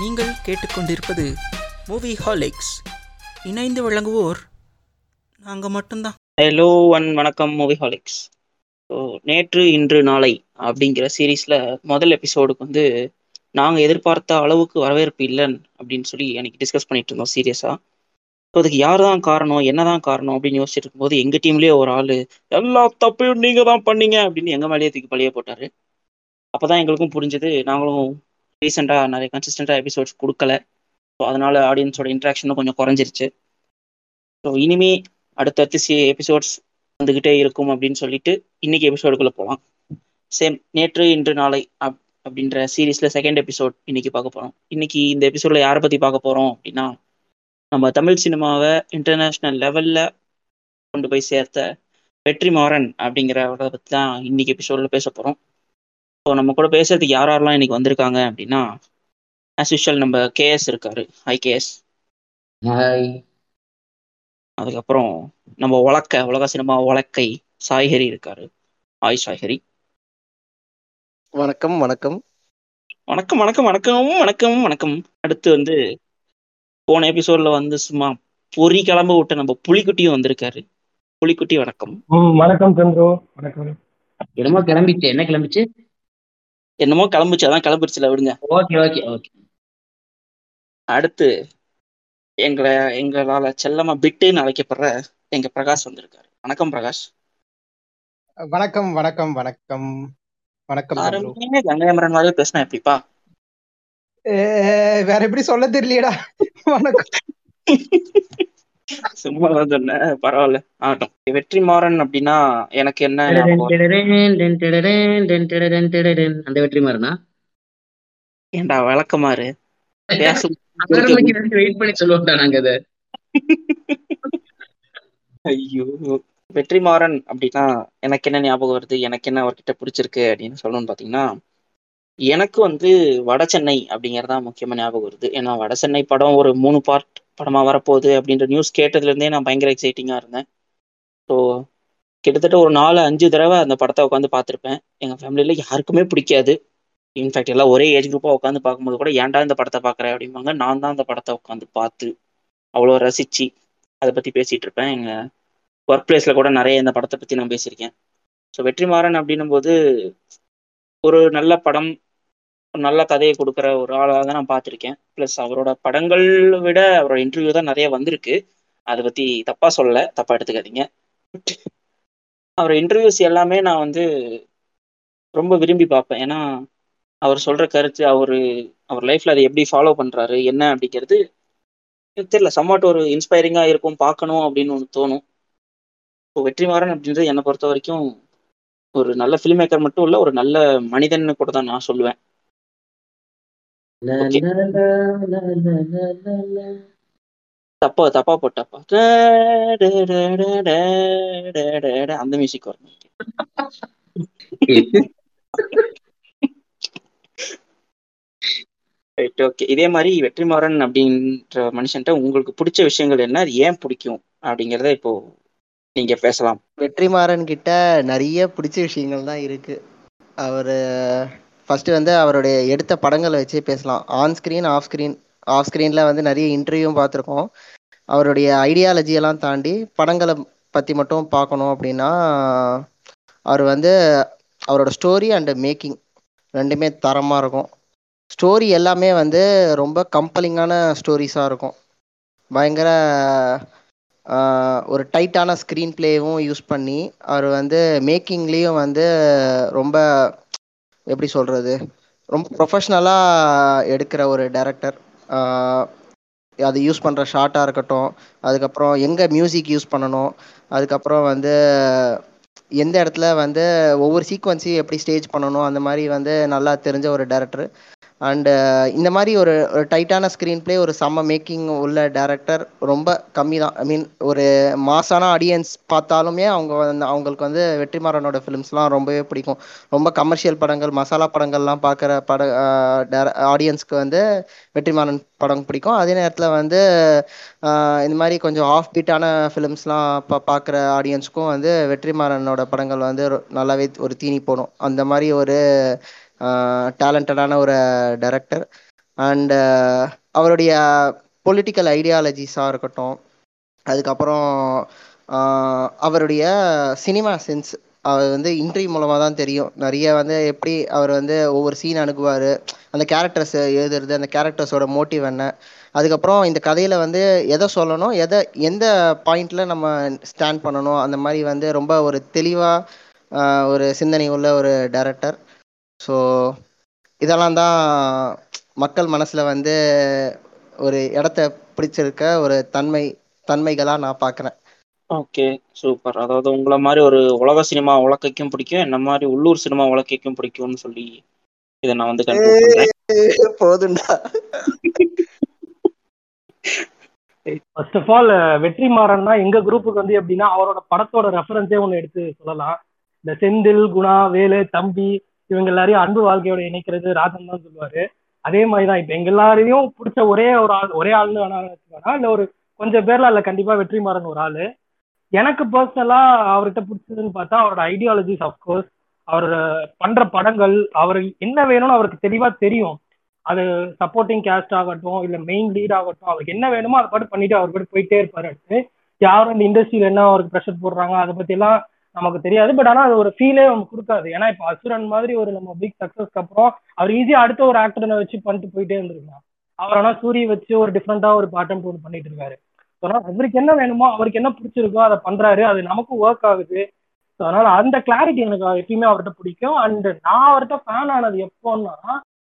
நீங்கள் கேட்டுக்கொண்டிருப்பது மூவி ஹாலிக்ஸ் இணைந்து வழங்குவோர் நாங்கள் மட்டும்தான். ஹலோ ஒன் வணக்கம் மூவி ஹாலிக்ஸ் ஸோ நேற்று இன்று நாளை அப்படிங்கிற சீரீஸில் முதல் எபிசோடுக்கு வந்து நாங்கள் எதிர்பார்த்த அளவுக்கு வரவேற்பு இல்லைன்னு அப்படின்னு சொல்லி அன்றைக்கி டிஸ்கஸ் பண்ணிட்டு இருந்தோம் சீரியஸாக ஸோ அதுக்கு யார் தான் காரணம் என்னதான் காரணம் அப்படின்னு யோசிச்சுட்டு இருக்கும்போது எங்கள் டீம்லேயே ஒரு ஆள் எல்லா தப்பையும் நீங்கள் தான் பண்ணீங்க அப்படின்னு எங்கள் மேலேயே தூக்கி பழிய போட்டார். அப்போ தான் எங்களுக்கும் புரிஞ்சது நாங்களும் ரீசெண்டாக நிறைய கன்சிஸ்டண்டாக எபிசோட்ஸ் கொடுக்கல. ஸோ அதனால ஆடியன்ஸோட இன்ட்ராக்ஷனும் கொஞ்சம் குறைஞ்சிருச்சு. ஸோ இனிமே அடுத்தடுத்து சி எபிசோட்ஸ் வந்துக்கிட்டே இருக்கும் அப்படின்னு சொல்லிட்டு இன்னைக்கு எபிசோடுக்குள்ளே போகலாம் சேம் நேற்று இன்று நாளை அப் அப்படின்ற சீரீஸில் செகண்ட் எபிசோட் இன்னைக்கு பார்க்க போகிறோம் இன்னைக்கு இந்த எபிசோடில் யாரை பற்றி பார்க்க போகிறோம் அப்படின்னா நம்ம தமிழ் சினிமாவை இன்டர்நேஷ்னல் லெவலில் கொண்டு போய் சேர்த்த வெற்றிமாறன் அப்படிங்கிறவரை பற்றி தான் இன்னைக்கு எபிசோடில் பேச போகிறோம் ஸோ நம்ம கூட பேசுறதுக்கு யார் யாரெல்லாம் இன்னைக்கு வந்திருக்காங்க அப்படின்னா ஆஸ் யூஷுவல் நம்ம கேஎஸ் இருக்காரு. ஹை கேஎஸ் ஹாய் அதுக்கப்புறம் நம்ம உலக்க உலக சினிமா உலக்கை சாய்ஹரி இருக்காரு. ஆய் சாய்ஹரி. வணக்கம் வணக்கம். வணக்கம் வணக்கம் வணக்கம் வணக்கம் வணக்கம். அடுத்து வந்து போன எபிசோட்ல வந்து சும்மா பொறி கிளம்ப விட்ட நம்ம புலிக்குட்டியும் வந்திருக்காரு. புலிக்குட்டி வணக்கம். வணக்கம் சந்திரு. வணக்கம். என்னமோ கிளம்பிச்சு என்ன கிளம்பிச்சு? என்னமோ கிளம்புச்சு அதான் கிளம்பிடுச்சுல விடுங்க. Okay okay okay. அடுத்து எங்களை எங்களால செல்லமா பிட்டுன்னு அழைக்கப்படுற எங்க பிரகாஷ் வந்திருக்காரு. வணக்கம் பிரகாஷ். வணக்கம் வணக்கம் வணக்கம். வணக்கம் கங்கையமரன் மாதிரி பேசினா எப்படிப்பா? வேற எப்படி சொல்ல தெரியலையடா. வணக்கம். சும்மா தான் சொன்னேன் பரவாயில்ல. ஆகட்டும். வெற்றிமாறன் அப்படின்னா எனக்கு என்ன? அந்த வெற்றி மாதிரினா ஏன்டா விளக்கமாறு வெயிட் பண்ணி சொல்லுவோம்டா நாங்க அதை ஐயோ. வெற்றிமாறன் அப்படின்னா எனக்கு என்ன ஞாபகம் வருது? எனக்கு என்ன அவர்கிட்ட பிடிச்சிருக்கு அப்படின்னு சொல்லணும்னு பாத்தீங்கன்னா எனக்கு வந்து வட சென்னை அப்படிங்கறதா முக்கியமா ஞாபகம் வருது. ஏன்னா வட சென்னை படம் ஒரு மூணு பார்ட் படமாக வரப்போகுது அப்படின்ற நியூஸ் கேட்டதுலேருந்தே நான் பயங்கர எக்ஸைட்டிங்காக இருந்தேன். ஸோ கிட்டத்தட்ட ஒரு நாலு அஞ்சு தடவை அந்த படத்தை உட்காந்து பார்த்துருப்பேன். எங்கள் ஃபேமிலியில் யாருக்குமே பிடிக்காது. இன்ஃபேக்ட் எல்லாம் ஒரே ஏஜ் குரூப்பாக உட்காந்து பார்க்கும்போது கூட ஏன்டா இந்த படத்தை பார்க்குறேன் அப்படிம்பாங்க. நான் தான் அந்த படத்தை உட்காந்து பார்த்து அவ்வளோ ரசித்து அதை பற்றி பேசிகிட்டு இருப்பேன். எங்கள் ஒர்க் பிளேஸில் கூட நிறைய இந்த படத்தை பற்றி நான் பேசியிருக்கேன். ஸோ வெற்றிமாறன் அப்படின்னும் போது ஒரு நல்ல படம் நல்ல கதையை கொடுக்குற ஒரு ஆளாக தான் நான் பார்த்துருக்கேன். ப்ளஸ் அவரோட படங்கள் விட அவரோட இன்டர்வியூ தான் நிறைய வந்திருக்கு. அதை பத்தி தப்பாக சொல்லலை தப்பாக எடுத்துக்காதீங்க. அவர் இன்டர்வியூஸ் எல்லாமே நான் வந்து ரொம்ப விரும்பி பார்ப்பேன். ஏன்னா அவர் சொல்கிற கருத்து அவர் அவர் லைஃப்ல அதை எப்படி ஃபாலோ பண்றாரு என்ன அப்படிங்கிறது தெரியல. சம்மாட் ஒரு இன்ஸ்பைரிங்காக இருக்கும் பார்க்கணும் அப்படின்னு ஒன்று தோணும். இப்போ வெற்றிமாறன் அப்படின்றது என்னை பொறுத்த வரைக்கும் ஒரு நல்ல ஃபில்ம் மேக்கர் மட்டும் இல்லை ஒரு நல்ல மனிதன் கூட தான் நான் சொல்லுவேன். தப்பா தப்பா போட்டப்பா. அந்த மியூசிக் வரும். ரைட் ஓகே இதே மாதிரி வெற்றிமாறன் அப்படின்ற மனுஷன்ட்ட உங்களுக்கு பிடிச்ச விஷயங்கள் என்ன? அது ஏன் பிடிக்கும்? அப்படிங்கிறத இப்போ நீங்க பேசலாம். வெற்றிமாறன் கிட்ட நிறைய பிடிச்ச விஷயங்கள் தான் இருக்கு. அவர் ஃபஸ்ட்டு வந்து அவருடைய எடுத்த படங்களை வச்சே பேசலாம். On screen off screen off ஸ்க்ரீனில் வந்து நிறைய இன்டர்வியூவும் பார்த்துருக்கோம். அவருடைய ஐடியாலஜி எல்லாம் தாண்டி படங்களை பற்றி மட்டும் பார்க்கணும் அப்படின்னா அவர் வந்து அவரோட ஸ்டோரி அண்டு மேக்கிங் ரெண்டுமே தரமாக இருக்கும். ஸ்டோரி எல்லாமே வந்து ரொம்ப கம்பலிங்கான ஸ்டோரிஸாக இருக்கும். பயங்கர ஒரு டைட்டான ஸ்க்ரீன் பிளேவும் யூஸ் பண்ணி அவர் வந்து மேக்கிங்லேயும் வந்து ரொம்ப எப்படி சொல்கிறது ரொம்ப ப்ரொஃபஷ்னலாக எடுக்கிற ஒரு டேரக்டர் அது யூஸ் பண்ணுற ஷார்ட்டாக இருக்கட்டும். அதுக்கப்புறம் எங்கே மியூசிக் யூஸ் பண்ணணும்? அதுக்கப்புறம் வந்து எந்த இடத்துல வந்து ஒவ்வொரு சீக்வன்ஸையும் எப்படி ஸ்டேஜ் பண்ணணும்? அந்த மாதிரி வந்து நல்லா தெரிஞ்ச ஒரு டேரக்டர் அண்டு uh, இந்த மாதிரி ஒரு ஒரு டைட்டான ஸ்க்ரீன் ப்ளே ஒரு செம்ம மேக்கிங் உள்ள டேரக்டர் ரொம்ப கம்மி தான். ஐ மீன் ஒரு மாசான ஆடியன்ஸ் பார்த்தாலுமே அவங்க வந்து அவங்களுக்கு வந்து வெற்றிமாறனோட ஃபிலிம்ஸ்லாம் ரொம்பவே பிடிக்கும். ரொம்ப கமர்ஷியல் படங்கள் மசாலா படங்கள்லாம் பார்க்குற பட uh, ஆடியன்ஸ்க்கு வந்து வெற்றிமாறன் படம் பிடிக்கும். அதே நேரத்தில் வந்து uh, இந்த மாதிரி கொஞ்சம் ஆஃப் பீட்டான ஃபிலிம்ஸ்லாம் பா பார்க்குற ஆடியன்ஸ்க்கும் வந்து வெற்றிமாறனோட படங்கள் வந்து ரொ- நல்லாவே ஒரு தீனி போடும். அந்த மாதிரி ஒரு டேலண்டடான ஒரு டைரக்டர் அண்ட் அவருடைய பொலிட்டிக்கல் ஐடியாலஜிஸாக இருக்கட்டும் அதுக்கப்புறம் அவருடைய சினிமா சென்ஸ் அவர் வந்து இன்டர்வியூ மூலமாக தான் தெரியும். நிறைய வந்து எப்படி அவர் வந்து ஒவ்வொரு சீன் அணுகுவார் அந்த கேரக்டர்ஸ் எழுதுறது அந்த கேரக்டர்ஸோட மோட்டிவ் என்ன. அதுக்கப்புறம் இந்த கதையில் வந்து எதை சொல்லணும் எதை எந்த பாயிண்டில் நம்ம ஸ்டாண்ட் பண்ணணும் அந்த மாதிரி வந்து ரொம்ப ஒரு தெளிவாக ஒரு சிந்தனை உள்ள ஒரு டேரக்டர் ஸோ இதெல்லாம் தான் மக்கள் மனசில் வந்து ஒரு இடத்த பிடிச்சிருக்க ஒரு தன்மை தன்மைகளாக நான் பார்க்குறேன் ஓகே சூப்பர். அதாவது உங்களை மாதிரி ஒரு உலக சினிமா உலக்கைக்கும் பிடிக்கும் என்ன மாதிரி உள்ளூர் சினிமா உலக்கைக்கும் பிடிக்கும்னு சொல்லி இதை நான் வந்து போதுண்டா. ஃபர்ஸ்ட் ஆஃப் ஆல் வெற்றிமாறன்னா எங்க குரூப்புக்கு வந்து எப்படின்னா அவரோட படத்தோட ரெஃபரன்ஸே ஒன்று எடுத்து சொல்லலாம். இந்த செந்தில் குணா வேலு தம்பி இவங்க எல்லாரையும் அன்பு வாழ்க்கையோட இணைக்கிறது ராஜன் தான் சொல்லுவாரு. அதே மாதிரி தான் இப்போ எங்க எல்லாரையும் பிடிச்ச ஒரே ஒரு ஆள் ஒரே ஆள்னு வேணா இல்ல இல்லை ஒரு கொஞ்சம் பேர்ல அதில் கண்டிப்பா வெற்றிமாறன் ஒரு ஆளு. எனக்கு பர்சனலா அவர்கிட்ட பிடிச்சதுன்னு பார்த்தா அவரோட ஐடியாலஜிஸ் அஃப்கோர்ஸ் அவர் பண்ற படங்கள் அவர் என்ன வேணும்னு அவருக்கு தெளிவா தெரியும். அது சப்போர்ட்டிங் கேஸ்ட் ஆகட்டும் இல்ல மெயின் லீட் ஆகட்டும் அவருக்கு என்ன வேணுமோ அதை பாட்டு பண்ணிட்டு அவர் பாட்டு போயிட்டே இருப்பாரு அடுத்து. யாரும் இந்த இண்டஸ்ட்ரியில என்ன அவருக்கு ப்ரெஷர் போடுறாங்க அதை பத்தி எல்லாம் நமக்கு தெரியாது பட் ஆனா அது ஒரு ஃபீலே நமக்கு கொடுக்காது. ஏன்னா இப்போ அசுரன் மாதிரி ஒரு நம்ம பிக் சக்சஸ்க்கு அப்புறம் அவர் ஈஸியா அடுத்த ஒரு ஆக்டரை வச்சு பண்ணிட்டு போயிட்டே இருந்திருக்கலாம். அவர் ஆனா சூரிய வச்சு ஒரு டிஃப்ரெண்டா ஒரு பேட்டன் ஒன்று பண்ணிட்டு இருக்காரு. அதனால அவருக்கு என்ன வேணுமோ அவருக்கு என்ன பிடிச்சிருக்கோ அதை பண்றாரு. அது நமக்கும் ஒர்க் ஆகுது. ஸோ அதனால அந்த கிளாரிட்டி எனக்கு எப்பயுமே அவர்கிட்ட பிடிக்கும். அண்ட் நான் அவர்கிட்ட ஃபேன் ஆனது எப்போன்னா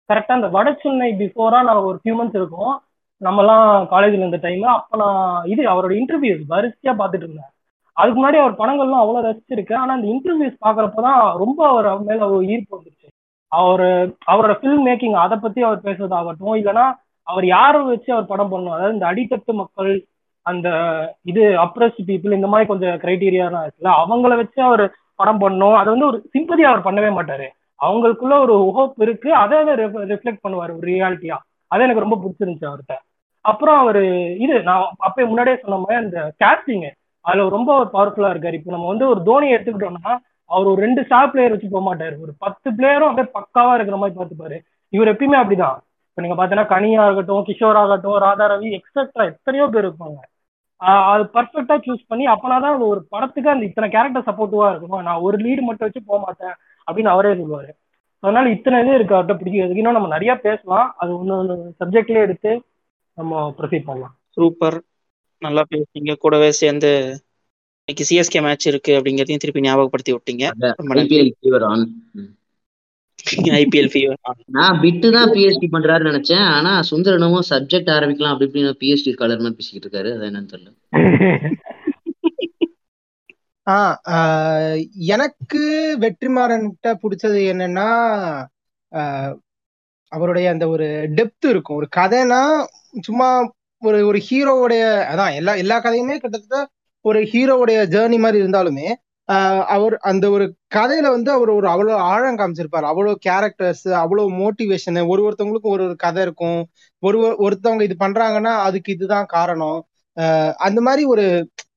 கரெக்டாக அந்த வட சென்னை பிஃபோரா நான் ஒரு ஃபியூ மந்த்ஸ் இருக்கும். நம்மலாம் காலேஜில் இருந்த டைம்ல அப்போ நான் இது அவரோட இன்டர்வியூஸ் வரிசையாக பார்த்துட்டு இருந்தேன். அதுக்கு முன்னாடி அவர் படங்கள்லாம் அவ்வளோ ரசிச்சிருக்கேன். ஆனால் அந்த இன்டர்வியூஸ் பார்க்குறப்ப தான் ரொம்ப அவர் அவர் மேலே ஒரு ஈர்ப்பு வந்துருச்சு. அவர் அவரோட ஃபில்ம் மேக்கிங் அதை பற்றி அவர் பேசுறதாகட்டும் இல்லைன்னா அவர் யாரை வச்சு அவர் படம் பண்ணணும்? அதாவது இந்த அடித்தட்டு மக்கள் அந்த இது அப்ரஸ் பீப்புள் இந்த மாதிரி கொஞ்சம் கிரைட்டீரியாலாம் இருக்குல்ல அவங்கள வச்சு அவர் படம் பண்ணணும். அதை வந்து ஒரு சிம்பதி அவர் பண்ணவே மாட்டாரு. அவங்களுக்குள்ள ஒரு ஹோப் இருக்கு. அதை ரிஃப்ளெக்ட் பண்ணுவார் ஒரு ரியாலிட்டியா அது எனக்கு ரொம்ப பிடிச்சிருந்துச்சு அவர்கிட்ட. அப்புறம் அவர் இது நான் அப்பயே முன்னாடியே சொன்ன மாதிரி அந்த கேஸ்டிங்கு அதுல ரொம்ப பவர்ஃபுல்லா இருக்காரு. இப்போ நம்ம வந்து ஒரு தோனியை எடுத்துக்கிட்டோம்னா அவர் ஒரு ரெண்டு ஸ்டார் பிளேயர் வச்சு போக மாட்டாரு. ஒரு பத்து பிளேயரும் அப்படியே பக்காவா இருக்கிற மாதிரி பார்த்துப்பாரு. இவர் எப்பயுமே அப்படிதான். இப்போ நீங்க பாத்தீங்கன்னா கனியா ஆகட்டும் கிஷோர் ஆகட்டும் ராதா ரவி எக்ஸெட்ரா எத்தனையோ பேர் இருப்பாங்க. அது பர்ஃபெக்டா சூஸ் பண்ணி அப்பனாதான் ஒரு படத்துக்கு அந்த இத்தனை கேரக்டர் சப்போர்ட்டிவா இருக்கணும். நான் ஒரு லீடு மட்டும் வச்சு போக மாட்டேன் அப்படின்னு அவரே சொல்லுவாரு. அதனால இத்தனை இது இருக்கு அவர்கிட்ட பிடிக்கிறதுக்கு. இன்னும் நம்ம நிறைய பேசலாம். அது ஒன்று ஒன்று சப்ஜெக்ட்லேயே எடுத்து நம்ம ப்ரொசீட் பண்ணலாம். சூப்பர் நல்லா பேசுனீங்க. கூடவே சேர்ந்து இன்னைக்கு சிஎஸ்கே மேட்ச் இருக்கு அப்படிங்கிறதையும் திருப்பி ஞாபகப்படுத்தி விட்டீங்க. IPL fever on IPL fever நான் பிட்டு தான் பிஎஸ்டி பண்றாருன்னு நினைச்சேன். ஆனா சுந்தர் என்னமோ சப்ஜெக்ட் ஆரம்பிக்கலாம் அப்படி இப்படின்னு பிஎஸ்டி கலர் மாதிரி பேசிக்கிட்டு இருக்காரு. அது என்னன்னு தெரியல. ஆஹ் ஆஹ் எனக்கு வெற்றிமாறன்கிட்ட பிடிச்சது என்னன்னா ஆஹ் அவருடைய அந்த ஒரு டெப்த் இருக்கும். ஒரு கதைனா சும்மா ஒரு ஒரு ஹீரோவுடைய அதான் எல்லா எல்லா கதையுமே கிட்டத்தட்ட ஒரு ஹீரோவுடைய ஜேர்னி மாதிரி இருந்தாலுமே அவர் அந்த ஒரு கதையில வந்து அவர் ஒரு அவ்வளோ ஆழம் காமிச்சிருப்பார். அவ்வளோ கேரக்டர்ஸ் அவ்வளோ மோட்டிவேஷன் ஒரு ஒருத்தவங்களுக்கும் ஒரு ஒரு கதை இருக்கும். ஒரு ஒருத்தவங்க இது பண்றாங்கன்னா அதுக்கு இதுதான் காரணம். அந்த மாதிரி ஒரு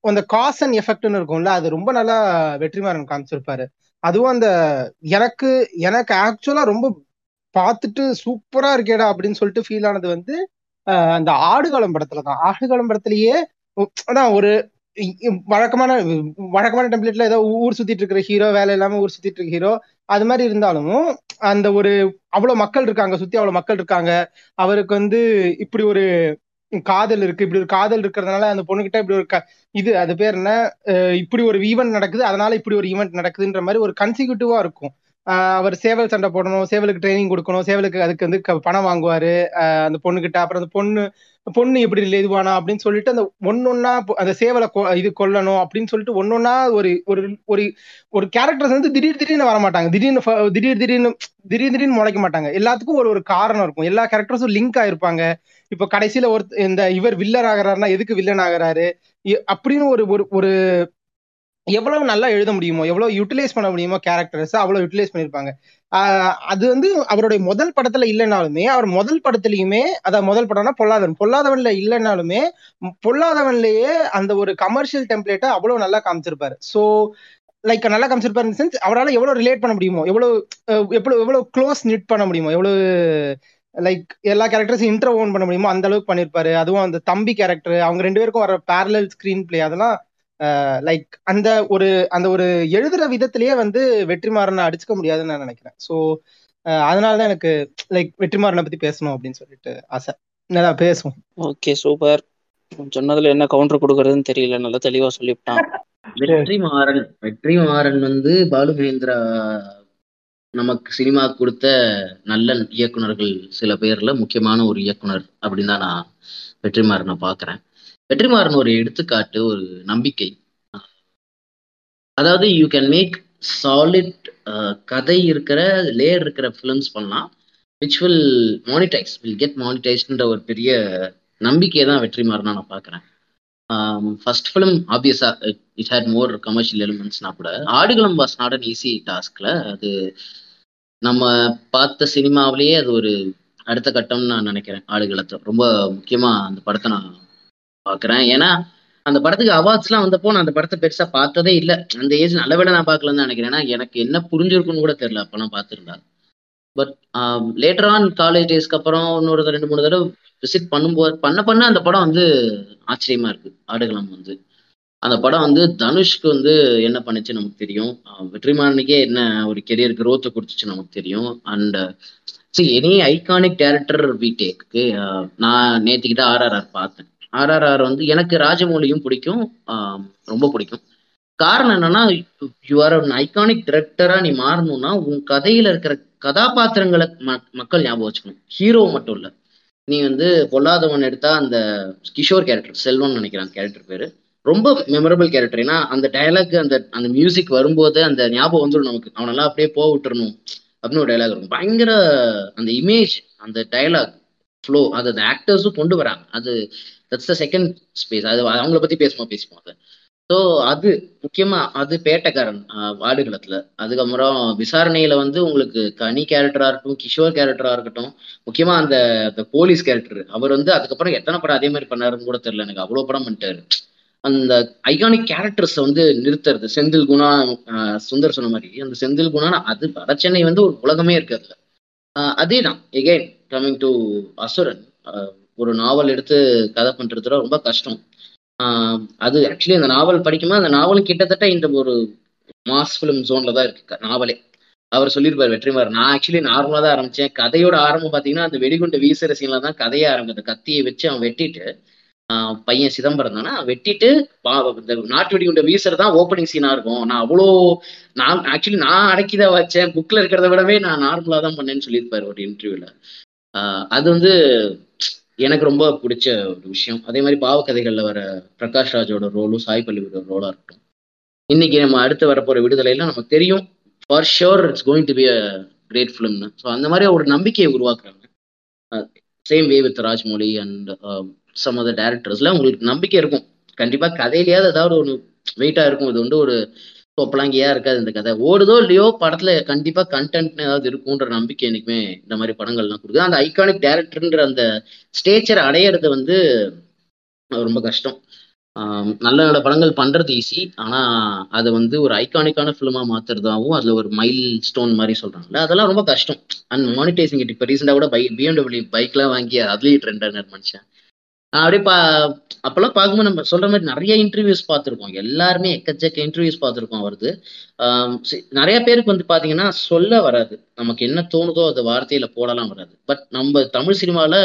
அந்த காஸ் அண்ட் எஃபெக்ட்னு இருக்கும்ல அது ரொம்ப நல்லா வெற்றிமாறன் காமிச்சிருப்பாரு. அதுவும் அந்த எனக்கு எனக்கு ஆக்சுவலா ரொம்ப பார்த்துட்டு சூப்பரா இருக்கேடா அப்படின்னு சொல்லிட்டு ஃபீல் ஆனது வந்து அந்த ஆடுகளம் படத்துல தான். ஆடுகளம் படத்திலேயே அதான் ஒரு வழக்கமான வழக்கமான டெம்ப்ளேட்ல ஏதோ ஊர் சுத்திட்டு இருக்கிற ஹீரோ வேலை இல்லாம ஊர் சுத்திட்டு இருக்க ஹீரோ அது மாதிரி இருந்தாலும் அந்த ஒரு அவ்வளவு மக்கள் இருக்காங்க சுத்தி அவ்வளவு மக்கள் இருக்காங்க. அவருக்கு வந்து இப்படி ஒரு காதல் இருக்கு இப்படி ஒரு காதல் இருக்கிறதுனால அந்த பொண்ணுகிட்ட இப்படி ஒரு இது அது பேர் என்ன? இப்படி ஒரு ஈவெண்ட் நடக்குது அதனால இப்படி ஒரு ஈவெண்ட் நடக்குதுன்ற மாதிரி ஒரு கன்சிக்யூட்டிவா இருக்கும். அவர் சேவல் சண்டை போடணும் சேவலுக்கு ட்ரைனிங் கொடுக்கணும் சேவலுக்கு அதுக்கு வந்து பணம் வாங்குவாரு. அந்த பொண்ணுகிட்ட அப்புறம் அந்த பொண்ணு பொண்ணு எப்படி இதுவானா அப்படின்னு சொல்லிட்டு அந்த ஒன்னொன்னா அந்த சேவலை இது கொல்லணும் அப்படின்னு சொல்லிட்டு ஒன்னொன்னா ஒரு ஒரு ஒரு ஒரு கேரக்டர்ஸ் வந்து திடீர் திடீர்னு வர மாட்டாங்க. திடீர்னு திடீர் திடீர்னு திடீர் திடீர்னு முளைக்க மாட்டாங்க. எல்லாத்துக்கும் ஒரு ஒரு காரணம் இருக்கும். எல்லா கேரக்டர்ஸும் லிங்க் ஆயிருப்பாங்க. இப்போ கடைசியில ஒரு இந்த இவர் வில்லன் ஆகிறாருன்னா எதுக்கு வில்லன் ஆகிறாரு? அப்படின்னு ஒரு ஒரு எவ்வளவு நல்லா எழுத முடியுமோ எவ்வளவு யூட்டிலைஸ் பண்ண முடியுமோ கேரக்டர்ஸ் அவ்வளவு யூட்டிலைஸ் பண்ணிருப்பாங்க. அது வந்து அவருடைய முதல் படத்துல இல்லைனாலுமே அவர் முதல் படத்துலயுமே அதாவது முதல் படம்னா பொல்லாதவன். பொல்லாதவன்ல இல்லைனாலுமே பொல்லாதவன்லயே அந்த ஒரு கமர்ஷியல் டெம்ப்ளேட்டை அவ்வளவு நல்லா காமிச்சிருப்பாரு. ஸோ லைக் நல்லா காமிச்சிருப்பாரு சென்ஸ் அவரால் எவ்வளவு ரிலேட் பண்ண முடியுமோ எவ்வளவு எவ்வளவு எவ்வளவு க்ளோஸ் நிட் பண்ண முடியுமோ எவ்வளவு லைக் எல்லா கேரக்டர்ஸும் இன்ட்ரோ ஓன் பண்ண முடியுமோ அந்த அளவுக்கு பண்ணிருப்பாரு. அதுவும் அந்த தம்பி கேரக்டர் அவங்க ரெண்டு பேருக்கும் வர பேரலல் ஸ்கிரீன் பிளே அதெல்லாம் லைக் அந்த ஒரு அந்த ஒரு எழுதுற விதத்திலேயே வந்து வெற்றிமாறனை அடிச்சுக்க முடியாதுன்னு நான் நினைக்கிறேன். ஸோ அதனாலதான் எனக்கு லைக் வெற்றிமாறனை பத்தி பேசணும் அப்படின்னு சொல்லிட்டு ஆசை. நல்லா பேசுவோம். ஓகே சூப்பர் சொன்னதுல என்ன கவுண்டர் கொடுக்கறதுன்னு தெரியல. நல்லா தெளிவா சொல்லிவிட்டான். வெற்றிமாறன் வெற்றிமாறன் வந்து பாலு மகேந்திரா நமக்கு சினிமா கொடுத்த நல்ல இயக்குனர்கள் சில பேர்ல முக்கியமான ஒரு இயக்குனர் அப்படின்னு தான் நான் வெற்றிமாறனை பாக்குறேன் வெற்றிமாறன் ஒரு எடுத்துக்காட்டு ஒரு நம்பிக்கை. அதாவது யூ கேன் மேக் சாலிட் கதை இருக்கிற லேயர் இருக்கிற ஃபிலிம்ஸ் பண்ணலாம் which will monetise will get மானிட்டைஸ்ன்ற ஒரு பெரிய நம்பிக்கையை தான் வெற்றிமாறனா நான் பார்க்குறேன். ஃபர்ஸ்ட் ஃபிலிம் ஆப்வியஸாக இட் ஹேட் மோர் கமர்ஷியல் எலிமெண்ட்ஸ்னா கூட Aadukalam was not an easy டாஸ்கில் அது நம்ம பார்த்த சினிமாவிலேயே அது ஒரு அடுத்த கட்டம்னு நான் நினைக்கிறேன் ஆடுகளத்தை. ரொம்ப முக்கியமாக அந்த படத்தை நான் பார்க்குறேன். ஏன்னா அந்த படத்துக்கு அவார்ட்ஸ்லாம் வந்தப்போ நான் அந்த படத்தை பெருசா பார்த்ததே இல்லை. அந்த ஏஜ் நல்ல வேலை நான் பார்க்கலன்னு நினைக்கிறேன். ஏன்னா எனக்கு என்ன புரிஞ்சிருக்குன்னு கூட தெரியல. அப்பெல்லாம் பார்த்துருந்தா பட் லேட்டர் ஆன் காலேஜ் டேஸ்க்கு அப்புறம் இன்னொரு ரெண்டு மூணு தடவை விசிட் பண்ணும்போது பண்ண பண்ண அந்த படம் வந்து ஆச்சரியமா இருக்கு. ஆடுகளம் வந்து. அந்த படம் வந்து தனுஷ்க்கு வந்து என்ன பண்ணுச்சு நமக்கு தெரியும். வெற்றிமாறனுக்கே என்ன ஒரு கெரியர் growth கொடுத்துச்சு நமக்கு தெரியும். And see any iconic director we take நான் நேற்றுக்கிட்ட ஆர்ஆர்ஆர் பார்த்தேன். ஆர்ஆர்ஆர் வந்து எனக்கு ராஜமௌலியும் பிடிக்கும். ரொம்ப பிடிக்கும். காரணம் என்னன்னா யூ ஆர் அன் ஐகானிக் டிரெக்டரா நீ மாறணும்னா உன் கதையில இருக்கிற கதாபாத்திரங்களை மக்கள் ஞாபகம் வச்சுக்கணும். ஹீரோ மட்டும் இல்ல. நீ வந்து பொல்லாதவன் எடுத்தா அந்த கிஷோர் கேரக்டர் செல்வன் நினைக்கிறான் கேரக்டர் பேரு. ரொம்ப மெமரபிள் கேரக்டர் ஏன்னா அந்த டயலாக் அந்த அந்த மியூசிக் வரும்போது அந்த ஞாபகம் வந்துடும் நமக்கு. அவனெல்லாம் அப்படியே போக விட்டுறணும் அப்படின்னு ஒரு டைலாக் இருக்கும். பயங்கர அந்த இமேஜ் அந்த டைலாக் ஃப்ளோ அது அந்த ஆக்டர்ஸும் கொண்டு வராங்க. அது தட்ஸ் த செகண்ட் ஸ்பேஸ் அது அவங்கள பத்தி பேசுமா பேசுவோம் அதை. ஸோ அது முக்கியமா அது பேட்டைக்காரன் ஆடுகளத்துல அதுக்கப்புறம் விசாரணையில வந்து உங்களுக்கு கனி கேரக்டரா இருக்கட்டும் கிஷோர் கேரக்டரா இருக்கட்டும் முக்கியமா அந்த போலீஸ் கேரக்டர் அவர் வந்து அதுக்கப்புறம் எத்தனை படம் அதே மாதிரி பண்ணாருன்னு கூட தெரியல. எனக்கு அவ்வளவு படம் பண்ணிட்டாரு. அந்த ஐகானிக் கேரக்டர்ஸ் வந்து நிறுத்துறது. செந்தில் குணா சுந்தர் சொன்ன மாதிரி அந்த செந்தில் குணா அது வட சென்னை வந்து ஒரு உலகமே இருக்கு அதுல. அதே தான் எகெயின் கம்மிங் டு அசுரன் ஒரு நாவல் எடுத்து கதை பண்றதுல ரொம்ப கஷ்டம். அது ஆக்சுவலி அந்த நாவல் படிக்கும்போது அந்த நாவலும் கிட்டத்தட்ட இந்த ஒரு மாஸ் ஃபிலிம் ஜோன்ல தான் இருக்கு நாவலே. அவர் சொல்லியிருப்பார் வெற்றிமாறன் நான் ஆக்சுவலி நார்மலாக தான் ஆரம்பிச்சேன். கதையோட ஆரம்பம் பார்த்தீங்கன்னா அந்த வெடிகுண்டு வீசுற சீன்ல தான் கதையே ஆரம்பிக்குது கத்தியை வச்சு அவன் வெட்டிட்டு பையன் சிதம்பரம் தானே வெட்டிட்டு இந்த நாட்டு வெடிகுண்ட வீசுறதான் ஓப்பனிங் சீனா இருக்கும். நான் அவ்வளோ நான் ஆக்சுவலி நான் அடக்கிதான் வச்சேன். புக்கில் இருக்கிறத விடவே நான் நார்மலாக தான் பண்ணேன்னு சொல்லியிருப்பார் ஒரு இன்டர்வியூவில் அது வந்து எனக்கு ரொம்ப பிடிச்ச ஒரு விஷயம். அதே மாதிரி பாவக்கதைகளில் வர பிரகாஷ் ராஜோட ரோலும் சாய் பள்ளியோட ரோலாக இருக்கட்டும். இன்னைக்கு நம்ம அடுத்து வரப்போற விடுதலையில நமக்கு தெரியும் for sure it's going to be a great ஃபிலிம்னு so அந்த மாதிரி ஒரு நம்பிக்கையை உருவாக்குறாங்க. Same way with Rajamouli and some other டேரக்டர்ஸ்லாம் உங்களுக்கு நம்பிக்கை இருக்கும். கண்டிப்பா கதையிலேயாவது ஏதாவது ஒரு வெயிட்டா இருக்கும். இது வந்து ஒரு தொப்பலாங்கியா இருக்காது இந்த கதை. ஓடுதோ இல்லையோ படத்துல கண்டிப்பா கண்டென்ட் ஏதாவது இருக்கும்ன்ற நம்பிக்கை எனக்குமே இந்த மாதிரி படங்கள்லாம் கொடுக்குது. அந்த ஐகானிக் டேரக்டர்ன்ற அந்த ஸ்டேச்சர் அடையிறது வந்து ரொம்ப கஷ்டம். நல்ல நல்ல படங்கள் பண்றது ஈஸி ஆனா அதை வந்து ஒரு ஐகானிக்கான ஃபிலிமா மாத்துறதாவும் அதுல ஒரு மைல் ஸ்டோன் மாதிரி சொல்றாங்கல்ல அதெல்லாம் ரொம்ப கஷ்டம். அண்ட் மானிட்டைசிங் இட் இப்போ ரீசெண்டாக கூட பை பிஎம்டபிள்யூ பைக்லாம் வாங்கி அதுலேயும் ட்ரெண்டான மனுஷன் அப்படியே பா அப்பெல்லாம் பார்க்கும்போது நம்ம சொல்ற மாதிரி நிறைய இன்டர்வியூஸ் பார்த்துருக்கோம். எல்லாருமே எக்கச்சக்க இன்டர்வியூஸ் பார்த்துருக்கோம் வருது நிறைய பேருக்கு வந்து பார்த்தீங்கன்னா சொல்ல வராது. நமக்கு என்ன தோணுதோ அது வார்த்தையில போடலாம் வராது. பட் நம்ம தமிழ் சினிமாவில்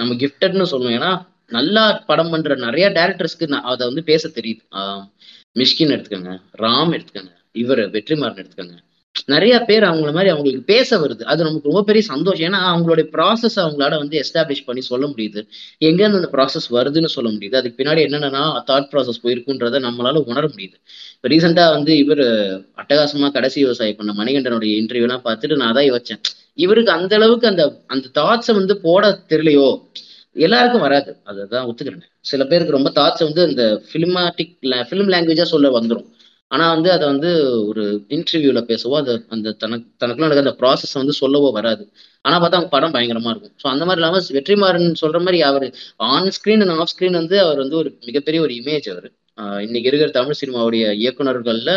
நம்ம கிஃப்டட்னு சொல்லுவோம். ஏன்னா நல்லா படம் பண்ற நிறைய டேரக்டர்ஸ்க்கு அதை வந்து பேச தெரியுது. மிஷ்கின் எடுத்துக்கோங்க ராம் எடுத்துக்கோங்க இவர் வெற்றிமாறன் எடுத்துக்கோங்க. நிறைய பேர் அவங்கள மாதிரி அவங்களுக்கு பேச வருது. அது நமக்கு ரொம்ப பெரிய சந்தோஷம். ஏன்னா அவங்களுடைய ப்ராசஸ் அவங்களால வந்து எஸ்டாப்ளிஷ் பண்ணி சொல்ல முடியுது. எங்கேருந்து அந்த ப்ராசஸ் வருதுன்னு சொல்ல முடியுது. அதுக்கு பின்னாடி என்னென்னா தாட் ப்ராசஸ் போயிருக்குன்றத நம்மளால உணர முடியுது. இப்போ ரீசெண்டாக வந்து இவர் அட்டகாசமா கடைசி விவசாயி பண்ண மணிகண்டனுடைய இன்டர்வியூ எல்லாம் பார்த்துட்டு நான் தான் யோசிச்சேன். இவருக்கு அந்த அளவுக்கு அந்த அந்த தாட்ஸை வந்து போட தெரியலையோ? எல்லாருக்கும் வராது. அதுதான் ஒத்துக்கிறேன். சில பேருக்கு ரொம்ப தாட்ஸ் வந்து இந்த ஃபிலிமாட்டிக் ஃபிலிம் லாங்குவேஜா சொல்ல வந்துடும் ஆனால் வந்து அதை வந்து ஒரு இன்டர்வியூவில் பேசவோ அதை அந்த தனக்கு தனக்குள்ள நடக்கிற அந்த ப்ராசஸ் வந்து சொல்லவோ வராது. ஆனால் பார்த்தா அவங்க படம் பயங்கரமாக இருக்கும். ஸோ அந்த மாதிரி இல்லாமல் வெற்றிமாறன் சொல்கிற மாதிரி அவர் on screen and off screen வந்து அவர் வந்து ஒரு மிகப்பெரிய ஒரு இமேஜ் அவர். இன்னைக்கு இருக்கிற தமிழ் சினிமாவுடைய இயக்குநர்களில்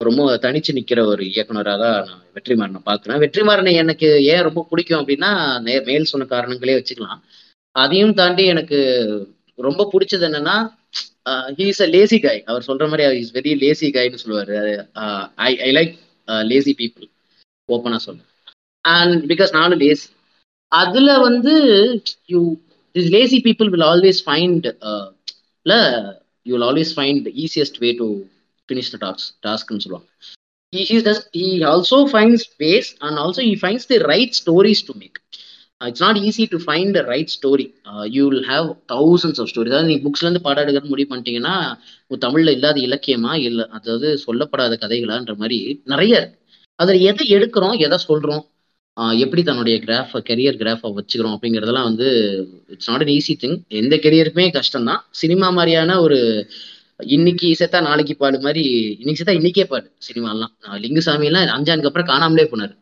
ரொம்ப தனிச்சு நிற்கிற ஒரு இயக்குனராக தான் நான் வெற்றிமாறனை பார்க்குறேன் வெற்றிமாறனை எனக்கு ஏன் ரொம்ப பிடிக்கும் அப்படின்னா நே- மேல் சொன்ன காரணங்களே வச்சுக்கலாம். அதையும் தாண்டி எனக்கு ரொம்ப பிடிச்சது என்னன்னா ஹீஸ் அ லேசி கை அவர் சொல்ற மாதிரி இஸ் வெரி லேசி கைன்னு சொல்லுவாரு. I I like lazy people ஓப்பனாக சொல்றேன் அண்ட் பிகாஸ் நானும் லேசி அதுல வந்து you this lazy people will always find இல்லை you will always find easiest way to finish the task டாஸ்க்னு சொல்லுவாங்க. He he does he also finds ways and also he finds the right stories to make. It's not easy to find right story you will have thousands of story அதாவது நீங்கள் புக்ஸ்லேருந்து பாடம் எடுக்கிறது முடிவு பண்ணிட்டீங்கன்னா தமிழில் இல்லாத இலக்கியமா இல்லை அதாவது சொல்லப்படாத கதைகளான்ற மாதிரி நிறைய அதில் எதை எடுக்கிறோம் எதை சொல்றோம் எப்படி தன்னுடைய கிராஃப் கெரியர் கிராஃபை வச்சுக்கிறோம் அப்படிங்கிறதெல்லாம் வந்து it's not an easy thing எந்த கெரியருக்குமே கஷ்டம் தான் சினிமா மாதிரியான ஒரு இன்னைக்கு செத்தா நாளைக்கு பாடு மாதிரி இன்னைக்கு செத்தா இன்னைக்கே பாடு சினிமாலாம். லிங்குசாமி எல்லாம் அஞ்சானுக்கு அப்புறம் காணாமலே போனாரு.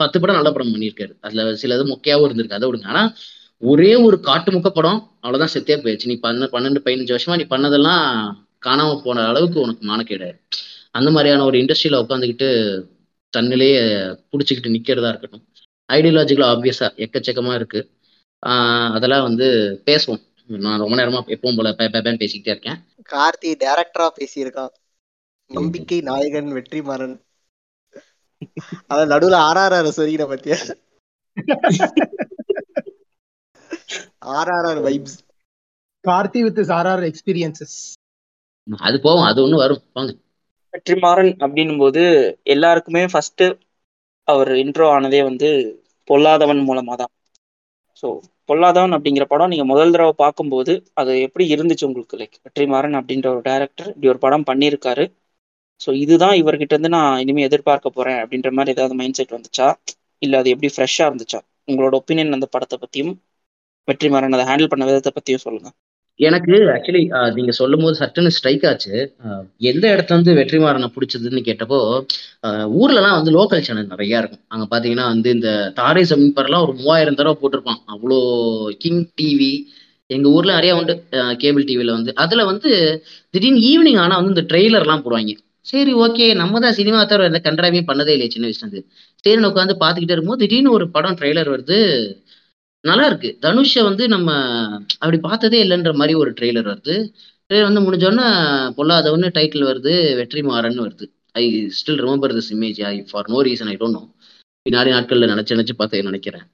பத்து படம் நல்ல படம் பண்ணியிருக்காரு. அதுல சிலது மொக்கையாவும் இருந்திருக்கு அதை விடுங்க. ஆனா ஒரே ஒரு காட்டு முக்க படம் அவ்வளவுதான் செத்தே போயிடுச்சு நீ பண்ண பன்னெண்டு பதினஞ்சு வருஷமா நீ பண்ணதெல்லாம் காணாம போன அளவுக்கு உனக்கு மானக்கேடாரு அந்த மாதிரியான ஒரு இண்டஸ்ட்ரியில உட்காந்துக்கிட்டு தன்னிலேயே பிடிச்சிக்கிட்டு நிக்கிறதா இருக்கட்டும். ஐடியாலஜிக்கல் ஆப்வியஸா எக்கச்சக்கமா இருக்கு. அதெல்லாம் வந்து பேசுவோம். நான் ரொம்ப நேரமா எப்பவும் போல பே பேசிக்கிட்டே இருக்கேன். கார்த்தி டைரக்டரா பேசியிருக்கான். நம்பிக்கை நாயகன் வெற்றிமாறன். அதான் நடுவுல ஆர்ஆர்ஆர் சொல்லிக்கிற பத்தியா? RRR vibes Karthi with RR experiences அது போவோம். அது ஒண்ணு வரும். வாங்க. வெற்றிமாறன் அப்படின்னும் போது எல்லாருக்குமே ஃபர்ஸ்ட் அவர் இன்ட்ரோ ஆனதே வந்து பொல்லாதவன் மூலமா தான் ஸோ பொல்லாதவன் அப்படிங்கிற படம் நீங்க முதல் தடவை பார்க்கும்போது அது எப்படி இருந்துச்சு உங்களுக்கு? லைக் வெற்றிமாறன் அப்படின்ற ஒரு டைரக்டர் இப்படி ஒரு படம் பண்ணியிருக்காரு. ஸோ இதுதான் இவர்கிட்ட இருந்து நான் இனிமே எதிர்பார்க்க போறேன் அப்படின்ற மாதிரி ஏதாவது மைண்ட் செட் வந்துச்சா? இல்ல அது எப்படி ஃப்ரெஷ்ஷா இருந்துச்சா? உங்களோட ஒப்பீனியன் அந்த படத்தை பத்தியும் வெற்றிமாறன் அதை ஹேண்டில் பண்ண விதத்தை பத்தியும் சொல்லுங்க. எனக்கு ஆக்சுவலி நீங்க சொல்லும் போது சட்டுன்னு ஸ்ட்ரைக் ஆச்சு. எந்த இடத்துல வந்து வெற்றிமாறனை பிடிச்சதுன்னு கேட்டப்போ ஊர்லலாம் வந்து லோக்கல் சேனல் நிறைய இருக்கும். அங்க பாத்தீங்கன்னா வந்து இந்த தாரை சமீபர்லாம் ஒரு மூவாயிரம் தடவை போட்டிருப்பான். அவ்வளோ கிங் டிவி எங்க ஊர்ல நிறைய உண்டு. கேபிள் டிவில வந்து. அதுல வந்து திடீர்னு ஈவினிங் ஆனா வந்து இந்த ட்ரெய்லர்லாம் போடுவாங்க. சரி ஓகே நம்ம தான் சினிமா தவிர எந்த கண்ட்ராவையும் பண்ணதே இல்லை சின்ன வயசுல இருந்து. சரின்னு உட்காந்து பார்த்துக்கிட்டே இருக்கும்போது திடீர்னு ஒரு படம் ட்ரெய்லர் வருது. நல்லா இருக்கு தனுஷை வந்து நம்ம அப்படி பார்த்ததே இல்லைன்ற மாதிரி ஒரு ட்ரெய்லர் வருது. ட்ரெய்லர் வந்து முடிஞ்சோன்னா பொல்லாதவன்னு டைட்டில் வருது வெற்றி மாறன் வருது. I still remember this image I for no reason I don't know பின்னாடி நாட்களில் நினச்சி நினச்சி பார்த்து நினைக்கிறேன்.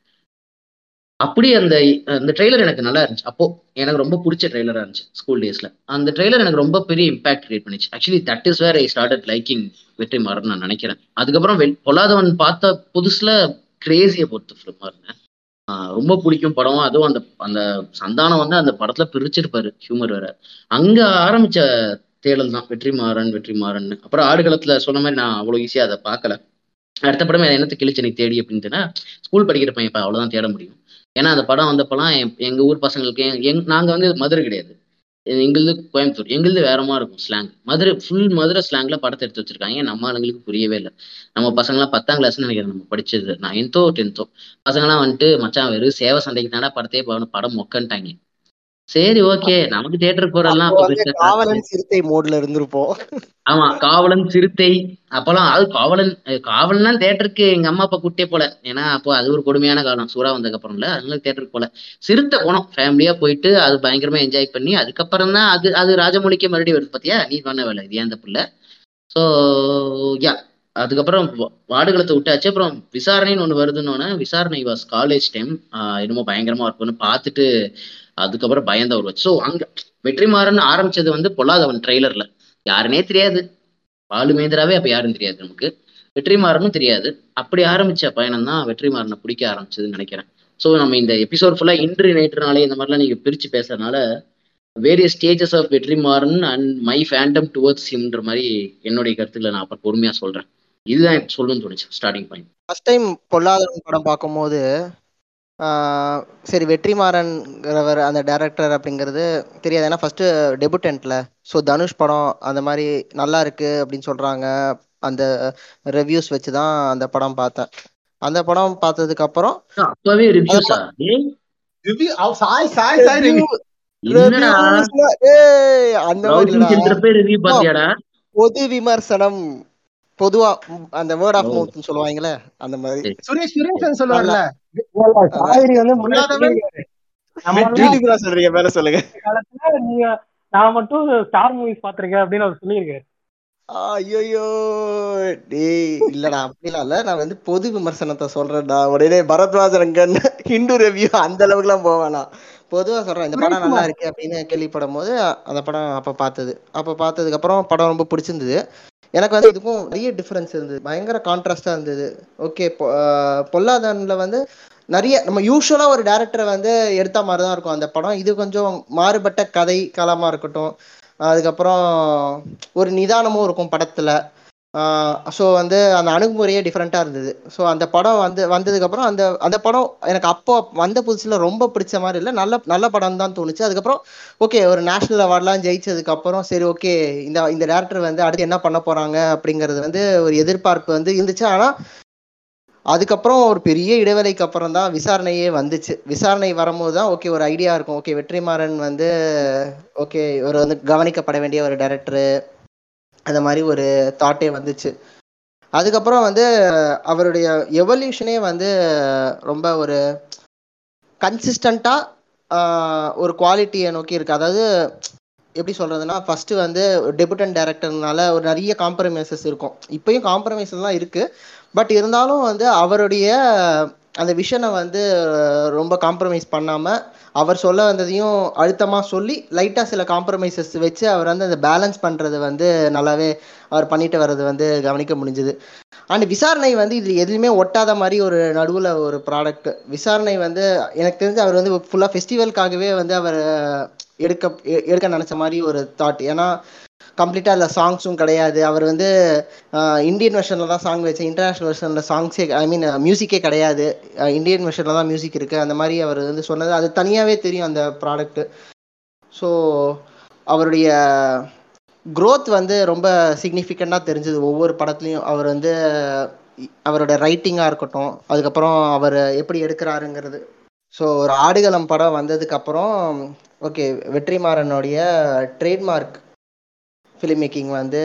அப்படியே அந்த அந்த ட்ரெய்லர் எனக்கு நல்லா இருந்துச்சு. அப்போ எனக்கு ரொம்ப பிடிச்ச ட்ரெய்லராக இருந்துச்சு ஸ்கூல் டேஸ்ல அந்த ட்ரெய்லர் எனக்கு ரொம்ப பெரிய இம்பாக்ட் கிரியேட் பண்ணிச்சு. Actually that is where I started liking Vetri Vetrimaaran நான் நினைக்கிறேன். அதுக்கப்புறம் வெ- பொல்லாதவன் பார்த்த புதுசுல கிரேசியை பொறுத்து ஃபிலிமா இருந்தேன் ரொம்ப பிடிக்கும் படம். அதுவும் அந்த அந்த சந்தானம் வந்து அந்த படத்துல பிரிச்சிருப்பாரு ஹியூமர் வேற. அங்க ஆரம்பிச்ச தேடல் தான் வெற்றிமாறன் வெற்றிமாறன் அப்புறம் ஆடுகளத்துல சொன்ன மாதிரி நான் அவ்வளவு ஈஸியா அதை பார்க்கல. அடுத்த படம் என்னத்தை கிழிச்சு நீ தேடி அப்படின்ட்டுனா ஸ்கூல் படிக்கிற பையன் இப்ப அவ்வளவுதான் தேட முடியும். ஏன்னா அந்த படம் வந்தப்பெல்லாம் என்- எங்க ஊர் பசங்களுக்கு எங் நாங்க வந்து மதுரை கிடையாது. எங்களுது கோயம்புத்தூர் எங்களுது வேறமா இருக்கும் ஸ்லாங் மதுரை ஃபுல் மதுரை ஸ்லாங்ல படத்தை எடுத்து வச்சிருக்காங்க. நம்ம ஆளுங்களுக்கு புரியவே இல்லை. நம்ம பசங்களாம் பத்தாம் கிளாஸ்னு நினைக்கிறேன் நம்ம படிச்சது. நைன்த்தோ டென்த்தோ பசங்களாம் வந்துட்டு மச்சான் வெறும் சேவை சண்டைக்கு தானே படத்தையே போகணும் படம் மொக்கன்ட்டாங்க. சரி ஓகே. நமக்கு தியேட்டருக்கு போறதெல்லாம் காவலன் சிறுத்தை மோட்ல இருந்திருப்போம். ஆமா காவலன் சிறுத்தை. அப்பெல்லாம் அது காவலன் அஹ் காவலன்லாம் தேட்டருக்கு எங்க அம்மா அப்பா கூட்டே போல. ஏன்னா அப்போ அது ஒரு கொடுமையான காலம். சூறா வந்ததுக்கு அப்புறம்ல அதனால தேட்டருக்கு போல. சிறுத்தை போனோம் ஃபேமிலியா போயிட்டு அது பயங்கரமா என்ஜாய் பண்ணி அதுக்கப்புறம் தான் அது அது ராஜமௌலிக்கே மறுபடியும் வருது பாத்தியா? நீ பண்ண வேலை இது ஏன் தப்பு ஸோ யா அதுக்கப்புறம் வாடுகளத்தை விட்டாச்சு. அப்புறம் விசாரணைன்னு ஒன்று வருதுன்னு விசாரணை வாஸ் காலேஜ் டைம் என்னமோ பயங்கரமா இருக்கும்னு பார்த்துட்டு அதுக்கப்புறம் பயந்த ஒரு ஸோ அங்க வெற்றிமாறன் ஆரம்பிச்சது வந்து பொல்லாதவன் ட்ரெய்லர்ல யாருனே தெரியாது. பாலுமேந்திராவே அப்ப யாரும் தெரியாது நமக்கு. வெற்றிமாறனும் தெரியாது. அப்படி ஆரம்பிச்ச பயணம் தான் வெற்றிமாறனை பிடிக்க ஆரம்பிச்சதுன்னு நினைக்கிறேன். ஸோ நம்ம இந்த எபிசோட் ஃபுல்லா இன்று நேற்று நாளே இந்த மாதிரிலாம் நீங்க பிரிச்சு பேசுறதுனால various stages of Vetrimaaran and my fandom towards ஹிம்ன்ற மாதிரி என்னுடைய கருத்துக்களை நான் அப்புறம் பொறுமையா சொல்றேன். இதுதான் எனக்கு சொல்லணும்னு தோணுச்சு starting point first time Polladhavan படம் பார்க்கும்போது சரி வெற்றிமாறன்கிறவர் அந்த டைரக்டர் அப்படிங்கிறது தெரியாது. ஏன்னா ஃபர்ஸ்ட் டெபுட்டன்ட்ல ஸோ தனுஷ் படம் அந்த மாதிரி நல்லா இருக்கு அப்படின்னு சொல்றாங்க. அந்த ரிவ்யூஸ் வச்சு தான் அந்த படம் பார்த்தேன். அந்த படம் பார்த்ததுக்கு அப்புறம் அப்பவே ரிவ்யூஸா ரிவ்யூ சாய் சாய் சாய் ரிவ்யூ அந்த மாதிரி பொது விமர்சனம். பொதுவா அந்த வேர்ட் ஆஃப் மவுத்னு சொல்லுவாங்களே அந்த மாதிரி. சரி. சுரேஷ் சுரேஷன் நல்லா சொல்லுவார்ல. காவேரி வந்து முன்னாடி சொல்றீங்க மேல சொல்லுங்க. நீங்க நான் மட்டும் ஸ்டார் மூவிஸ் பாத்திருக்கேன் அப்படின்னு அவர் சொல்லியிருக்காரு. ஐயோ டேய் இல்லடா அப்படிலாம் இல்ல. நான் வந்து பொது விமர்சனத்தை சொல்றேன்டா. உடனே பரத்வாஜரங்கன் ஹிந்து ரெவ்யூ அந்த அளவுக்குலாம் போவேனா பொதுவா சொல்றேன் இந்த படம் நல்லா இருக்கு அப்படின்னு கேள்விப்படும் போது அந்த படம் அப்ப பார்த்தது. அப்ப பார்த்ததுக்கு அப்புறம் படம் ரொம்ப பிடிச்சிருந்தது. எனக்கு வந்து இதுக்கும் நிறைய டிஃப்ரென்ஸ் இருந்தது. பயங்கர கான்ட்ராஸ்டா இருந்தது. ஓகே பொல்லாதன்ல வந்து நிறைய நம்ம யூஸ்வலா ஒரு டேரக்டரை வந்து எடுத்த மாதிரி தான் இருக்கும். அந்த படம் இது கொஞ்சம் மாறுபட்ட கதை களமா இருக்கட்டும். அதுக்கப்புறம் ஒரு நிதானமும் இருக்கும் படத்துல. ஸோ வந்து அந்த அணுகுமுறையே டிஃப்ரெண்ட்டாக இருந்தது. ஸோ அந்த படம் வந்து வந்ததுக்கப்புறம் அந்த அந்த படம் எனக்கு அப்போ வந்த புதுசில் ரொம்ப பிடிச்ச மாதிரி இல்லை நல்ல நல்ல படம் தான் தோணுச்சு. அதுக்கப்புறம் ஓகே ஒரு நேஷ்னல் அவார்ட்லாம் ஜெயிச்சதுக்கப்புறம் சரி ஓகே இந்த இந்த டேரக்டர் வந்து அடுத்து என்ன பண்ண போகிறாங்க அப்படிங்கிறது வந்து ஒரு எதிர்பார்ப்பு வந்து இருந்துச்சு. ஆனால் அதுக்கப்புறம் ஒரு பெரிய இடைவேளைக்கு அப்புறம் தான் விசாரணையே வந்துச்சு. விசாரணை வரும்போது தான் ஓகே ஒரு ஐடியா இருக்கும். ஓகே வெற்றிமாறன் வந்து ஓகே ஒரு வந்து கவனிக்கப்பட வேண்டிய ஒரு டேரக்டரு அந்த மாதிரி ஒரு தாட்டே வந்துச்சு. அதுக்கப்புறம் வந்து அவருடைய எவல்யூஷனே வந்து ரொம்ப ஒரு கன்சிஸ்டண்ட்டாக ஒரு குவாலிட்டியை நோக்கி இருக்கு. அதாவது எப்படி சொல்றதுன்னா ஃபர்ஸ்ட் வந்து டெபுட்டன் டேரக்டர்னால ஒரு நிறைய காம்ப்ரமைசஸ் இருக்கும். இப்பயும் காம்ப்ரமைசஸ்லாம் இருக்கு. பட் இருந்தாலும் வந்து அவருடைய அந்த விஷனை வந்து ரொம்ப காம்ப்ரமைஸ் பண்ணாமல் அவர் சொல்ல வந்ததையும் அழுத்தமாக சொல்லி லைட்டாக சில காம்ப்ரமைசஸ் வச்சு அவர் வந்து அந்த பேலன்ஸ் பண்ணுறது வந்து நல்லாவே அவர் பண்ணிட்டு வர்றது வந்து கவனிக்க முடிஞ்சுது. அண்ட் விசாரணை வந்து இது எதுவுமே ஒட்டாத மாதிரி ஒரு நடுவில் ஒரு ப்ராடக்ட் விசாரணை வந்து எனக்கு தெரிஞ்சு அவர் வந்து ஃபுல்லாக ஃபெஸ்டிவல்காகவே வந்து அவர் எடுக்க எ- எடுக்க நினச்ச மாதிரி ஒரு தாட் ஏன்னா கம்ப்ளீட்டாக அதில் சாங்ஸும் கிடையாது. அவர் வந்து இந்தியன் வெர்ஷனில் தான் சாங் வச்சு இன்டர்நேஷ்னல் வெர்ஷனில் சாங்ஸே ஐ மீன் மியூசிக்கே கிடையாது. இந்தியன் வெர்ஷனில் தான் மியூசிக் இருக்குது அந்த மாதிரி அவர் வந்து சொன்னது அது தனியாகவே தெரியும் அந்த ப்ராடக்ட்டு ஸோ அவருடைய க்ரோத் வந்து ரொம்ப சிக்னிஃபிகண்ட்டாக தெரிஞ்சது. ஒவ்வொரு படத்துலையும் அவர் வந்து அவரோட ரைட்டிங்காக இருக்கட்டும் அதுக்கப்புறம் அவர் எப்படி எடுக்கிறாருங்கிறது. ஸோ ஒரு ஆடுகளம் படம் வந்ததுக்கப்புறம் ஓகே வெற்றிமாறனுடைய ட்ரேட்மார்க் ஃபிலிம் மேக்கிங் வந்து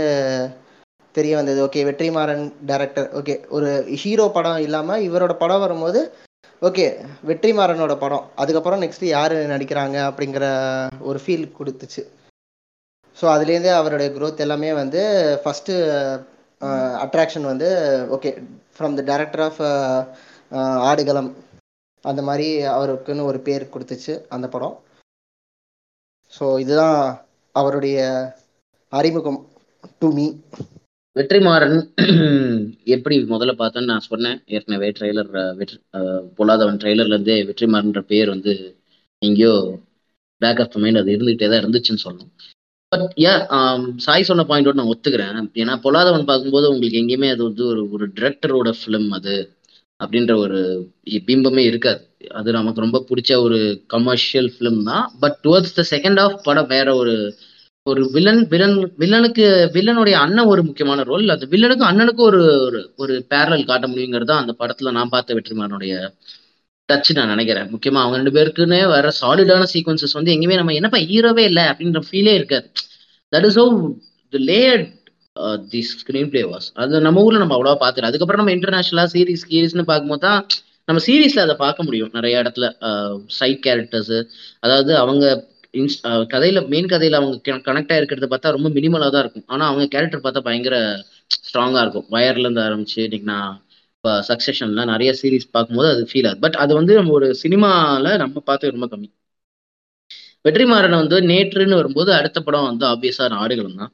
தெரிய வந்தது. ஓகே வெற்றிமாறன் டேரக்டர் ஓகே ஒரு ஹீரோ படம் இல்லாமல் இவரோட படம் வரும்போது ஓகே வெற்றிமாறனோட படம். அதுக்கப்புறம் நெக்ஸ்ட் யார் நடிக்கிறாங்க அப்படிங்கிற ஒரு ஃபீல் கொடுத்துச்சு. ஸோ அதுலேருந்தே அவருடைய க்ரோத் எல்லாமே வந்து ஃபஸ்ட்டு அட்ராக்ஷன் uh, வந்து okay from the director of Aadukalam. அந்த மாதிரி அவருக்குன்னு ஒரு பேர் கொடுத்துச்சு அந்த படம். ஸோ இதுதான் அவருடைய அறிமுகம் டு மீ வெற்றிமாறன் எப்படி முதல்ல பார்த்தேன்னு நான் சொன்னேன். ஏற்கனவே ட்ரெய்லர் வெற்றி பொல்லாதவன் ட்ரெய்லர்லேருந்தே வெற்றிமாறன்ற பேர் வந்து எங்கேயோ பேக் ஆஃப் மைண்ட் அது இருந்துகிட்டே தான் இருந்துச்சுன்னு சொல்லணும். பட் யா um, சாய் சொன்ன பாயிண்டோட நான் ஒத்துக்கிறேன். ஏன்னா பொல்லாதவன் பார்க்கும்போது உங்களுக்கு எங்கேயுமே அது வந்து ஒரு ஒரு டிரெக்டரோட ஃபிலிம் அது அப்படின்ற ஒரு பிம்பமே இருக்காது. அது நமக்கு ரொம்ப பிடிச்ச ஒரு கமர்ஷியல் ஃபிலிம் தான். But towards the second half படம் வேற ஒரு ஒரு வில்லன் வில்லன் வில்லனுக்கு வில்லனுடைய அண்ணன் ஒரு முக்கியமான ரோல் அந்த வில்லனுக்கும் அண்ணனுக்கும் ஒரு ஒரு ஒரு பேரல் காட்ட முடியுங்கிறது தான் அந்த படத்துல நான் பார்த்த வெற்றிமாறனுடைய டச் நான் நினைக்கிறேன். முக்கியமா அவங்க ரெண்டு பேருக்குன்னே வர சாலிடான சீக்வன்சஸ் வந்து எங்கேயுமே நம்ம என்னப்பா ஹீரோவே இல்லை அப்படின்ற ஃபீலே இருக்காது. That is how the layered the screenplay was அது நம்ம ஊர்ல நம்ம அவ்வளோவா பார்த்துட்டு அதுக்கப்புறம் நம்ம இன்டர்நேஷனலா சீரிஸ் சீரிஸ்னு பார்க்கும்போது தான் நம்ம சீரீஸ்ல அதை பார்க்க முடியும். நிறைய இடத்துல uh, சைட் கேரக்டர்ஸ் அதாவது அவங்க இன்ஸ்- கதையில மெயின் கதையில அவங்க கனெக்ட் ஆயிருக்கிறது பார்த்தா ரொம்ப மினிமலா தான் இருக்கும். ஆனா அவங்க கேரக்டர் பார்த்தா பயங்கர ஸ்ட்ராங்கா இருக்கும். வயர்ல இருந்து ஆரம்பிச்சு இன்னைக்கு நான் இப்போ சக்சஷன்ல நிறைய சீரிஸ் பார்க்கும்போது அது ஃபீல் ஆகுது. பட் அது வந்து நம்ம ஒரு சினிமால நம்ம பார்த்து ரொம்ப கம்மி. வெற்றிமாறன் வந்து நேற்றுன்னு வரும்போது அடுத்த படம் வந்து ஆப்வியஸா ஆடுகளம் தான்.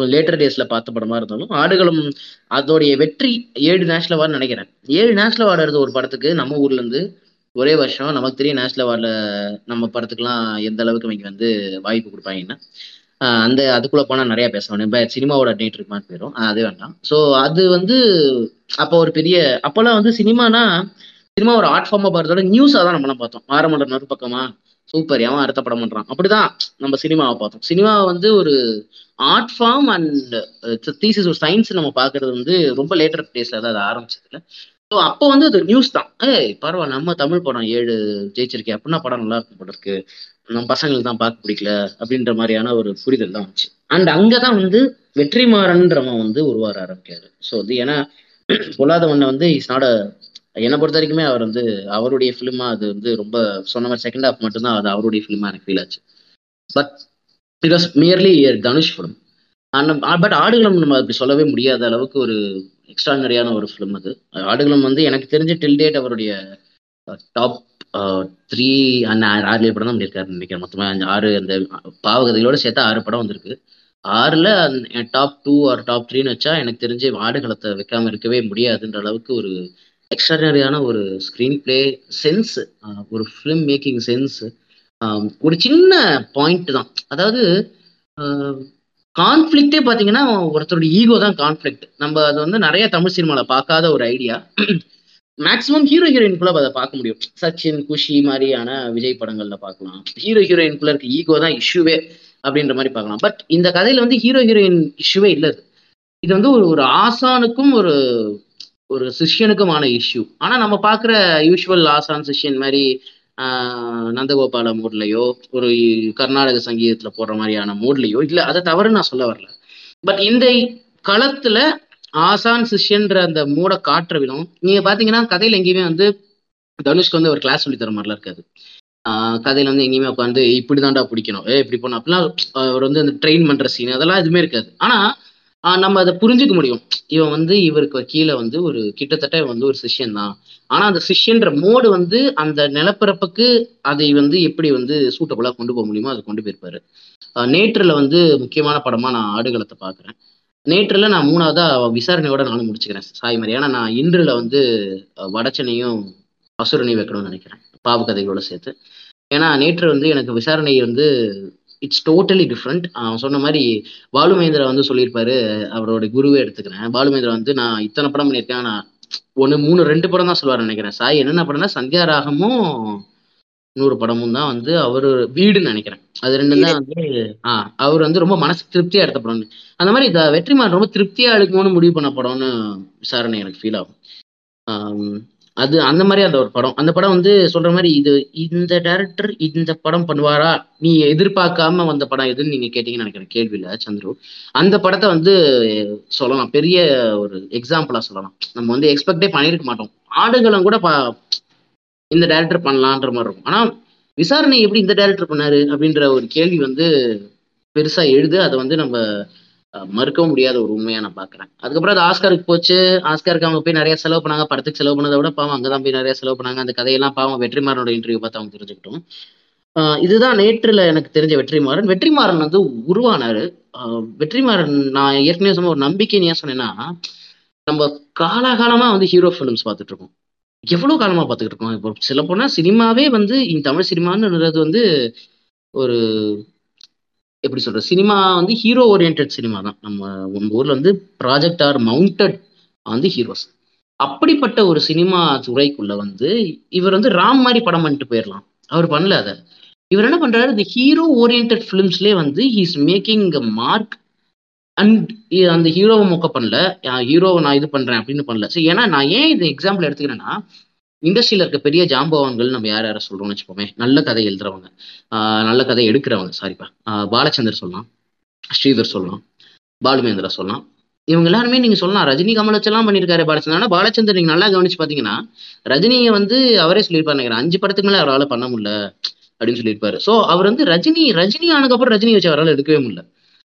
லேட்டர் டேஸ்ல பார்த்த படமா இருந்தாலும் ஆடுகளம் அதோடைய வெற்றி ஏழு நேஷனல் அவார்டு நினைக்கிறேன். ஏழு நேஷனல் அவார்டு ஒரு படத்துக்கு நம்ம ஊர்ல இருந்து ஒரே வருஷம் நமக்கு தெரியும் நேஷனல் அவார்டில் நம்ம படத்துக்குலாம் எந்த அளவுக்கு அவங்க வந்து வாய்ப்பு கொடுப்பாங்கன்னா. அந்த அதுக்குள்ள போனால் நிறைய பேசணும். இப்போ சினிமாவோட டேட் இருக்குமான்னு போயிடும் அது வேண்டாம். ஸோ அது வந்து அப்போ ஒரு பெரிய அப்போல்லாம் வந்து சினிமானா சினிமா ஒரு ஆர்ட் ஃபார்மாக பார்க்கறதோட நியூஸாக தான் நம்மளாம் பார்த்தோம். ஆரம்பண்ட நறுப்பக்கமா சூப்பர் எவன் அடுத்த படம் பண்றான்? அப்படிதான் நம்ம சினிமாவை பார்த்தோம். சினிமாவை வந்து ஒரு ஆர்ட் ஃபார்ம் அண்ட் தீசிஸ் ஒரு சயின்ஸ் நம்ம பார்க்கறது வந்து ரொம்ப லேட்டர் டேஸில் தான் அது ஆரம்பிச்சதுல. ஸோ அப்போ வந்து அது நியூஸ் தான். ஏய் பரவாயில்ல நம்ம தமிழ் படம் ஏழு ஜெயிச்சிருக்கேன் அப்படின்னா படம் நல்லா இருக்கும் இருக்கு. நம்ம பசங்களுக்கு தான் பார்க்க பிடிக்கல அப்படின்ற மாதிரியான ஒரு புரிதல் தான் வந்துச்சு. அண்ட் அங்கதான் வந்து வெற்றிமாறன்றவன் வந்து உருவார ஆரம்பிக்காரு ஸோ வந்து ஏன்னா பொல்லாதவண்ண வந்து இஸ் நாட என்னை பொறுத்த வரைக்குமே அவர் வந்து அவருடைய ஃபிலிமா அது வந்து ரொம்ப சொன்ன மாதிரி செகண்ட் ஹாஃப் மட்டும்தான் அது அவருடைய ஃபிலிமா எனக்கு ஃபீல் ஆச்சு. But it was merely Dhanush film but Aadukalam நம்ம அப்படி சொல்லவே முடியாத அளவுக்கு ஒரு எக்ஸ்ட்ரானரியான ஒரு ஃபிலிம் அது. ஆடுகளம் வந்து எனக்கு தெரிஞ்ச டில் டேட் அவருடைய டாப் த்ரீ அண்ட் ஆறு படம் தான் பண்ணியிருக்காரு நினைக்கிறேன். மொத்தமாக அந்த ஆறு அந்த பாவகதைகளோட சேர்த்து ஆறு படம் வந்திருக்கு. ஆறில் டாப் டூ ஆர் டாப் த்ரீன்னு வச்சா எனக்கு தெரிஞ்சு ஆடுகளத்தை வைக்காமல் இருக்கவே முடியாதுன்ற அளவுக்கு ஒரு எக்ஸ்ட்ரானரியான ஒரு ஸ்க்ரீன் பிளே சென்ஸ் ஒரு ஃபிலிம் மேக்கிங் சென்ஸ் ஒரு சின்ன பாயிண்ட் தான். அதாவது கான்ஃப்ளிக்டே பார்த்தீங்கன்னா ஒருத்தரோட ஈகோ தான் கான்ஃப்ளிக்ட் நம்ம அது வந்து நிறைய தமிழ் சினிமாவில் பார்க்காத ஒரு ஐடியா மேக்ஸிமம் ஹீரோ ஹீரோயின்குள்ள அதை பார்க்க முடியும். சச்சின் குஷி மாதிரியான விஜய் படங்கள்ல பார்க்கலாம். ஹீரோ ஹீரோயின்குள்ள இருக்க ஈகோ தான் இஷ்யூவே அப்படின்ற மாதிரி பார்க்கலாம். பட் இந்த கதையில வந்து ஹீரோ ஹீரோயின் இஷ்யூவே இல்லை இது. வந்து ஒரு ஒரு ஆசானுக்கும் ஒரு ஒரு சிஷ்யனுக்குமான இஷ்யூ ஆனா நம்ம பார்க்குற யூஷுவல் ஆசான் சிஷ்யன் மாதிரி நந்தகோபால மூட்லையோ ஒரு கர்நாடக சங்கீதத்துல போடுற மாதிரியான மூட்லையோ இல்ல அதை தவறு நான் சொல்ல வரல. பட் இந்த களத்துல ஆசான் சிஷ்யன்ற அந்த மூட காட்டுற விதம் நீங்க பாத்தீங்கன்னா கதையில எங்கேயுமே வந்து தனுஷ்க்கு வந்து ஒரு கிளாஸ் சொல்லி தர மாதிரிலாம் இருக்காது. ஆஹ் கதையில வந்து எங்கேயுமே உட்காந்து இப்படிதான்டா பிடிக்கணும். ஏ இப்படி போனோம் அப்படிலாம் அவர் வந்து அந்த ட்ரெயின் பண்ற சீன் அதெல்லாம் எதுவுமே இருக்காது. ஆனா நம்ம அதை புரிஞ்சுக்க முடியும். இவன் வந்து இவருக்கு கீழே வந்து ஒரு கிட்டத்தட்ட வந்து ஒரு சிஷ்யன் தான். ஆனா அந்த சிஷ்யன்ற மோடு வந்து அந்த நிலப்பரப்புக்கு அதை வந்து எப்படி வந்து சூட்டபுளா கொண்டு போக முடியுமோ அதை கொண்டு போயிருப்பாரு. நேற்றுல வந்து முக்கியமான படமா நான் ஆடுகளத்தை பாக்குறேன் நேற்றுல நான் மூணாவதா விசாரணையோட நானும் முடிச்சுக்கிறேன் சாய் மாதிரி. ஏன்னா நான் இன்றுல வந்து வடச்சனையும் அசுரனையும் வைக்கணும்னு நினைக்கிறேன் பாவு கதைகளோட சேர்த்து. ஏன்னா நேற்று வந்து எனக்கு விசாரணை வந்து இட்ஸ் டோட்டலி டிஃப்ரெண்ட் சொன்ன மாதிரி பாலு மகேந்திரா வந்து சொல்லியிருப்பாரு அவரோட குருவே எடுத்துக்கிறேன். பாலு மகேந்திரா வந்து நான் இத்தனை படம் பண்ணியிருக்கேன் நான் ஒன்று மூணு ரெண்டு படம் தான் சொல்லுவார் நினைக்கிறேன். சாய் என்னென்ன படம்னா சந்தியா ராகமும் நூறு படமும் தான் வந்து அவர் வீடுன்னு நினைக்கிறேன். அது ரெண்டும் தான் வந்து ஆ அவர் வந்து ரொம்ப மனசு திருப்தியா எடுத்த படம் அந்த மாதிரி இந்த வெற்றிமாறன் ரொம்ப திருப்தியா எடுக்கணும்னு முடிவு பண்ண படம்னு விசாரணை எனக்கு ஃபீல் ஆகும். அது அந்த மாதிரி அந்த ஒரு படம். அந்த படம் வந்து சொல்ற மாதிரி இது இந்த டேரக்டர் இந்த படம் பண்ணுவாரா? நீ எதிர்பார்க்காம வந்த படம் எதுன்னு நீங்க கேட்டீங்கன்னு நினைக்கிறேன். கேள்வியில சந்துரு. அந்த படத்தை வந்து சொல்லலாம். பெரிய ஒரு எக்ஸாம்பிளா சொல்லலாம். நம்ம வந்து எக்ஸ்பெக்டே பண்ணியிருக்க மாட்டோம். ஆடுகளும் கூட பா இந்த டேரக்டர் பண்ணலான்ற மாதிரி இருக்கும். ஆனா விசாரணை எப்படி இந்த டைரக்டர் பண்ணாரு அப்படின்ற ஒரு கேள்வி வந்து பெருசா எழுது. அதை வந்து நம்ம மறுக்க மறுக்கவும் முடியாத ஒரு உண்மையா நான் பாக்குறேன் அதுக்கப்புறம் அது ஆஸ்காருக்கு போச்சு. ஆஸ்காருக்கு அவங்க போய் நிறைய செலவு பண்ணாங்க. படத்துக்கு செலவு பண்ணதை விட பாவம் அங்கதான் போய் நிறைய செலவு பண்ணாங்க. அந்த கதையெல்லாம் பாவம் வெற்றிமாறனோட இன்டர்வியூ பார்த்து அவங்க தெரிஞ்சுக்கிட்டோம். இதுதான் நேற்றுல எனக்கு தெரிஞ்ச வெற்றிமாறன். வெற்றிமாறன் வந்து உருவானாரு. வெற்றிமாறன் நான் ஏற்கனவே சொன்ன ஒரு நம்பிக்கைன்னு ஏன் சொன்னேன்னா நம்ம காலாகாலமா வந்து ஹீரோ ஃபிலிம்ஸ் பார்த்துட்டு இருக்கோம் காலமாக காலமா பார்த்துக்கிட்டு இருக்கோம்? இப்போ சில போனால் சினிமாவே வந்து இந்த தமிழ் சினிமான்னுறது வந்து ஒரு எப்படி சொல்றது? சினிமா வந்து ஹீரோ ஓரியன்ட் சினிமா தான். நம்ம நம்ம ஊர்ல வந்து ப்ராஜெக்ட் ஆர் மவுண்டட் வந்து ஹீரோஸ் அப்படிப்பட்ட ஒரு சினிமா துறைக்குள்ள வந்து இவர் வந்து ராம் மாதிரி படம் பண்ணிட்டு போயிடலாம் அவர் பண்ணல அதை. இவர் என்ன பண்றாரு? இந்த ஹீரோ ஓரியன்ட் ஃபிலிம்ஸ்லேயே வந்து ஹீஸ் மேக்கிங் மார்க் அண்ட் அந்த ஹீரோவை மொக்க பண்ணல. ஹீரோவை நான் இது பண்றேன் அப்படின்னு பண்ணல. சரி ஏன்னா நான் ஏன் இந்த எக்ஸாம்பிள் எடுத்துக்கிறேன்னா இண்டஸ்ட்ரியில இருக்க பெரிய ஜாம்பவான்கள் நம்ம யார் யாரை சொல்றோம்னு வச்சுப்போமே நல்ல கதை எழுதுறவங்க ஆஹ் நல்ல கதை எடுக்கிறவங்க சாரிப்பா பாலச்சந்தர் சொல்லலாம் ஸ்ரீதர் சொல்லலாம் பாலுமேந்திரா சொல்லலாம். இவங்க எல்லாருமே நீங்க சொல்லலாம். ரஜினி கமல் வச்செல்லாம் பண்ணியிருக்காரு பாலச்சந்தர். ஆனா பாலச்சந்தர் நீங்க நல்லா கவனிச்சு பாத்தீங்கன்னா ரஜினியை வந்து அவரே சொல்லியிருப்பாரு நினைக்கிறேன். அஞ்சு படத்துக்கு மேலே அவரால் பண்ண முடியல அப்படின்னு சொல்லியிருப்பாரு. ஸோ அவர் வந்து ரஜினி ரஜினி ஆனதுக்கப்புறம் ரஜினி வச்சு அவரால் எடுக்கவே முடியல.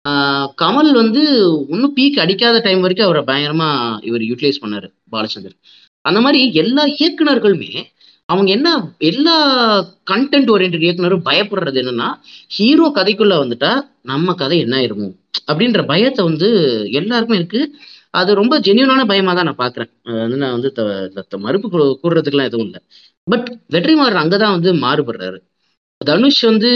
ஆஹ் கமல் வந்து இன்னும் பீக் அடிக்காத டைம் வரைக்கும் அவரை பயங்கரமா இவர் யூட்டிலைஸ் பண்ணாரு பாலச்சந்தர். அந்த மாதிரி எல்லா இயக்குனர்களுமே அவங்க என்ன எல்லா கண்டென்ட் ஓரியன்ட் இயக்குனரும் பயப்படுறது என்னன்னா ஹீரோ கதைக்குள்ள வந்துட்டா நம்ம கதை என்ன ஆயிருமோ? அப்படின்ற பயத்தை வந்து எல்லாருக்குமே இருக்கு. அது ரொம்ப ஜென்யூனான பயமா தான் நான் பாக்குறேன் வந்து நான் வந்து மறுப்பு கூ- கூறுறதுக்குலாம் எதுவும் இல்லை. பட் வெற்றிமாறன் அங்கதான் வந்து மாறுபடுறாரு. தனுஷ் வந்து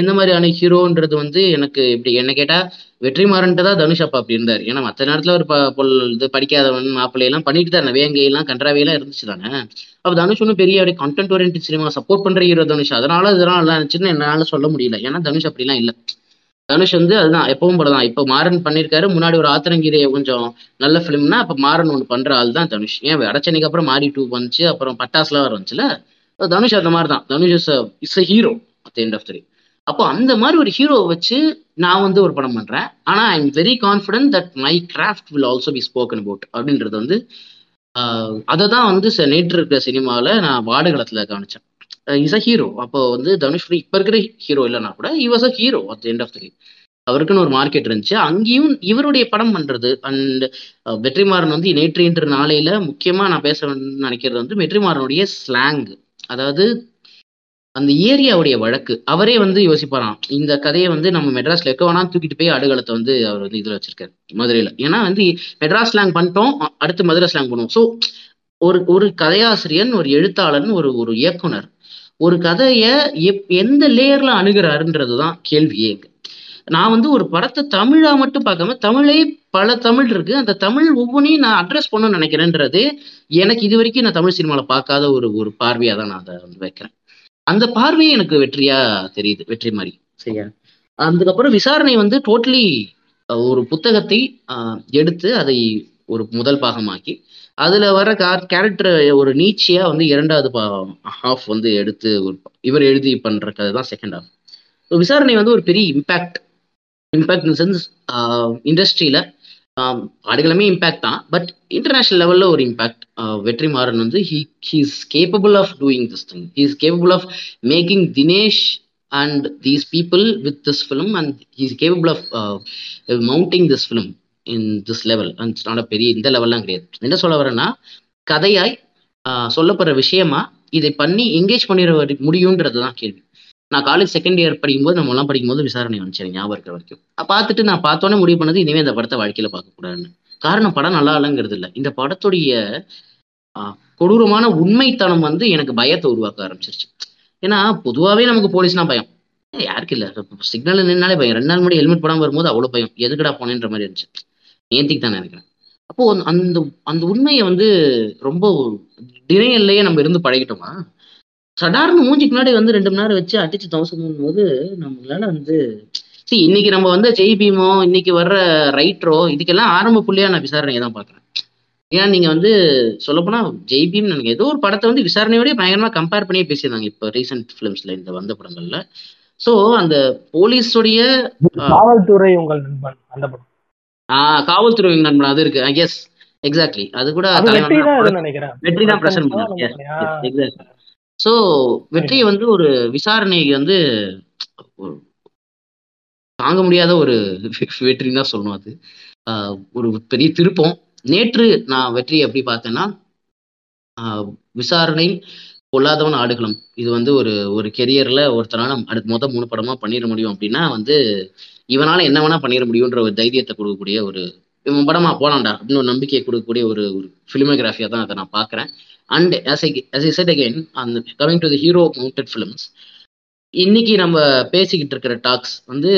எந்த மாதிரியான ஹீரோன்றது வந்து எனக்கு இப்படி என்ன கேட்டா வெற்றிமாறன்ட்டு தான் தனுஷ் அப்பா அப்படி இருந்தார். ஏன்னா மற்ற நேரத்துல ஒரு ப பொல் இது படிக்காதவன் மாப்பிள்ளை எல்லாம் பண்ணிட்டு தான் வேங்கையெல்லாம் கன்றாவையெல்லாம் இருந்துச்சு தானே. அப்ப தனுஷ் ஒன்றும் பெரிய அப்படியே கண்டென்ட் ஓரியன்ட் சினிமா சப்போர்ட் பண்ற ஹீரோ தனுஷ். அதனால இதெல்லாம் நல்லா இருந்துச்சுன்னு என்னால சொல்ல முடியல. ஏன்னா தனுஷ் அப்படிலாம் இல்லை. தனுஷ் வந்து அதுதான் எப்பவும் போல தான் இப்போ மாறன் பண்ணியிருக்காரு முன்னாடி ஒரு ஆத்திரங்கீரையை கொஞ்சம் நல்ல ஃபிலிம்னா அப்போ மாறன் ஒன்று பண்ற ஆள் தான் தனுஷ். ஏன் அடச்சனைக்கு அப்புறம் மாறி டூ வந்துச்சு. அப்புறம் பட்டாசுலாம் வந்துச்சுல. தனுஷ் அந்த மாதிரி தான் Dhanush is is a hero at end of the அப்போ அந்த மாதிரி ஒரு ஹீரோவை வச்சு நான் வந்து ஒரு படம் பண்றேன். ஆனா I am very confident that my craft will also be spoken about அப்படின்றது வந்து அதை தான் வந்து ச- நேற்று இருக்கிற சினிமாவில் நான் வாடுகளத்தில் கவனிச்சேன். இஸ் அ ஹீரோ அப்போ வந்து தனுஷ் இப்போ இருக்கிற ஹீரோ இல்லைனா கூட he a hero at end of the day அவருக்குன்னு ஒரு மார்க்கெட் இருந்துச்சு. அங்கேயும் இவருடைய படம் பண்றது அண்ட் வெற்றிமாறன் வந்து நேற்று இன்று நாளையில முக்கியமா நான் பேச நினைக்கிறது வந்து வெற்றிமாறனுடைய ஸ்லாங் அதாவது அந்த ஏரியாவுடைய வழக்கு. அவரே வந்து யோசிப்பாராம் இந்த கதையை வந்து நம்ம மெட்ராஸ்ல எக்க வேணா தூக்கிட்டு போய் அடுகளத்தை வந்து அவர் வந்து இதுல வச்சிருக்காரு மதுரையில. ஏன்னா வந்து மெட்ராஸ் ஸ்லாங் பண்ணிட்டோம் அடுத்து மதுரை ஸ்லாங் பண்ணுவோம். ஸோ ஒரு ஒரு கதையாசிரியன் ஒரு எழுத்தாளன் ஒரு ஒரு இயக்குனர் ஒரு கதையை எப் எந்த லேயர்ல அணுகிறாருன்றது தான் கேள்வியே நான் வந்து ஒரு படத்தை தமிழா மட்டும் பார்க்காம தமிழே பல தமிழ் இருக்கு. அந்த தமிழ் ஒவ்வொன்றையும் நான் அட்ரஸ் பண்ணணும்னு நினைக்கிறேன்றது எனக்கு இது வரைக்கும் நான் தமிழ் சினிமாவில் பார்க்காத ஒரு ஒரு பார்வையாக தான் நான் அதை வந்து வைக்கிறேன். அந்த பார்வையே எனக்கு வெற்றியா தெரியுது வெற்றி மாதிரி. சரியா? அதுக்கப்புறம் விசாரணை வந்து டோட்டலி ஒரு புத்தகத்தை எடுத்து அதை ஒரு முதல் பாகமாக்கி அதுல வர கேரக்டர் ஒரு நீச்சியா வந்து இரண்டாவது ஹாஃப் வந்து எடுத்து ஒரு இவர் எழுதி பண்ற கதை தான் செகண்ட் ஹாஃப் விசாரணை வந்து ஒரு பெரிய இம்பேக்ட் இம்பேக்ட் இன் சென்ஸ் இண்டஸ்ட்ரியில ஆடுகளுமே இம்பேக்ட் தான். பட் இன்டர்நேஷனல் லெவல்ல ஒரு இம்பேக்ட் வெற்றிமாறன் வந்து he he's capable of doing this thing he is capable of making Dinesh and these people with this film and he is capable of mounting this film in this level and not பெரிய இந்த லெவல்லாம் கிடையாது. என்ன சொல்ல வரேன்னா கதையாய் சொல்லப்படுற விஷயமா இதை பண்ணி எங்கேஜ் பண்ணிட முடியுன்றது தான் கேள்வி. நான் காலேஜ் செகண்ட் இயர் படிக்கும்போது நம்ம எல்லாம் படிக்கும்போது விசாரணை வந்துச்சு எனக்கு ஞாபகம் இருக்கிற வரைக்கும். பார்த்துட்டு நான் பார்த்தோன்னே முடிவு பண்ணது இனிமே இந்த படத்தை வாழ்க்கையில பார்க்கக்கூடாதுன்னு காரணம் படம் நல்லா இல்லைங்கிறது இல்லை. இந்த படத்துடைய கொடூரமான உண்மைத்தனம் வந்து எனக்கு பயத்தை உருவாக்க ஆரம்பிச்சிருச்சு. ஏன்னா பொதுவாகவே நமக்கு போலீஸ்னா பயம். யாருக்கு இல்லை? சிக்னல் நின்னாலே பயம். ரெண்டு நாள் முன்னாடி ஹெல்மெட் படம் வரும்போது அவ்வளோ பயம். எதுக்கடா போனேன்ற மாதிரி இருந்துச்சு. நேத்திக்கு தான் நினைக்கிறேன். அப்போ அந்த- அந்த அந்த உண்மையை வந்து ரொம்ப டினையல்லையே நம்ம இருந்து பழகிட்டோமா? சடார்னு மூஞ்சிக்கு முன்னாடி வந்து ரெண்டு மணி நேரம் வச்சு அடிச்சு தவசம் போது நம்மளால வந்து see இன்னைக்கு நம்ம வந்து ஜெய் பீமோ இன்னைக்கு வர்ற ரைட்டரோ இதுக்கெல்லாம் ஆரம்ப புள்ளியா நான் விசாரணையை தான் பாக்குறேன். ஏன்னா நீங்க வந்து சொல்லப்போனா ஜெய் பீம் எனக்கு ஏதோ ஒரு படத்தை வந்து விசாரணையோடய பயங்கரமா கம்பேர் பண்ணியே பேசியிருந்தாங்க இப்போ ரீசெண்ட் ஃபிலிம்ஸ்ல இந்த வந்த படங்கள்ல. சோ அந்த போலீஸுடைய காவல்துறை உங்கள் நண்பன் அந்த படம். ஆஹ் காவல்துறை நண்பன் அது இருக்கு. எஸ் எக்ஸாக்ட்லி அது கூட நினைக்கிறேன். வெற்றி தான் பிரசன்ட். எக்ஸாக்ட்லி ஸோ வெற்றியை வந்து ஒரு விசாரணை வந்து தாங்க முடியாத ஒரு வெற்றின்னு தான் சொல்லணும் அது. ஒரு பெரிய திருப்பம். நேற்று நான் வெற்றி எப்படி பார்த்தேன்னா ஆஹ் விசாரணை பொல்லாதவன் ஆடுகளம். இது வந்து ஒரு ஒரு கெரியர்ல ஒருத்தனால அடுத்த மொதல் மூணு படமா பண்ணிட முடியும் அப்படின்னா வந்து இவனால என்ன வேணா பண்ணிட முடியுன்ற ஒரு தைரியத்தை கொடுக்கக்கூடிய ஒரு இவன் படமா போலாம்டா அப்படின்னு ஒரு நம்பிக்கையை கொடுக்கக்கூடிய ஒரு ஒரு ஃபிலிமோகிராஃபியா தான் அதை நான் பார்க்குறேன். And as I as I said again அந்த coming to the hero mounted films இன்னைக்கு நம்ம பேசிக்கிட்டு இருக்கிற டாக்ஸ் வந்து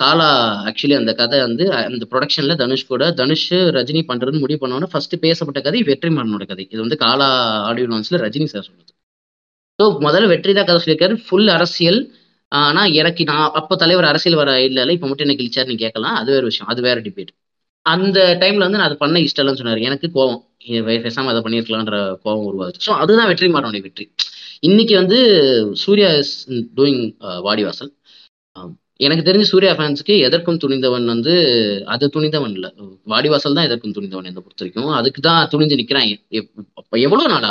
காலா ஆக்சுவலி அந்த கதை வந்து அந்த ப்ரொடக்ஷன்ல தனுஷ் கூட தனுஷ் ரஜினி பண்றதுன்னு முடிவு பண்ணோன்னா ஃபர்ஸ்ட் பேசப்பட்ட கதை வெற்றிமாறனோட கதை. இது வந்து காலா ஆடியோ லான்ச்ல ரஜினி சார் சொல்லுது ஸோ முதல்ல வெற்றி தான் கதை சொல்லியிருக்காரு. ஃபுல் அரசியல். ஆனா எனக்கு நான் அப்போ தலைவர் அரசியல் வர இல்லை இப்போ மட்டும் என்ன கிழிச்சாருன்னு கேட்கலாம். அது வேற விஷயம். அது வேற டிபேட் அந்த டைம்ல வந்து நான் அது பண்ண இஷ்டம் இல்லைன்னு எனக்கு கோவம். பேசாம அதை பண்ணியிருக்கலான்ற கோவம் உருவாச்சு ஸோ அதுதான் வெற்றி மாறனுடைய வெற்றி. இன்னைக்கு வந்து சூர்யா இஸ் டூயிங் வாடிவாசல். எனக்கு தெரிஞ்சு சூர்யா ஃபேன்ஸ்க்கு எதற்கும் துணிந்தவன் வந்து அது துணிந்தவன் இல்லை. வாடிவாசல் தான் எதற்கும் துணிந்தவன் என்னை பொறுத்த வரைக்கும். அதுக்கு தான் துணிஞ்சு நிற்கிறான் அப்போ எவ்வளோ நாளா?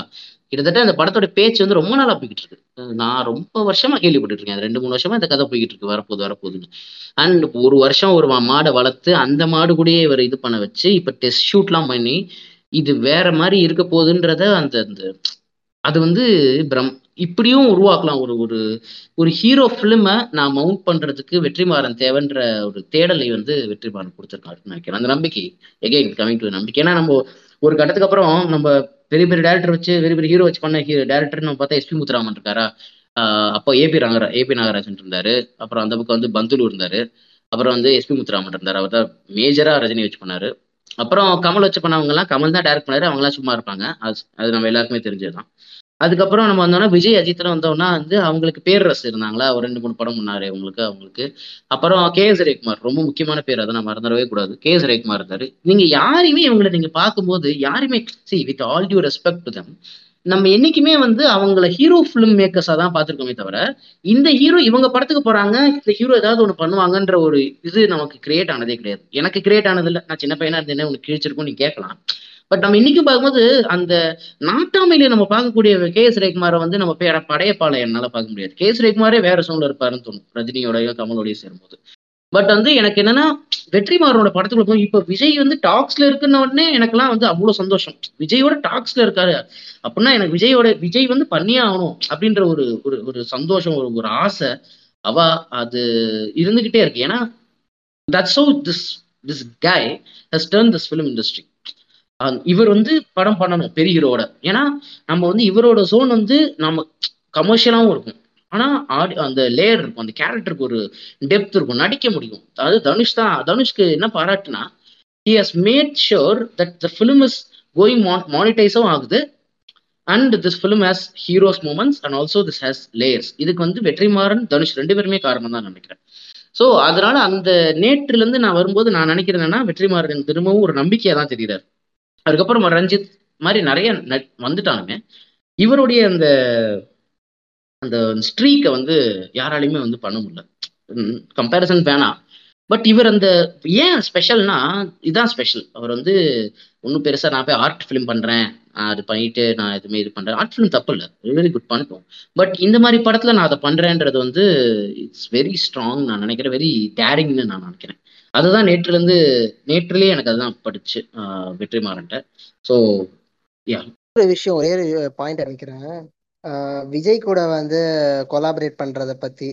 கிட்டத்தட்ட அந்த படத்தோட பேச்சு வந்து ரொம்ப நாளாக போய்கிட்டு இருக்கு. நான் ரொம்ப வருஷமா கேள்விப்பட்டு இருக்கேன். ரெண்டு மூணு வருஷமா இந்த கதை போய்கிட்டு இருக்கு. வரப்போகுது வரப்போகுதுன்னு. அண்ட் ஒரு வருஷம் ஒரு மாடை வளர்த்து அந்த மாடு கூடயே இவர் இது பண்ண வச்சு இப்போ டெஸ்ட் ஷூட்லாம் பண்ணி இது வேற மாதிரி இருக்க போகுதுன்றத அந்த அந்த அது வந்து பிரம் இப்படியும் உருவாக்கலாம். ஒரு ஒரு ஒரு ஹீரோ ஃபிலிமை நான் மவுண்ட் பண்றதுக்கு வெற்றிமாறன் தேவைன்ற ஒரு தேடலை வந்து வெற்றிமாறன் கொடுத்துருக்காருன்னு நினைக்கிறேன். அந்த நம்பிக்கை எகைன் கமிங் டு நம்பிக்கை. ஏன்னா நம்ம ஒரு கட்டத்துக்கு அப்புறம் நம்ம பெரிய பெரிய டேரக்டர் வச்சு பெரிய பெரிய ஹீரோ வச்சு பண்ண ஹீரோ டேரக்டர் நம்ம பார்த்தா எஸ்பி முத்துராமன் இருக்காரா? அப்போ ஏபி நாகரா ஏபி நாகராஜன் இருந்தாரு. அப்புறம் அந்த பக்கம் வந்து பந்துலு இருந்தாரு. அப்புறம் வந்து எஸ்பி முத்துராமன் இருந்தார். அவர் தான் மேஜரா ரஜினி வச்சு பண்ணாரு. அப்புறம் கமல் வச்சு பண்ணவங்கலாம் கமல் தான் டைரக்ட் பண்ணாரு அவங்களாம் சும்மா இருப்பாங்க. அது அது நம்ம எல்லாருக்குமே தெரிஞ்சதுதான். அதுக்கப்புறம் நம்ம வந்தோம்னா விஜய் அஜித்ல வந்தோம்னா வந்து அவங்களுக்கு பேர் ரஸ் இருந்தாங்களா ஒரு ரெண்டு மூணு படம் பண்ணாரு அவங்களுக்கு அவங்களுக்கு. அப்புறம் கே எஸ் ரவிக்குமார் ரொம்ப முக்கியமான பேர். அதை நான் மறந்துடவே கூடாது. கே எஸ் ரவிக்குமார் இருந்தாரு. நீங்க யாரையுமே இவங்களை நீங்க பார்க்கும்போது யாருமே see with all due respect to them நம்ம என்னைக்குமே வந்து அவங்கள ஹீரோ ஃபிலிம் மேக்கர்ஸா தான் பார்த்திருக்கோமே தவிர இந்த ஹீரோ இவங்க படத்துக்கு போறாங்க இந்த ஹீரோ ஏதாவது ஒண்ணு பண்ணுவாங்கன்ற ஒரு இது நமக்கு கிரியேட் ஆனதே கிடையாது. எனக்கு கிரியேட் ஆனது இல்ல. நான் சின்ன பையனா இருந்தேன் உனக்கு கிழிச்சிருக்கும் நீ கேட்கலாம். பட் நம்ம இன்னைக்கு பார்க்கும்போது அந்த நாட்டாமையில நம்ம பார்க்கக்கூடிய கே எஸ் ரவிக்குமாரை வந்து நம்ம பேர படையப்பாளை என்னால பார்க்க முடியாது. கே எஸ் ரவிக்குமாரே வேற சூழ்நிலை இருப்பாருன்னு தோணும். ரஜினியோடய கமலோடய சேரும்போது. பட் வந்து எனக்கு என்னன்னா வெற்றிமாறனோட படத்துக்குள்ள போய் இப்ப விஜய் வந்து டாக்ஸ்ல இருக்குன்ன உடனே எனக்கெல்லாம் வந்து அவ்வளவு சந்தோஷம். விஜயோட டாக்ஸ்ல இருக்காரு. அப்படின்னா எனக்கு விஜயோட விஜய் வந்து பண்ணியே ஆகணும் அப்படின்ற ஒரு ஒரு ஒரு சந்தோஷம் ஒரு ஒரு ஆசை அவ அது இருந்துகிட்டே இருக்கு. ஏன்னா that's how this this guy has turned this film industry இவர் வந்து படம் பண்ணணும் பெரிய ஹீரோட ஏன்னா நம்ம வந்து இவரோட சோன் வந்து நம்ம கமர்ஷியலாகவும் இருக்கும். ஆனா ஆடி அந்த லேயர் இருக்கும் அந்த கேரக்டருக்கு ஒரு டெப்த் இருக்கும் நடிக்க முடியும். அதாவது தனுஷ் தான் தனுஷ்க்கு என்ன பாராட்டுனா he has made sure that the film is going மானிட்டைஸும் ஆகுது. And this film has heroes moments and also this has layers இதுக்கு வந்து வெற்றிமாறன் தனுஷ் ரெண்டு பேருமே காரணம் தான் நினைக்கிறேன். ஸோ அதனால அந்த நேற்றுல இருந்து நான் வரும்போது நான் நினைக்கிறேன் என்னன்னா வெற்றிமாறன் திரும்பவும் ஒரு நம்பிக்கையாக தான் தெரியுறாரு அதுக்கப்புறம் ரஞ்சித் மாதிரி நிறைய நட்- வந்துட்டானுங்க. இவருடைய அந்த அந்த ஸ்ட்ரீக்கை வந்து யாராலையுமே வந்து பண்ண முடியல. கம்பேரிசன் வேணாம் பட் இவர் அந்த ஏன் ஸ்பெஷல்னா இதுதான் ஸ்பெஷல் அவர் வந்து ஒன்றும் பெருசாக நான் போய் ஆர்ட் ஃபிலிம் பண்ணுறேன் நான் அது பண்ணிட்டு நான் எதுவுமே இது பண்ணுறேன் ஆர்ட் ஃபிலிம் தப்பு இல்லை. வெரி குட் பண்ணிட்டோம். பட் இந்த மாதிரி படத்தில் நான் அதை பண்ணுறேன்றது வந்து இட்ஸ் வெரி ஸ்ட்ராங் நான் நினைக்கிறேன் வெரி டேரிங்னு நான் நினைக்கிறேன். அதுதான் நேற்றுலேருந்து நேற்றுலேயே எனக்கு அதுதான் படிச்சு வெற்றி வெற்றிமாறன்ட்ட. ஸோ ஒரு விஷயம் ஒரே பாயிண்ட் நினைக்கிறேன் விஜய் கூட வந்து கொலாபரேட் பண்றத பத்தி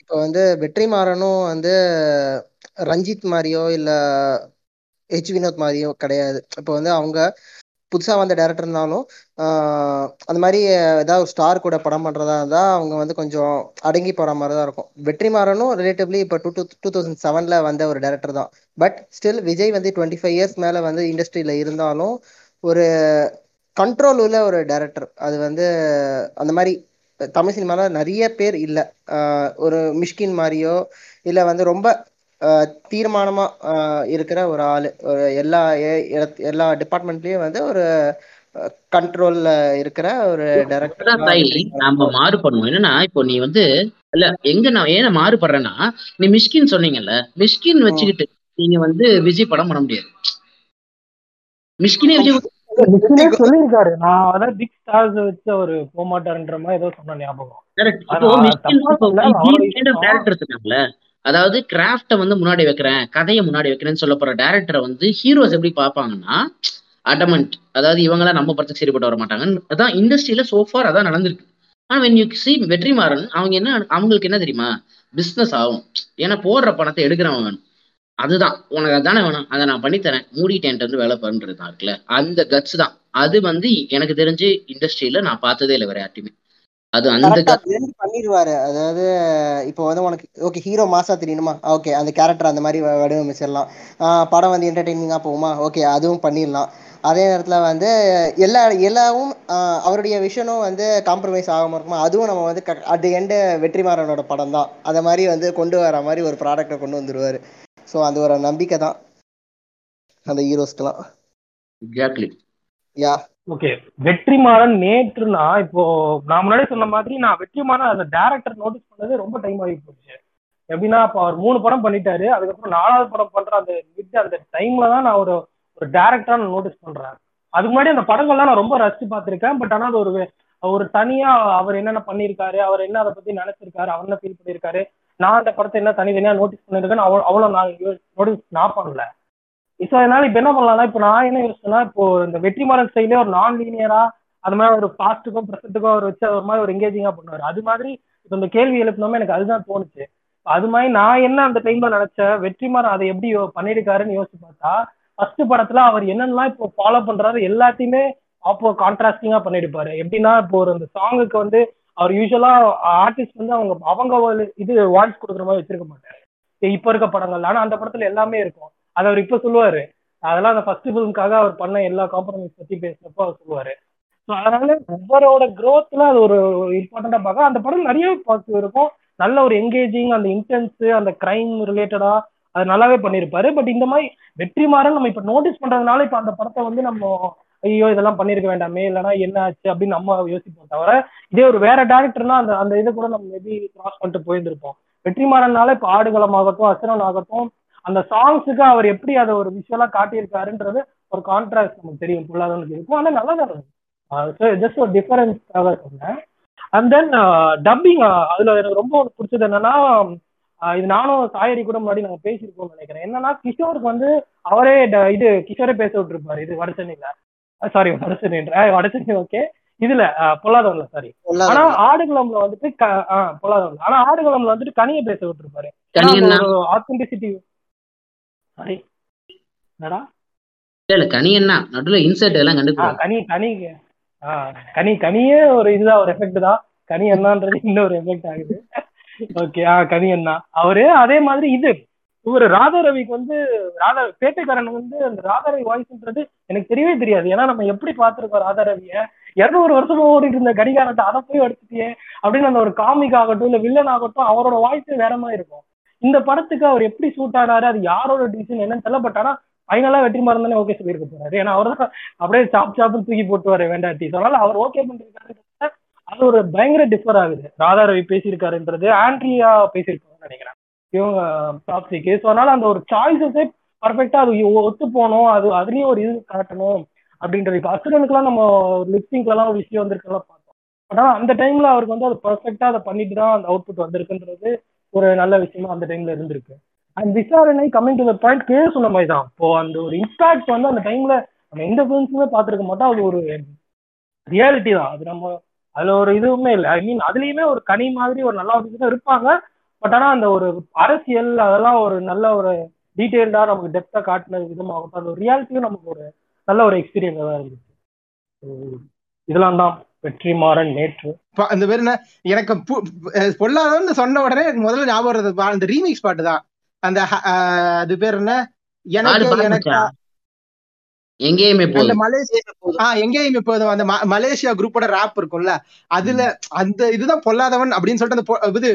இப்போ வந்து வெற்றிமாறனும் வந்து ரஞ்சித் மாதிரியோ இல்ல ஹெச் வினோத் மாதிரியோ கிடையாது. இப்போ வந்து அவங்க புதுசா வந்த டேரக்டர் இருந்தாலும் அந்த மாதிரி ஏதாவது ஸ்டார் கூட படம் பண்றதா இருந்தா அவங்க வந்து கொஞ்சம் அடங்கி போற மாதிரி தான் இருக்கும். வெற்றிமாறனும் ரிலேட்டிவ்லி இப்போ டூ டூ டூ தௌசண்ட் செவன்ல வந்த ஒரு டேரக்டர் தான். பட் ஸ்டில் விஜய் வந்து டுவெண்ட்டி ஃபைவ் இயர்ஸ் மேல வந்து இண்டஸ்ட்ரியில இருந்தாலும் ஒரு கண்ட்ரோல் உள்ள ஒரு டைரக்டர் அது வந்து அந்த மாதிரி தமிழ் சினிமால நிறைய பேர் இல்ல. ஒரு மிஷ்கின் மாதிரியோ இல்ல வந்து ரொம்ப ஆஹ் தீர்மானமா ஆஹ் இருக்கிற ஒரு ஆளு. ஒரு எல்லா எல்லா டிபார்ட்மெண்ட்லயும் வந்து ஒரு கண்ட்ரோல்ல இருக்கிற ஒரு டைரக்டர் அதான் சாய் நாம மாறு பண்ணுவோம் என்னன்னா இப்போ நீ வந்து இல்ல எங்க நான் ஏன் நான் மாறுபடுறேன்னா நீ மிஷ்கின் சொன்னீங்கல்ல மிஷ்கின் வச்சுக்கிட்டு நீங்க வந்து விஜய் படம் பண்ண முடியாது. மிஷ்கினே விஜய் மிஷ்கினே சொல்லியிருக்காரு. நான் அதான் பிக் ஸ்டார்ஸ் வச்சு அவரு போக மாட்டாருன்ற மாதிரி ஏதோ சொன்ன ஞாபகம். அதாவது கிராஃப்ட வந்து முன்னாடி வைக்கிறேன் கதையை முன்னாடி வைக்கிறேன்னு சொல்ல போற டேரக்டரை வந்து ஹீரோஸ் எப்படி பார்ப்பாங்கன்னா அடமண்ட் அதாவது இவங்களாம் நம்ம படத்துக்கு சரிப்பட்டு வர மாட்டாங்கன்னு அதான் இண்டஸ்ட்ரியில சோஃபார் அதான் நடந்திருக்கு. ஆனா when you see வெற்றிமாறன் அவங்க என்ன அவங்களுக்கு என்ன தெரியுமா? பிசினஸ் ஆகும். ஏன்னா போடுற பணத்தை எடுக்கிறவன் வேணும். அதுதான். உனக்கு அதானே வேணும்? அதை நான் பண்ணித்தரேன். மூடிட்டேன்ட்டு வந்து வேலை பண்றது தான் இருக்குல்ல? அந்த கட்ஸ் தான். அது வந்து எனக்கு தெரிஞ்சு இண்டஸ்ட்ரியில நான் பார்த்ததே இல்லை வேற யார்ட்டையுமே. அது அந்த பண்ணிடுவாரு அதாவது இப்போ வந்து உனக்கு ஓகே ஹீரோ மாசா தெரியணுமா? ஓகே அந்த கேரக்டர் அந்த மாதிரி வடிவமைச்சிடலாம். படம் வந்து என்டர்டெய்னிங்கா போகுமா? ஓகே அதுவும் பண்ணிடலாம். அதே நேரத்துல வந்து எல்லா எல்லாவும் அவருடைய விஷனும் வந்து காம்ப்ரமைஸ் ஆகாம இருக்குமா? அதுவும் நம்ம வந்து அட் எண்டு வெற்றிமாறனோட படம் தான். அந்த மாதிரி வந்து கொண்டு வர மாதிரி ஒரு ப்ராடக்டை கொண்டு வந்துருவாரு. ஸோ அந்த ஒரு நம்பிக்கை தான். அந்த ஹீரோஸ்க்கெல்லாம் exactly. யா ஓகே வெற்றிமாறன் நேற்றுனா இப்போ நான் முன்னாடி சொன்ன மாதிரி நான் வெற்றிமாறன் அந்த டேரக்டர் நோட்டீஸ் பண்ணது ரொம்ப டைம் ஆகி போச்சு. எப்படின்னா இப்போ அவர் மூணு படம் பண்ணிட்டாரு. அதுக்கப்புறம் நாலாவது படம் பண்ற அந்த வித் அந்த டைம்ல தான் நான் ஒரு ஒரு டேரக்டரா நான் நோட்டீஸ் பண்றேன். அதுக்கு முன்னாடி அந்த படங்கள்லாம் நான் ரொம்ப ரசிச்சு பார்த்திருக்கேன். பட் ஆனால் அது ஒரு ஒரு தனியா அவர் என்னென்ன பண்ணியிருக்காரு அவர் என்ன அதை பத்தி நினைச்சிருக்காரு அவர் என்ன ஃபீல் பண்ணியிருக்காரு. நான் அந்த படத்தை என்ன தனித்தனியா நோட்டீஸ் பண்ணிருக்கேன்னு அவ்வளோ அவ்வளோ நான் நோட்டீஸ் நான் பண்ணல. ஸோ அதனால இப்போ என்ன பண்ணலாம்னா இப்போ நான் என்ன யோசிச்சேன்னா இப்போ இந்த வெற்றிமாறன் ஸ்டைலே ஒரு நான் லீனியரா அது மாதிரி ஒரு பாஸ்ட்டுக்கும் ப்ரெசென்ட்டுக்கும் அவர் வச்சு ஒரு மாதிரி ஒரு எங்கேஜிங்கா பண்ணுவார். அது மாதிரி இப்போ இந்த கேள்வி எழுப்பினோமே எனக்கு அதுதான் தோணுச்சு. அது மாதிரி நான் என்ன அந்த டைம்ல நினைச்சேன் வெற்றிமாறன் அதை எப்படி பண்ணிருக்காருன்னு பண்ணியிருக்காருன்னு யோசிச்சு பார்த்தா ஃபர்ஸ்ட் படத்துல அவர் என்னென்னலாம் இப்போ ஃபாலோ பண்றாரு எல்லாத்தையுமே அப்போ கான்ட்ராஸ்டிங்கா பண்ணிருப்பாரு எப்படின்னா இப்போ ஒரு அந்த சாங்குக்கு வந்து அவர் யூஸ்வலா ஆர்டிஸ்ட் வந்து அவங்க அவங்க இது வாய்ஸ் கொடுக்குற மாதிரி வச்சிருக்க மாட்டாரு. இப்ப இருக்க படங்கள்ல. ஆனா அந்த படத்துல எல்லாமே இருக்கும். அதை அவர் இப்ப சொல்லுவாரு. அதெல்லாம் அந்த ஃபர்ஸ்ட் ஃபிலிம்காக அவர் பண்ண எல்லா காம்ப்ரமைஸ் பத்தி பேசுறப்போ அவர் சொல்லுவாரு. ஸோ அதனால ஒவ்வொருவோட க்ரோத்ல அது ஒரு இம்பார்ட்டண்டா பார்க்க. அந்த படம் நிறைய பாசிட்டிவ் இருக்கும். நல்ல ஒரு என்கேஜிங் அந்த இன்டென்ஸ் அந்த கிரைம் ரிலேட்டடா அது நல்லாவே பண்ணியிருப்பாரு பட் இந்த மாதிரி வெற்றிமாறன் நம்ம இப்ப நோட்டீஸ் பண்றதுனால இப்ப அந்த படத்தை வந்து நம்ம ஐயோ இதெல்லாம் பண்ணிருக்க வேண்டாமே இல்லைன்னா என்ன ஆச்சு அப்படின்னு நம்ம யோசிப்போம் தவிர இதே ஒரு வேற டேரக்டர்னா அந்த அந்த இதை கூட நம்ம மேபி கிராஸ் பண்ணிட்டு போயிருந்திருப்போம். வெற்றிமாறனால இப்போ ஆடுகளம் ஆகட்டும் அசுரன் ஆகட்டும் அந்த சாங்ஸுக்கு அவர் எப்படி அதை ஒரு விஷுவலா காட்டியிருக்காருன்றது ஒரு கான்ட்ராஸ்ட் நமக்கு தெரியும். பொல்லாதவனுக்கு இருக்கும். ஆனால் நல்லா தான் இருக்கும். ஜஸ்ட் ஒரு டிஃபரன்ஸ்க்காக சொன்னேன். அண்ட் தென் டப்பிங் அதுல எனக்கு ரொம்ப பிடிச்சது என்னன்னா இது நானும் சாயரி கூட முன்னாடி நாங்க பேசியிருக்கோம்னு நினைக்கிறேன். என்னன்னா கிஷோருக்கு வந்து அவரே ட- இது கிஷோரே பேச விட்டுருப்பாரு இது வடசென்னையில சாரி வடசென்னை வடசென்னை ஓகே இதுல பொல்லாதவன்ல சாரி ஆனா ஆடுகளம்ல வந்துட்டு பொல்லாதவன்ல ஆனா ஆடுகளம்ல வந்துட்டு கனியை பேச விட்டுருப்பாரு. ஆத்தென்டிசிட்டி சாரி என்னடா? இல்ல இல்ல கனியண்ணா நடுவுல இன்சர்ட் எல்லாம் ஆ கண்டுக்கூடாது கனி கனி கனி கனியே ஒரு இதுதான் ஒரு எஃபெக்ட் தான். கனி என்னன்றது இன்னொரு எஃபெக்ட் ஆகுது. ஓகே ஆ கனி அண்ணா அவரு அதே மாதிரி இது. இவர் ராதா ரவிக்கு வந்து ராதா பேட்டைக்காரன் வந்து அந்த ராதா ரவி வாய்ஸ்ன்றது எனக்கு தெரியவே தெரியாது. ஏன்னா நம்ம எப்படி பார்த்துருக்கோம் ராதா ரவிய? இருநூறு வருஷமா ஓடிட்டு இருந்த கடிகாரத்தை அதை போய் எடுத்துட்டியே அப்படின்னு அந்த ஒரு காமிக் ஆகட்டும் இல்ல வில்லன் ஆகட்டும் அவரோட வாய்ஸ் வேற மாதிரி இருக்கும். இந்த படத்துக்கு அவர் எப்படி சூட் ஆனாரு அது யாரோட டிசிஷன் என்னன்னு தெரியல பட் ஆனா ஃபைனலா வெற்றி மாறந்தானே ஓகே சொல்லியிருக்க போறாரு. ஏன்னா அவர் தான் அப்படியே சாப் சாப்னு தூக்கி போட்டு வர வேண்டாட்டி அதனால அவர் ஓகே பண்ணிருக்காரு அது ஒரு பயங்கர டிஃபர் ஆகுது. ராதா ரவி பேசியிருக்காருன்றது ஆண்ட்ரியா பேசியிருக்காருன்னு நினைக்கிறேன். இவங்க டாப்ஸிக்கு ஸோ அதனால அந்த ஒரு சாய்ஸஸே பர்ஃபெக்டா அது ஒத்து போகணும். அது அதுலயும் ஒரு இது காட்டணும் அப்படின்றது. இப்போ அசுரனுக்குலாம் நம்ம லிப்ஸிங்க்லாம் ஒரு விஷயம் வந்திருக்கலாம் பார்த்தோம். பட் ஆனால் அந்த டைம்ல அவருக்கு வந்து அது பர்ஃபெக்டா அதை பண்ணிட்டு தான் அந்த அவுட்புட் வந்திருக்குன்றது ஒரு நல்ல விஷயமா அந்த டைம்ல இருந்திருக்கு. And Visaranai coming to the point K சொன்ன மாதிரி தான். இப்போ அந்த ஒரு இம்பாக்ட் வந்து அந்த டைம்ல நம்ம எந்த ஃபிலிம்ஸுமே பார்த்துருக்க மாட்டோம். அது ஒரு ரியாலிட்டி தான். அது நம்ம அதுல ஒரு இதுவுமே இல்லை. ஐ மீன் அதுலயுமே ஒரு கனி மாதிரி ஒரு நல்ல ஆஃபீஸர் இருப்பாங்க. பட் ஆனா அந்த ஒரு அரசியல் அதெல்லாம் ஒரு நல்ல ஒரு டீட்டெயில்டா நமக்கு டெப்தா காட்டின விதமாகட்டும் அந்த ஒரு ரியாலிட்டியும் நமக்கு ஒரு நல்ல ஒரு எக்ஸ்பீரியன்ஸ் தான் இருந்துச்சு. இதெல்லாம் தான் வெற்றிமாறன் நேற்று. ப- அந்த பேர் என்ன? எனக்கு பொல்லாதவன்னு சொன்ன உடனே எனக்கு முதல்ல ஞாபகம் அந்த ரீமிக்ஸ் பாட்டு தான். அந்த அது பேர் என்ன? எனக்கு எனக்கு எங்கேயுமே போதும் மலேசியா ஆஹ் எங்கேயும் இப்போதும் அந்த மலேசியா குரூப்போட ரேப் இருக்கும்ல அதுல அந்த இதுதான் பொல்லாதவன் அப்படின்னு சொல்லிட்டு அந்த இது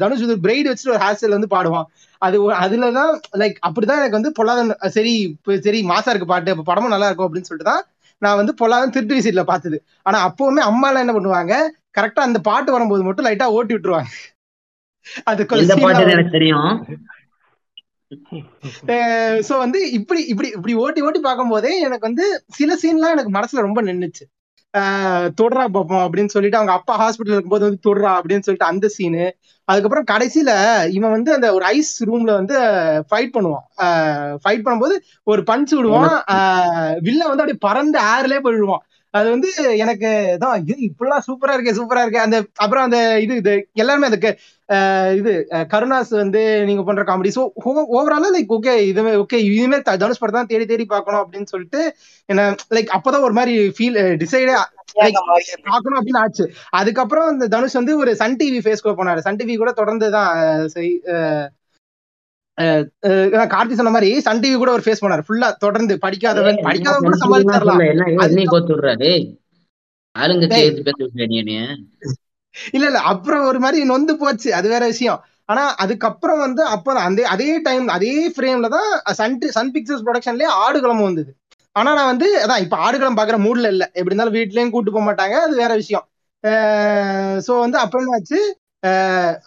தனுஷ் இது பிரைட் வச்சுட்டு ஒரு ஹேர் வந்து பாடுவான். அது அதுலதான் லைக் அப்படிதான் எனக்கு வந்து பொல்லாதவன் சரி இப்ப சரி மாசா இருக்கு பாட்டு அப்ப படமும் நல்லா இருக்கும் அப்படின்னு சொல்லிட்டு தான் நான் வந்து பொல்லாதவன் திருட்டு விசிட்ல பார்த்தது. ஆனா அப்பவுமே அம்மா எல்லாம் என்ன பண்ணுவாங்க கரெக்டா அந்த பாட்டு வரும்போது மட்டும் லைட்டா ஓட்டி விட்டுருவாங்க. அது தெரியும். சோ வந்து இப்படி இப்படி இப்படி ஓட்டி ஓட்டி பார்க்கும்போதே எனக்கு வந்து சில சீன்லாம் எனக்கு மனசுல ரொம்ப நின்னுச்சு. ஆஹ் தொடுறா பாப்போம் அப்படின்னு சொல்லிட்டு அவங்க அப்பா ஹாஸ்பிட்டல் இருக்கும்போது வந்து தொடுறா அப்படின்னு சொல்லிட்டு அந்த சீனு அதுக்கப்புறம் கடைசியில இவன் வந்து அந்த ஒரு ஐஸ் ரூம்ல வந்து ஃபைட் பண்ணுவான். ஃபைட் பண்ணும்போது ஒரு பஞ்ச் விடுவான். வில்ல வந்து அப்படியே பறந்து ஏர்லயே போயிடுவான். அது வந்து எனக்கு தான் இது இப்படிலாம் சூப்பரா இருக்கே சூப்பரா இருக்கே. அந்த அப்புறம் அந்த இது இது எல்லாருமே அந்த க- ஆஹ் இது கருணாஸ் வந்து நீங்க பண்ற காமெடி ஸோ ஓவராலா லைக் ஓகே இதுவே ஓகே இனிமே த- தனுஷ் படம் தான் தேடி தேடி பார்க்கணும் அப்படின்னு சொல்லிட்டு என்ன லைக் அப்பதான் ஒரு மாதிரி ஃபீல் டிசைடே பார்க்கணும் அப்படின்னு ஆச்சு. அதுக்கப்புறம் இந்த தனுஷ் வந்து ஒரு சன் டிவி ஃபேஸ்க்குள்ள போனாரு சன் டிவி கூட தொடர்ந்து தான் கார்த்தி சொன்ன மாதிரி சன் டிவி கூட ஒரு ஃபேஸ் பண்ணாரு. ஃபுல்லா தொடர்ந்து படிக்காதவன் படிக்காதவன் கூட சமாளிச்சு தரலாம் என்ன இவன் என்னைய கோத்து விடுறா டேய் ஆளுங்க இல்ல இல்ல அப்புறம் ஒரு மாதிரி நொந்து போச்சு. அது வேற விஷயம். ஆனா அதுக்கப்புறம் வந்து அப்ப அந்த அதே டைம் அதே ஃப்ரேம்ல தான் சன் சன் பிக்சர்ஸ் ப்ரொடக்ஷன்லயே ஆடுகளமும் வந்தது. ஆனா நான் வந்து அதான் இப்ப ஆடுகளம் பாக்குற மூட்ல இல்ல. எப்படி இருந்தாலும் வீட்லயும் கூட்டு போக மாட்டாங்க. அது வேற விஷயம். சோ வந்து அப்புறம் என்ன ஆச்சு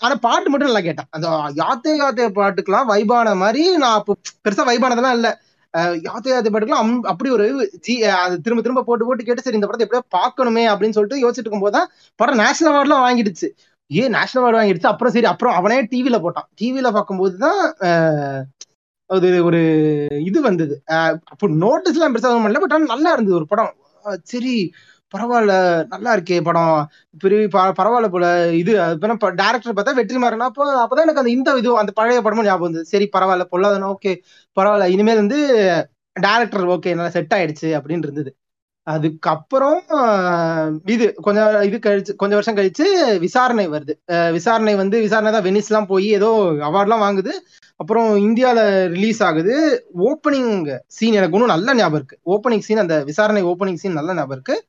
ஆனா பாட்டு மட்டும் நல்லா கேட்டேன். அந்த யாத்தே யாத்தே பாட்டுக்கெல்லாம் வைபான மாதிரி நான் அப்போ பெருசா வைபானதெல்லாம் இல்லை. அஹ் யாத்தே அம்- அப்படி ஒரு ஜி அது திரும்ப திரும்ப போட்டு போட்டு கேட்டு சரி இந்த படத்தை எப்படியோ பார்க்கணுமே அப்படின்னு சொல்லிட்டு யோசிச்சுட்டு இருக்கும்போது தான் படம் நேஷனல் அவார்ட்லாம் வாங்கிடுச்சு. ஏன் நேஷனல் அவார்டு வாங்கிடுச்சு? அப்புறம் சரி அப்புறம் அவனே டிவியில போட்டான். டிவியில பார்க்கும்போது தான் அஹ், அது ஒரு இது வந்தது. அஹ், அப்போ நோட்டீஸ் எல்லாம் பெருசாக பண்ணல பட் ஆனால் நல்லா இருந்தது ஒரு படம். சரி பரவாயில்ல நல்லா இருக்கே படம். பெரிய ப- பரவாயில்ல போல. இது டேரக்டர் பார்த்தா வெற்றிமாறன் அப்போ அப்பதான் எனக்கு அந்த இந்த இது அந்த பழைய படமும் ஞாபகம் வந்து சரி பரவாயில்ல பொல்லாதனா ஓகே பரவாயில்ல. இனிமேல் வந்து டேரக்டர் ஓகே நல்லா செட் ஆயிடுச்சு அப்படின்னு இருந்தது. அதுக்கப்புறம் இது கொஞ்சம் இது கழிச்சு கொஞ்சம் வருஷம் கழிச்சு விசாரணை வருது. விசாரணை வந்து விசாரணை தான் வெனிஸ்லாம் போய் ஏதோ அவார்ட்லாம் வாங்குது. அப்புறம் இந்தியாவில் ரிலீஸ் ஆகுது. ஓப்பனிங் சீன் எனக்கு ஒன்றும் நல்ல ஞாபகம் இருக்கு. ஓப்பனிங் சீன் அந்த விசாரணை ஓப்பனிங் சீன் நல்ல ஞாபகம் இருக்கு.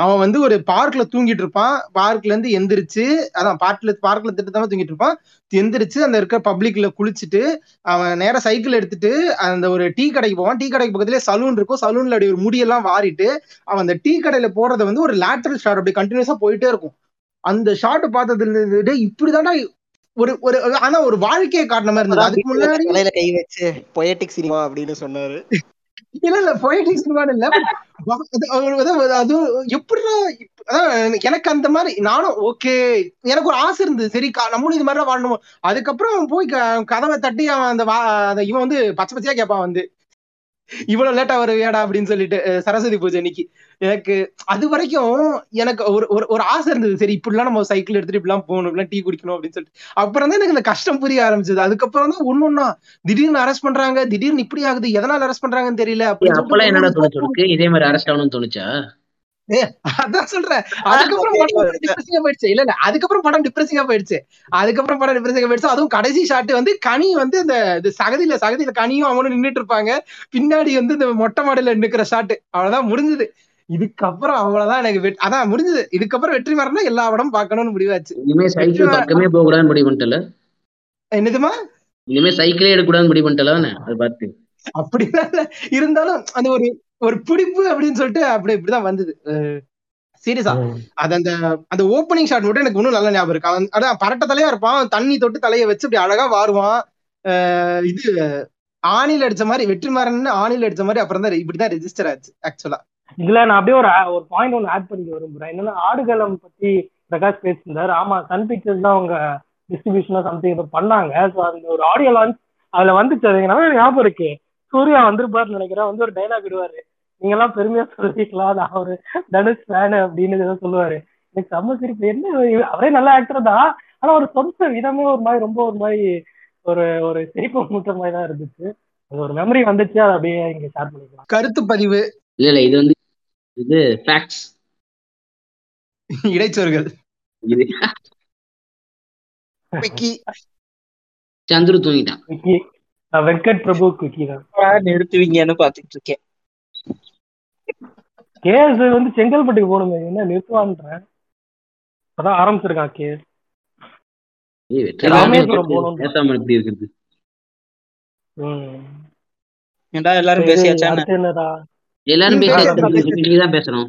அவன் வந்து ஒரு பார்க்ல தூங்கிட்டு இருப்பான். பார்க்ல இருந்து எந்திரிச்சு அதான் பார்க்ல பார்க்ல திட்டத்தமா தூங்கிட்டு இருப்பான். எந்திரிச்சு அந்த இருக்க பப்ளிக்ல குளிச்சுட்டு அவன் நேரா சைக்கிள் எடுத்துட்டு அந்த ஒரு டீ கடைக்கு போவான். டீ கடைக்கு பக்கத்துல சலூன் இருக்கும். சலூன்ல அப்படி ஒரு முடியெல்லாம் வாரிட்டு அவன் அந்த டீ கடையில போறத வந்து ஒரு லேட்டரல் ஷாட் அப்படி கண்டினியூஸா போயிட்டே இருக்கும். அந்த ஷாட் பார்த்ததுல இப்படிதான்டா ஒரு ஒரு ஆனா ஒரு வாழ்க்கையை காட்டின மாதிரி இருந்தது. அதுக்கு முன்னாடி கை வச்சு பொயட்டிக் சினிமா அப்படின்னு சொன்னாரு. இல்ல இல்ல பொயட்டிக் சினிமான்னு இல்ல அது- அது- எனக்கு அந்த மாதிரி நானும் ஓகே எனக்கு ஒரு ஆசை இருந்தது. சரி நம்மளும் இது மாதிரி வாழணும்? அதுக்கப்புறம் அவன் போய் கதவை தட்டி அவன் அந்த வா- அந்த இவன் வந்து பச்சை பச்சையா கேட்பான் வந்து. இவ்வளவு லேட்டா வருவியாடா அப்படின்னு சொல்லிட்டு சரஸ்வதி பூஜை அன்னைக்கு. எனக்கு அது வரைக்கும் எனக்கு ஒரு ஒரு ஒரு ஆசை இருந்தது. சரி இப்படிலாம் நம்ம சைக்கிள் எடுத்துட்டு இப்படிலாம் போகணும் இப்படிலாம் டீ குடிக்கணும் அப்படின்னு சொல்லிட்டு. அப்புறம் தான் எனக்கு இந்த கஷ்டம் புரிய ஆரம்பிச்சது. அதுக்கப்புறம் தான் ஒன்னொன்னா திடீர்னு அரெஸ்ட் பண்றாங்க திடீர்னு இப்படி ஆகுது எதனால அரெஸ்ட் பண்றாங்கன்னு தெரியல அப்படின்னு என்னடா தோணுச்சு இதே மாதிரி அரெஸ்ட் ஆகணும்னு தோணுச்சா? அதான் சொல்றேன். அதுக்கப்புறம் படம் டிப்ரெசிங்கா போயிடுச்சு. இல்ல இல்ல அதுக்கப்புறம் படம் டிப்ரெசிங்கா போயிடுச்சு. அதுக்கப்புறம் படம் டிப்ரெசிங்கா போயிடுச்சு. அதுவும் கடைசி ஷாட் வந்து கனி வந்து இந்த சகதியில சகதியில கனியும் அவனும் நின்னுட்டு இருப்பாங்க. பின்னாடி வந்து இந்த மொட்டை மாடல நிக்கிற ஷாட் அவ்வளவுதான் முடிஞ்சது. இதுக்கப்புறம் அவ்வளவுதான் எனக்கு அதான் முடிஞ்சது. இதுக்கப்புறம் வெற்றி மரம்னா எல்லா படம் பார்க்கணும்னு முடிவாச்சு. இனிமே சைக்கிள் பக்கமே போக கூடாதுன்னு முடிவு பண்ணிட்டல? என்னதுமா இனிமே சைக்கிளே எடுக்கக்கூடாதுன்னு முடிவு பண்ணிட்டல அது பார்த்து. அப்படிலாம் இருந்தாலும் அந்த ஒரு ஒரு பிடிப்பு அப்படின்னு சொல்லிட்டு அப்படி இப்படிதான் வந்தது. சீரியஸா. அது அந்த அந்த ஓப்பனிங் ஷாட் மட்டும் எனக்கு இன்னும் நல்ல ஞாபகம் இருக்கு. அவன் அதான் பரட்ட தலையா இருப்பான். தண்ணி தொட்டு தலையை வச்சு அப்படி அழகா வாருவான். இது ஆணில அடிச்ச மாதிரி வெற்றிமாறன் ஆணில அடிச்ச மாதிரி அப்புறம் தான் இப்படிதான் ரெஜிஸ்டர் ஆச்சு ஆக்சுவலா இதுல நான் அப்படியே ஒரு ஒரு பாயிண்ட் ஒன்று ஆட் பண்ணிக்க விரும்புறேன். என்னன்னா ஆடுகளம் பத்தி பிரகாஷ் பேசியிருந்தாரு. ஆமா சன் பிக்சர்ஸ் தான் அவங்க டிஸ்ட்ரிபியூஷனா சம்திங் ஏதோ பண்ணாங்க. ஸோ அந்த ஒரு ஆடியோ லான்ச் அதுல வந்துச்சு. அது நல்லா ஞாபகம் இருக்கு. சூர்யா வந்திருப்பாருன்னு நினைக்கிறேன். வந்து ஒரு டைலாக் விடுவாரு. நீங்க எல்லாம் பெருமையா சொல்லிக்கலாம் நான் ஒரு தனுஷ் ஃபேன் அப்படின்னு ஏதோ சொல்லுவாரு. எனக்கு செம்ம சிரிப்பு. என்ன அவரே நல்ல ஆக்டர் தான். ஆனா ஒரு சொந்த விதமே ஒரு மாதிரி ரொம்ப ஒரு மாதிரி ஒரு ஒரு சிரிப்பு மூட்ட மாதிரி தான் இருந்துச்சு. அது ஒரு மெமரி வந்துச்சு. அதை அப்படியே இங்க ஷேர் பண்ணிக்கலாம். கருத்து பதிவு. இல்ல இல்ல இது வந்து இது ஃபேக்ட்ஸ் விக்கி. சந்துரு தூங்கிட்டான். வெங்கட் பிரபு தான். நிறுத்துவீங்கன்னு பாத்துட்டு இருக்கேன். கேஸ் வந்து செங்கல்பட்டுக்கு போகணுமே என்ன நிறுத்துவான்றேன் அதான் ஆரம்பிச்சிருக்கான் கேஸ் எல்லாரும் பேசியாச்சான்னு? அடுத்து என்னடா? எல்லாரும் ம், பேசி பேசு. நீங்க தான் பேசணும்.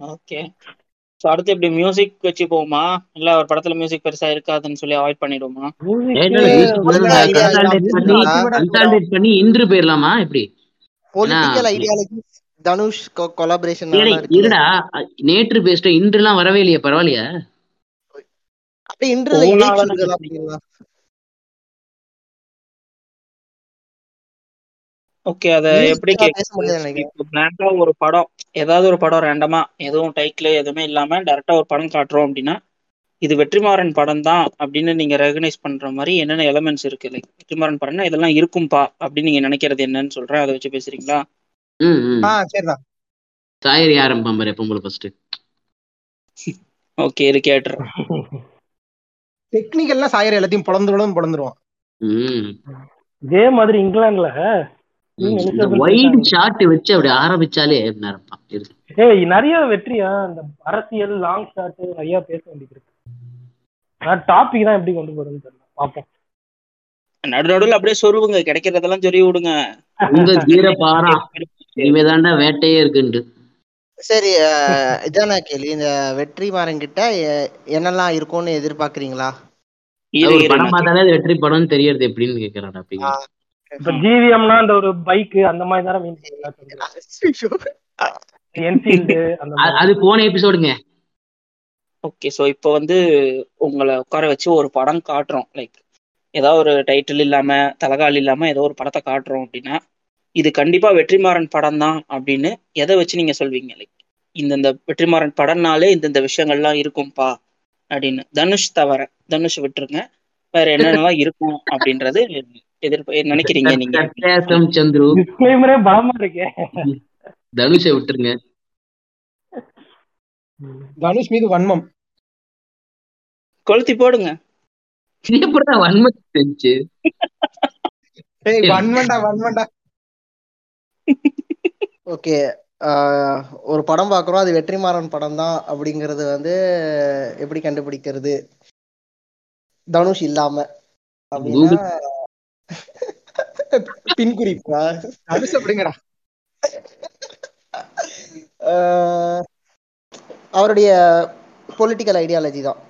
ஓகே. ஸோ அடுத்து எப்படி மியூசிக் வச்சு போமா இல்ல ஒரு படத்துல மியூசிக் பெருசா இருக்காதுன்னு சொல்லி அவாய்ட் பண்ணிடுவோமா? கன்சால்டேட் பண்ணி இன்று போயிடலாமா? எப்படி? பொலிட்டிக்கல் ஏன்னா, ஐடியாலஜி தனுஷ் கொலாபரேஷன் இருடா நேற்று பேசிட்டோம் இன்றுலாம் வரவே இல்லையே பரவாயில்லையா. அப்படியே இன்று ஓகே அத எப்படி பிளாங்கா ஒரு படம் ஏதாவது ஒரு படம் ரேண்டமா எதுவும் டைட்டில் எதுவுமே இல்லாம டைரக்டா ஒரு படம் காட்டுறோம் அப்படின்னா இது வெற்றிமாறன் படம் தான் அப்படின்னு நீங்க ரெகனைஸ் பண்ற மாதிரி என்னென்ன எலமெண்ட்ஸ் இருக்கு? லைக் வெற்றிமாறன் படம்னா இதெல்லாம் இருக்கும்பா அப்படின்னு நீங்க நினைக்கிறது என்னன்னு சொல்றேன். அதை வச்சு பேசுறீங்களா? சாயரி ஆரம்பிப்பான் பாரு எப்போ போல ஃபர்ஸ்ட் ஓகே இது கேட்டுறேன். டெக்னிக்கல்னா சாயர் எல்லாத்தையும் பொழந்து பொழந்து பொழந்துருவான் ம். இதே மாதிரி இங்கிலாந்துல வைட். ஷாட் வச்சு அப்படி ஆரம்பிச்சாலே ஏய் நிறைய வெற்றியா? இந்த அரசியல் லாங் ஷாட் நிறைய பேச வேண்டியது இருக்கு. நான் டாபிக் தான் எப்படி கொண்டு போறதுன்னு தெரியல. பாப்போம் நடு நடுவில் அப்படியே சொருவுங்க. கிடைக்கிறதெல்லாம் சொல்லி விடுங்க. உங்க தீர பாரா இனிமேதாண்டா வேட்டையே இருக்குண்டு சரி இதான கேள்வி. இந்த வெற்றிமாறன் கிட்ட எ- என்னெல்லாம் இருக்கும்னு எதிர்பார்க்கறீங்களா? படம் வெற்றி படம்னு தெரியறது எப்படின்னு ஆ. இப்ப ஜிவிஎம்னா அந்த ஒரு பைக் அந்த மாதிரி தானே மீன் அது போன எபிசோடுங்க ஓகே ஸோ இப்போ வந்து உங்களை உட்கார வச்சு ஒரு படம் காட்டுறோம். லைக் ஏதாவது ஒரு டைட்டில் இல்லாம தலகால் இல்லாம ஏதோ ஒரு படத்தை காட்டுறோம் அப்படின்னா இது கண்டிப்பா வெற்றிமாறன் படம் தான் அப்படின்னு எதை வச்சு நீங்க சொல்வீங்க? லைக் இந்தந்த வெற்றிமாறன் படம்னாலே இந்தந்த விஷயங்கள்லாம் இருக்கும்பா அப்படின்னு. தனுஷ் தவிர தனுஷ் விட்டுருங்க. வேற என்னென்னலாம் இருக்கும் அப்படின்றது எதிர்ப்பு நினைக்கிறீங்க நீங்க? சத்தியாசம் சந்துரு டிஸ்க்ளைமரே பலமா இருக்கே. தனுஷை விட்டுருங்க. தனுஷ் மீது வன்மம். கொளுத்தி போடுங்க. எப்படா வன்மத்தை செஞ்சு ஏய் வன்மண்டா வன்மண்டா. ஓகே ஆஹ் ஒரு படம் பார்க்குறோம். அது வெற்றிமாறன் படம் தான் அப்படிங்கிறது வந்து எப்படி கண்டுபிடிக்கிறது? தனுஷ் இல்லாம. அப்படின்னா பின் குறிப்பா? தனுஷ் அப்படிங்கடா அவருடைய பொலிட்டிக்கல் ஐடியாலஜி தான்.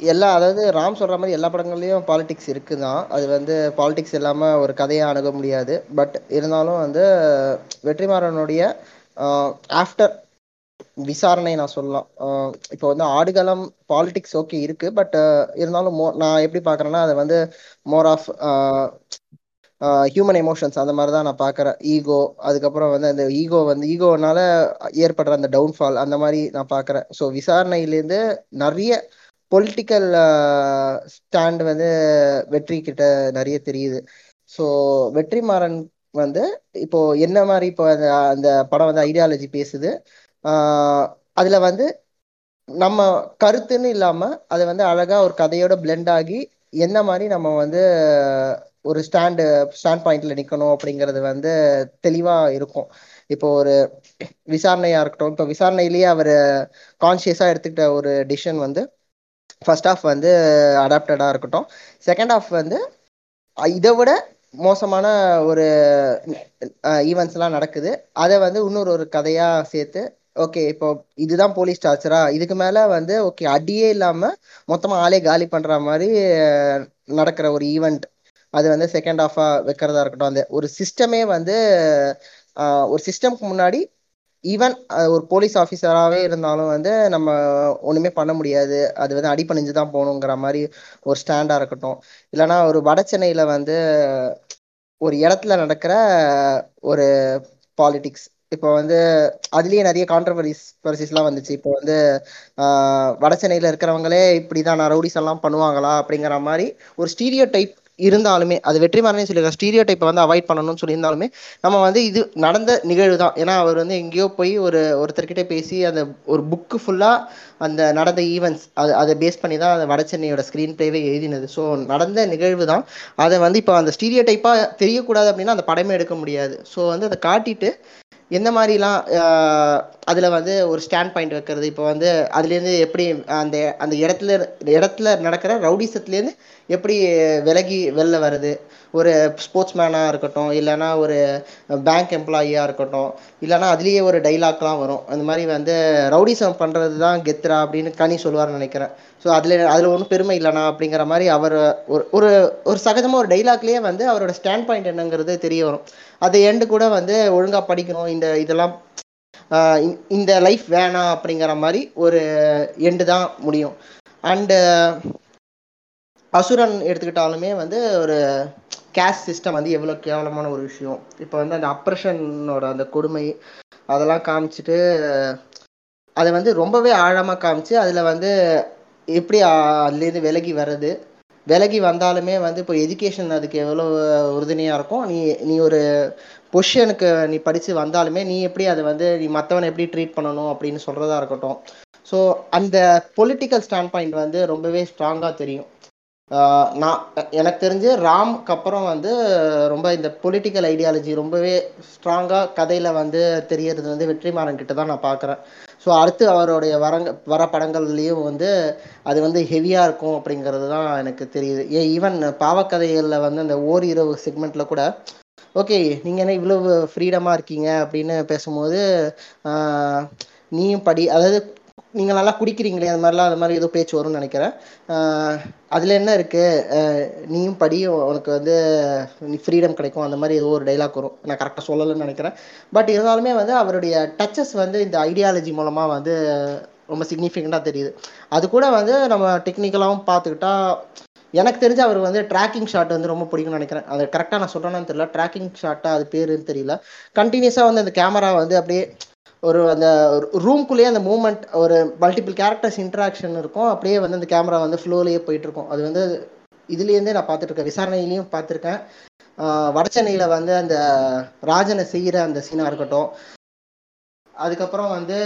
எல்லா அதாவது ராம் சொல்ற மாதிரி எல்லா படங்கள்லயும் பாலிடிக்ஸ் இருக்குதான். அது வந்து பாலிடிக்ஸ் இல்லாம ஒரு கதையை அணுக முடியாது. பட் இருந்தாலும் வந்து வெற்றிமாறனுடைய ஆஃப்டர் விசாரணை நான் சொல்லலாம். இப்போ வந்து ஆடுகளம் பாலிடிக்ஸ் ஓகே இருக்கு பட் இருந்தாலும் மோ நான் எப்படி பாக்குறேன்னா அதை வந்து மோர் ஆஃப் ஹியூமன் எமோஷன்ஸ் அந்த மாதிரி தான் நான் பார்க்குறேன். ஈகோ அதுக்கப்புறம் வந்து அந்த ஈகோ வந்து ஈகோனால ஏற்படுற அந்த டவுன்ஃபால் அந்த மாதிரி நான் பார்க்குறேன். ஸோ விசாரணையிலேருந்து நிறைய பொலிட்டிக்கல் ஸ்டாண்ட் வந்து வெற்றி கிட்ட நிறைய தெரியுது. ஸோ வெற்றிமாறன் வந்து இப்போ என்ன மாதிரி இப்போ அந்த அந்த படம் வந்து ஐடியாலஜி பேசுது. அதில் வந்து நம்ம கருத்துன்னு இல்லாமல் அது வந்து அழகாக ஒரு கதையோட பிளெண்ட் ஆகி என்ன மாதிரி நம்ம வந்து ஒரு ஸ்டாண்டு ஸ்டாண்ட் பாயிண்ட்ல நிற்கணும் அப்படிங்கிறது வந்து தெளிவாக இருக்கும். இப்போ ஒரு விசாரணையாக இருக்கட்டும் இப்போ விசாரணையிலேயே அவர் கான்சியஸாக எடுத்துக்கிட்ட ஒரு டிசிஷன் வந்து ஃபர்ஸ்ட் ஆஃப் வந்து அடாப்டடாக இருக்கட்டும். செகண்ட் ஆஃப் வந்து இதை விட மோசமான ஒரு ஈவெண்ட்ஸ்லாம் நடக்குது. அதை வந்து இன்னொரு ஒரு கதையாக சேர்த்து ஓகே இப்போ இதுதான் போலீஸ் டார்ச்சரா இதுக்கு மேல வந்து ஓகே அடியே இல்லாம மொத்தமா ஆளே காலி பண்ற மாதிரி நடக்கிற ஒரு ஈவெண்ட் அது வந்து செகண்ட் ஆஃபா வைக்கிறதா இருக்கட்டும். அந்த ஒரு சிஸ்டமே வந்து ஒரு சிஸ்டம்க்கு முன்னாடி ஈவன் ஒரு போலீஸ் ஆஃபீஸராகவே இருந்தாலும் வந்து நம்ம ஒன்றுமே பண்ண முடியாது. அது வந்து அடிப்பணிஞ்சு தான் போகணுங்கிற மாதிரி ஒரு ஸ்டாண்டாக இருக்கட்டும். இல்லைன்னா ஒரு வட சென்னையில் வந்து ஒரு இடத்துல நடக்கிற ஒரு பாலிட்டிக்ஸ் இப்போ வந்து அதுலயே நிறைய கான்ட்ரவரிஸ்லாம் வந்துச்சு. இப்போ வந்து வட சென்னையில இருக்கிறவங்களே இப்படிதான் நான் ரவுடிஸ் எல்லாம் பண்ணுவாங்களா அப்படிங்கிற மாதிரி ஒரு ஸ்டீரியோ டைப் இருந்தாலுமே அது வெற்றிமாறனே சொல்லியிருக்காரு ஸ்டீரியோ டைப்பை வந்து அவாய்ட் பண்ணணும்னு சொல்லியிருந்தாலுமே நம்ம வந்து இது நடந்த நிகழ்வு தான் ஏன்னா அவர் வந்து எங்கேயோ போய் ஒரு ஒருத்தர்கிட்ட பேசி அந்த ஒரு புக்கு ஃபுல்லாக அந்த நடந்த ஈவெண்ட்ஸ் அது அதை பேஸ் பண்ணி தான் அந்த வட சென்னையோட ஸ்க்ரீன் பிளேவே எழுதினது. ஸோ நடந்த நிகழ்வு தான் அதை வந்து இப்போ அந்த ஸ்டீரியோ டைப்பாக தெரியக்கூடாது அப்படின்னா அந்த படமே எடுக்க முடியாது. ஸோ வந்து அதை காட்டிட்டு எந்த மாதிரிலாம் அதில் வந்து ஒரு ஸ்டாண்ட் பாயிண்ட் வைக்கிறது? இப்போ வந்து அதுலேருந்து எப்படி அந்த அந்த இடத்துல இடத்துல நடக்கிற ரவுடிசத்துலேருந்து எப்படி விலகி வெளில வருது? ஒரு ஸ்போர்ட்ஸ் மேனாக இருக்கட்டும் இல்லைன்னா ஒரு பேங்க் எம்ப்ளாயியாக இருக்கட்டும் இல்லைன்னா அதுலேயே ஒரு டைலாக்லாம் வரும். அந்த மாதிரி வந்து ரவுடிசம் பண்ணுறது தான் கெத்ரா அப்படின்னு கனி சொல்லுவார்னு நினைக்கிறேன். ஸோ அதில் அதில் ஒன்றும் பெருமை இல்லைண்ணா அப்படிங்கிற மாதிரி அவர் ஒரு ஒரு ஒரு சகஜமாக ஒரு டைலாக்லேயே வந்து அவரோட ஸ்டாண்ட் பாயிண்ட் என்னங்கிறது தெரிய வரும். அது எண்டு கூட வந்து ஒழுங்காக படிக்கணும் இந்த இதெல்லாம் இந்த- இந்த லைஃப் வேணாம் அப்படிங்கிற மாதிரி ஒரு எண்டு தான் முடியும். அண்டு அசுரன் எடுத்துக்கிட்டாலுமே வந்து ஒரு கேஸ்ட் சிஸ்டம் வந்து எவ்வளோ கேவலமான ஒரு விஷயம். இப்போ வந்து அந்த அப்ரஷனோட அந்த கொடுமை அதெல்லாம் காமிச்சிட்டு அதை வந்து ரொம்பவே ஆழமாக காமிச்சு அதில் வந்து எப்படி அதுலேருந்து விலகி வர்றது? விலகி வந்தாலுமே வந்து இப்போ எஜுகேஷன் அதுக்கு எவ்வளோ உறுதுணையாக இருக்கும்? நீ நீ ஒரு பொஷனுக்கு நீ படித்து வந்தாலுமே நீ எப்படி அதை வந்து நீ மற்றவனை எப்படி ட்ரீட் பண்ணணும் அப்படின்னு சொல்கிறதா இருக்கட்டும். ஸோ அந்த பொலிட்டிக்கல் ஸ்டாண்ட் பாயிண்ட் வந்து ரொம்பவே ஸ்ட்ராங்காக தெரியும். நான் எனக்கு தெரிஞ்சு ராம்க்கு அப்புறம் வந்து ரொம்ப இந்த பொலிட்டிக்கல் ஐடியாலஜி ரொம்பவே ஸ்ட்ராங்காக கதையில் வந்து தெரியறது வந்து வெற்றிமாறன் கிட்ட தான் நான் பார்க்குறேன் ஸோ அடுத்து அவருடைய வரங்க வர படங்கள்லேயும் வந்து அது வந்து ஹெவியாக இருக்கும் அப்படிங்கிறது தான் எனக்கு தெரியுது. ஏன் ஈவன் பாவக்கதைகளில் வந்து அந்த ஓர் இரவு செக்மெண்ட்டில் கூட ஓகே நீங்கள் என்ன இவ்வளவு ஃப்ரீடமாக இருக்கீங்க? அப்படின்னு பேசும்போது நீயும் படி அதாவது நீங்கள் நல்லா குடிக்கிறீங்களே அது மாதிரிலாம் அது மாதிரி ஏதோ பேச்சு வரும்னு நினைக்கிறேன். அதில் என்ன இருக்குது நீயும் படி உனக்கு வந்து நீ ஃப்ரீடம் கிடைக்கும் அந்த மாதிரி ஏதோ ஒரு டைலாக் வரும். நான் கரெக்டாக சொல்லலைன்னு நினைக்கிறேன். பட் இருந்தாலுமே வந்து அவருடைய டச்சஸ் வந்து இந்த ஐடியாலஜி மூலமாக வந்து ரொம்ப சிக்னிஃபிகண்ட்டாக தெரியுது. அது கூட வந்து நம்ம டெக்னிக்கலாகவும் பார்த்துக்கிட்டா எனக்கு தெரிஞ்சு அவர் வந்து ட்ராக்கிங் ஷாட் வந்து ரொம்ப பிடிக்கும்னு நினைக்கிறேன். அது கரெக்டாக நான் சொல்கிறேன்னு தெரியல. ட்ராக்கிங் ஷாட்டாக அது பேருன்னு தெரியல. கண்டினியூஸாக வந்து அந்த கேமரா வந்து அப்படியே ஒரு அந்த ரூம்குள்ளேயே அந்த மூமெண்ட் ஒரு மல்டிபிள் கேரக்டர்ஸ் இன்ட்ராக்ஷன் இருக்கும். அப்படியே வந்து அந்த கேமரா வந்து ஃப்ளோலேயே போயிட்டுருக்கும். அது வந்து இதுலேருந்தே நான் பார்த்துட்ருக்கேன் விசாரணையிலையும் பார்த்துருக்கேன். வடச்சென்னையில் வந்து அந்த ராஜனை செய்கிற அந்த சீனாக இருக்கட்டும். அதுக்கப்புறம் வந்து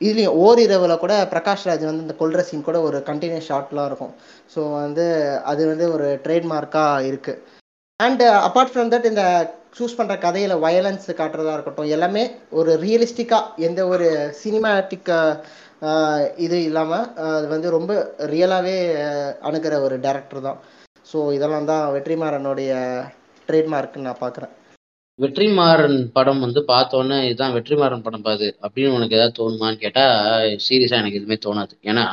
இதுலேயும் ஓரிரவில் கூட பிரகாஷ் ராஜ் வந்து இந்த கொல்ற சீன் கூட ஒரு கண்டினியூஸ் ஷாட்லாம் இருக்கும். ஸோ வந்து அது வந்து ஒரு ட்ரேட்மார்க்காக இருக்குது அண்ட் அப்பார்ட் ஃப்ரம் தட் இந்த சூஸ் பண்ணுற கதையில் வயலன்ஸ் காட்டுறதா இருக்கட்டும் எல்லாமே ஒரு ரியலிஸ்டிக்காக எந்த ஒரு சினிமாட்டிக் இது இல்லாமல் அது வந்து ரொம்ப ரியலாகவே அணுகிற ஒரு டேரக்டர் தான். ஸோ இதெல்லாம் தான் வெற்றிமாறனுடைய ட்ரேட்மார்க்னு நான் பார்க்குறேன். வெற்றிமாறன் படம் வந்து பார்த்தோன்னே இதுதான் வெற்றிமாறன் படம் பாது அப்படின்னு உனக்கு ஏதாவது தோணுமான்னு கேட்டால் சீரியஸாக எனக்கு எதுவுமே தோணாது. ஏன்னா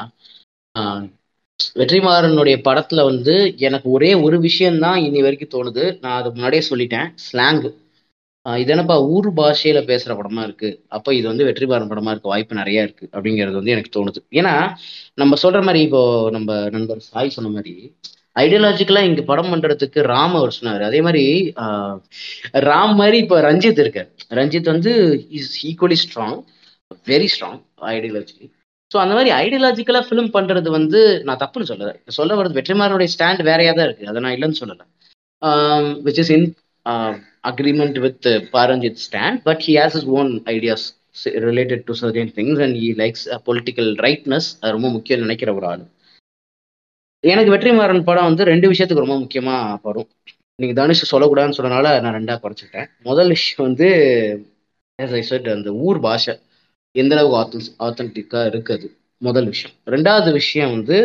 வெற்றிமாறனுடைய படத்துல வந்து எனக்கு ஒரே ஒரு விஷயம்தான் இனி வரைக்கும் தோணுது. நான் அது முன்னாடியே சொல்லிட்டேன். ஸ்லாங் இது என்னப்பா ஊர் பாஷையில பேசுற படமா இருக்கு? அப்ப இது வந்து வெற்றிமாறன் படமா இருக்க வாய்ப்பு நிறைய இருக்கு அப்படிங்கிறது வந்து எனக்கு தோணுது. ஏன்னா நம்ம சொல்ற மாதிரி இப்போ நம்ம நண்பர் சாய் சொன்ன மாதிரி ஐடியாலஜிக்கலா இங்க படம் பண்றதுக்கு ராம் அவர் சொன்னாரு. அதே மாதிரி ஆஹ், ராம் மாதிரி இப்போ ரஞ்சித் இருக்கார். ரஞ்சித் வந்து is equally strong very strong ideology so அந்த மாதிரி ஐடியாலஜிக்கலாக ஃபிலிம் பண்ணுறது வந்து நான் தப்புன்னு சொல்லலை. சொல்ல வர்றது வெற்றிமாறனுடைய ஸ்டாண்ட் வேறையாக தான் இருக்குது அதை நான் இல்லைன்னு சொல்லலை. Which is in agreement with Pa Ranjith stand but he has is own ideas related to certain things and he likes political rightness அது ரொம்ப முக்கியம் நினைக்கிற ஒரு ஆள். எனக்கு வெற்றிமாறன் படம் வந்து ரெண்டு விஷயத்துக்கு ரொம்ப முக்கியமாக படும். நீங்கள் தனுஷ் சொல்லக்கூடாதுன்னு சொன்னனால நான் ரெண்டாக குறைச்சிட்டேன் முதல் விஷயம் வந்து அந்த ஊர் பாஷை. எந்த அளவுக்கு ஆத்தன்ஸ் ஆத்தன்டிக்கா இருக்குது? முதல் விஷயம். ரெண்டாவது விஷயம் வந்து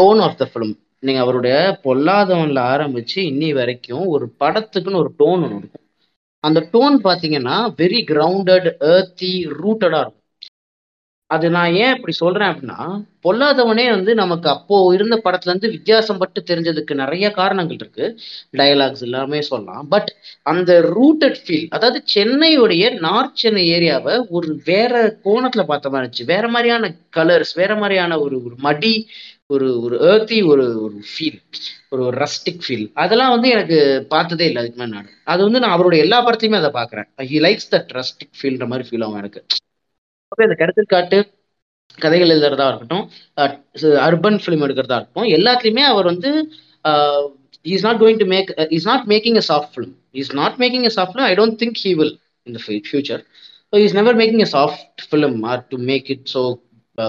டோன் ஆஃப் த ஃபிலிம் நீங்க அவருடைய பொல்லாதவன்ல ஆரம்பிச்சு இன்னி வரைக்கும் ஒரு படத்துக்குன்னு ஒரு டோன் ஒன்று இருக்கும். அந்த டோன் பார்த்தீங்கன்னா வெரி கிரவுண்டட் ஏர்த்தி ரூட்டடா இருக்கும். அது நான் ஏன் இப்படி சொல்றேன் அப்படின்னா பொல்லாதவனே வந்து நமக்கு அப்போ இருந்த படத்துல இருந்து வித்தியாசம் பட்டு தெரிஞ்சதுக்கு நிறைய காரணங்கள் இருக்கு. டயலாக்ஸ் எல்லாமே சொல்லலாம். பட் அந்த ரூட்டட் ஃபீல் அதாவது சென்னையுடைய நார்த் சென்னை ஏரியாவை ஒரு வேற கோணத்துல பார்த்த மாதிரி இருந்துச்சு. வேற மாதிரியான கலர்ஸ் வேற மாதிரியான ஒரு ஒரு மடி ஒரு ஒரு ஏர்த்தி ஒரு ஒரு ஃபீல் ஒரு ரஸ்டிக் ஃபீல் அதெல்லாம் வந்து எனக்கு பார்த்ததே இல்லை. அதுக்கு மேலே நான் அது வந்து நான் அவருடைய எல்லா படத்தையுமே அதை பார்க்குறேன். ஹி லைக்ஸ் தட் ரஸ்டிக் ஃபீல்ன்ற மாதிரி ஃபீல் ஆகும் எனக்கு. அப்போ இந்த கடத்திற்காட்டு கதைகள் எழுதுறதா இருக்கட்டும் அர்பன் ஃபிலிம் எடுக்கிறதா இருக்கட்டும் எல்லாத்துலேயுமே அவர் வந்து is not going to make is not making a soft film is not making a soft film I don't think he will in the future so is never making a soft film or to make it so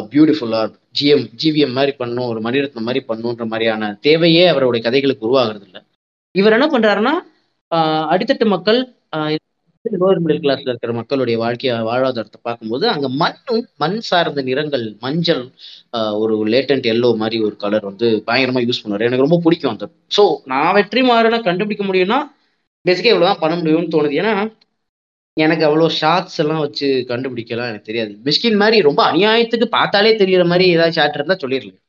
beautiful or GM GVM மாதிரி பண்ணும் ஒரு மணிரத்னம் மாதிரி பண்ணுன்ற மாதிரியான தேவையே அவருடைய கதைகளுக்கு உருவாகிறது இல்லை இவர் என்ன பண்றாருன்னா ஆஹ் அடித்தட்டு மக்கள் லோவர் மிடில் கிளாஸ்ல இருக்கிற மக்களுடைய வாழ்க்கைய வாழ்வாதாரத்தை பார்க்கும்போது அங்க மண்ணும் மண் சார்ந்த நிறங்கள் மஞ்சள் ஆஹ் ஒரு லேட்டன்ட் எல்லோ மாதிரி ஒரு கலர் வந்து பயங்கரமா யூஸ் பண்ணுவாரு. எனக்கு ரொம்ப பிடிக்கும் அந்த. ஸோ நான் வெற்றி மாறனை கண்டுபிடிக்க முடியும்னா பேசிக்கா இவ்வளவுதான் பண்ண முடியும்னு தோணுது. ஏன்னா எனக்கு அவ்வளோ ஷார்ட்ஸ் எல்லாம் வச்சு கண்டுபிடிக்கலாம் எனக்கு தெரியாது. மிஸ்கின் மாதிரி ரொம்ப அநியாயத்துக்கு பார்த்தாலே தெரியற மாதிரி ஏதாவது ஷார்ட் இருந்தா சொல்லிடலாம்.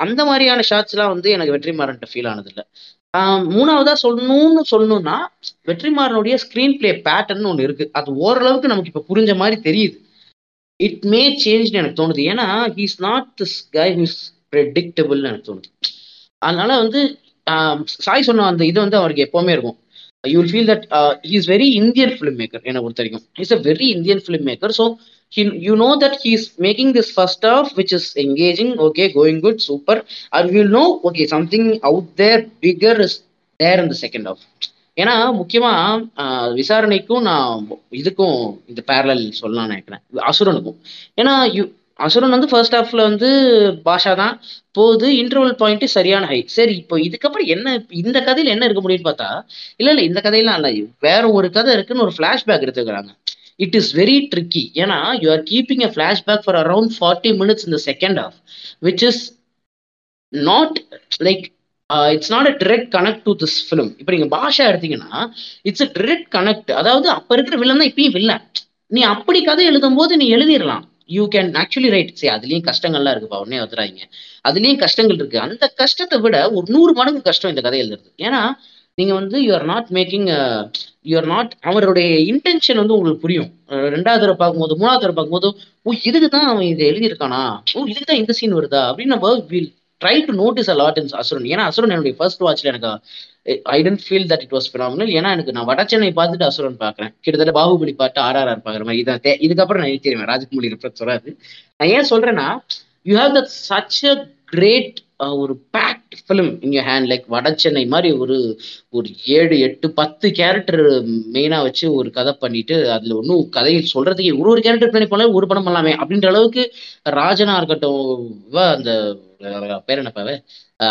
அந்த மாதிரியான ஷார்ட்ஸ் எல்லாம் வந்து எனக்கு வெற்றிமாறன்ட்ட ஃபீல் ஆனது இல்லை மூணாவதா சொல்லணும்னு சொல்லணும்னா வெற்றிமாறனுடைய ஸ்கிரீன் பிளே பேட்டர்ன் ஒன்று இருக்கு. அது ஓரளவுக்கு நமக்கு இப்போ புரிஞ்ச மாதிரி தெரியுது. இட் மே சேஞ்ச் எனக்கு தோணுது. ஏன்னா he's not this guy his ப்ரெடிக்டபிள்னு எனக்கு தோணுது. அதனால வந்து சாய் சொன்ன அந்த இது வந்து அவருக்கு எப்போவுமே இருக்கும். You will feel that he is very Indian film maker என்னை பொறுத்த வரைக்கும். Is a very Indian film maker so he you know that he's making this first half which is engaging okay going good super. And we'll know okay something out there bigger is there in the second half. ஏன்னா முக்கியமா விசாரணைக்கும் நான் இதுக்கும் இந்த parallel சொல்லலாம் நினைக்கிறேன். அசுரனுக்கும். ஏன்னா you அசுரன் வந்து first ஹாஃப்ல வந்து பாஷா தான். போகுது இன்டர்வல் பாயிண்ட் சரியான ஹை சரி இப்போ இதுக்கப்புறம் என்ன இந்த கதையில என்ன இருக்க முடியும்னு பார்த்தா இல்ல இல்ல இந்த கதையெல்லாம் இல்ல. வேற ஒரு கதை இருக்குன்னு ஒரு ஃபிளாஷ்பேக் எடுத்துக்கிறாங்க. இட் இஸ் வெரி ட்ரிக்கி ஏன்னா you are keeping a flashback for around forty minutes இந்த second half which is not like it's not a direct connect to this film இப்போ நீங்க பாஷா எடுத்தீங்கன்னா இட்ஸ் அ டிரெக்ட் கனெக்ட் அதாவது அப்ப இருக்கிற villain தான் இப்பயும் வில்லன் நீ அப்படி கதை எழுதும் போது நீ எழுதிடலாம். யூ கேன் ஆக்சுவலி ரைட் சரி அதுலேயும் கஷ்டங்கள்லாம் இருக்குப்பா உடனே வந்துடாங்க அதுலயும் கஷ்டங்கள் இருக்கு. அந்த கஷ்டத்தை விட ஒரு நூறு மடங்கு கஷ்டம் இந்த கதை எழுதுறது. ஏன்னா நீங்க வந்து you are not making you are not அவருடைய இன்டென்ஷன் வந்து உங்களுக்கு புரியும். ரெண்டாவது தடவை பார்க்கும்போது மூணாவது தடவை பார்க்கும்போது ஓ இதுக்கு தான் அவன் இதை எழுதியிருக்கானா? ஓ இதுக்கு தான் இந்த சீன் வருதா? அப்படின்னு நம்ம will try to notice a lot in Asuran. ஏன்னா அசுரன் என்னுடைய ஃபர்ஸ்ட் வாட்ச்ல எனக்கு I tend feel that it was phenomenal ஏன்னா எனக்கு நான் வடச்சென்னை பார்த்துட்டு அசுரன் பார்க்குறேன். கிட்டத்தட்ட பாகுபலி பாட்டு ஆர்ஆர்ஆர் பார்க்குற மாதிரி. இதான் இதுக்கப்புறம் நான் எழுதிடுவேன். ராஜகுமாரி ரெஃபரன்ஸ் வராது. நான் ஏன் சொல்றேன்னா you have that such a great ஒரு packed film in your hand like Vada Chennai மாதிரி ஒரு ஒரு ஏழு எட்டு பத்து கேரக்டர் மெயினாக வச்சு ஒரு கதை பண்ணிட்டு அதில் ஒன்றும் கதையை சொல்றதுக்கு ஒரு ஒரு கேரக்டர் பண்ணி போனாலும் ஒரு படம் பண்ணலாமே அப்படின்ற அளவுக்கு ராஜனா இருக்கட்டும் இவ அந்த பேர் என்னப்பாவே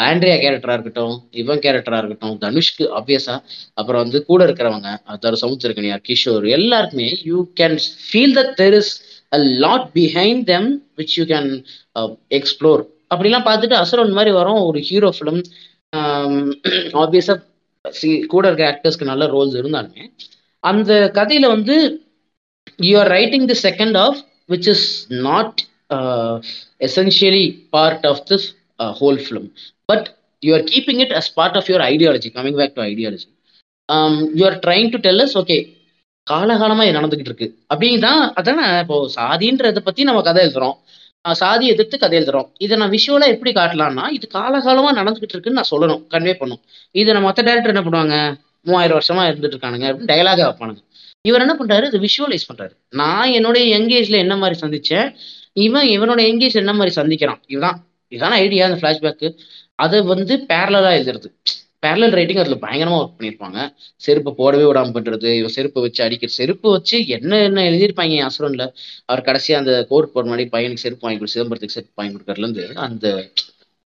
ஆண்ட்ரியா கேரக்டரா இருக்கட்டும் இவன் கேரக்டரா இருக்கட்டும் தனுஷ்க்கு ஆப்வியஸா அப்புறம் வந்து கூட இருக்கிறவங்க அதாவது சமுத்திரக்கனியார் கிஷோர் எல்லாருக்குமே you can feel that there is a lot behind them which you can explore அப்படிலாம் பார்த்துட்டு அசுரன் மாதிரி வரும் ஒரு ஹீரோ ஃபிலிம் ஆப்வியஸா கூட இருக்க ஆக்டர்ஸ்க்கு நல்ல ரோல்ஸ் இருந்தாலுமே அந்த கதையில வந்து you are writing the second half which is not essentially part of this whole film but you are keeping it as part of your ideology coming back to ideology you are trying to tell us okay காலகாலமா இது நடந்துகிட்டு இருக்கு அப்படின்னு தான் அதான் இப்போ சாதின்றதை பற்றி நம்ம கதை எழுதுறோம் சாதி எதிர்த்து கதை எழுதுறோம். இதை நான் விஷுவலா எப்படி காட்டலாம்னா இது காலகாலமா நடந்துகிட்டு இருக்குன்னு நான் சொல்லணும் கன்வே பண்ணும். இதை நம்ம மற்ற டேரக்டர் என்ன பண்ணுவாங்க? மூவாயிரம் வருஷமா இருந்துட்டு இருக்கானுங்க அப்படின்னு டயலாக வைப்பானுங்க. இவர் என்ன பண்றாரு? இது விஷுவலைஸ் பண்றாரு. நான் என்னுடைய எங்கேஜ்ல என்ன மாதிரி சந்திச்சேன்? இவன் இவனோட எங்கேஜ் என்ன மாதிரி சந்திக்கிறான்? இதுதான் இதுதான் ஐடியா அந்த ஃபிளாஷ்பேக்கு அதை வந்து பேரலா எழுதுறது. பேரலல் ரைட்டிங் அதில் பயங்கரமாக ஒர்க் பண்ணியிருப்பாங்க செருப்பை போடவே விடாம பண்ணுறது இவன் செருப்பை வச்சு அடிக்கிறது செருப்பு வச்சு என்ன என்ன எழுதியிருப்பாங்க என் அசுரனில் அவர் கடைசியாக அந்த கோர்ட் போகிற மாதிரி பையனுக்கு செருப்பு வாங்கி கொடு சிதம்பரத்துக்கு செருப்பு வாங்கி கொடுக்கறதுலேருந்து அந்த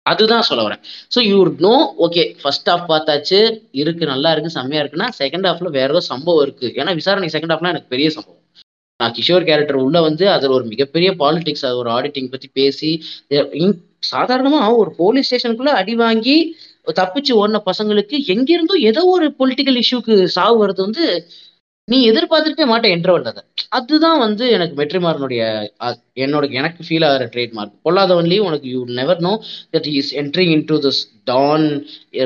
அதுதான் சொல்ல வரேன். So you know okay first half பார்த்தாச்சு இருக்கு நல்லா இருக்கு செம்மையா இருக்குன்னா செகண்ட் ஹாஃப்ல வேற ஏதோ சம்பவம் இருக்கு. ஏன்னா விசாரணை செகண்ட் ஹாஃப்னா எனக்கு பெரிய சம்பவம். நான் கிஷோர் கேரக்டர் உள்ள வந்து அதில் ஒரு மிகப்பெரிய பாலிடிக்ஸ் அது ஒரு ஆடிட்டிங் பத்தி பேசி எ- சாதாரணமா ஒரு போலீஸ் ஸ்டேஷனுக்குள்ள அடி வாங்கி தப்பிச்சு ஓடின பசங்களுக்கு எங்கிருந்தோ ஏதோ ஒரு பொலிட்டிக்கல் இஷ்யூக்கு சாவு வர்றது வந்து நீ எதிர்பார்த்துருக்கவே மாட்டேன் என்ற அதை. அதுதான் வந்து எனக்கு வெற்றிமாறனுடைய என்னோட எனக்கு ஃபீல் ஆகிற ட்ரேட்மார்க் பொல்லாதவன்லேயும் உனக்கு you never know that is entering into this don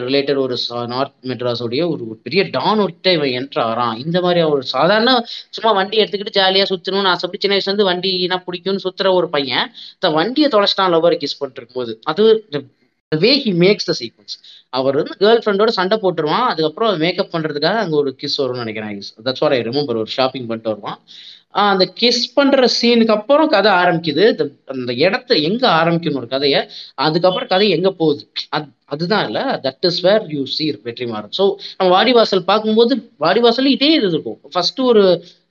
related ஒரு நார்த் மெட்ராஸோடைய ஒரு ஒரு பெரிய டான் விட்ட இவன் என்ட்ரு ஆறான் இந்த மாதிரி ஒரு சாதாரண சும்மா வண்டி எடுத்துக்கிட்டு ஜாலியாக சுற்றணும்னு ஆசைப்பட்டு சின்ன வயசுலேருந்து வண்டி வண்டினா பிடிக்கும்னு சுற்றுற ஒரு பையன் இந்த வண்டியை தொலைச்சிட்டான் லவ்வர் கிஸ் பண்ணிட்டு இருக்கும்போது. அது way he makes the sequence அவர் வந்து கேர்ள் ஃப்ரெண்டோட சண்டை போட்டுருவான். அதுக்கப்புறம் மேக்கப் பண்றதுக்காக அங்க ஒரு கிஸ் வரும்னு நினைக்கிறேன் தட்ஸ் வாட் ஐ ரிமெம்பர் ஒரு ஷாப்பிங் பண்ணிட்டு வருவான். அந்த கிஸ் பண்ற சீனுக்கு அப்புறம் கதை ஆரம்பிக்குது. அந்த இடத்த எங்க ஆரம்பிக்கணும் ஒரு கதையை அதுக்கப்புறம் கதை எங்க போகுது? அது அதுதான் இல்ல. தட் இஸ் வேர் யூ சீர் வெற்றிமாறன் ஸோ நம்ம வாடிவாசல் பார்க்கும்போது வாடிவாசல் இதே இது இருக்கும். ஃபர்ஸ்ட் ஒரு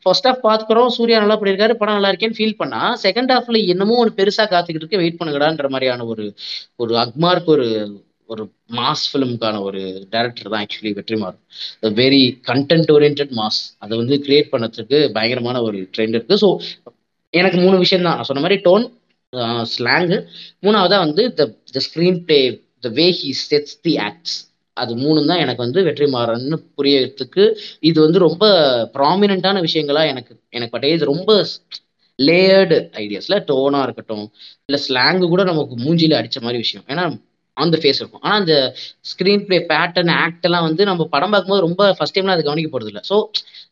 ஃபர்ஸ்ட் ஆஃப் பார்த்துக்கிறோம் சூர்யா நல்லா பண்ணியிருக்காரு. படம் நல்லா இருக்கேன்னு ஃபீல் பண்ணா செகண்ட் ஹாஃப்ல என்னமோ ஒரு பெருசா காத்துக்கிட்டு இருக்கு வெயிட் பண்ணுங்கடான்ற மாதிரியான ஒரு ஒரு அக்மார்க் ஒரு ஒரு மாஸ் ஃபிலிமுக்கான ஒரு டேரக்டர் தான் actually Vetrimaaran. Very content oriented mass அதை வந்து கிரியேட் பண்ணதுக்கு பயங்கரமான ஒரு ட்ரெண்ட் இருக்கு. ஸோ எனக்கு மூணு விஷயம் தான். நான் சொன்ன மாதிரி டோன் ஸ்லாங்கு மூணாவதா வந்து the the screenplay the way he sets the acts அது மூணு தான் எனக்கு வந்து வெற்றிமாறன்னு புரியறதுக்கு இது வந்து ரொம்ப ப்ராமினென்ட்டான விஷயங்களா எனக்கு எனக்கு பட்டே இது ரொம்ப லேயர்டு ஐடியாஸ்ல டோனா இருக்கட்டும் இல்லை ஸ்லாங்கு கூட நமக்கு மூஞ்சியில அடிச்ச மாதிரி விஷயம். ஏன்னா ஆன் த ஃபேஸ் இருக்கும். ஆனால் அந்த ஸ்க்ரீன் பிளே பேட்டர்ன் ஆக்ட் எல்லாம் வந்து நம்ம படம் பார்க்கும்போது ரொம்ப ஃபர்ஸ்ட் டைம்ல அது கவனிக்க போறது இல்லை ஸோ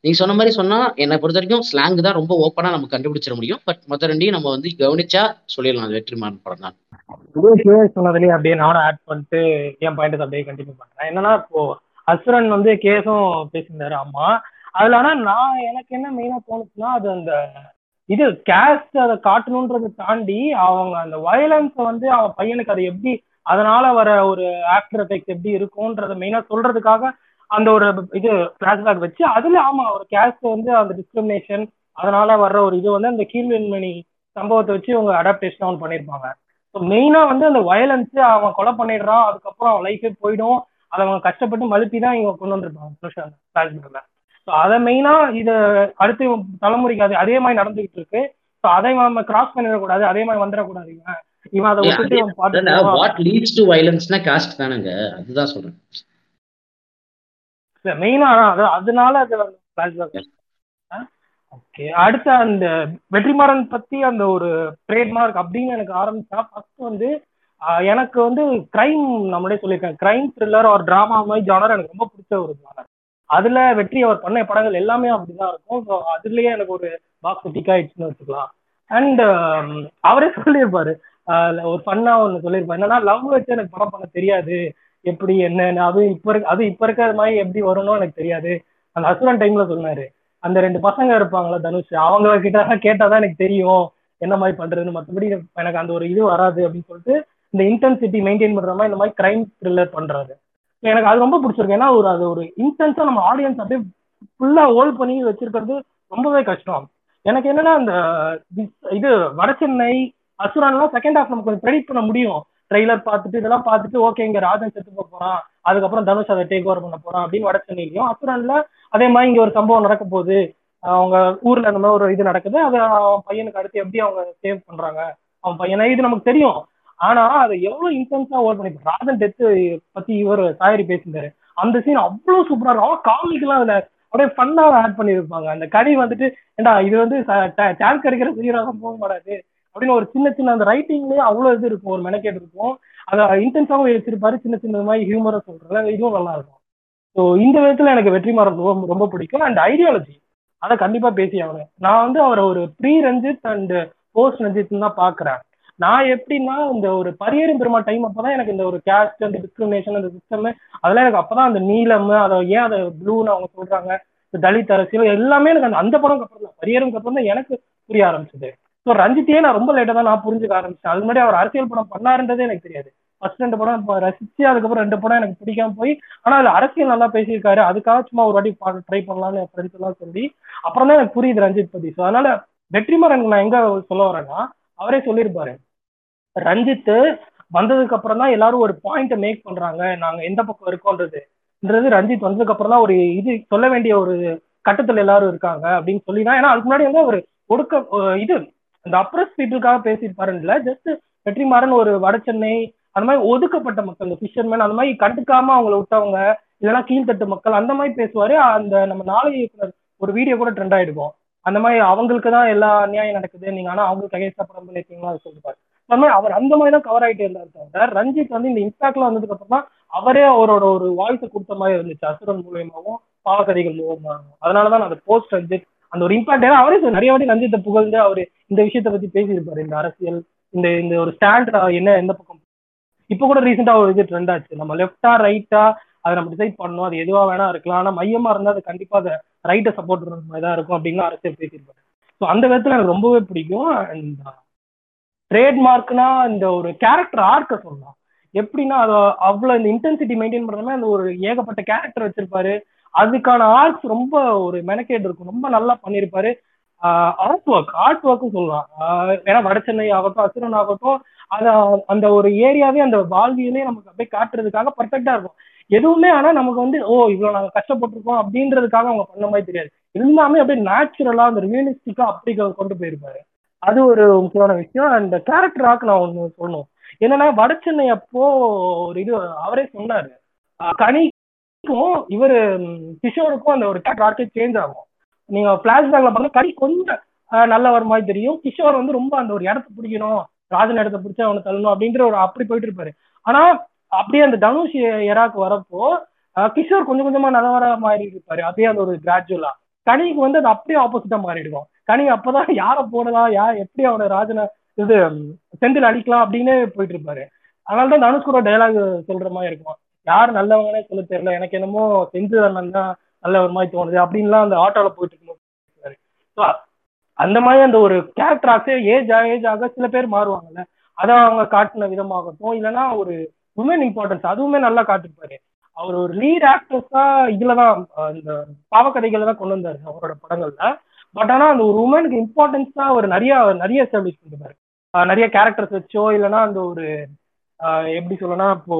நீ சொன்ன மாதிரி சொன்னா என்னை பொறுத்த வரைக்கும் ஸ்லாங் தான் ரொம்ப ஓப்பனா நம்ம கண்டுபிடிச்சிட முடியும். பட் மொத்த ரெண்டையும் நம்ம வந்து கவனிச்சா சொல்லிடலாம். அது வெற்றிமாறன் படம் தான். இதே சொன்னதுலயே அப்படியே நானும் ஆட் பண்ணிட்டு என் பாயிண்ட் அப்படியே கண்டினியூ பண்றேன். என்னன்னா இப்போ அசுரன் வந்து கேஸும் பேசியிருந்தாரு ஆமா. அதுல ஆனா நான் எனக்கு என்ன மெயினா தோணுச்சுன்னா அது அந்த இது கேஸ்ட் அதை காட்டணுன்றதை தாண்டி அவங்க அந்த வயலன்ஸை வந்து அவன் பையனுக்கு அதை எப்படி அதனால வர ஒரு ஆஃப்டர் எஃபெக்ட் எப்படி இருக்கும்ன்றத மெயினா சொல்றதுக்காக அந்த ஒரு இது ஃபிளாஷ்பேக் வச்சு அதுல ஆமா ஒரு கேஸ்ட் வந்து அந்த டிஸ்கிரிமினேஷன் அதனால வர்ற ஒரு இது வந்து அந்த கீழ்வெண்மணி சம்பவத்தை வச்சு இவங்க அடாப்டேஷன் அவன் பண்ணியிருப்பாங்க. மெயினா வந்து அந்த வயலன்ஸ் அவன் கொலை பண்ணிடுறான் அதுக்கப்புறம் அவன் லைஃபே போயிடும். அதை அவங்க கஷ்டப்பட்டு மழுப்பி தான் இவங்க கொண்டு வந்திருப்பாங்க ஸோ அதை மெயினா இது அடுத்து தலைமுறைக்கு அது அதே மாதிரி நடந்துகிட்டு இருக்கு. ஸோ அதை நம்ம கிராஸ் பண்ணிடக்கூடாது அதே மாதிரி வந்துடக்கூடாது இவன். இவன் அதை விட்டுட்டு வாட் லீட்ஸ் டு வயலன்ஸ்னா காஸ்ட் தானங்க. அதுதான் சொல்றேன். மெயினா அது அதனால அது ஓகே அடுத்த அந்த வெற்றிமாறன் பத்தி அந்த ஒரு ட்ரேட்மார்க் அப்படின்னு எனக்கு ஆரம்பிச்சா ஃபர்ஸ்ட் வந்து எனக்கு வந்து கிரைம் நம்மளே சொல்லியிருக்கேன். கிரைம் த்ரில்லர் ஒரு டிராமா மாதிரி ஜானர் எனக்கு ரொம்ப பிடிச்ச ஒரு ஜானர் அதுல வெற்றி அவர் பண்ண படங்கள் எல்லாமே அப்படிதான் இருக்கும். ஸோ அதுலயே எனக்கு ஒரு பாக்ஸ் டிக் ஆயிடுச்சுன்னு வச்சுக்கலாம். அண்ட் um, அவரே சொல்லியிருப்பாரு. ஆஹ் ஒரு ஃபன்னா ஒன்று சொல்லியிருப்பாரு. என்னன்னா லவ் வச்சு எனக்கு படம் பண்ண தெரியாது. எப்படி என்னன்னு அது இப்ப இருக்க அது இப்ப இருக்கிற மாதிரி எப்படி வரும்னு எனக்கு தெரியாது. அந்த அசுரன் டைம்ல சொன்னாரு. அந்த ரெண்டு பசங்க இருப்பாங்களா தனுஷ் அவங்க கிட்ட கேட்டாதான் எனக்கு தெரியும் என்ன மாதிரி பண்றதுன்னு. மற்றபடி எனக்கு அந்த ஒரு இது வராது அப்படின்னு சொல்லிட்டு இந்த இன்டென்சிட்டி மெயின்டைன் பண்ற மாதிரி இந்த மாதிரி கிரைம் த்ரில்லர் பண்றாரு. எனக்கு அது ரொம்ப பிடிச்சிருக்கு. ஏன்னா ஒரு அது ஒரு இன்டென்ஸா நம்ம ஆடியன்ஸ் அப்படியே ஃபுல்லா ஹோல்ட் பண்ணி வச்சிருக்கிறது ரொம்பவே கஷ்டம். எனக்கு என்னன்னா அந்த இது வடசென்னை அசுரான்லாம் செகண்ட் ஹாஃப் நமக்கு கொஞ்சம் ப்ரெடிக்ட் பண்ண முடியும். ட்ரெய்லர் பார்த்துட்டு இதெல்லாம் பார்த்துட்டு ஓகே இங்க ராஜன் செத்து போக போறான். அதுக்கப்புறம் தனுஷ் அதை டேக் ஓவர் பண்ண போறான் அப்படின்னு வடசென்னையிலையும் அசுரான்ல அதே மாதிரி இங்க ஒரு சம்பவம் நடக்க போகுது அவங்க ஊர்ல இந்த மாதிரி ஒரு இது நடக்குது. அதை அவன் பையனுக்கு அடுத்து எப்படி அவங்க சேவ் பண்றாங்க? அவன் பையனை இது நமக்கு தெரியும். ஆனா அதை எவ்வளவு இன்டென்ஸா ஓர் பண்ணி ராஜன் டெத்து பத்தி இவர் சாயரி பேசியிருந்தாரு. அந்த சீன் அவ்வளவு சூப்பரா இருக்கும். அவன் காமிக்கெல்லாம் அதுல அப்படியே ஃபன்னா ஆட் பண்ணியிருப்பாங்க. அந்த கடி வந்துட்டு ஏண்டா இது வந்து சான்ஸ் கிடைக்கிற சீராக சம்பவம் மாட்டாது அப்படின்னு ஒரு சின்ன சின்ன அந்த ரைட்டிங்லயே அவ்வளோ இது இருக்கும். ஒரு மெனக்கேட் இருக்கும். அதை இன்டென்ஸாகவும் வச்சிருப்பாரு சின்ன சின்ன மாதிரி ஹியூமராக சொல்றது. இதுவும் நல்லா இருக்கும். ஸோ இந்த விதத்துல எனக்கு வெற்றிமாறன் ரொம்ப ரொம்ப பிடிக்கும். அண்ட் ஐடியாலஜி அதை கண்டிப்பா பேசி ஆகணும். நான் வந்து அவரை ஒரு pre Ranjith and post Ranjith தான் பாக்குறேன் நான் எப்படின்னா இந்த ஒரு பரியரும் பெருமா டைம் அப்பதான் எனக்கு இந்த ஒரு கேஸ்ட் அந்த டிஸ்கிரிமினேஷன் அந்த சிஸ்டம் அதெல்லாம் எனக்கு அப்பதான் அந்த நீளம் அதை ஏன் அதை ப்ளூன்னு அவங்க சொல்றாங்க இந்த தலித் அரசியல் எல்லாமே எனக்கு அந்த அந்த படம் அப்புறம் தான் பரியருக்கு அப்புறம் தான் எனக்கு புரிய ஆரம்பிச்சது. ஸோ ரஞ்சித்தையே நான் ரொம்ப லேட்டாக தான் நான் புரிஞ்சுக்க ஆரம்பிச்சேன். அது முன்னாடி அவர் அரசியல் படம் பண்ணாருன்றதே எனக்கு தெரியாது. ஃபர்ஸ்ட் ரெண்டு படம் இப்போ ரசிச்சு அதுக்கப்புறம் ரெண்டு படம் எனக்கு பிடிக்காம போய் ஆனால் அதில் அரசியல் நல்லா பேசியிருக்காரு. அதுக்காக சும்மா ஒரு வாட்டி ட்ரை பண்ணலாம்னு ஃப்ரெண்ட்ஸ் எல்லாம் சொல்லி அப்புறம் தான் எனக்கு புரியுது ரஞ்சித் பத்தி. ஸோ அதனால வெற்றிமாறன் நான் எங்க சொல்ல வரேன்னா அவரே சொல்லியிருப்பாரு. ரஞ்சித் வந்ததுக்கு அப்புறம் தான் எல்லாரும் ஒரு பாயிண்ட் மேக் பண்றாங்க. நாங்க எந்த பக்கம் இருக்கோன்றதுன்றது ரஞ்சித் வந்ததுக்கு அப்புறம் தான் ஒரு இது சொல்ல வேண்டிய ஒரு கட்டத்துல எல்லாரும் இருக்காங்க அப்படின்னு சொல்லி தான் ஏன்னா அதுக்கு முன்னாடி வந்து அவர் ஒடுக்க இது இந்த அப்ரஸ் பீப்புளுக்காக பேசியிருப்பாருன்னு ஜஸ்ட் வெற்றிமாறன் ஒரு வட சென்னை அந்த மாதிரி ஒதுக்கப்பட்ட மக்கள் இந்த ஃபிஷர்மேன் அந்த மாதிரி கண்டுக்காம அவங்கள விட்டவங்க இல்லைன்னா கீழ்த்தட்டு மக்கள் அந்த மாதிரி பேசுவாரு. அந்த நம்ம நாளை இயக்குனர் ஒரு வீடியோ கூட ட்ரெண்ட் ஆயிடுவோம். அந்த மாதிரி அவங்களுக்கு தான் எல்லா அநியாயம் நடக்குது. நீங்க ஆனா அவங்களுக்கு அகேன்ஸ்டா படம் பண்ணிருக்கீங்களா அதை சொல்லிருப்பாரு அந்த மாதிரி அவர் அந்த மாதிரி தான் கவர் ஆகிட்டே இருந்தாரு தவிர ரஞ்சித் வந்து இந்த இம்பாக்ட்ல வந்ததுக்கு அப்புறம் தான் அவரே அவரோட ஒரு வாய்ஸை கொடுத்த மாதிரி இருந்துச்சு. அசுரன் மூலியமாகவும் பாவகதைகள் மூலமாகவும் அதனாலதான் நான் அந்த போஸ்ட் ரஞ்சித் அந்த ஒரு இம்பாக்ட் ஏன்னா அவரே நிறைய வாட்டி ரஞ்சித்தை புகழ்ந்து அவர் இந்த விஷயத்த பத்தி பேசியிருப்பாரு. இந்த அரசியல் இந்த இந்த ஒரு ஸ்டாண்ட் என்ன எந்த பக்கம் இப்போ கூட ரீசெண்டா ஒரு இது ட்ரெண்ட் ஆச்சு. நம்ம லெஃப்டா ரைட்டா அதை நம்ம டிசைட் பண்ணணும். அது எதுவா வேணா இருக்கலாம். ஆனா மையமா இருந்தா அது கண்டிப்பா அதை ரைட்டை சப்போர்ட் பண்ற மாதிரி தான் இருக்கும் அப்படின்னு அரசியல் பேசியிருப்பாரு. ஸோ அந்த விதத்துல எனக்கு ரொம்பவே பிடிக்கும். அண்ட் ட்ரேட்மார்க்னா uh, இந்த ஒரு கேரக்டர் ஆர்க்க சொல்லலாம். எப்படின்னா அதை அவ்வளோ இந்த இன்டென்சிட்டி மெயின்டைன் பண்ணுறமே அந்த ஒரு ஏகப்பட்ட கேரக்டர் வச்சிருப்பாரு. அதுக்கான ஆர்ட்ஸ் ரொம்ப ஒரு மெனக்கேட் இருக்கும். ரொம்ப நல்லா பண்ணியிருப்பாரு. ஆர்ட் ஒர்க் ஆர்ட் ஒர்க்கும் சொல்லலாம். ஏன்னா வடச்சென்னை ஆகட்டும் அசுரன் ஆகட்டும் அது அந்த ஒரு ஏரியாவே அந்த வாழ்வியலே நமக்கு அப்படியே காட்டுறதுக்காக பர்ஃபெக்டா இருக்கும். எதுவுமே ஆனா நமக்கு வந்து ஓ இவ்வளவு நாங்க கஷ்டப்பட்டிருக்கோம் அப்படின்றதுக்காக அவங்க பண்ண மாதிரி தெரியாது. எல்லாமே அப்படியே நேச்சுரலா அந்த ரியலிஸ்டிக்கா அப்படி கொண்டு போயிருப்பாரு. அது ஒரு முக்கியமான விஷயம். அந்த கேரக்டர் ஆக்கு நான் ஒண்ணு சொல்லணும். என்னன்னா வடச்சென்னை அப்போ ஒரு இது அவரே சொன்னாரு. கனிக்கும் இவரு கிஷோருக்கும் அந்த ஒரு கேரக்டர் ஆர்க்கே சேஞ்ச் ஆகும். நீங்க பிளாஷ்பேக்ல பார்த்தா கனி கொஞ்சம் நல்லவர் மாதிரி தெரியும். கிஷோர் வந்து ரொம்ப அந்த ஒரு இடத்த பிடிக்கணும். ராஜன் இடத்த பிடிச்சா அவனை தள்ளணும் அப்படின்ற ஒரு அப்படி போயிட்டு இருப்பாரு. ஆனா அப்படியே அந்த தனுஷ் எராக்கு வரப்போ கிஷோர் கொஞ்சம் கொஞ்சமா நல்லவர மாறி இருப்பாரு. அப்படியே அந்த ஒரு கிராஜுவலா கனிக்கு வந்து அது அப்படியே ஆப்போசிட்டா மாறிடுவோம் கனி அப்பதான் யார போடலாம் யார் எப்படி அவனை ராஜனை இது செந்தில் அடிக்கலாம் அப்படின்னு போயிட்டு இருப்பாரு. அதனாலதான் தனுஷ் கூட டைலாக் சொல்ற மாதிரி இருக்கும். யார் நல்லவங்கன்னே சொல்ல தெரியல. எனக்கு என்னமோ செந்தில் அண்ணன் தான் நல்லவர் மாதிரி தோணுது அப்படின்லாம் அந்த ஆட்டோல போயிட்டு இருக்கணும் அந்த மாதிரி அந்த ஒரு கேரக்டர் ஆக்டே ஏஜ் ஆக ஏஜ் ஆக சில பேர் மாறுவாங்கல்ல. அதை அவங்க காட்டின விதமாகட்டும் இல்லைன்னா ஒரு உமன் இம்பார்ட்டன்ஸ் அதுவுமே நல்லா காட்டிருப்பாரு அவர் ஒரு லீட் ஆக்டர்ஸா இதுலதான் இந்த பாவக்கதைகளை தான் கொண்டு வந்தாரு அவரோட படங்கள்ல. பட் ஆனா அந்த ஒரு உமனுக்கு இம்பார்ட்டன்ஸா ஒரு நிறைய நிறைய எஸ்டாப்ளிஷ் பண்ணிருப்பாரு நிறைய கேரக்டர்ஸ் வச்சோ இல்லைன்னா அந்த ஒரு எப்படி சொல்லனா இப்போ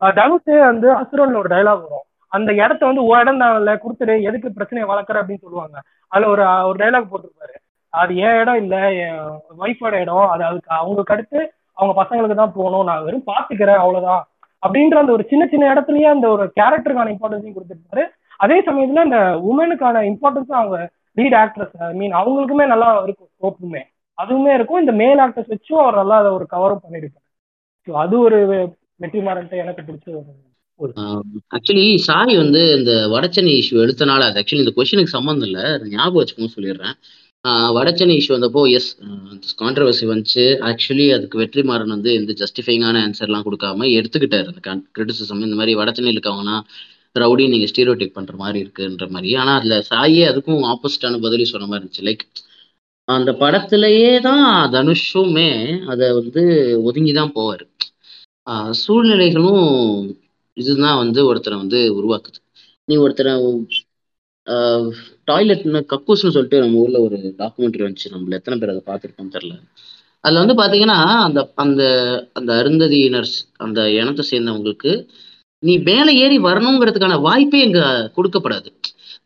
தனுஷே வந்து அசுரன்ல ஒரு டைலாக் வரும். அந்த இடத்த வந்து ஒரு இடம் தான் கொடுத்துரு எதுக்கு பிரச்சனையை வளர்க்குற அப்படின்னு சொல்லுவாங்க. அதுல ஒரு ஒரு டைலாக் போட்டிருப்பாரு. அது என் இடம் இல்ல என் ஒய்ஃபோட இடம் அது அதுக்கு அவங்களுக்கு அடுத்து அவங்க பசங்களுக்கு தான் போகணும் நான் வெறும் பாத்துக்கிறேன் அவ்வளவுதான். அப்படின்ற அந்த ஒரு சின்ன சின்ன இடத்துலயே அந்த ஒரு கேரக்டருக்கான இம்பார்ட்டன்ஸையும் கொடுத்துருப்பாரு. அதே சமயத்துல அந்த உமனுக்கான இம்பார்ட்டன்ஸும் அவங்க லீட் ஆக்ட்ரஸ் ஐ மீன் அவங்களுக்குமே நல்லா இருக்கும் ஸ்கோப்புமே அதுவுமே இருக்கும். இந்த மேல் ஆக்டர்ஸ் வச்சும் அவர் நல்லா அதை ஒரு கவரும் பண்ணிருப்பாரு ஸோ அது ஒரு வெற்றிமாறன்ட்டு எனக்கு பிடிச்ச ஒரு ஆக்சுவலி சாய் வந்து இந்த வடச்சென்னை இஷ்யூ எடுத்தனால அது ஆக்சுவலி இந்த கொஷனுக்கு சம்மந்தம் இல்லை. ஞாபகம் வச்சுக்கணும் சொல்லிடுறேன். வடச்சென்னை இஷ்யூ வந்தப்போ எஸ் கான்ட்ரவர்சி வந்துச்சு. ஆக்சுவலி அதுக்கு வெற்றிமாறன் வந்து எந்த ஜஸ்டிஃபைங்கான ஆன்சர்லாம் கொடுக்காம எடுத்துக்கிட்டாரு. அந்த கிரிட்டிசிசம் இந்த மாதிரி வடச்சென்னையில் இருக்கவங்கன்னா ரவுடி நீங்கள் ஸ்டீரியோடிக் பண்ணுற மாதிரி இருக்குன்ற மாதிரி. ஆனால் அதில் சாயே அதுக்கும் ஆப்போசிட்டான பதிலி சொன்ன மாதிரி இருந்துச்சு. லைக் அந்த படத்திலேயே தான் தனுஷுமே அதை வந்து ஒதுங்கி தான் போவார் சூழ்நிலைகளும் இதுதான் வந்து ஒருத்தரை வந்து உருவாக்குது. நீ ஒருத்தரை டாய்லெட்னு கக்கூஸ்னு சொல்லிட்டு நம்ம ஊர்ல ஒரு டாக்குமெண்ட்ரி வந்துச்சு. நம்மள எத்தனை பேர் அதை பார்த்துருக்கோம் தெரில அதுல வந்து பாத்தீங்கன்னா அந்த அந்த அந்த அருந்ததியினர் அந்த இனத்தை சேர்ந்தவங்களுக்கு நீ மேலே ஏறி வரணுங்கிறதுக்கான வாய்ப்பே இங்க கொடுக்கப்படாது.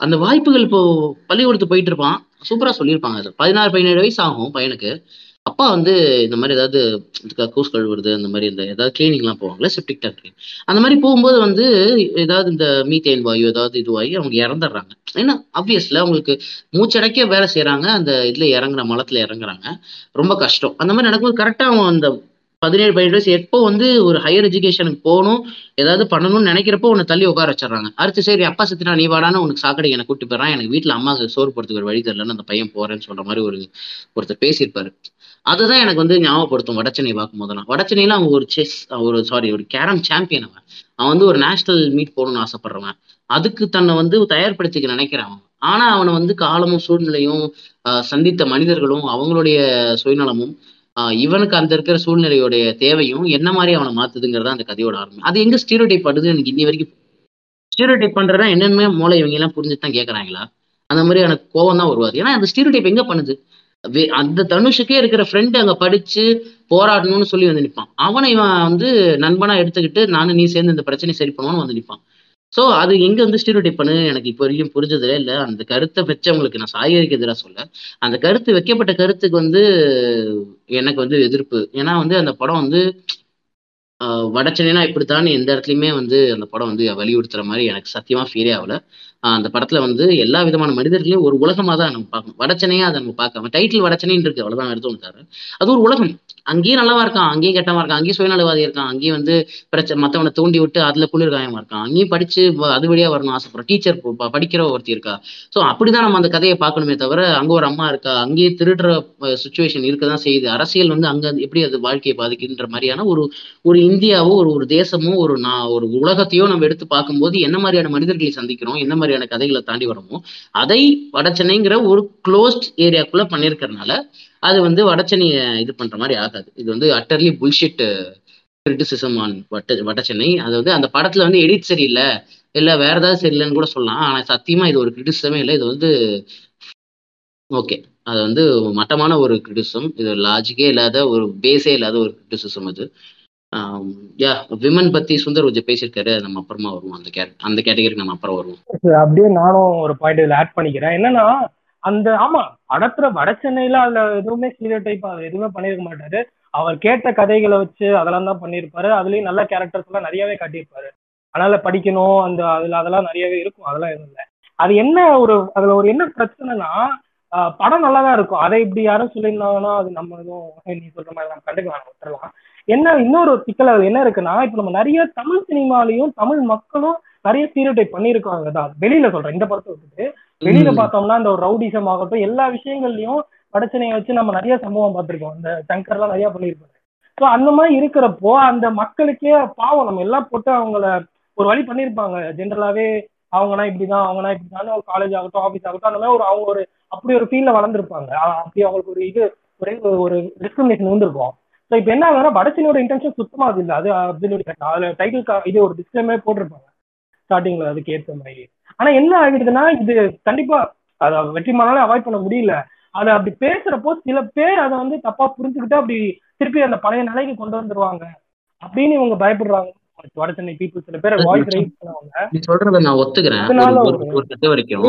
அந்த வாய்ப்புகள் இப்போ பள்ளிக்கூடத்து போயிட்டு இருப்பான். சூப்பரா சொல்லியிருப்பாங்க அது. பதினாறு பதினேழு வயசு ஆகும் பையனுக்கு. அப்பா வந்து இந்த மாதிரி ஏதாவது கக்கூஸ் கழுவுறது அந்த மாதிரி இந்த ஏதாவது கிளீனிங்லாம் போவாங்களே செப்டிக் டேங்க் அந்த மாதிரி போகும்போது வந்து ஏதாவது இந்த மீத்தேன் வாயு ஏதாவது இதுவாகி அவங்க இறந்துடுறாங்க. ஏன்னா ஆப்வியஸ்ல அவங்களுக்கு மூச்சடைக்க வேலை செய்யறாங்க அந்த இதுல இறங்குற மலத்துல இறங்குறாங்க. ரொம்ப கஷ்டம். அந்த மாதிரி நடக்கும்போது கரெக்டா அவன் அந்த பதினேழு பதினெட்டு வயசு எப்போ வந்து ஒரு ஹையர் எஜுகேஷனுக்கு போகணும் ஏதாவது பண்ணணும்னு நினைக்கிறப்போ உன்னை தள்ளி உட்கார வச்சிடறாங்க. அடுத்து சரி அப்பா சத்தினா நீ வாடான்னு உனக்கு சாக்கடை எனக்கு கூட்டு போயிடறான். எனக்கு வீட்டுல அம்மா சோறு போறதுக்கு ஒரு வழி தெரியலன்னு அந்த பையன் போறேன்னு சொல்ற மாதிரி ஒரு ஒருத்தர் பேசியிருப்பாரு. அதுதான் எனக்கு வந்து ஞாபகப்படுத்தும் வடச்சென்னை பார்க்கும் போதெல்லாம் வடச்சென்னையில அவன் ஒரு செஸ் ஒரு சாரி ஒரு கேரம் சாம்பியன் அவன். அவன் வந்து ஒரு நேஷனல் மீட் போகணும்னு ஆசைப்படுறவன். அதுக்கு தன்னை வந்து தயார்படுத்திக்க நினைக்கிறான் ஆனா அவனை வந்து காலமும் சூழ்நிலையும் சந்தித்த மனிதர்களும் அவங்களுடைய சுயநலமும் இவனுக்கு அந்த இருக்கிற சூழ்நிலையுடைய தேவையும் என்ன மாதிரி அவனை மாத்துதுங்கிறதா அந்த கதையோட ஆரம்பம். அது எங்க ஸ்டீரோடைப் படுது எனக்கு இன்னி வரைக்கும் ஸ்டீரோடைப் பண்றதா என்னென்ன மூளை இவங்க எல்லாம் புரிஞ்சுட்டு தான் கேட்கறாங்களா அந்த மாதிரி எனக்கு கோவம் தான் வருவாது. ஏன்னா அந்த ஸ்டீரோடைப் எங்க பண்ணுது? அந்த தனுஷுக்கே இருக்கிற ஃப்ரெண்டு அங்க படிச்சு போராடணும்னு சொல்லி வந்து நிற்பான் அவனை இவன் வந்து நண்பனா எடுத்துக்கிட்டு நானும் நீ சேர்ந்து இந்த பிரச்சனை சரி பண்ணுவோம்னு வந்து நிற்பான் ஸோ அது எங்க வந்து ஸ்டீரியோடைப் பண்ணு? எனக்கு இப்போ வரைக்கும் புரிஞ்சதே இல்லை. அந்த கருத்தை வச்சவங்களுக்கு நான் சாயருக்கு எதிராக சொல்ல. அந்த கருத்து வைக்கப்பட்ட கருத்துக்கு வந்து எனக்கு வந்து எதிர்ப்பு. ஏன்னா வந்து அந்த படம் வந்து வடச்சென்னைனா இப்படித்தான். எந்த இடத்துலையுமே வந்து அந்த படம் வந்து வலியுறுத்துற மாதிரி எனக்கு சத்தியமா ஃபீலே ஆகல. அந்த படத்துல வந்து எல்லா விதமான மனிதர்களையும் ஒரு உலகமா தான் நம்ம பார்க்கணும். வடச்சனையா அதை நம்ம பார்க்காம டைட்டில் வடச்சென்னைன்னு இருக்கு அவ்வளவுதான் எடுத்து தர அது ஒரு உலகம். அங்கேயும் நல்லவா இருக்கான் அங்கேயும் கெட்டவா இருக்கான் அங்கேயும் சுயநலவாதி இருக்கான் அங்கேயும் வந்து பிரச்சனை மத்தவனை தூண்டி விட்டு அதுல குளிர்காயமா இருக்கான் அங்கேயும் படிச்சு அது வழியா வரணும் ஆசைப்படுறோம் டீச்சர் படிக்கிற ஒருத்தி இருக்கா. ஸோ அப்படிதான் நம்ம அந்த கதையை பார்க்கணுமே தவிர அங்க ஒரு அம்மா இருக்கா அங்கேயே திருடுற சுச்சுவேஷன் இருக்கதான் செய்யுது. அரசியல் வந்து அங்க எப்படி அது வாழ்க்கையை பாதிக்குன்ற மாதிரியான ஒரு ஒரு இந்தியாவோ ஒரு ஒரு தேசமோ ஒரு நான் ஒரு உலகத்தையோ நம்ம எடுத்து பார்க்கும்போது என்ன மாதிரியான மனிதர்களை சந்திக்கிறோம் என்ன மாதிரியான கதைகளை தாண்டி வரமோ அதை வடச்சென்னைங்கிற ஒரு க்ளோஸ்ட் ஏரியாக்குள்ள பண்ணிருக்கிறதுனால அது வந்து வடச்சென்னையை இது பண்ற மாதிரி ஆகாது. இது வந்து அட்டர்லி புல்ஷிட் கிரிட்டிசிசம் ஆன் வட்ட வடச்சென்னை அது வந்து அந்த படத்துல வந்து எடிட் சரியில்லை. இல்ல வேற ஏதாவது சரியில்லைன்னு கூட சொல்லலாம். ஆனா சத்தியமா இது ஒரு கிரிட்டிசிசமே இல்லை. இது வந்து ஓகே அது வந்து மட்டமான ஒரு கிரிட்டிசிசம் இது லாஜிக்கே இல்லாத ஒரு பேஸே இல்லாத ஒரு கிரிட்டிசிசம் அது. யா விமன் பத்தி சுந்தர் கொஞ்சம் பேசியிருக்காரு. நம்ம அப்புறமா வருவோம். அந்த கே அந்த கேட்டகரிக்கு நம்ம அப்புறம் வருவோம். அப்படியே நானும் ஒரு பாயிண்ட் இதில் ஆட் பண்ணிக்கிறேன். என்னன்னா அந்த ஆமா படத்துல வட சென்னையில அதுல எதுவுமே சீரியல் டைப் எதுவுமே பண்ணிருக்க மாட்டாரு. அவர் கேட்ட கதைகளை வச்சு அதெல்லாம் தான் பண்ணியிருப்பாரு அதுலயும் நல்ல கேரக்டர்ஸ் எல்லாம் நிறையவே காட்டியிருப்பாரு. அதனால படிக்கணும் அந்த அதுல அதெல்லாம் நிறையவே இருக்கும். அதெல்லாம் எதுவும் இல்லை. அது என்ன ஒரு அதுல ஒரு என்ன பிரச்சனைனா படம் நல்லா தான் இருக்கும். அதை இப்படி யாரும் சொல்லியிருந்தாங்கன்னா அது நம்ம எதுவும் நீ சொல்ற மாதிரி நம்ம கண்டுக்க வேணாம் விட்டுறலாம். என்ன இன்னொரு சிக்கல் அது என்ன இருக்குன்னா இப்ப நம்ம நிறைய தமிழ் சினிமாலையும் தமிழ் மக்களும் நிறைய ஸ்டீரியோடைப் பண்ணியிருக்காங்க. தான் வெளியில சொல்றேன் இந்த படத்தை விட்டுட்டு. வெளியில பார்த்தோம்னா இந்த ஒரு ரவுடிசம் ஆகட்டும் எல்லா விஷயங்கள்லயும் வடச்சனையை வச்சு நம்ம நிறைய சம்பவம் பார்த்திருக்கோம். இந்த சங்கர்லாம் நிறைய பண்ணியிருப்பாரு ஸோ அந்த மாதிரி இருக்கிறப்போ அந்த மக்களுக்கே பாவம். நம்ம எல்லாம் போட்டு அவங்கள ஒரு வழி பண்ணியிருப்பாங்க. ஜென்ரலாவே அவங்கன்னா இப்படிதான் அவங்கன்னா இப்படிதான் ஒரு காலேஜ் ஆகட்டும் ஆஃபீஸ் ஆகட்டும் அந்த மாதிரி ஒரு அவங்க ஒரு அப்படி ஒரு ஃபீல்ல வளர்ந்துருப்பாங்க. அப்படி அவங்களுக்கு ஒரு இது ஒரே ஒரு டிஸ்கிரிமினேஷன் வந்துருக்கும் ஸோ இப்போ என்ன ஆகுதுன்னா வடச்சனையோட இன்டென்ஷன் சுத்தமா அது இல்லை. அது அப்சல்யூட் அதுல டைட்டில் இது ஒரு டிஸ்கிளைமே போட்டிருப்பாங்க. ஸ்டார்டிங்ல அதுக்கு ஏற்ற மாதிரி. ஆனா என்ன ஆகிடுதுன்னா இது கண்டிப்பா அதை வெற்றிமானாலே அவாய்ட் பண்ண முடியல. அதை அப்படி பேசுறப்போ சில பேர் அதை வந்து தப்பா புரிஞ்சுக்கிட்டு அப்படி திருப்பி அந்த பழைய நிலைக்கு கொண்டு வந்துருவாங்க அப்படின்னு இவங்க பயப்படுறாங்க. வட சென்னை பீப்புள் சில பேர் வாய்ஸ் ரைஸ் பண்ணுவாங்க. நீ சொல்றத நான் ஒத்துக்கிறேன். வரைக்கும்.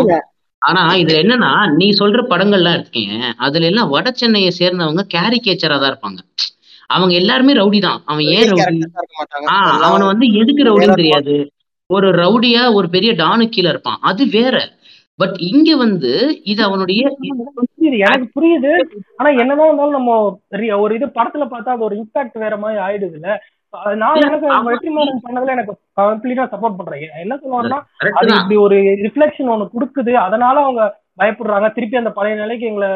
ஆனா இதுல என்னன்னா நீ சொல்ற படங்கள்லாம் இருக்கீங்க அதுல எல்லாம் வட சென்னையை சேர்ந்தவங்க கேரிகேச்சரா தான் இருப்பாங்க. அவங்க எல்லாருமே ரவுடி தான் அவன் ஏன் ரவுடி ஆஹ் அவனை வந்து எதுக்கு ரவுடின்னு தெரியாது. ஒரு ரவுடியா ஒரு பெரிய டானு கீழே இருப்பான். அது வேற. பட் இங்க வந்து இது அவனுடைய எனக்கு புரியுது. ஆனா என்னதான் இருந்தாலும் நம்ம ஒரு இது படத்துல பார்த்தா அது ஒரு இம்பாக்ட் வேற மாதிரி ஆயிடுது இல்ல நான் எனக்கு வெற்றிமாறன் பண்ணதுல எனக்கு கம்ப்ளீட்டா சப்போர்ட் பண்றேன். என்ன சொல்லுவாங்கன்னா அது இப்படி ஒரு ரிஃப்ளெக்ஷன் ஒண்ணு கொடுக்குது. அதனால அவங்க பயப்படுறாங்க. திருப்பி அந்த பழைய நிலைக்கு எங்களை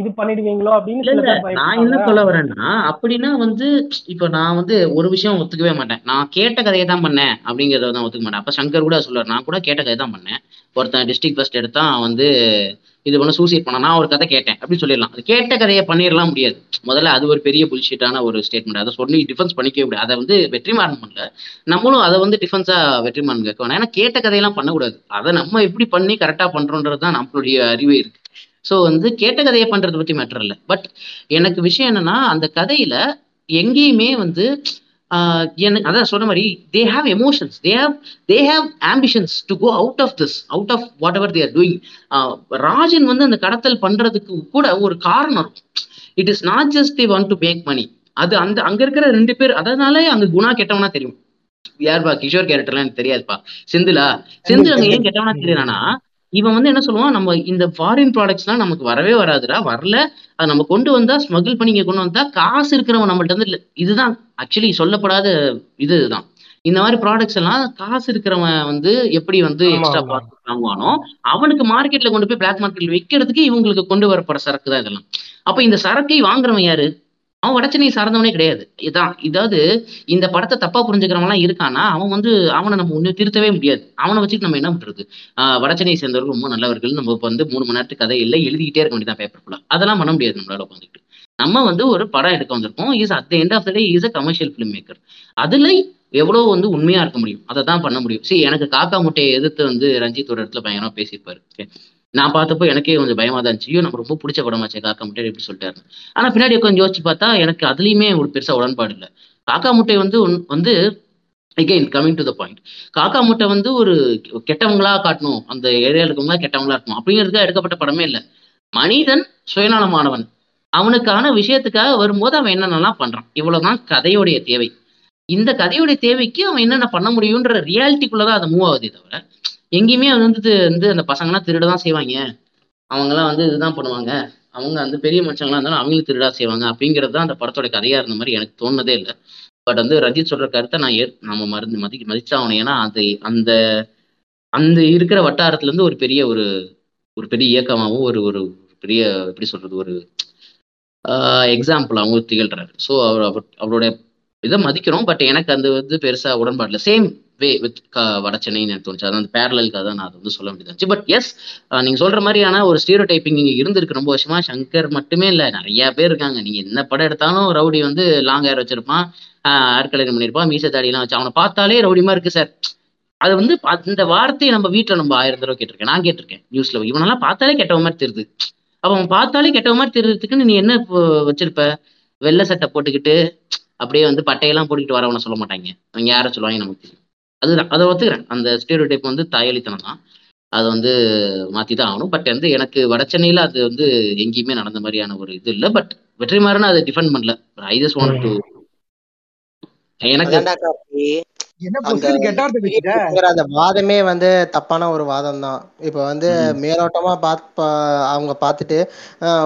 இது பண்ணிடுவீங்களோ அப்படின்னு நான் என்ன சொல்ல வரேன்னா அப்படின்னா வந்து இப்ப நான் வந்து ஒரு விஷயம் ஒத்துக்கவே மாட்டேன். நான் கேட்ட கதையை தான் பண்ணேன் அப்படிங்கறத தான் ஒத்துக்க மாட்டேன். அப்ப சங்கர் கூட சொல்லுவார் நான் கூட கேட்ட கதை தான் பண்ணேன். ஒருத்தன் டிஸ்ட்ரிக்ட் ஃபர்ஸ்ட் எடுத்தான் வந்து இது பண்ண சூசைட் பண்ண நான் ஒரு கதை கேட்டேன் அப்படின்னு சொல்லிடலாம். அது கேட்ட கதையை பண்ணிடலாம் முடியாது. முதல்ல அது ஒரு பெரிய புல்ஷீட்டான ஒரு ஸ்டேட்மெண்ட் அதை சொல்லி டிஃபென்ஸ் பண்ணிக்கவே முடியாது. அதை வந்து வெற்றிமாறன் பண்ணல. நம்மளும் அதை வந்து டிஃபென்ஸா வெற்றிமாறன் கேட்க வேணாம். ஏன்னா கேட்ட கதையெல்லாம் பண்ணக்கூடாது. அதை நம்ம எப்படி பண்ணி கரெக்டா பண்றோன்றது தான் நம்மளுடைய அறிவே இருக்கு. ஸோ வந்து கேட்ட கதையை பண்றதை பத்தி மேட்டர் இல்லை. பட் எனக்கு விஷயம் என்னன்னா அந்த கதையில எங்கேயுமே வந்து எனக்கு அதான் சொன்ன மாதிரி they have emotions they have they have ambitions to go out of this out of whatever they're doing Rajan வந்து அந்த கடத்தல் பண்றதுக்கு கூட ஒரு காரணம் இருக்கும். It is not just they want to make money அது அந்த அங்க இருக்கிற ரெண்டு பேர் அதனாலே அங்க குணா கெட்டவனா தெரியும். யாருப்பா கிஷோர் கேரக்டர்லாம் எனக்கு தெரியாதுப்பா. செந்திலா செந்தில் அங்க ஏன் கெட்டவனா தெரியறானா இவன் வந்து என்ன சொல்லுவான்? நம்ம இந்த ஃபாரின் ப்ராடக்ட்ஸ்லாம் நமக்கு வரவே வராதுடா வரல. அதை நம்ம கொண்டு வந்தா ஸ்மகிள் பண்ணி இங்க கொண்டு வந்தா காசு இருக்கிறவன் நம்மள்ட்ட வந்து இல்ல- இதுதான். ஆக்சுவலி சொல்லப்படாத இது இதுதான். இந்த மாதிரி ப்ராடக்ட்ஸ் எல்லாம் காசு இருக்கிறவன் வந்து எப்படி வந்து எக்ஸ்ட்ரா. ப்ராடக்ட் வாங்குவானோ அவனுக்கு மார்க்கெட்ல கொண்டு போய் பிளாக் மார்க்கெட்ல விற்கிறதுக்கு இவங்களுக்கு கொண்டு வரப்படுற சரக்கு தான் இதெல்லாம். அப்ப இந்த சரக்கை வாங்குறவன் யாரு? அவன் வடச்சென்னை சார்ந்தவனே கிடையாது. இதான் இதாவது இந்த படத்தை தப்பா புரிஞ்சுக்கிறவன் எல்லாம் இருக்கானா அவன் வந்து அவனை நம்ம ஒன்று திருத்தவே முடியாது. அவனை வச்சுட்டு நம்ம என்ன பண்றது? ஆஹ் வடச்சென்னை சேர்ந்தவர்கள் ரொம்ப நல்லவர்கள். நம்ம இப்போ வந்து மூணு மணி நேரத்துக்கு கதை இல்லை எழுதிக்கிட்டே இருக்க வேண்டியதான் பேப்பர் ஃபுல்லாக அதெல்லாம் பண்ண முடியாது நம்மளால உட்காந்துட்டு நம்ம வந்து ஒரு படம் எடுக்க வந்திருக்கோம். Is at end of the day is a commercial film maker அதுல எவ்வளவு வந்து உண்மையா இருக்க முடியும்? அதை தான் பண்ண முடியும். சரி எனக்கு காக்கா முட்டையை எதிர்த்து வந்து ரஞ்சித் ஒரு இடத்துல பயங்கரமா பேசியிருப்பாரு. நான் பார்த்தப்போ எனக்கே கொஞ்சம் பயமா தான் இருந்துச்சு. ஐயோ நம்ம ரொம்ப பிடிச்ச படமாச்சே காக்கா முட்டை எப்படி சொல்லிட்டாரு. ஆனா பின்னாடி உட்காந்து யோசிச்சு பார்த்தா எனக்கு அதுலயுமே ஒரு பெருசா உடன்பாடு இல்லை. காக்கா முட்டை வந்து ஒன்- வந்து again coming to the point Kaaka Muttai வந்து ஒரு கெட்டவங்களா காட்டணும். அந்த ஏரியாவில் இருக்கவங்களா கெட்டவங்களா இருக்கணும். அப்படிங்கிறதுக்காக எடுக்கப்பட்ட படமே இல்லை. மனிதன் சுயநலமானவன். அவனுக்கான விஷயத்துக்காக வரும்போது அவன் என்னென்னலாம் பண்றான். இவ்வளவுதான் கதையோடைய தேவை. இந்த கதையோடைய தேவைக்கு அவன் என்னென்ன பண்ண முடியுன்ற ரியாலிட்டிக்குள்ளதான் அது மூவ் ஆகுதே தவிர எங்கேயுமே அது வந்து வந்து அந்த பசங்கலாம் திருட தான் செய்வாங்க. அவங்கெல்லாம் வந்து இதுதான் பண்ணுவாங்க. அவங்க அந்த பெரிய மனுஷங்களா இருந்தாலும் அவங்களும் திருடா செய்வாங்க அப்படிங்கிறது தான் அந்த படத்தோட கதையாக இருந்த மாதிரி எனக்கு தோணுனதே இல்லை. பட் வந்து ரஜித் சொல்ற கருத்தை நான் ஏற் நம்ம மருந்து மதி மதிச்சாகணும். ஏன்னா அது அந்த அந்த இருக்கிற வட்டாரத்துல இருந்து ஒரு பெரிய ஒரு ஒரு பெரிய இயக்கமாகவும் ஒரு ஒரு பெரிய எப்படி சொல்றது ஒரு எக்ஸாம்பிள் திகழ்றாரு. ஸோ அவர் அவர் அவருடைய இதை மதிக்கிறோம். பட் எனக்கு அந்த வந்து பெருசாக உடன்பாடு இல்லை. சேம் வே வித் வட சென்னைன்னு எனக்கு தோணுச்சு அதான் அந்த பேரலுக்காக தான் நான் அதை வந்து சொல்ல வேண்டியது பட் எஸ் நீங்க சொல்ற மாதிரியான ஒரு ஸ்டீரோ டைப்பிங் இங்க இருந்திருக்கு. ரொம்ப வருஷமா சங்கர் மட்டுமே இல்ல நிறைய பேர் இருக்காங்க. நீங்க என்ன படம் எடுத்தாலும் ரவுடி வந்து லாங் ஹேர் வச்சிருப்பான் ஆர்கலைன் பண்ணியிருப்பான் மீச தாடியெல்லாம் வச்சு அவனை பார்த்தாலே ரவுடிமா இருக்கு சார் அது வந்து அந்த வார்த்தையை நம்ம வீட்ல நம்ம ஆயிரம் தடவை கேட்டிருக்கேன். நான் கேட்டிருக்கேன் நியூஸ்ல இவனெல்லாம் பார்த்தாலே கெட்டவ மாதிரி தெரியுது. அப்ப அவன் பார்த்தாலே கெட்டவ மாதிரி தெரியுறதுக்குன்னு நீ என்ன வச்சிருப்ப? வெள்ளை சட்டை போட்டுக்கிட்டு அப்படியே வந்து பட்டையெல்லாம் போட்டுக்கிட்டு வரவனை சொல்ல மாட்டாங்க. அவங்க யாரை சொல்லுவாங்க நமக்கு தெரியும். அதுதான் அதை ஒத்துக்கிறேன். அந்த ஸ்டீரியோ டைப் வந்து தாயளித்தனம் தான். அதை வந்து மாத்தி தான் ஆகணும். பட் வந்து எனக்கு வட சென்னையில அது வந்து எங்கேயுமே நடந்த மாதிரியான ஒரு இது இல்லை. பட் வெற்றிமாறன் அதை டிஃபெண்ட் பண்ணல. ஐ ஜஸ்ட் வாண்ட் டு எனக்கு அந்த வாதமே வந்து தப்பான ஒரு வாதம் தான் இப்போ வந்து. மேலோட்டமா பாத் பா- அவங்க பார்த்துட்டு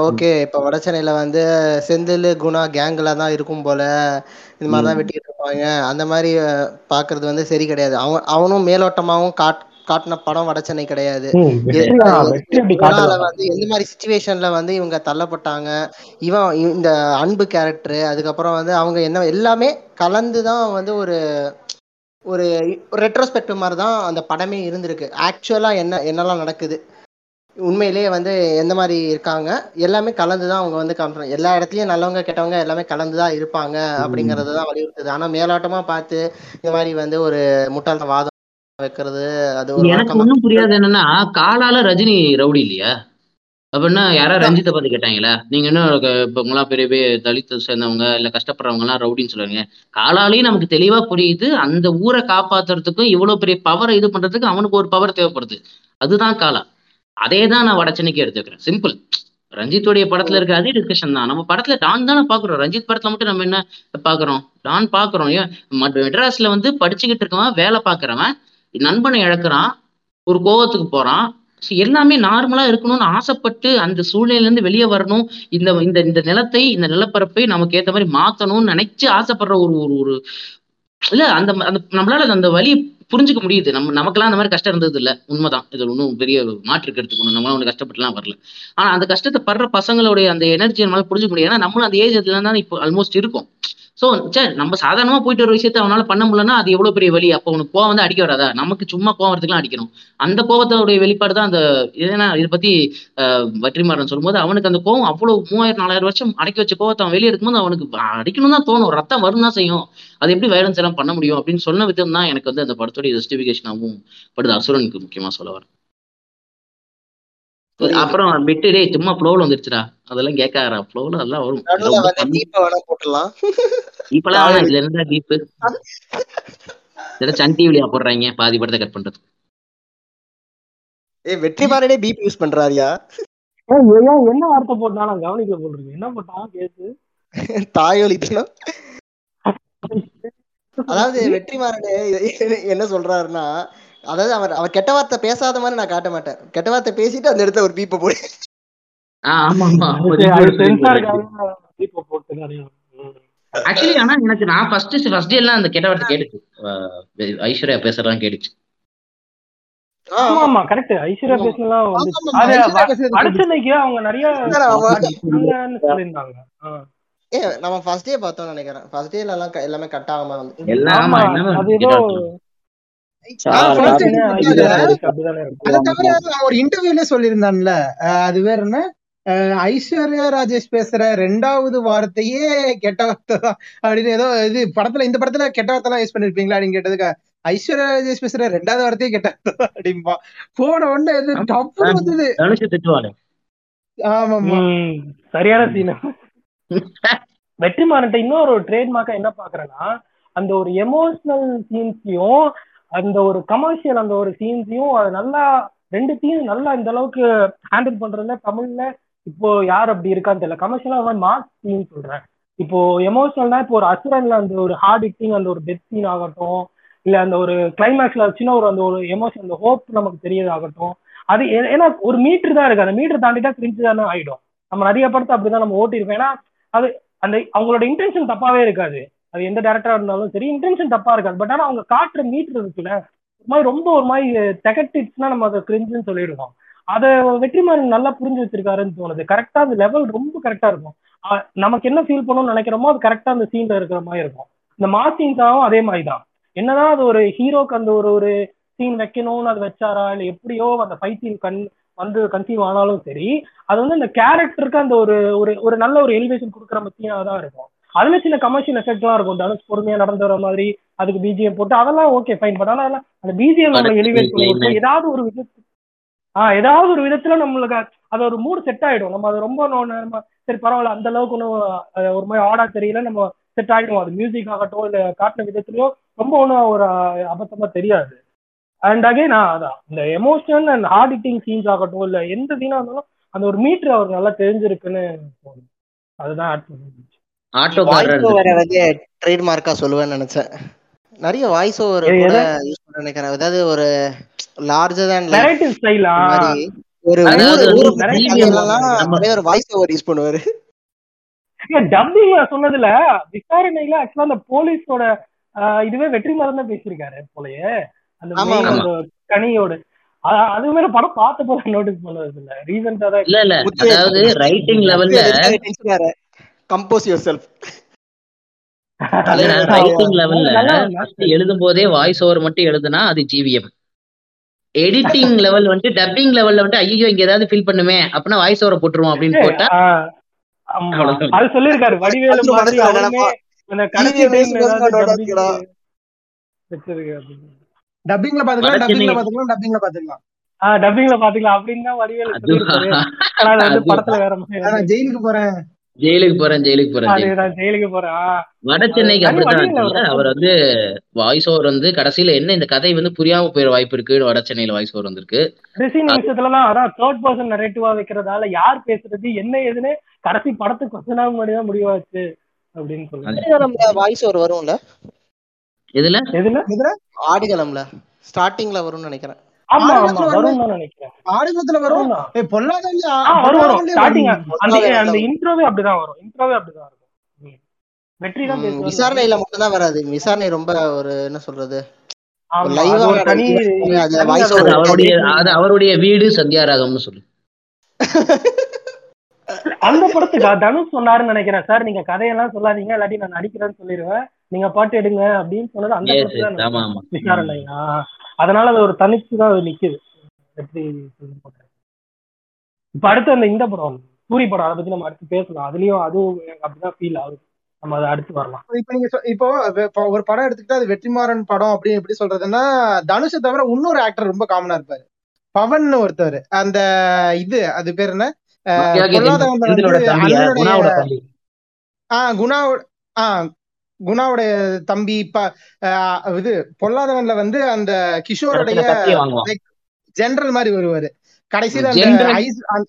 ஓகே இப்போ வடசென்னையில வந்து செந்தில் குணா கேங்ல தான் இருக்கும் போல. இந்த மாதிரி தான் ம். வெட்டிட்டு இருப்பாங்க. அந்த மாதிரி அஹ், பார்க்கிறது வந்து சரி கிடையாது. அவன் அவனும் மேலோட்டமாவும் காட் காட்டின படம் கிடையாது. வெற்றி அது தான், வந்து எந்த மாதிரி சுச்சுவேஷன்ல வந்து இவங்க தள்ளப்பட்டாங்க. இவன் இந்த அன்பு கேரக்டர் அதுக்கப்புறம் வந்து அவங்க என்ன எல்லாமே கலந்து தான் வந்து ஒரு ஒரு ரெட்ரோஸ்பெக்டிவ் மாதிரி தான் அந்த படமே இருந்திருக்கு. ஆக்சுவலா என்ன என்னெல்லாம் நடக்குது? உண்மையிலேயே வந்து எந்த மாதிரி இருக்காங்க? எல்லாமே கலந்து தான் அவங்க வந்து காமிப்பாங்க. எல்லா இடத்துலயும் நல்லவங்க கெட்டவங்க எல்லாமே கலந்து தான் இருப்பாங்க அப்படிங்கறத தான் வலியுறுத்துது. ஆனா மேலோட்டமா பார்த்து இந்த மாதிரி வந்து ஒரு முட்டாள்த வாதம் வைக்கிறது அது ஒரு எனக்கு ஒண்ணும் புரியாது என்னன்னா காலால ரஜினி ரவுடி இல்லையா? அப்படின்னா யாரா ரஞ்சித்தை பார்த்து கேட்டாங்களா? நீங்க என்ன க- இப்ப உங்களாம் பெரிய பெரிய தலித்தை சேர்ந்தவங்க இல்ல கஷ்டப்படுறவங்க எல்லாம் ரவுடின்னு சொல்லுவாங்க. காலாலையும் நமக்கு தெளிவா புரியுது. அந்த ஊரை காப்பாத்துறதுக்கும் இவ்வளவு பெரிய பவரை இது பண்றதுக்கு அவனுக்கு ஒரு பவர் தேவைப்படுது. அதுதான் காலா. அதே தான் நான் வடச்சென்னைக்கு எடுத்துக்கிறேன். சிம்பிள் ரஞ்சித்துடைய படத்துல இருக்க அதே டிஸ்கஷன் தான். நம்ம படத்துல டான் தானே பாக்குறோம். ரஞ்சித் படத்துல மட்டும் நம்ம என்ன பாக்குறோம்? டான் பாக்குறோம். ஏன்? மட்- மெட்ராஸ்ல வந்து படிச்சுக்கிட்டு இருக்கவன் வேலை பாக்குறவன் நண்பனை இழக்கிறான் ஒரு கோவத்துக்கு போறான் எல்லாமே நார்மலா இருக்கணும்னு ஆசைப்பட்டு அந்த சூழ்நிலையில இருந்து வெளியே வரணும். இந்த இந்த இந்த நிலத்தை இந்த நிலப்பரப்பை நமக்கு ஏத்த மாதிரி மாத்தணும்னு நினைச்சு ஆசைப்படுற ஒரு ஒரு ஒரு இல்ல அந்த அந்த நம்மளால அந்த வழி புரிஞ்சுக்க முடியுது. நம்ம நமக்கெல்லாம் அந்த மாதிரி கஷ்டம் இருந்தது இல்ல உண்மைதான். இது ஒன்றும் பெரிய மாற்று எடுத்துக்கணும் நம்மளால ஒன்று கஷ்டப்பட்டுலாம் வரல. ஆனா அந்த கஷ்டத்தை படுற பசங்களுடைய அந்த எனர்ஜி நம்மளால புரிஞ்சுக்க முடியாது ஏன்னா நம்மளும் அந்த ஏஜ் தான் இப்போ ஆல்மோஸ்ட் இருக்கும். ஸோ சே நம்ம சாதாரணமா போயிட்டு ஒரு விஷயத்த அவனால பண்ண முடியலன்னா அது எவ்வளவு பெரிய வலி? அப்போ உனக்கு கோவம் வந்து அடிக்க வராதா? நமக்கு சும்மா கோவம் வரதுக்குலாம் அடிக்கணும். அந்த கோவத்தோடைய வெளிப்பாடு தான் அந்த ஏன்னா இதை பத்தி ஆஹ் வெற்றிமாறன் சொல்லும்போது அவனுக்கு அந்த கோவம் அவ்வளவு மூவாயிரம் நாலாயிரம் வருஷம் அடக்கி வச்ச கோவத்தை அவன் வெளியே எடுக்கும்போது அவனுக்கு அடிக்கணும் தான் தோணும். ரத்தம் வரும் தான் செய்யும். அது எப்படி வயலன்ஸ் எல்லாம் பண்ண முடியும்? அப்படின்னு சொன்ன விதம் தான் எனக்கு வந்து அந்த படத்துடைய ஜஸ்டிபிகேஷனாகவும் படுது. அசுரனுக்கு முக்கியமா சொல்ல வரேன். அப்புறம் விட்டு டேய் சும்மா ஃப்ளோவில் வந்துருச்சுடா. அதெல்லாம் கேட்காரா ஃப்ளோவில் அதெல்லாம் வரும். டீப்பை வேணா போட்டுடலாம். இப்பெல்லாம் வேணாம். இதுல இருந்தா டீப்பு சன் டிவிலியா போடுறாங்க. பாதி படத்தை கட் பண்றது. ஏய் வெற்றிமாறனே பீப் யூஸ் பண்றாருயா? என்ன வார்த்தை போட்டா நான் கவனிக்கல போட்டிருக்கேன் என்ன போட்டான் கேசு தாயொலித்தனம் அதாவது வெற்றிமாறனே என்ன சொல்றாருன்னா அதாவது அவர் அவர் கெட்ட வார்த்தை பேசாத மாதிரி நான் காட்ட மாட்டேன். கெட்ட வார்த்தை பேசிட்டு அந்த இடத்துல ஒரு பீப்பை போடு. ஆக்சுவலி ஆனா எனக்கு நான் ஃபர்ஸ்ட் ஃபர்ஸ்ட் டே எல்லாம் அந்த கெட்ட வார்த்தை கேட்டுச்சு. ஐஸ்வர்யா பேசுறதெல்லாம் கேட்டுச்சு. ஆமா ஆமா. கரெக்ட் ஐஸ்வர்யா பேசலாம் வடச்சென்னைக்கு அவங்க நிறைய. ஏ நம்ம ஃபர்ஸ்ட் டே பார்த்தோம் நினைக்கிறேன். ஃபர்ஸ்ட் டேல எல்லாமே கட் ஆகாம வந்து ஒரு இன்டர்வியூல சொல்லியிருந்தான்ல. அது வேற என்ன? ஐஸ்வர்யா ராஜேஷ் பேசுற ரெண்டாவது வார்த்தையே கெட்ட வார்த்தை தான். அப்படின்னு ஏதோ இது படத்துல இந்த படத்துல கெட்ட வார்த்தை எல்லாம் யூஸ் பண்ணிருப்பீங்களா அப்படின்னு கேட்டதுக்கு ஐஸ்வர்யா ராஜேஷ் பேசுற ரெண்டாவது வார்த்தையே கெட்ட வார்த்தை தான் அப்படிம்பா. போன உடனே இது ஆமா. டப்பு வந்தது. ஆமாமா சரியான சீன் வெற்றிமாறன்ட்ட இன்னொரு ட்ரேட்மார்க்கா என்ன பாக்குறேன்னா அந்த ஒரு எமோஷனல் சீன்ஸையும் அந்த ஒரு கமர்ஷியல் அந்த ஒரு சீன்ஸையும் அது நல்லா ரெண்டுத்தையும் நல்லா இந்த அளவுக்கு ஹேண்டில் பண்றதுல தமிழ்ல இப்போ யார் அப்படி இருக்கான்னு தெரியல. கமர்ஷியலா அவன் மாஸ் சீன் சொல்றேன். இப்போ எமோஷனல்னா இப்போ ஒரு அசுரன்ல அந்த ஒரு ஹார்ட் ஹிட்டிங் அந்த ஒரு டெத் சீன் ஆகட்டும் இல்ல அந்த ஒரு கிளைமேக்ஸ்ல சின்ன ஒரு அந்த ஒரு எமோஷன் அந்த ஹோப் நமக்கு தெரியதாகட்டும் அது ஏ- ஏன்னா ஒரு மீட்டர் தான் இருக்கு. அந்த மீட்டர் தாண்டிட்டா கிரிஞ்சு தானே ஆயிடும். நம்ம நிறைய படத்தை அப்படிதான் நம்ம ஓட்டிருக்கோம் ஏன்னா அது அந்த அவங்களோட இன்டென்ஷன் தப்பாவே இருக்காது. அது எந்த டேரக்டரா இருந்தாலும் சரி இன்டென்ஷன் தப்பா இருக்காது. பட் ஆனா அவங்க காட்டுற மீட்டர் இருக்குல்ல ஒரு மாதிரி ரொம்ப ஒரு மாதிரி திகட்டிச்சுன்னா நம்ம அதை கிரிஞ்சுன்னு சொல்லிடுவோம். அதை வெற்றிமாறன் நல்லா புரிஞ்சு வச்சிருக்காருன்னு தோணுது. கரெக்டா அந்த லெவல் ரொம்ப கரெக்டா இருக்கும். நமக்கு என்ன ஃபீல் பண்ணணும்னு நினைக்கிறோமோ அது கரெக்டா அந்த சீன்ல இருக்கிற மாதிரி இருக்கும். இந்த மாசின்ஸாவும் அதே மாதிரி தான். என்னதான் அது ஒரு ஹீரோக்கு அந்த ஒரு ஒரு சீன் வைக்கணும்னு அது வச்சாரா இல்ல எப்படியோ அந்த ஃபைட் சீன் கண் வந்து கன்சீவ் ஆனாலும் சரி அது வந்து அந்த கேரக்டருக்கு அந்த ஒரு ஒரு ஒரு நல்ல ஒரு எலிவேஷன் கொடுக்குற மத்தியா தான் இருக்கும். அதுல சில கமர்ஷியல் எஃபெக்ட்லாம் இருக்கும். தனுஷ் பொறுமையா நடந்து வர மாதிரி அதுக்கு பிஜிஎம் போட்டு அதெல்லாம் ஓகே ஃபைன் பட் ஆனா அந்த பிஜிஎம் படத்துக்கு எலிவேட் பண்ணி climax. விட்டு ஏதாவது ஒரு விதத்துல ஆஹ் ஏதாவது ஒரு விதத்துல நம்மளுக்கு அது ஒரு மூடு செட் ஆயிடும். நம்ம அது ரொம்ப நம்ம சரி பரவாயில்ல அந்த அளவுக்கு ஒன்றும் ஒரு மாதிரி ஆடா தெரியல நம்ம செட் ஆயிடும் அது மியூசிக் ஆகட்டும் இல்ல காட்டின விதத்துலயோ ரொம்ப ஒன்றும் ஒரு அபத்தமா தெரியாது. அண்ட் அகைன் அதான். இந்த emotional and heart hitting scenes ஆகட்டும் இல்ல எந்த சீனா இருந்தாலும் அந்த ஒரு மீட்டர் அவர் நல்லா தெரிஞ்சிருக்குன்னு அதுதான் ஆட் பண்ணி ஆட்டோக்காரர் வந்து ட்ரேட்மார்க்கா சொல்லுவேன்னு நினைச்சேன். நிறைய வாய்ஸ் ஓவர் கூட? யூஸ் பண்ண நினைக்கிறேன். அதாவது ஒரு லார்ஜர் தேன் நரேட்டிவ் ஸ்டைலா ஒரு ஒரு வாய்ஸ் ஓவர் யூஸ் பண்ணுவாரு. டப்பிங்ல சொன்னதுல விசாரணையில ஆக்சுவலா அந்த போலீஸோட ஆஹ், இதுவே வெற்றி தான் பேசியிருக்காரு போலயே. அந்த கனியோட. அ- அதுவுமே நான் படம் பார்த்த போல நோட்டீஸ் பண்ணது இல்ல ரீசெண்டா தான் இல்ல இல்ல. அதாவது ரைட்டிங் லெவல்ல கம்போஸ் யுவர் செல்ஃப் ரைட்டிங் லெவல்ல எழுதும் போதே வாய்ஸ் ஓவர் மட்டும் எழுதுனா அது ஜிவிஎம் எடிட்டிங் லெவல் வந்துட்டு டப்பிங் லெவல்ல வந்துட்டு ஐயோ இங்க ஏதாவது ஃபீல் பண்ணுமே அப்படின்னா வாய்ஸ் ஓவரை போட்டுருவோம் அப்படின்னு போட்டா. அது சொல்லியிருக்காரு வடிவேலு மாதிரி டப்பிங்ல பாத்துக்கலாம் டப்பிங்ல பாத்துக்கலாம் டப்பிங்ல பாத்துக்கலாம். ஆஹ் டப்பிங்ல பாத்துக்கலாம் அப்படின்னு தான் வடிவேலு வந்து அது- படத்துல வேற ஜெயிலுக்கு போறேன். ஜெயிலுக்கு போறேன் ஜெயிலுக்கு போறேன் ஜெயிலுக்கு போறேன். வட சென்னைக்கு அப்படித்தான். அவர் வந்து வாய்ஸ் ஓவர் வந்து கடைசியில என்ன இந்த கதை வந்து புரியாம போயிட வாய்ப்பு இருக்கு? வட சென்னையில வாய்ஸ் ஓவர் வந்திருக்கு. கடைசி நிமிஷத்துலலாம் அதான் தேர்ட் பர்சன் நரேட்டிவா வைக்கிறதால யார் பேசுறது என்ன ஏதுன்னு கடைசி படத்துக்கு கொஞ்ச நாள் முன்னாடி தான் முடிவாச்சு அப்படின்னு சொல்லுங்க வாய்ஸ் ஓவர் வரும்ல? இதுல எதுல? ஆடுகளம்ல. ஸ்டார்டிங்ல வரும்னு நினைக்கிறேன். ஆமா வருமே. நினைக்கிறேன் ஆடுகளத்துல ஸ்டார்டிங். அந்த அந்த. இன்ட்ரோவே அப்படிதான் இன்ட்ரோவே அப்படிதான் இருக்கும். வெற்றி தான் விசாரணையில மட்டும்தான் வராது. விசாரணை ரொம்ப ஒரு என்ன சொல்றது? அவருடைய வீடு சந்தியாராகம்னு சொல்லு. அந்த படத்துக்கு தனுஷ் சொன்னாருன்னு நினைக்கிறேன். சார் நீங்க கதையெல்லாம் சொல்லாதீங்க இல்லாட்டி நான் நடிக்கிறேன்னு சொல்லிடுவேன் நீங்க பாட்டு எடுங்க அப்படின்னு சொன்னது அந்த படத்துல. அதனால அது ஒரு தனிச்சு தான் அது நிக்குது. போட்டு. இப்ப அடுத்து அந்த இந்த படம் சூரி படம் அதை பத்தி நம்ம அடுத்து பேசலாம். அதுலயும் அதுவும் அப்படிதான் ஃபீல் ஆகுது. நம்ம அதை அடுத்து வரலாம். இப்ப நீங்க சொ- இப்போ வெ- இப்போ ஒரு படம் எடுத்துக்கிட்டா அது வெற்றிமாறன் படம் அப்படின்னு எப்படி சொல்றதுன்னா தனுஷை தவிர இன்னொரு ஆக்டர் ரொம்ப காமனா இருப்பாரு. பவன் ஒருத்தர். அந்த இது அது பேர் என்ன? குணாவோட ஆஹ் குணாவோட ஆஹ் குணாவுடைய தம்பி இப்ப இது பொல்லாதவன்ல வந்து அந்த கிஷோருடைய ஜெனரல் மாதிரி வருவாரு. கடைசியில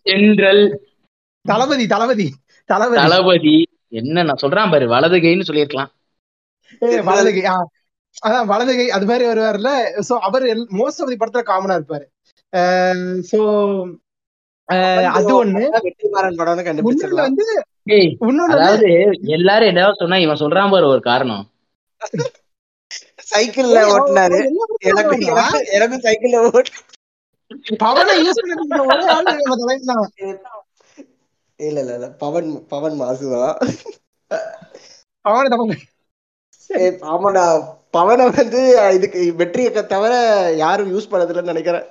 ஜென்ரல் தளபதி தளபதி தளபதி. தளபதி. என்ன நான் சொல்றான் பாரு வலது கைன்னு சொல்லியிருக்கலாம். ஏய், வலது கை ஆ, அதான் வலது கை அது மாதிரி வருவார்ல சோ அவர் மோஸ்ட் ஆஃப் தி படத்துல காமனா இருப்பாரு. சோ அது ஒண்ணு. வந்து அதாவது எல்லாரும் ஏதாவது சொன்னா இவன் சொல்றான் பாரு ஒரு காரணம். சைக்கிள்ல ஓட்டினாரு. என்ன எனக்கும் சைக்கிள்ல ஓட்டு. பவனை யூஸ். இல்ல இல்ல இல்ல. பவன் பவன் மாசுதான் பவனை தப்ப ஆமாடா. பவனை வந்து இதுக்கு வெற்றியை தவிர யாரும் யூஸ் பண்ணதில்லைன்னு நினைக்கிறேன்.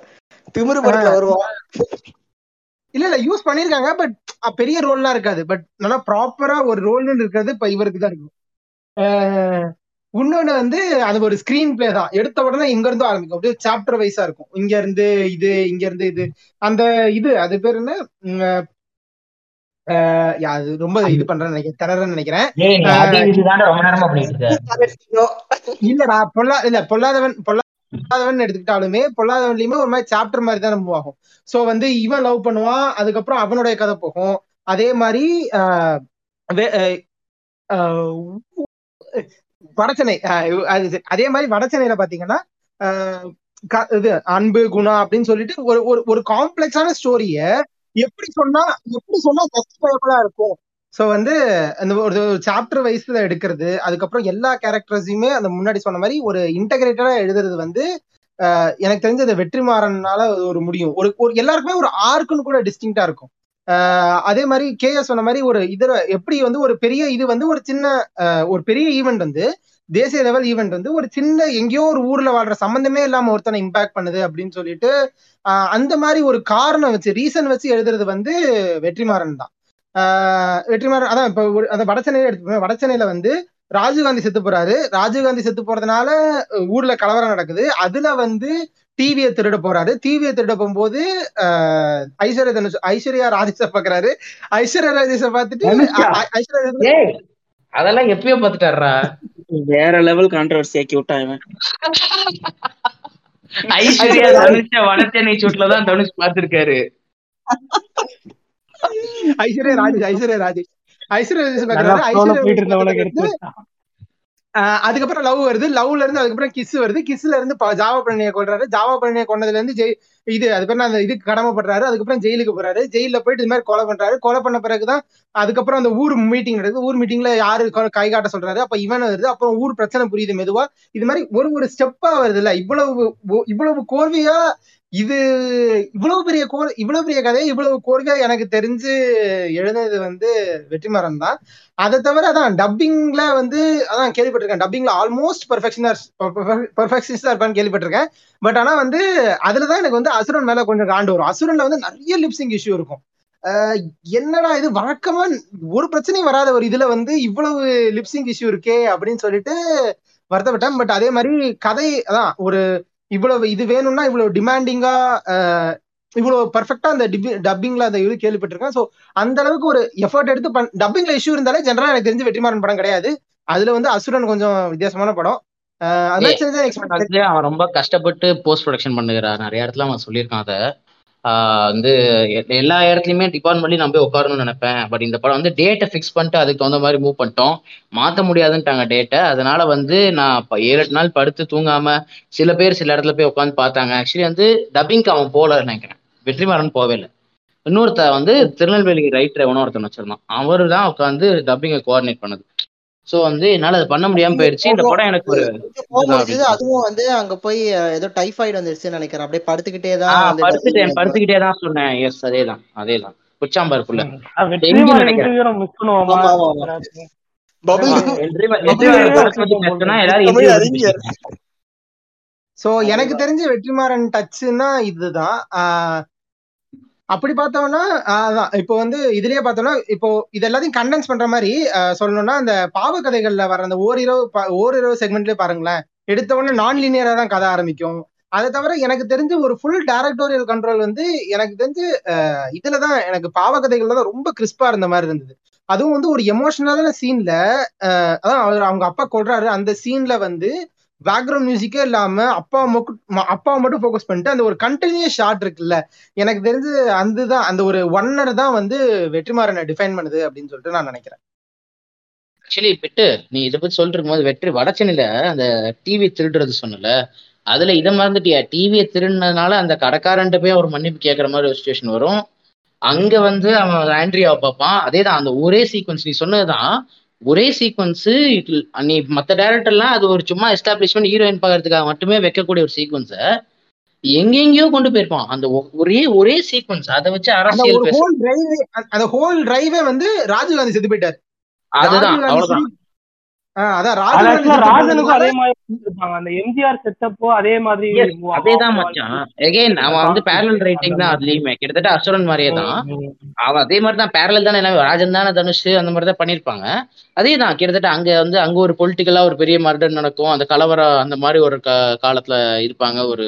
திமிரு படத்துல வருவான். இல்ல இல்ல யூஸ் பண்ணிருக்காங்க பட் பெரிய ரோல்லாம் இருக்காது. பட் நல்லா ப்ராப்பரா ஒரு ரோல்னு இருக்கிறது இப்ப இவருக்கு தான் இருக்கும். இன்னொன்னு வந்து அது ஒரு ஸ்கிரீன் பிளே தான். எடுத்த உடனே இங்க இருந்து ஆரம்பிக்கும். அப்படியே சாப்டர் வைஸா இருக்கும். இங்க இருந்து இது இங்க இருந்து இது. அந்த இது அது பேர் என்ன? அது ரொம்ப இது பண்றேன்னு நினைக்கிறேன் திணறன்னு நினைக்கிறேன். இல்லடா பொல்லா இல்ல பொல்லாதவன் பொல்லாதவன் எடுத்துக்கிட்டாலுமே பொல்லாதவன்லயுமே ஒரு மாதிரி சாப்டர் மாதிரி தான் மூவ் ஆகும். சோ வந்து இவன் லவ் பண்ணுவான் அதுக்கப்புறம் அவனுடைய கதை போகும். அதே மாதிரி ஆஹ் ஆஹ் அது அதே மாதிரி வடச்சனையில பாத்தீங்கன்னா ஆஹ் க- இது அன்பு குணா அப்படின்னு சொல்லிட்டு ஒரு ஒரு ஒரு காம்ப்ளெக்ஸான ஸ்டோரிய எப்படி சொன்னா எப்படி சொன்னா ஜஸ்டிஃபைபிளா இருக்கும்? ஸோ வந்து அந்த ஒரு சாப்டர் வைஸ்ல எடுக்கிறது. அதுக்கப்புறம் எல்லா கேரக்டர்ஸையுமே அந்த முன்னாடி சொன்ன மாதிரி ஒரு இன்டகிரேட்டடா எழுதுறது வந்து எனக்கு தெரிஞ்ச இந்த வெற்றிமாறனால ஒரு முடியும். ஒரு ஒரு எல்லாருக்குமே ஒரு ஆர்க்குன்னு கூட டிஸ்டிங்டா இருக்கும். அதே மாதிரி கே சொன்ன மாதிரி ஒரு இதில் எப்படி வந்து ஒரு பெரிய இது வந்து ஒரு சின்ன ஒரு பெரிய ஈவெண்ட் வந்து தேசிய லெவல் ஈவெண்ட் வந்து ஒரு சின்ன எங்கேயோ ஒரு ஊர்ல வாழ்ற சம்பந்தமே இல்லாம ஒருத்தனை இம்பாக்ட் பண்ணுது அப்படின்னு சொல்லிட்டு அந்த மாதிரி ஒரு காரணம் வச்சு ரீசன் வச்சு எழுதுறது வந்து வெற்றிமாறன் தான். வெற்றிமாறன் அதான் இப்ப ஒரு- அந்த வடச்சென்னையில எடுத்து வடச்சென்னையில வந்து ராஜீவ்காந்தி செத்து போறாரு. ராஜீவ்காந்தி செத்து போறதுனால ஊர்ல கலவரம் நடக்குது. அதுல வந்து டிவியை திருட போறாரு. டிவியை திருட போகும்போது ஆஹ் ஐஸ்வர்யா தனுஷ் ஐஸ்வர்யா ராஜேஷ பாக்குறாரு. ஐஸ்வர்யா ராஜேஷ? ஐ- ஐஸ்வர்யா அதெல்லாம் எப்பயோ பாத்துட்டாரா வேற லெவல் கான்ட்ரவர்சி ஆக்கி விட்டான் இவன். ஐஸ்வர்யா தனுஷ வடச்சென்னை சூட்ல தான் தனுஷ் பாத்திருக்காரு ஐஸ்வர்யா ராஜேஷ் ஐஸ்வர்யா ராஜேஷ் ஐஸ்வர்யா ராஜேஷ் அதுக்கப்புறம் லவ் வருது. லவ்ல இருந்து அதுக்கப்புறம் கிஸ் வருது. கிஸ்ல இருந்து ஜாவா பழனியை கொள்றாரு ஜாவா பழனியை கொண்டதுல இருந்து ஜெய் இது அது பேர் அந்த இதுக்கு கடமைப்படுறாரு. அதுக்கப்புறம் ஜெயிலுக்கு போறாரு. ஜெயில போயிட்டு இது மாதிரி கொலை பண்றாரு. கொலை பண்ண பிறகுதான் அதுக்கப்புறம் அந்த ஊர் மீட்டிங் நடக்குது. ஊர் மீட்டிங்ல யாரு கொ- காட்ட சொல்றாரு. அப்ப இவன் வருது. அப்புறம் ஊர் பிரச்சனை புரியுது மெதுவா. இது மாதிரி ஒரு ஒரு ஸ்டெப்பா வருது இல்ல இவ்வளவு இவ்வளவு கோர்வையா இது இவ்வளவு பெரிய கோர் இவ்வளவு பெரிய கதையை இவ்வளவு கோர்வையா எனக்கு தெரிஞ்சு எழுதுனது வந்து வெற்றிமாறன் தான். அதை தவிர அதான் டப்பிங்ல வந்து அதான் கேள்விப்பட்டிருக்கேன். டப்பிங்ல ஆல்மோஸ்ட் பெர்ஃபெக்ஷனர்ஸ் பர்ஃபெக்ஷனிஸ்டா இருப்பான்னு கேள்விப்பட்டிருக்கேன். பட் ஆனா வந்து அதுலதான் எனக்கு வந்து அசுரன் மேல கொஞ்சம் காண்டு வரும். அசுரன்ல வந்து நிறைய லிப்சிங் இஷ்யூ இருக்கும். என்னடா இது வழக்கமா ஒரு பிரச்சனையும் வராத ஒரு இதுல வந்து இவ்வளவு லிப்சிங் இஷ்யூ இருக்கே அப்படின்னு சொல்லிட்டு வருத்தப்பட்டேன். பட் அதே மாதிரி கதை அதான் ஒரு இவ்வளவு இது வேணும்னா இவ்வளவு டிமாண்டிங்கா இவ்வளவு பர்ஃபெக்டா அந்த டப்பிங்ல அந்த இது கேள்விப்பட்டிருக்கேன். சோ அந்த அளவுக்கு ஒரு எஃபர்ட் எடுத்து பண் டப்பிங்ல இஷ்யூ இருந்தாலே ஜெனரலா எனக்கு தெரிஞ்சு வெற்றிமாறன் படம் கிடையாது. அதுல வந்து அசுரன் கொஞ்சம் வித்தியாசமான படம். அவன் ரொம்ப கஷ்டப்பட்டு போஸ்ட் ப்ரொடக்ஷன் பண்ணுகிறான். நிறைய இடத்துல அவன் சொல்லியிருக்கான் அதை. வந்து எ- எல்லா டிபார்ட் பண்ணி நான் போய் உட்காரணும்னு நினைப்பேன். பட் இந்த படம் வந்து டேட்டை ஃபிக்ஸ் பண்ணிட்டு அதுக்கு தகுந்த மாதிரி மூவ் பண்ணிட்டோம். மாற்ற முடியாதுன்ட்டாங்க டேட்டை அதனால வந்து நான் இப்ப ஏழு எட்டு நாள் படுத்து தூங்காம சில பேர் சில இடத்துல போய் உட்காந்து பார்த்தாங்க. ஆக்சுவலி வந்து டப்பிங்க்கு அவன் போல நினைக்கிறேன். வெற்றிமாறன் போவே இல்லை. இன்னொருத்த வந்து திருநெல்வேலி ரைட்டர் எவனோ ஒருத்தன் வச்சிருந்தான். அவர் தான் உட்காந்து டப்பிங்கை கோஆர்டினேட் பண்ணது. ஸோ வந்து என்னால அதை பண்ண முடியாம போயிடுச்சு. இந்த படம் எனக்கு ஒரு அதுவும் வந்து அங்க போய் ஏதோ டைஃபாய்டு வந்துருச்சுன்னு நினைக்கிறேன். அப்படியே படுத்துக்கிட்டே தான் படுத்துட்டேன். படுத்துக்கிட்டே தான் சொன்னேன். எஸ் அதேதான். அதேதான். குச்சாம்பார் புள்ள வெற்றி எங்க மாறன். நினைக்கிறேன் சோ எனக்கு தெரிஞ்ச வெற்றிமாறன் டச்சுன்னா இதுதான். ஆஹ் அப்படி பார்த்தோம்னா அதான். இப்போ வந்து இதுலயே பார்த்தோம்னா இப்போ இது எல்லாத்தையும் கண்டென்ஸ் பண்ற மாதிரி சொல்லணும்னா அந்த பாவக்கதைகள்ல வர அந்த ஓரிரவு ஓரிரவு செக்மெண்ட்லயே பாருங்களேன். எடுத்த உடனே நான் லீனியரா தான் கதை ஆரம்பிக்கும். அதை தவிர எனக்கு தெரிஞ்சு ஒரு ஃபுல் டேரக்டோரியல் கண்ட்ரோல் வந்து எனக்கு தெரிஞ்சு ஆஹ் இதுலதான் எனக்கு பாவக்கதைகள்ல தான் ரொம்ப கிறிஸ்பா இருந்த மாதிரி இருந்தது. அதுவும் வந்து ஒரு எமோஷனலான சீன்ல அதான் அவர் அவங்க அப்பா கொள்றாரு அந்த சீன்ல வந்து பேக்ரவுண்ட் மியூசிக்கே இல்லாம அப்பா மட்டும் அப்பாவை மட்டும் ஃபோக்கஸ் பண்ணிட்டு அந்த ஒரு கண்டினியூஸ் ஷாட் இருக்குல்ல எனக்கு தெரிஞ்சு அதுதான் அந்த ஒரு ஒன்னர் தான் வந்து வெற்றிமாறனை டிஃபைன் பண்ணுது அப்படின்னு சொல்லிட்டு நான் நினைக்கிறேன். ஆக்சுவலி பெட்டு நீ இதை பத்தி சொல்லிட்டு இருக்கும்போது வெற்றி வடச்சனில அந்த டிவி திருடுறது சொன்னல அதுல இதை மறந்துட்டியா? டிவியை திருடினதுனால அந்த கடைக்காரன்ட்டு போய் அவர் மன்னிப்பு கேட்கற மாதிரி ஒரு சுச்சுவேஷன் வரும். அங்க வந்து அவன் ஆண்ட்ரியாவை பார்ப்பான். அதே தான் அந்த ஒரே சீக்வன்ஸ் நீ சொன்னதுதான் ஒரே சீக்வன்ஸ் நீ மத்த டேரக்டர்லாம் அது ஒரு சும்மா எஸ்டாப்ளிஷ்மெண்ட் ஹீரோயின் பார்க்கறதுக்காக மட்டுமே வைக்கக்கூடிய ஒரு சீக்வன்ஸை எங்கெங்கேயோ கொண்டு போயிருப்பான். அந்த ஒரே ஒரே சீக்வன்ஸ் அதை வச்சு அரசியல் அந்த ஹோல் டிரைவே வந்து ராஜீவ் காந்தி செத்து போயிட்டாரு. அதுதான் அவ்வளவுதான். ராஜனுக்கும் போனதுனால அதே மாதிரி இருப்பாங்க அந்த எம்ஜிஆர் செட்டப்போ அதே மாதிரி எஸ் move ஆகும். அதேதான் அவங்க மச்சான். வாழ்க்கை எகைன் இந்த அவன் வந்து conflict பேரலல் ரைட்டிங் தான் அதுலயுமே. கிட்டத்தட்ட அசுரன் மாதிரியே தான். அவன் அதே மாதிரி தான் பேரலல் தானே எல்லாமே. ராஜன் தானே தனுஷ் அந்த மாதிரி தான் பண்ணியிருப்பாங்க. அதே தான். கிட்டத்தட்ட அங்க வந்து அங்க ஒரு பொலிட்டிக்கலா ஒரு பெரிய மர்டர் நடக்கும். அந்த கலவரம் அந்த மாதிரி ஒரு கா காலத்துல இருப்பாங்க. ஒரு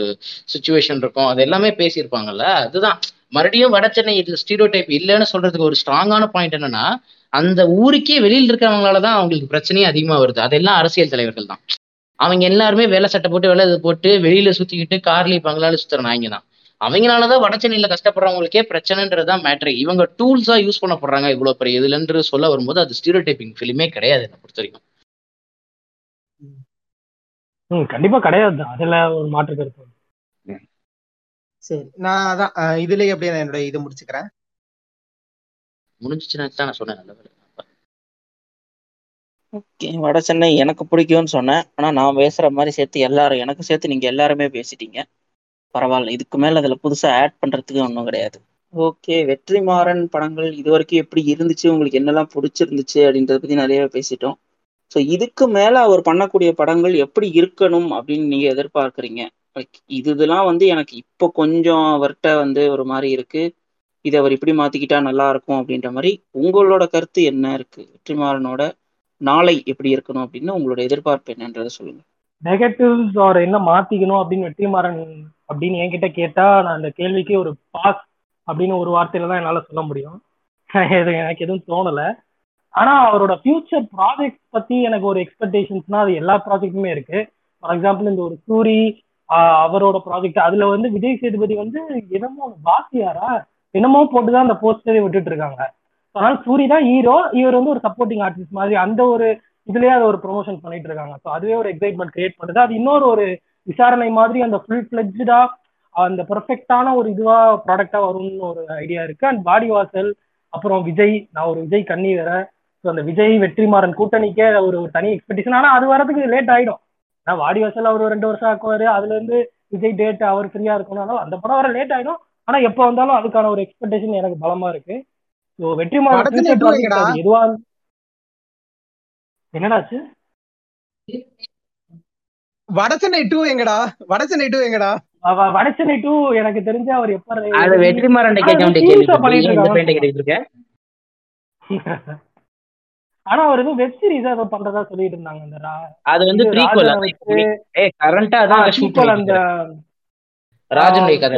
சுச்சுவேஷன் இருக்கும். அது எல்லாமே பேசியிருப்பாங்கல்ல. அதுதான். மறுபடியும் வட சென்னை ஸ்டீரியோ டைப் இல்லைன்னு சொல்றதுக்கு ஒரு ஸ்ட்ராங்கான பாயிண்ட் என்னன்னா அந்த ஊருக்கே வெளியில் இருக்கிறவங்களால தான் அவங்களுக்கு பிரச்சனையே அதிகமா வருது. அதெல்லாம் அரசியல் தலைவர்கள் தான். அவங்க எல்லாருமே வேலை சட்டை போட்டு வேலை இது போட்டு வெளியில சுத்திக்கிட்டு கார்லி பங்களால சுத்துற நாய்ங்க தான். அவங்களாலதான் வட சென்னையில கஷ்டப்படுறவங்களுக்கே பிரச்சனைன்றதுதான் மேட்ரு இவங்க டூல்ஸா யூஸ் பண்ணப்படுறாங்க இவ்வளவு பெரிய இதுலன்று சொல்ல வரும்போது அது ஸ்டீரியோ டைப்பிங் ஃபிலிமே கிடையாது என்னை பொறுத்த வரைக்கும் ம், கண்டிப்பா கிடையாது. அதுல ஒரு மாற்று கருத்து. சரி நான் அதான் இதுலயே அப்படியே நான் என்னோட இது முடிச்சுக்கிறேன். முடிஞ்சிச்சுன்னா தான் நான் சொன்னேன் நல்ல ஓகே வட சென்னை எனக்கு பிடிக்கும்னு சொன்னேன். ஆனா நான் பேசுற மாதிரி சேர்த்து எல்லாரும் எனக்கு சேர்த்து நீங்க எல்லாருமே பேசிட்டீங்க. பரவாயில்ல இதுக்கு மேல அதுல புதுசா ஆட் பண்றதுக்கு ஒன்றும் கிடையாது. ஓகே வெற்றிமாறன் படங்கள் இது வரைக்கும் எப்படி இருந்துச்சு? உங்களுக்கு என்னெல்லாம் பிடிச்சிருந்துச்சு? அப்படின்றத பத்தி நிறைய பேசிட்டோம். ஸோ இதுக்கு மேல அவர் பண்ணக்கூடிய படங்கள் எப்படி இருக்கணும் அப்படின்னு நீங்க எதிர்பார்க்குறீங்க? லைக் இது இதெல்லாம் வந்து எனக்கு இப்போ கொஞ்சம் அவர்கிட்ட வந்து ஒரு மாதிரி இருக்கு. இதை அவர் இப்படி மாத்திக்கிட்டா நல்லா இருக்கும் அப்படின்ற மாதிரி உங்களோட கருத்து என்ன இருக்கு? வெற்றிமாறனோட நாளை எப்படி இருக்கணும் அப்படின்னு உங்களோட எதிர்பார்ப்பு என்னன்றதை சொல்லுங்க. நெகட்டிவ்ஸ் ஆர் என்ன மாத்திக்கணும் அப்படின்னு வெற்றிமாறன் அப்படின்னு என்கிட்ட கேட்டா நான் அந்த கேள்விக்கு ஒரு பாஸ் அப்படின்னு ஒரு வார்த்தையில தான் என்னால சொல்ல முடியும். எனக்கு எதுவும் தோணல. ஆனா அவரோட ஃபியூச்சர் ப்ராஜெக்ட் பத்தி எனக்கு ஒரு எக்ஸ்பெக்டேஷன்ஸ்னா அது எல்லா ப்ராஜெக்ட்டுமே இருக்கு. ஃபார் எக்ஸாம்பிள் இந்த ஒரு சூரி அவரோட ப்ராஜெக்ட் அதுல வந்து விஜய் சேதுபதி வந்து என்னமோ வாத்தியாரா? என்னமோ போட்டுதான் அந்த போஸ்டரே விட்டுட்டு இருக்காங்க அதனால சூரி தான் ஹீரோ இவர் வந்து ஒரு சப்போர்ட்டிங் ஆர்டிஸ்ட் மாதிரி அந்த ஒரு இதுலயே அதை ஒரு ப்ரொமோஷன் பண்ணிட்டு இருக்காங்க ஸோ அதுவே ஒரு எக்ஸைட்மெண்ட் கிரியேட் பண்ணுது. அது இன்னொரு ஒரு விசாரணை மாதிரி அந்த ஃபுல் ஃபிளெஜ்டா அந்த பர்ஃபெக்டான ஒரு இதுவா ப்ராடக்டா வரும்னு ஒரு ஐடியா இருக்கு. அண்ட் பாடி வாசல் அப்புறம் விஜய். நான் ஒரு விஜய் கண்ணி வேற. ஸோ அந்த விஜய் வெற்றிமாறன் கூட்டணிக்கே ஒரு ஒரு தனி எக்ஸ்பெக்டேஷன் ஆனால் அது வரதுக்கு லேட் ஆயிடும். நான் வாடி வாசல் அவர் ஒரு ரெண்டு வருஷம் ஆக்குவாரு. அதுல இருந்து விஜய் டேட் அவர் ஃப்ரீயா இருக்கணும் அந்த படம் வர லேட் ஆயிடும். ஆனா எப்போ வந்தாலும் அதுக்கான ஒரு எக்ஸ்பெக்டேஷன் எனக்கு பலமா இருக்கு. ஸோ வெற்றிமாறன் எதுவா என்னடாச்சு வடசென்னை டூ எங்கடா? வடசென்னை டூ எங்கடா? வடசென்னை டூ எனக்கு தெரிஞ்ச அவர் எப்ப அது வெற்றிமாறன் கேட்க வேண்டிய ஆனா, அவர் ஏதோ வெப் சீரிஸ் ஏதோ பண்றதா சொல்லிட்டு இருந்தாங்க அந்த அது வந்து ப்ரீக்வல் ஏ கரண்டா sequel அந்த ராஜனுடைய கதை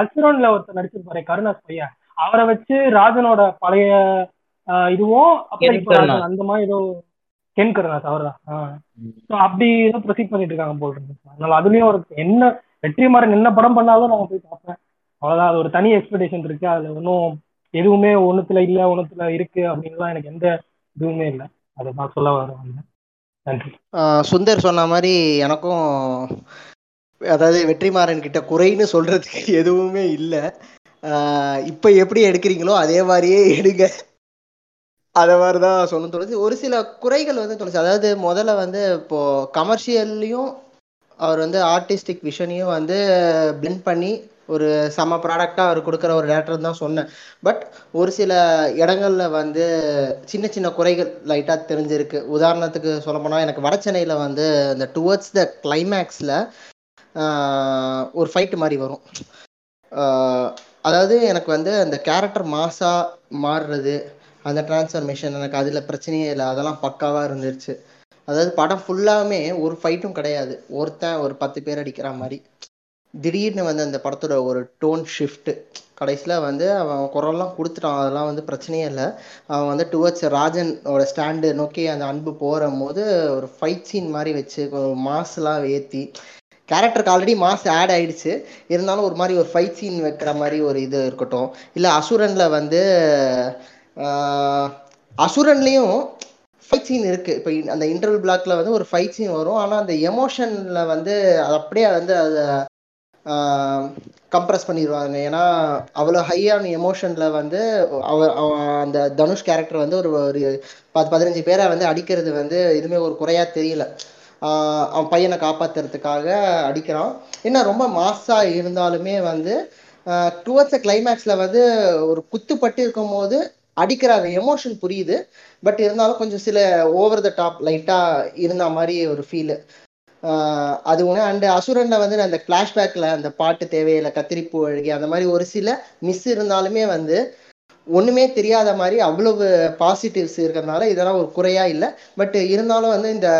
அசுரன்ல ஒருத்தர் நடிச்சிருப்பாரு கருணாஸ் பையன். அவரை வச்சு ராஜனோட பழைய இதுவும் அப்புறம். அந்த மாதிரி ஏதோ கென் கருணாஸ் அவர்தான். ஸோ அப்படி ஏதோ ப்ரொசீட் பண்ணிட்டு இருக்காங்க போல் இருக்கு. அதனால அதுலயும் ஒரு என்ன வெற்றிமாறன் என்ன படம் பண்ணாலும் நான் போய் பார்ப்பேன். அவ்வளவுதான். அது ஒரு தனி எக்ஸ்பெக்டேஷன் இருக்கு. அதுல ஒன்றும் எதுவுமே ஒண்ணுத்துல இல்ல ஒண்ணுத்துல இருக்கு அப்படின்லாம் எனக்கு எந்த இதுவுமே இல்லை. அதை நான் சொல்ல வரேன். நன்றி. ஆஹ் சுந்தர் சொன்ன மாதிரி எனக்கும் அதாவது வெற்றிமாறன் கிட்ட குறைன்னு சொல்றதுக்கு எதுவுமே இல்லை. இப்போ எப்படி எடுக்கிறீங்களோ அதே மாதிரியே எடுங்க. அதை மாதிரி தான் சொல்லணும் தோணுச்சு. ஒரு சில குறைகள் வந்து தோணுச்சு. அதாவது முதல்ல வந்து இப்போ கமர்ஷியல்லையும் அவர் வந்து ஆர்டிஸ்டிக் விஷனையும் வந்து பிளெண்ட் பண்ணி ஒரு செம ப்ராடக்டாக அவர் கொடுக்குற ஒரு டேரக்டர் தான் சொன்னேன். பட் ஒரு சில இடங்களில் வந்து சின்ன சின்ன குறைகள் லைட்டாக தெரிஞ்சிருக்கு. உதாரணத்துக்கு சொல்ல போனால் எனக்கு வட சென்னையில் வந்து இந்த டுவர்ட்ஸ் த கிளைமேக்ஸில் ஒரு ஃபைட்டு மாதிரி வரும். அதாவது எனக்கு வந்து அந்த கேரக்டர் மாசா மாறுறது அந்த டிரான்ஸ்ஃபர்மேஷன் எனக்கு அதில் பிரச்சனையே இல்லை. அதெல்லாம் பக்காவாக இருந்துருச்சு. அதாவது படம் ஃபுல்லாமே ஒரு ஃபைட்டும் கிடையாது. ஒருத்தன் ஒரு பத்து பேர் அடிக்கிற மாதிரி. திடீர்னு வந்து அந்த படத்தோட ஒரு டோன் ஷிஃப்ட்டு கடைசியில் வந்து அவன் குரல்லாம் கொடுத்துட்டான். அதெல்லாம் வந்து பிரச்சனையே இல்லை. அவன் வந்து டுவர்ட்ஸ் ராஜனோட ஸ்டாண்டு நோக்கி அந்த அன்பு போகிற போது ஒரு ஃபைட் சீன் மாதிரி வச்சு மாஸ்லாம் ஏற்றி கேரக்டருக்கு ஆல்ரெடி மாஸ் ஆட் ஆயிடுச்சு. இருந்தாலும் ஒரு மாதிரி ஒரு ஃபைட் சீன் வைக்கிற மாதிரி ஒரு இது இருக்கட்டும். இல்லை அசுரனில் வந்து அசுரன்லேயும் ஃபைட் சீன் இருக்கு. இப்போ அந்த இன்டர்வல் பிளாக்ல வந்து ஒரு ஃபைட் சீன் வரும். ஆனால் அந்த எமோஷனில் வந்து அது அப்படியே வந்து அதை கம்ப்ரஸ் பண்ணிடுவாங்க. ஏன்னா அவ்வளோ ஹையான எமோஷனில் வந்து அவ அந்த தனுஷ் கேரக்டர் வந்து ஒரு ஒரு பத்து பதினஞ்சு பேரை வந்து அடிக்கிறது வந்து எதுவுமே ஒரு குறையாக தெரியல. அவன் பையனை காப்பாத்துறதுக்காக அடிக்கிறான். என்ன ரொம்ப மாசா இருந்தாலுமே வந்து டுவர்ட்ஸ் கிளைமேக்ஸில் வந்து ஒரு குத்துப்பட்டு இருக்கும் போது அடிக்கிற அந்த எமோஷன் புரியுது. பட் இருந்தாலும் கொஞ்சம் சில ஓவர் த டாப் லைட்டாக இருந்த மாதிரி ஒரு ஃபீலு அது ஒன்று அண்டு அசுரனில் வந்து அந்த ஃப்ளாஷ்பேக்கில் அந்த பாட்டு தேவையில்லை கத்திரிப்பூ அழுகி அந்த மாதிரி ஒரு சில மிஸ் இருந்தாலுமே வந்து ஒன்றுமே தெரியாத மாதிரி அவ்வளவு பாசிட்டிவ்ஸ் இருக்கிறதுனால இதெல்லாம் ஒரு குறையாக இல்லை. பட் இருந்தாலும் வந்து இந்த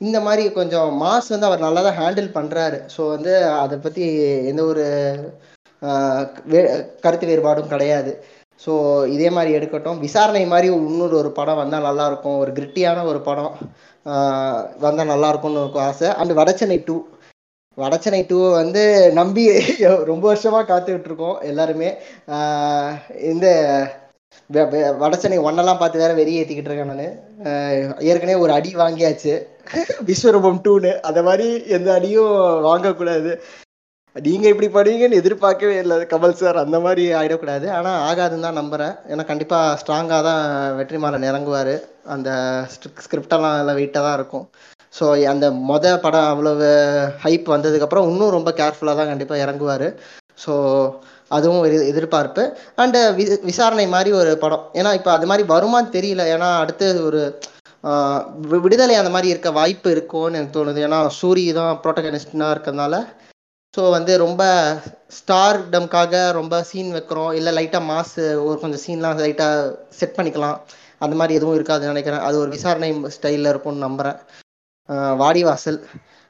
இந்த மாதிரி கொஞ்சம் மாஸ் வந்து அவர் நல்லா தான் ஹேண்டில் பண்ணுறாரு ஸோ வந்து அதை பற்றி எந்த ஒரு கருத்து வேறுபாடும் கிடையாது. ஸோ இதே மாதிரி எடுக்கட்டும். விசாரணை மாதிரி இன்னொரு ஒரு படம் வந்தால் நல்லாயிருக்கும். ஒரு கிரிட்டியான ஒரு படம் வந்தால் நல்லாயிருக்கும்னு இருக்கும் ஆசை. And Vadachennai two. Vadachennai two வந்து நம்பி ரொம்ப வருஷமாக காத்துக்கிட்டு இருக்கோம் எல்லாருமே. இந்த வெ- ஒன்னெல்லாம் பார்த்து வேற வெறி ஏத்திக்கிட்டு இருக்கேன் நான். ஏற்கனவே ஒரு அடி வாங்கியாச்சு. விஸ்வரூபம் டூன்னு அந்த மாதிரி எந்த அடியும் வாங்கக்கூடாது. நீங்க இப்படி பண்ணுவீங்கன்னு எதிர்பார்க்கவே இல்லை. கமல் சார் அந்த மாதிரி ஆயிடக்கூடாது. ஆனா ஆகாதுன்னு தான் நம்புறேன். ஏன்னா கண்டிப்பா ஸ்ட்ராங்கா தான் வெற்றிமாறன் இறங்குவாரு. அந்த ஸ்கிரிப்டெல்லாம் எல்லாம் வெயிட்டாக தான் இருக்கும். ஸோ அந்த மொத படம் அவ்வளவு ஹைப் வந்ததுக்கப்புறம் இன்னும் ரொம்ப கேர்ஃபுல்லாக தான் கண்டிப்பாக இறங்குவார். ஸோ அதுவும் ஒரு எதிர்பார்ப்பு. அண்டு வி விசாரணை மாதிரி ஒரு படம். ஏன்னா இப்போ அது மாதிரி வருமான்னு தெரியல. ஏன்னா அடுத்து ஒரு விடுதலை அந்த மாதிரி இருக்க வாய்ப்பு இருக்கும்னு எனக்கு தோணுது. ஏன்னா சூரி தான் ப்ரோட்டகனிஸ்டாக இருக்கிறதுனால. ஸோ வந்து ரொம்ப ஸ்டார் டம்காக ரொம்ப சீன் வைக்கிறோம். இல்லை லைட்டாக மாசு ஒரு கொஞ்சம் சீன்லாம் லைட்டாக செட் பண்ணிக்கலாம். அந்த மாதிரி எதுவும் இருக்காதுன்னு நினைக்கிறேன். அது ஒரு விசாரணை ஸ்டைலில் இருக்கும்னு நம்புகிறேன் வாடிவாசல்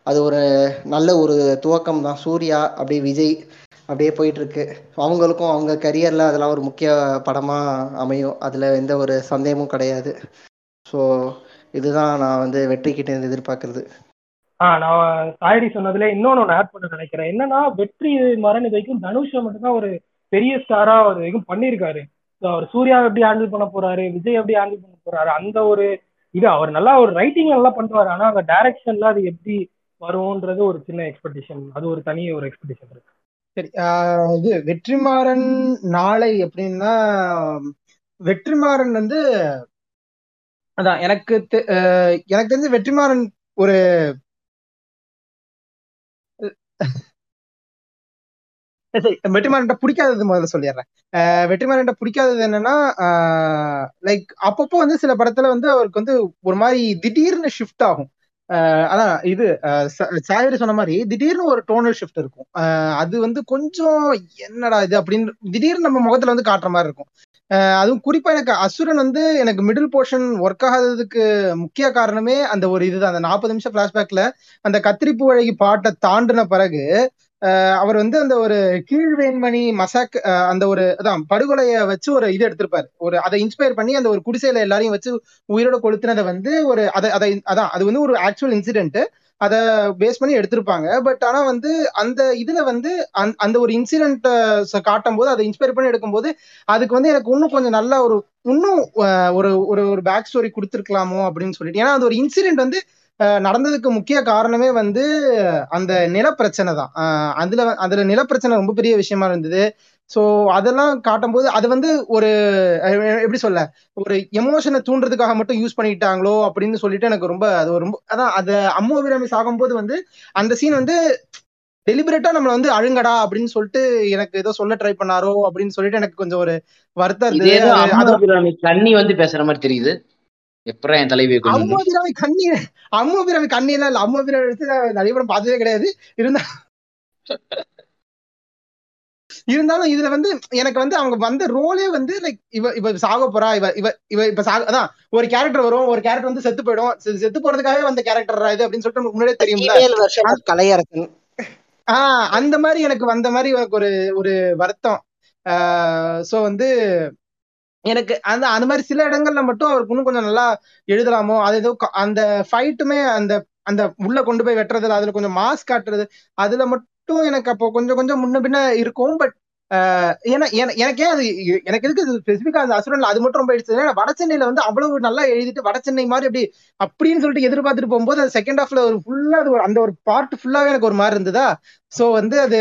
அது ஒரு நல்ல ஒரு துவக்கம் தான் சூர்யா அப்படியே விஜய். அப்படியே போயிட்டு இருக்கு அவங்களுக்கும் அவங்க கரியரில் அதெல்லாம் ஒரு முக்கிய படமாக அமையும். அதில் எந்த ஒரு சந்தேகமும் கிடையாது. ஸோ இதுதான் நான் வந்து வெற்றி கிட்ட இருந்து எதிர்பார்க்கறது. ஆ நான் தாயடி சொன்னதுல இன்னொன்று ஒன்று ஆட் பண்ண நினைக்கிறேன். என்னன்னா வெற்றி மரண வரைக்கும் தனுஷை மட்டும்தான் ஒரு பெரிய ஸ்டாரா ஒரு வரைக்கும் பண்ணியிருக்காரு. அவர் சூர்யா எப்படி ஹேண்டில் பண்ண போறாரு விஜய் எப்படி ஹேண்டில் பண்ண போறாரு அந்த ஒரு இது அவர் நல்லா ஒரு ரைட்டிங் நல்லா பண்ணுவாரு. ஆனா அந்த டைரக்ஷன்ல அது எப்படி வரும்ன்றது ஒரு சின்ன எக்ஸ்பெக்டேஷன் அது ஒரு தனி ஒரு எக்ஸ்பெக்டேஷன் இருக்கு. சரி ஆஹ் இது வெற்றிமாறன் நாளை அப்படின்னா வெற்றிமாறன் வந்து அதான் எனக்கு எனக்கு தெரிஞ்ச வெற்றிமாறன் ஒரு சரி பிடிக்காதது முதல்ல சொல்லிடுறேன். வெற்றிமாறன் பிடிக்காதது என்னன்னா லைக் அப்பப்போ வந்து சில படத்துல வந்து அவருக்கு வந்து ஒரு மாதிரி திடீர்னு ஷிஃப்ட் ஆகும். அதான் இது சாயரி சொன்ன மாதிரி திடீர்னு ஒரு டோனல் ஷிஃப்ட் இருக்கும். அது வந்து கொஞ்சம் என்னடா இது அப்படின்னு திடீர்னு நம்ம முகத்துல வந்து காட்டுற மாதிரி இருக்கும். ஆஹ் அதுவும் குறிப்பா எனக்கு அசுரன் வந்து எனக்கு மிடில் போர்ஷன் ஒர்க் ஆகாததுக்கு முக்கிய காரணமே அந்த ஒரு இதுதான். அந்த நாற்பது நிமிஷம் பிளாஷ்பேக்ல அந்த கத்திரிப்பு வழகி பாட்டை தாண்டின பிறகு அவர் வந்து அந்த ஒரு கீழ்வேண்மணி மசாக் அந்த ஒரு அதான் படுகொலைய வச்சு ஒரு இது எடுத்திருப்பாரு. ஒரு அதை இன்ஸ்பயர் பண்ணி அந்த ஒரு குடிசையில எல்லாரையும் வச்சு உயிரோட கொளுத்துனதை வந்து ஒரு அதை அதை அதான் அது வந்து ஒரு ஆக்சுவல் இன்சிடென்ட் அதை பேஸ் பண்ணி எடுத்திருப்பாங்க. பட் ஆனா வந்து அந்த இதுல வந்து அந்த அந்த ஒரு இன்சிடென்ட் காட்டும் போது அதை இன்ஸ்பயர் பண்ணி எடுக்கும்போது அதுக்கு வந்து எனக்கு இன்னும் கொஞ்சம் நல்ல ஒரு இன்னும் ஒரு ஒரு ஒரு பேக் ஸ்டோரி கொடுத்துருக்கலாமோ அப்படின்னு சொல்லிட்டு. ஏன்னா அந்த ஒரு இன்சிடென்ட் வந்து நடந்ததுக்கு முக்கிய காரணமே வந்து அந்த நிலப்பிரச்சனை தான். அதுல அதுல நிலப்பிரச்சனை ரொம்ப பெரிய விஷயமா இருந்தது. ஸோ அதெல்லாம் காட்டும்போது அது வந்து ஒரு எப்படி சொல்ல? ஒரு எமோஷனை தூண்டுறதுக்காக மட்டும் யூஸ் பண்ணிட்டாங்களோ அப்படின்னு சொல்லிட்டு எனக்கு ரொம்ப அது ரொம்ப அதான் அது அம்மு அபிராமி சாகும்போது வந்து அந்த சீன் வந்து டெலிபரேட்டா நம்மள வந்து அழுங்கடா அப்படின்னு சொல்லிட்டு எனக்கு ஏதோ சொல்ல ட்ரை பண்ணாரோ அப்படின்னு சொல்லிட்டு எனக்கு கொஞ்சம் ஒரு வருத்தம் கண்ணி வந்து பேசுற மாதிரி தெரியுது. எப்பறம் என் தலைவியை கொண்டு அம்மு வந்து அபிராமி கண்ணி அம்மு அபிராமி கண்ணி எல்லாம் இல்ல அம்மு அபிராமி எடுத்து நான் நிறைய படம் பார்த்ததே கிடையாது. இருந்தா இருந்தாலும் இதுல வந்து எனக்கு வந்து அவங்க வந்த ரோலே வந்து லைக் இவ இவ சாக போறா இவ இவ இவ இப்ப சாக அதான் ஒரு கேரக்டர் வரும் ஒரு கேரக்டர் வந்து செத்து போயிடும் செத்து போறதுக்காகவே வந்த கேரக்டர் இது அப்படின்னு சொல்லிட்டு முன்னாடியே ஆஃப் கலையரசன். ஆஹ் அந்த மாதிரி எனக்கு வந்த மாதிரி எனக்கு ஒரு ஒரு வருத்தம். சோ வந்து எனக்கு அந்த அந்த மாதிரி சில இடங்கள்ல மட்டும் அவருக்கு இன்னும் கொஞ்சம் நல்லா எழுதலாமோ அது ஏதோ க- அந்த ஃபைட்டுமே அந்த அந்த உள்ள கொண்டு போய் வெட்டுறதுல அதுல கொஞ்சம் மாஸ் காட்டுறது அதுல மட்டும் எனக்கு அப்போ கொஞ்சம் கொஞ்சம் முன்ன பின்ன இருக்கும். பட் ஏன்னா எனக்கே அது எனக்கு எதுக்கு ஸ்பெசிபிக்கா அந்த அசுரன்ல அது மட்டும் ரொம்ப எடுத்தது ஏன்னா வட சென்னையில வந்து அவ்வளவு நல்லா எழுதிட்டு வட சென்னை மாதிரி அப்படி அப்படின்னு சொல்லிட்டு எதிர்பார்த்துட்டு போகும்போது அது செகண்ட் ஹாஃப்ல ஒரு ஃபுல்லா அது ஒரு அந்த ஒரு பார்ட் ஃபுல்லாவே எனக்கு ஒரு மாதிரி இருந்ததா? சோ வந்து அது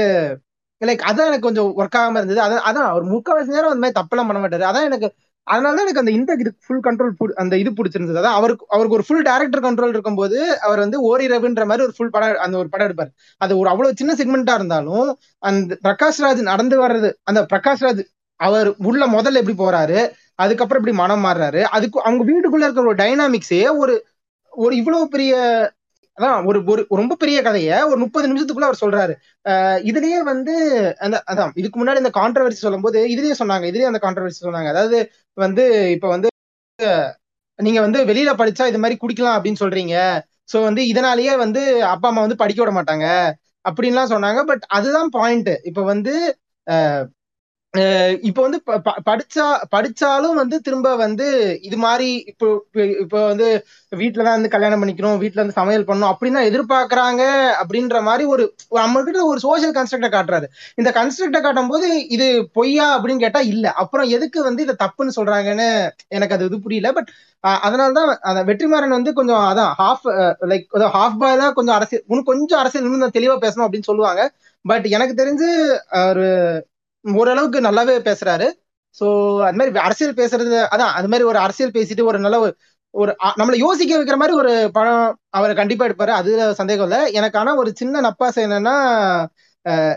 லைக் அதான் எனக்கு கொஞ்சம் ஒர்க் ஆகாம இருந்தது. அதான் அதான் அவர் முக்கால்வாசி நேரம் அந்த மாதிரி தப்பெல்லாம் பண்ண மாட்டாரு. அதான் எனக்கு அதனால தான் எனக்கு அந்த இந்த இது ஃபுல் கண்ட்ரோல் அந்த இது பிடிச்சிருந்தது. அதான் அவருக்கு அவருக்கு ஒரு ஃபுல் டேரக்டர் கண்ட்ரோல் இருக்கும்போது அவர் வந்து ஓரிரவுன்ற மாதிரி ஒரு ஃபுல் படம் அந்த ஒரு படம் எடுப்பார். அது ஒரு அவ்வளவு சின்ன செக்மெண்டா இருந்தாலும் அந்த பிரகாஷ் ராஜ் நடந்து வர்றது அந்த பிரகாஷ் ராஜ் அவர் உள்ள முதல்ல எப்படி போறாரு அதுக்கப்புறம் இப்படி மனம் மாறுறாரு அதுக்கு அவங்க வீட்டுக்குள்ள இருக்கிற ஒரு டைனாமிக்ஸே ஒரு ஒரு இவ்வளவு பெரிய அதான் ஒரு ஒரு ரொம்ப பெரிய கதையை ஒரு முப்பது நிமிஷத்துக்குள்ள அவர் சொல்றாரு. இதுலயே வந்து அந்த அதான் இதுக்கு முன்னாடி இந்த கான்ட்ரவர்சி சொல்லும்போது இதுலயே சொன்னாங்க இதுலயே அந்த கான்ட்ரவர்சி சொன்னாங்க. அதாவது வந்து இப்ப வந்து நீங்க வந்து வெளியில படிச்சா இது மாதிரி குடிக்கலாம் அப்படின்னு சொல்றீங்க. சோ வந்து இதனாலயே வந்து அப்பா அம்மா வந்து படிக்க விட மாட்டாங்க அப்படின்லாம் சொன்னாங்க. பட் அதுதான் பாயிண்ட் இப்ப வந்து இப்போ வந்து ப- ப- படிச்சா படிச்சாலும் வந்து திரும்ப வந்து இது மாதிரி இப்போ இப்போ வந்து வந்து வீட்டுலதான் வந்து கல்யாணம் பண்ணிக்கணும் வீட்டுல வந்து சமையல் பண்ணணும் அப்படின்னா எதிர்பார்க்கறாங்க அப்படின்ற மாதிரி ஒரு ஒரு நம்ம கிட்ட ஒரு சோஷியல் கன்ஸ்ட்ரக்ட காட்டுறாரு. இந்த கன்ஸ்ட்ரக்ட காட்டும் போது இது பொய்யா அப்படின்னு கேட்டா இல்ல. அப்புறம் எதுக்கு வந்து இதை தப்புன்னு சொல்றாங்கன்னு எனக்கு அது இது புரியல. பட் அதனாலதான் அந்த வெற்றிமாறன் வந்து கொஞ்சம் அதான் ஹாஃப் லைக் ஹாஃப் பாய் தான் கொஞ்சம் அரசியல் இன்னும் கொஞ்சம் அரசியல் இன்னும் நான் தெளிவா பேசணும் அப்படின்னு சொல்லுவாங்க. பட் எனக்கு தெரிஞ்சு ஒரு ஓரளவுக்கு நல்லாவே பேசுறாரு. ஸோ அது மாதிரி அரசியல் பேசுறது அதான் அது மாதிரி ஒரு அரசியல் பேசிட்டு ஒரு நல்ல ஒரு ஒரு யோசிக்க வைக்கிற மாதிரி ஒரு படம் அவர் கண்டிப்பா எடுப்பாரு. அதுல சந்தேகம் இல்லை. எனக்கு ஆனா ஒரு சின்ன நப்பாசை என்னன்னா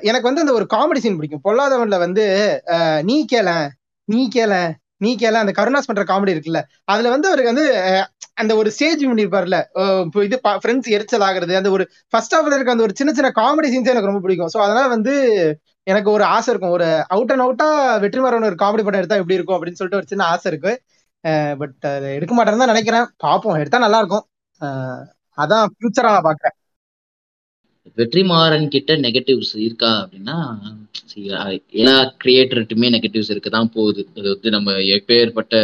எனக்கு வந்து அந்த ஒரு காமெடி சீன் பிடிக்கும். பொல்லாதவன்ல வந்து நீ கேள நீ கேள நீ கேள அந்த கருணாஸ் பண்ற காமெடி இருக்குல்ல அதுல வந்து அவருக்கு வந்து அந்த ஒரு ஸ்டேஜ் பண்ணிருப்பாருல இப்போ இது ஃப்ரெண்ட்ஸ் எரிச்சல் ஆகுறது அந்த ஒரு ஃபர்ஸ்ட் ஆஃப்ல இருக்க அந்த ஒரு சின்ன சின்ன காமெடி சீன்ஸ் எனக்கு ரொம்ப பிடிக்கும். ஸோ அதனால வந்து எனக்கு ஒரு ஆசை இருக்கும். ஒரு அவுட் அண்ட் அவுட்டா வெற்றிமாறன் ஒரு காமெடி படம் எடுத்தா எப்படி இருக்கும் அப்படின்னு சொல்லிட்டு ஒரு சின்ன ஆசை இருக்கு. பட் அது எடுக்க மாட்டேன்னு தான் நினைக்கிறேன். பார்ப்போம். எடுத்தா நல்லா இருக்கும். அதான் ஃபியூச்சரா நான் பாக்குறேன் வெற்றிமாறன் கிட்ட நெகட்டிவ்ஸ் இருக்கா அப்படின்னா எல்லா கிரியேட்டர்ட்டுமே நெகட்டிவ்ஸ் இருக்க தான் போகுது. அது வந்து நம்ம எப்பேற்பட்ட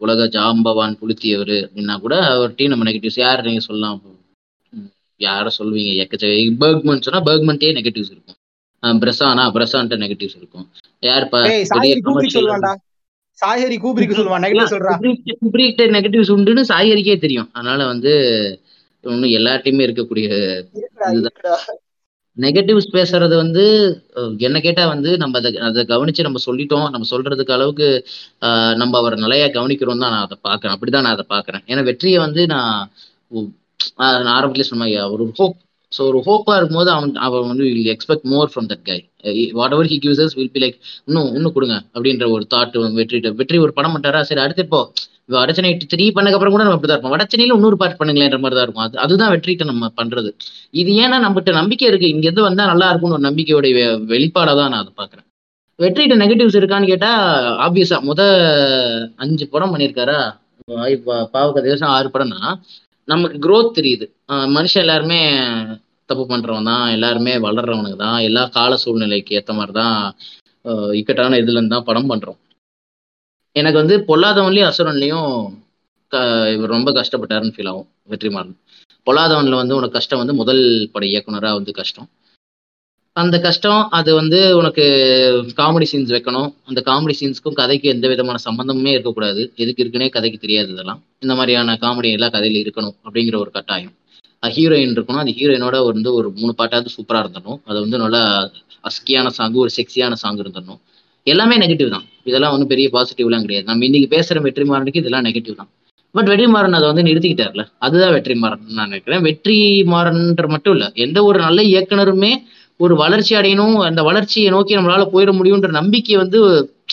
உலக ஜாம்பவான் புளுத்தியவர் அப்படின்னா கூட அவர்கிட்டயும் நம்ம நெகட்டிவ்ஸ் யார் நீங்க சொல்லலாம். ம், யாரை சொல்லுவீங்க எக்கச்சக்க பேர்க்மன் சொன்னா பேர்க்மன்ட்டே நெகட்டிவ்ஸ் இருக்கும். பிரசானா பிரசான்ட்ட நெகட்டிவ்ஸ் இருக்கும் பெரிய சாயரி கூபிரிக் கமர்ஷியல் சொல்லுவான்டா. சாயரி கூபிரிக் சொல்லுவான் நெகட்டிவ் சொல்றா. குப்ரிக்கிட்ட நெகட்டிவ்ஸ் உண்டுன்னு சாயரிக்கே தெரியும். அதனால வந்து ஒன்றும் எல்லார்ட்டையுமே இருக்கக்கூடிய நெகட்டிவ்ஸ் பேசுறது வந்து என்ன கேட்டா வந்து நம்ம அதை அதை கவனிச்சு நம்ம சொல்லிட்டோம். நம்ம சொல்றதுக்கு அளவுக்கு ஆஹ், நம்ம அவரை நிலையா கவனிக்கிறோம் தான் நான் அதை பார்க்கறேன். அப்படிதான் நான் அதை பார்க்கறேன். ஏன்னா வெற்றியை வந்து நான் நான் ஆரம்பத்திலே சொன்ன மாதிரி ஒரு ஹோப் ஸோ ஒரு ஹோப்பாக இருக்கும்போது அவன் அவன் வந்து will expect more from that guy whatever he gives us will be like இன்னும் இன்னும் கொடுங்க அப்படின்ற ஒரு தாட் வெற்றி வெற்றி ஒரு படம் பண்ணாரா சரி அடுத்து இப்போ வடச்சனை த்ரீ பண்ணக்கப்புறம் கூட நம்ம இப்படிதான் இருப்போம். வடச்சென்னையில இன்னொரு பார்ட் பண்ணுங்களேன்ற மாதிரி தான் இருக்கும். அது அதுதான் வெற்றிட்டு நம்ம பண்றது. இது ஏன்னா நம்மகிட்ட நம்பிக்கை இருக்கு. இங்க இருந்து வந்தா நல்லா இருக்கும்னு ஒரு நம்பிக்கையோட வெளிப்பாடாக தான் நான் அதை பாக்குறேன் வெற்றிட்டு நெகட்டிவ்ஸ் இருக்கான்னு கேட்டா ஆப்வியஸா முத அஞ்சு படம் பண்ணியிருக்காரா? பாவக்க தேசம் ஆறு படம்னா நமக்கு க்ரோத் தெரியுது. மனுஷன் எல்லாருமே தப்பு பண்றவன் தான் எல்லாருமே வளர்றவனுக்கு தான் எல்லா கால சூழ்நிலைக்கு ஏற்ற மாதிரி தான் இக்கட்டான இதுல இருந்து தான் படம் பண்றோம். எனக்கு வந்து பொல்லாதவன்லயும் அசுரன்லயும் க- இவர் ரொம்ப கஷ்டப்பட்டாருன்னு ஃபீல் ஆகும் வெற்றிமாறன். பொல்லாதவன்ல வந்து உனக்கு கஷ்டம் வந்து முதல் பட இயக்குனரா வந்து கஷ்டம். அந்த கஷ்டம் அது வந்து உனக்கு காமெடி சீன்ஸ் வைக்கணும். அந்த காமெடி சீன்ஸ்க்கும் கதைக்கு எந்த விதமான சம்பந்தமுமே இருக்கக்கூடாது. எதுக்கு இருக்குன்னே கதைக்கு தெரியாது இதெல்லாம். இந்த மாதிரியான காமெடி எல்லாம் கதையில இருக்கணும் அப்படிங்கிற ஒரு கட்டாயம். ஹீரோயின் இருக்கணும். அது ஹீரோயினோட வந்து ஒரு மூணு பாட்டாவது சூப்பராக இருந்தணும் அது வந்து நல்லா அஸ்கியான சாங்கு ஒரு செக்ஸியான சாங் இருந்தணும் எல்லாமே நெகட்டிவ் தான். இதெல்லாம் ஒன்றும் பெரிய பாசிட்டிவ்லாம் கிடையாது. நம்ம இன்னைக்கு வெற்றி வெற்றிமாறனுக்கு இதெல்லாம் நெகட்டிவ் தான். பட் வெற்றிமாறன் அதை வந்து நிறுத்திக்கிட்டார்ல. அதுதான் வெற்றிமாறன் நான் நினைக்கிறேன். வெற்றிமாறன்ற மட்டும் இல்லை எந்த ஒரு நல்ல இயக்குனருமே ஒரு வளர்ச்சி அடையணும் அந்த வளர்ச்சியை நோக்கி நம்மளால போயிட முடியும்ன்ற நம்பிக்கை வந்து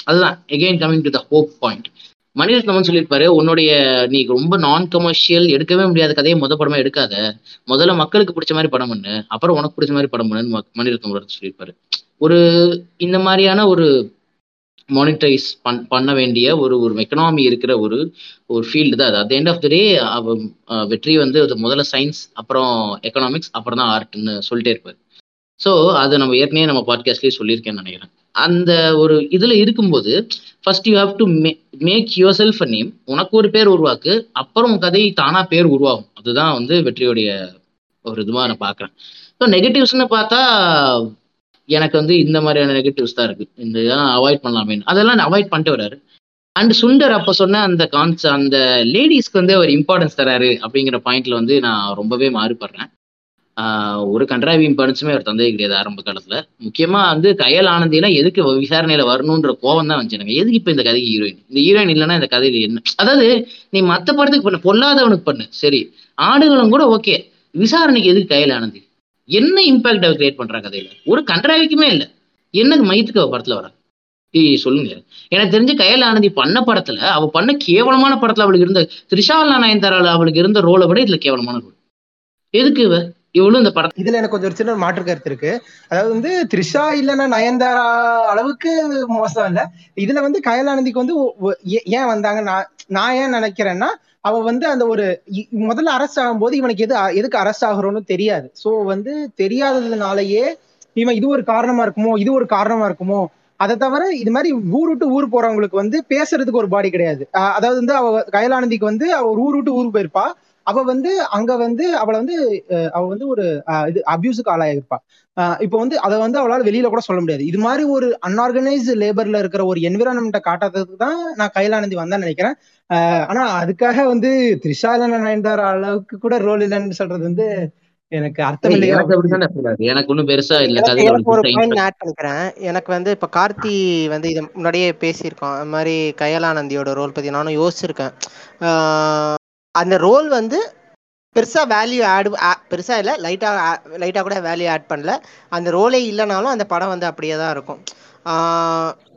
அதுதான். Again coming to the hope point மணிரத்னமன் சொல்லியிருப்பாரு உன்னுடைய நீ ரொம்ப நான் கமர்ஷியல் எடுக்கவே முடியாத கதையை முத படமா எடுக்காத. முதல்ல மக்களுக்கு பிடிச்ச மாதிரி படம் பண்ணு அப்புறம் உனக்கு பிடிச்ச மாதிரி படம் பண்ணுன்னு ம- மணிரத்னம் சொல்லியிருப்பாரு. ஒரு இந்த மாதிரியான ஒரு மானிட்டரைஸ் பண் பண்ண வேண்டிய ஒரு ஒரு எக்கனாமி இருக்கிற ஒரு ஒரு ஃபீல்டு தான் அது. At end of the day வெற்றி வந்து அது முதல்ல சயின்ஸ் அப்புறம் எக்கனாமிக்ஸ் அப்புறம் தான் ஆர்ட்னு சொல்லிட்டே இருப்பாரு. ஸோ அதை நம்ம ஏற்கனவே நம்ம பாட்காஸ்ட்லேயே சொல்லியிருக்கேன்னு நினைக்கிறேன். அந்த ஒரு இதில் இருக்கும்போது first you have to may make yourself a name உனக்கு ஒரு பேர் உருவாக்கு. அப்புறம் கதை தானாக பேர் உருவாகும். அதுதான் வந்து வெற்றியோடைய ஒரு இதுவாக நான் பார்க்குறேன். ஸோ நெகட்டிவ்ஸ்னு பார்த்தா எனக்கு வந்து இந்த மாதிரியான நெகட்டிவ்ஸ் தான் இருக்குது இந்த இதெல்லாம் அவாய்ட் பண்ணலாமே. அதெல்லாம் அவாய்ட் பண்ணிட்டு வர்றாரு அண்ட் சுண்டர் அப்போ சொன்ன அந்த கான்ஸ் அந்த லேடிஸ்க்கு வந்து அவர் இம்பார்ட்டன்ஸ் தராரு அப்படிங்கிற பாயிண்ட்ல வந்து நான் ரொம்பவே மாறுபடுறேன். ஒரு கன்றாவி இம்பார்ட்டன்ஸுமே அவர் தந்தே கிடையாது ஆரம்ப காலத்துல. முக்கியமா வந்து கயல் ஆனந்தினா எதுக்கு விசாரணையில வரணும்ன்ற கோவம் தான் வந்துச்சு எனக்கு. எதுக்கு இப்ப இந்த கதைக்கு ஹீரோயின் இந்த ஹீரோயின் இல்லைன்னா இந்த கதையில என்ன? அதாவது நீ மத்த படத்துக்கு பண்ணு பொல்லாதவனுக்கு பண்ணு. சரி ஆடுகளும் கூட ஓகே விசாரணைக்கு எதுக்கு கயல் ஆனந்தி? என்ன இம்பாக்ட் அவர் கிரியேட் பண்றா கதையில? ஒரு கன்றாவிக்குமே இல்லை. என்னது மையத்துக்கு அவ படத்துல வர? சொல்லுங்க. எனக்கு தெரிஞ்சு கயல் ஆனந்தி பண்ண படத்துல அவ பண்ண கேவலமான படத்துல அவளுக்கு இருந்த த்ரிஷாலா நயன்தாரால அவளுக்கு இருந்த ரோலை விட இதுல கேவலமான ரோல் எதுக்கு இவ? இவளும் இந்த படம் இதுல எனக்கு கொஞ்சம் ஒரு சின்ன மாற்று கருத்து இருக்கு. அதாவது வந்து த்ரிஷா இல்லைன்னா நயன்தாரா அளவுக்கு மோசம் இல்ல. இதுல வந்து கயலானந்திக்கு வந்து ஏன் வந்தாங்க? நான் நான் ஏன் நினைக்கிறேன்னா அவ வந்து அந்த ஒரு முதல்ல அரெஸ்ட் ஆகும்போது இவனுக்கு எது எதுக்கு அரெஸ்ட் ஆகுறோன்னு தெரியாது. சோ வந்து தெரியாததுனாலயே இவன் இது ஒரு காரணமா இருக்குமோ இது ஒரு காரணமா இருக்குமோ அதை தவிர இது மாதிரி ஊர் விட்டு ஊர் போறவங்களுக்கு வந்து பேசுறதுக்கு ஒரு பாடி கிடையாது. அஹ் அதாவது வந்து அவ கயலானந்திக்கு வந்து அவ ஊர் விட்டு ஊர் போயிருப்பா. அவ வந்து அங்க வந்து அவளை வந்து அவ வந்து ஒரு இது அபியூஸுக்கு ஆளாயிருப்பா இப்போ வந்து அதை வந்து அவளால வெளியில கூட சொல்ல முடியாது. இது மாதிரி ஒரு அன்ஆர்கனைஸ்டு லேபர்ல இருக்கிற ஒரு என்விரான்மெண்ட்டை காட்டாததுக்கு தான் நான் கைலானந்தி வந்தேன்னு நினைக்கிறேன். ஆனா அதுக்காக வந்து த்ரிஷா நயன்தாரா அளவுக்கு கூட ரோல் இல்லைன்னு சொல்றது வந்து எனக்கு அர்த்தம் இல்லையோ? எனக்கு ஒன்றும் பெருசா இல்ல. எனக்கு வந்து இப்ப கார்த்தி வந்து இது முன்னாடியே பேசியிருக்கோம் அது மாதிரி கயலானந்தியோட ரோல் பத்தி நானும் யோசிச்சிருக்கேன். ஆஹ் அந்த ரோல் வந்து பெருசாக வேல்யூ ஆட் பெருசாக இல்லை லைட்டாக லைட்டாக கூட வேல்யூ ஆட் பண்ணல. அந்த ரோலே இல்லைனாலும் அந்த படம் வந்து அப்படியே தான் இருக்கும்.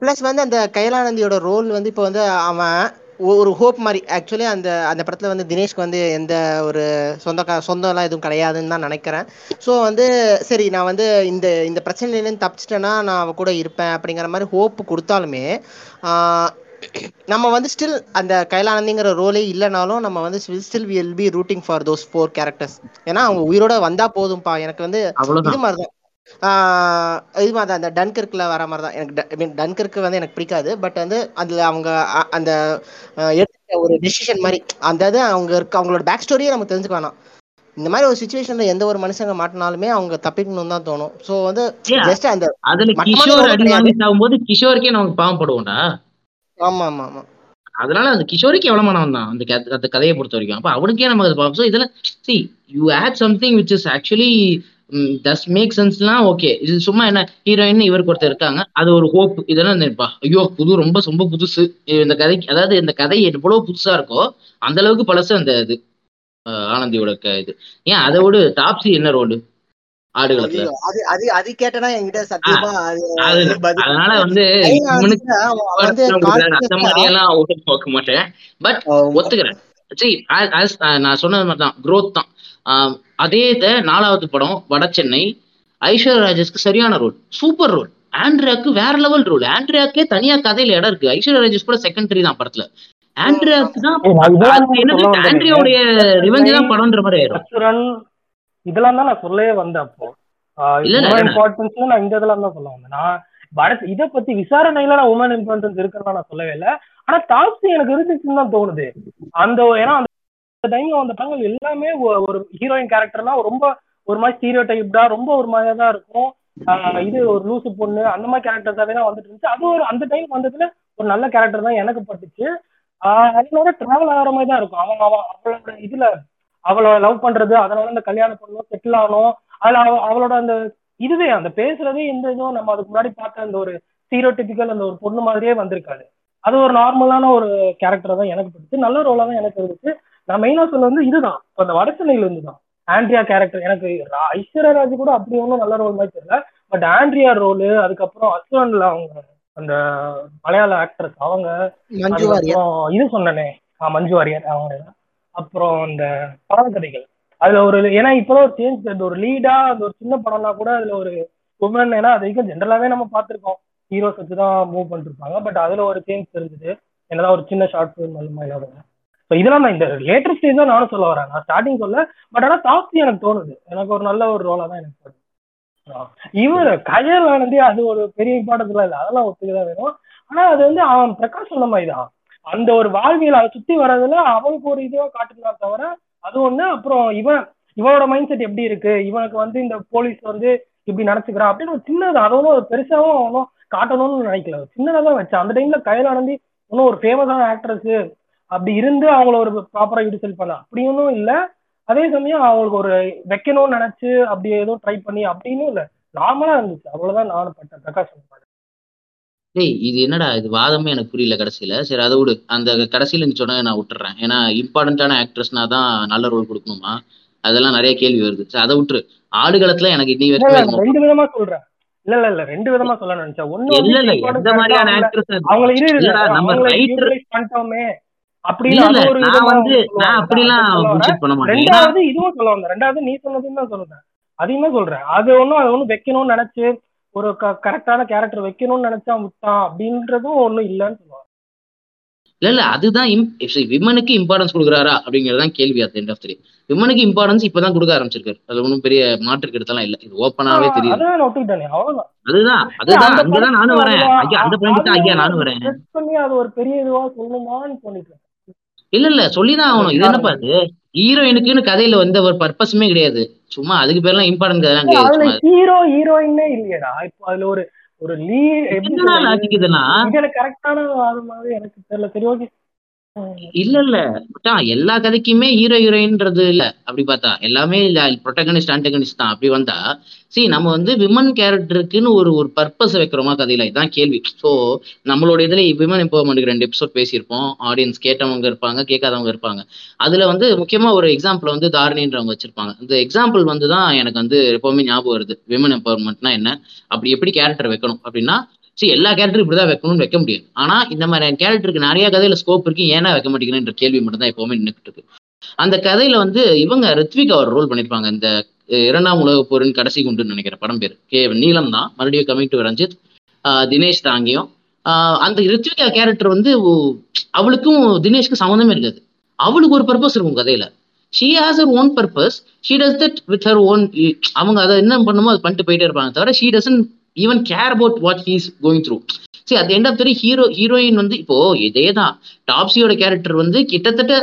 ப்ளஸ் வந்து அந்த கைலானந்தியோட ரோல் வந்து இப்போ வந்து அவன் ஒரு ஹோப் மாதிரி. ஆக்சுவலி அந்த அந்த படத்தில் வந்து தினேஷ்க்கு வந்து எந்த ஒரு சொந்த க சொந்தம்லாம் எதுவும் கிடையாதுன்னு தான் நினைக்கிறேன். ஸோ வந்து சரி நான் வந்து இந்த இந்த பிரச்சனையிலேருந்து தப்பிச்சிட்டேன்னா நான் அவ கூட இருப்பேன் அப்படிங்கிற மாதிரி ஹோப் கொடுத்தாலுமே நம்ம வந்து ஸ்டில் அந்த கைலானந்திங்கிற ரோலே இல்லைனாலும் நம்ம வந்து still will be rooting for those four characters ஏன்னா அவங்க உயிரோட வந்தா போதும்பா. எனக்கு வந்து இது மாதிரி தான் இது மாதிரி அந்த டன்கர்க்ல வர மாதிரி தான் எனக்கு மீன் டன்கர்க்கு வந்து எனக்கு பிடிக்காது. பட் வந்து அதுல அவங்க அந்த எடுத்த ஒரு டெசிஷன் மாதிரி அந்த இது அவங்க இருக்க அவங்களோட பேக் ஸ்டோரியே நம்ம தெரிஞ்சுக்க வேணாம். இந்த மாதிரி ஒரு சுச்சுவேஷன்ல எந்த ஒரு மனுஷங்க மாட்டினாலுமே அவங்க தப்பிக்கணும்னு தான் தோணும். ஸோ வந்து ஜஸ்ட் அந்த அதுல கிஷோர் அடி கிடையாது. வாங்கி சாகும்போது கிஷோருக்கே நமக்கு பாவம் படுவோம்டா. ஆமா ஆமா ஆமா அதனால அந்த கிஷோருக்கு எவ்வளவு தான் அந்த கத- அந்த கதையை பொறுத்த வரைக்கும். அப்ப அவனுக்கே நமக்கு அது ஸோ இதெல்லாம் see you add something which is actually thus make சென்ஸ்லாம் okay இது சும்மா என்ன ஹீரோயின் இவருக்கு ஒருத்தர் இருக்காங்க. அது ஒரு ஹோப் இதெல்லாம் நினைப்பா ஐயோ புது ரொம்ப ரொம்ப புதுசு. இந்த கதைக்கு அதாவது இந்த கதை எவ்வளவு புதுசா இருக்கோ அந்த அளவுக்கு பழசு அந்த இது ஆனந்தியோட இது. ஏன் அதை விட டாப்ஸி என்ன ரோடு அது அது அது கேட்டனா என்கிட்ட சத்தியமா அது அது பதில் அதனால வந்து அந்த மாதிரி எல்லாம் ஓட்டு பார்க்க மாட்டேன். பட் ஒத்துக்கிறேன். சரி நான் சொன்னது மாதிரி தான் growth தான். ஆஹ், அதே இதை நாலாவது படம் வட சென்னை ஐஸ்வர்யா ராஜேஷ்க்கு சரியான ரோல் சூப்பர் ரோல் ஆண்ட்ரியாக்கு வேற லெவல் ரோல் ஆண்ட்ரியாக்கே தனியா கதையில இடம் இருக்கு. ஐஸ்வர்யா ராஜேஷ் கூட செகண்டரி தான் படத்துல. ஆண்ட்ரியாக்கு தான். ஆண்ட்ரியாவுடைய ரிவெஞ்ச் தான் படம்ன்ற மாதிரி ஆயிரும். இதெல்லாம் தான் நான் சொல்லவே வந்தேன் அப்போ. இம்பார்ட்டன்ஸ்ல நான் இந்த இதெல்லாம் தான் சொல்ல வந்தேன். நான் படத்து இதை பத்தி விசாரணையில நான் உமன் இம்பார்ட்டன்ஸ் இருக்குன்னு நான் சொல்லவே இல்லை. ஆனா டாப்ஸி எனக்கு இருந்துச்சுன்னு தான் தோணுது. அந்த ஏன்னா அந்த டைம்ல அந்த படங்கள் எல்லாமே ஒரு ஹீரோயின் கேரக்டர்லாம் ரொம்ப ஒரு மாதிரி ஸ்டீரியோ டைப்டா ரொம்ப ஒரு மாதிரியா தான் இருக்கும். ஆஹ் இது ஒரு லூசு பொண்ணு அந்த மாதிரி கேரக்டர்ஸாவே தான் வந்துட்டு இருந்துச்சு. அது ஒரு அந்த டைம் வந்ததுல ஒரு நல்ல கேரக்டர் தான் எனக்கு பட்டுச்சு. ஆஹ் அதனோட டிராவல் ஆகிற மாதிரி தான் இருக்கும். அவன் அவன் அவளோட இதுல அவளை லவ் பண்றது அதனால அந்த கல்யாணம் பண்ணணும் செட்டில் ஆகணும். அதுல அவ- அவளோட அந்த இதுவே அந்த பேசுறதே எந்த இதுவும் நம்ம அதுக்கு முன்னாடி பார்த்த அந்த ஒரு ஸ்டீரியோடிபிக்கல் அந்த ஒரு பொண்ணு மாதிரியே வந்திருக்காது. அது ஒரு நார்மலான ஒரு கேரக்டர் தான் எனக்கு பிடிச்சு நல்ல ரோலா தான் எனக்கு இருந்துச்சு. நான் மெயினா சொல்ல வந்து இதுதான். இப்ப அந்த வடச்சென்னையில இருந்து தான் ஆண்ட்ரியா கேரக்டர் எனக்கு ஐஸ்வர்யா ராஜ் கூட அப்படி ஒன்றும் நல்ல ரோல் மாதிரி தெரியல. பட் ஆண்ட்ரியா ரோலு அதுக்கப்புறம் அசுரன்ல அவங்க அந்த மலையாள ஆக்ட்ரஸ் அவங்க இது சொன்னனே. ஆ, மஞ்சு வாரியர் அவங்க அப்புறம் இந்த பாலக்கதைகள் அதுல ஒரு ஏன்னா இப்பதான் ஒரு சேஞ்ச் ஒரு லீடா அந்த ஒரு சின்ன படம்னா கூட அதுல ஒரு உமன் ஏன்னா அது வரைக்கும் ஜென்ரலாவே நம்ம பார்த்துருக்கோம். ஹீரோஸ் வச்சு தான் மூவ் பண்ணிட்டு இருப்பாங்க பட் அதுல ஒரு சேஞ்ச் தெரிஞ்சது. என்னதான் ஒரு சின்ன ஷார்ட் ஃபிலிம் அந்த மாதிரி ஸோ இதெல்லாம் நான் இந்த லேட்டர் ஸ்டேஜ் தான் நானும் சொல்ல வரேன். நான் ஸ்டார்டிங் சொல்ல பட் ஆனால் தாப்சி எனக்கு தோணுது. எனக்கு ஒரு நல்ல ஒரு ரோலா தான் எனக்கு தோணுது. இவர் கயல் ஆனந்தே அது ஒரு பெரிய இம்பார்ட்டன்ஸ்லாம் இல்லை. அதெல்லாம் ஒத்துக்கதான் வேணும். ஆனா அது வந்து அவன் பிரகாஷ் சொன்ன மாதிரி தான் அந்த ஒரு வாழ்வியல் அதை சுத்தி வர்றதுல அவனுக்கு ஒரு இதுவா காட்டுனா தவிர அது ஒண்ணு. அப்புறம் இவன் இவனோட மைண்ட் செட் எப்படி இருக்கு? இவனுக்கு வந்து இந்த போலீஸ் வந்து இப்படி நினைச்சுக்கிறான் அப்படின்னு ஒரு சின்னது அதோட ஒரு பெருசாவும் அவனும் காட்டணும்னு நினைக்கல. சின்னதாக தான் வச்சான். அந்த டைம்ல கயல் நடந்து இன்னும் ஒரு ஃபேமஸான ஆக்ட்ரஸ் அப்படி இருந்து அவங்கள ஒரு ப்ராப்பரா யூட்டிசைல் பண்ண. அப்படி ஒன்றும் இல்லை. அதே சமயம் அவங்களுக்கு ஒரு வைக்கணும்னு நினைச்சு அப்படி ஏதோ ட்ரை பண்ணி அப்படின்னு இல்லை. நார்மலா இருந்துச்சு. அவ்வளவுதான் நானும் பட்டேன். பிரகாஷ் சொன்ன டேய் இது என்னடா இது வாதமே எனக்கு புரியல கடைசியில. சரி அதை விடு. அந்த கடைசியில நீ சொன்னதை நான் விட்டுறேன். ஏன்னா இம்பார்ட்டன்டான ஆக்ட்ரஸ்னா தான் நல்ல ரோல் கொடுக்கணுமா? அதெல்லாம் நிறைய கேள்வி வருது. சரி அதை விட்டுரு. ஆடுகளத்துல எனக்கு இன்னி வரைக்குமே ரெண்டு விதமா சொல்றேன். இல்ல இல்ல இல்ல ரெண்டு விதமா சொல்ல நினைச்சேன். ஒண்ணு இல்ல இல்ல எந்த மாதிரியான ஆக்ட்ரஸ் அவங்கள இல்லடா நம்ம ரைட்டர் பண்ணிட்டோமே. அப்படின்னு ஒரு நான் வந்து நான் அப்படிலாம் புல்ஷிட் பண்ண மாட்டேன். ரெண்டாவது இதுவும் சொல்ல வந்தேன். ரெண்டாவது நீ சொன்னதுன்னு தான் சொல்றேன். அதையும் சொல்றேன். அது ஒன்றும் அதை ஒன்றும் வைக்கணும்னு நினைச்சு ஒரு கரெக்டான கேரக்டர் வைக்கணும்னு நினைச்சா விட்டான் அப்படின்றதும் ஒன்றும் இல்லைன்னு சொல்லுவாங்க. இல்ல இல்ல அதுதான் விமனுக்கு இம்பார்ட்டன்ஸ் கொடுக்குறாரா அப்படிங்கறது கேள்வி end of the day. விமனுக்கு இம்பார்ட்டன்ஸ் இப்பதான் கொடுக்க ஆரம்பிச்சிருக்காரு. அது ஒன்றும் பெரிய மாற்று கருத்தெல்லாம் இல்ல. இது ஓப்பனாவே தெரியுது. அதுதான் அதுதான். அந்த அங்கதான் நானும் வரேன். ஐயா அந்த பாயிண்ட் ஐயா நானும் வரேன். அது ஒரு பெரிய இதுவா சொல்லணுமான்னு தோணிட்டு இல்ல இல்ல சொல்லிதான் ஆகணும். இது வெற்றி இது? ஹீரோயினுக்குன்னு கதையில வந்த ஒரு பர்பஸுமே கிடையாது. சும்மா அதுக்கு பேர்லாம் இம்பார்ட்டன்ட் கதைலாம் கிடையாது. ஹீரோ ஹீரோயினே இல்லையடா. இப்போ அதுல ஒரு ஒரு சொல்றது? லாஜிக் இதெல்லாம் இது எனக்கு கரெக்டான வாதமாவே எனக்கு தெரியல. சரி ஓகே இல்ல இல்ல. எல்லா கதைக்குமே ஹீரோ ஹீரோயின்றது இல்ல. அப்படி பார்த்தா எல்லாமே ப்ரொட்டகனிஸ்ட் ஆன்டகனிஸ்ட் தான். அப்படி வந்தா see நம்ம வந்து விமன் கேரக்டருக்குன்னு ஒரு ஒரு பர்பஸ் வைக்கிறோமா கதையில? இதுதான் கேள்வி. ஸோ நம்மளோட இதுல விமன் எம்பவர்மெண்ட்டுக்கு ரெண்டு எபிசோட் பேசியிருப்போம். ஆடியன்ஸ் கேட்டவங்க இருப்பாங்க கேட்காதவங்க இருப்பாங்க. அதுல வந்து முக்கியமா ஒரு எக்ஸாம்பிள் வந்து தாரணின்றவங்க வச்சிருப்பாங்க. இந்த எக்ஸாம்பிள் வந்து தான் எனக்கு வந்து எப்பவுமே ஞாபகம் வருது. விமன் எம்பவர்மெண்ட்னா என்ன? அப்படி எப்படி கேரக்டர் வைக்கணும்? அப்படின்னா ஸோ எல்லா கேரக்டரும் இப்படிதான் வைக்கணும்னு வைக்க முடியாது. ஆனா இந்த மாதிரி கேரக்டருக்கு நிறைய கதையில ஸ்கோப் இருக்கு. ஏன்னா வைக்க மாட்டேங்கிறேன்ற கேள்வி மட்டும் தான் எப்பவுமே நின்றுட்டு இருக்கு. அந்த கதையில வந்து இவங்க ரித்விகா அவர் ரோல் பண்ணிருப்பாங்க. இந்த இரண்டாம் உலக போரின் கடைசி குண்டுன்னு நினைக்கிறேன் படம் பேர். கே நீலம் தான். மறுபடியும் கமிங் டு ரஞ்சித் ஆஹ், தினேஷ் தாங்கியும். ஆஹ், அந்த ரித்விகா கேரக்டர் வந்து அவளுக்கும் தினேஷ்க்கு சம்மந்தமே இருக்காது. அவளுக்கு ஒரு பர்பஸ் இருக்கும் கதையில. She has her own purpose she does that with her own அவங்க அதை என்ன பண்ணுமோ அது பண்ணிட்டு போயிட்டே இருப்பாங்க தவிர she doesn't even care about what he's going through சரி அட் எண்ட் ஆஃப் தெரியும் ஹீரோ ஹீரோயின் வந்து இப்போ இதே தான் டாப்ஸியோட கேரக்டர் வந்து கிட்டத்தட்ட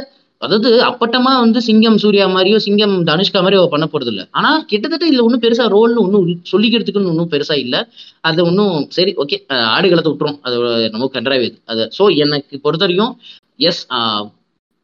அதாவது அப்பட்டமா வந்து சிங்கம் சூர்யா மாதிரியோ சிங்கம் தனுஷ்கா மாதிரியோ அவ பண்ண போறது இல்லை ஆனா கிட்டத்தட்ட இதுல ஒன்றும் பெருசா ரோல்னு ஒன்றும் சொல்லிக்கிறதுக்குன்னு ஒன்றும் பெருசா இல்லை. அது ஒன்றும் சரி ஓகே ஆடுகளத்தை விட்டுரும். அது நமக்கு கன்றாவே அது ஸோ எனக்கு பொறுத்த வரைக்கும் எஸ்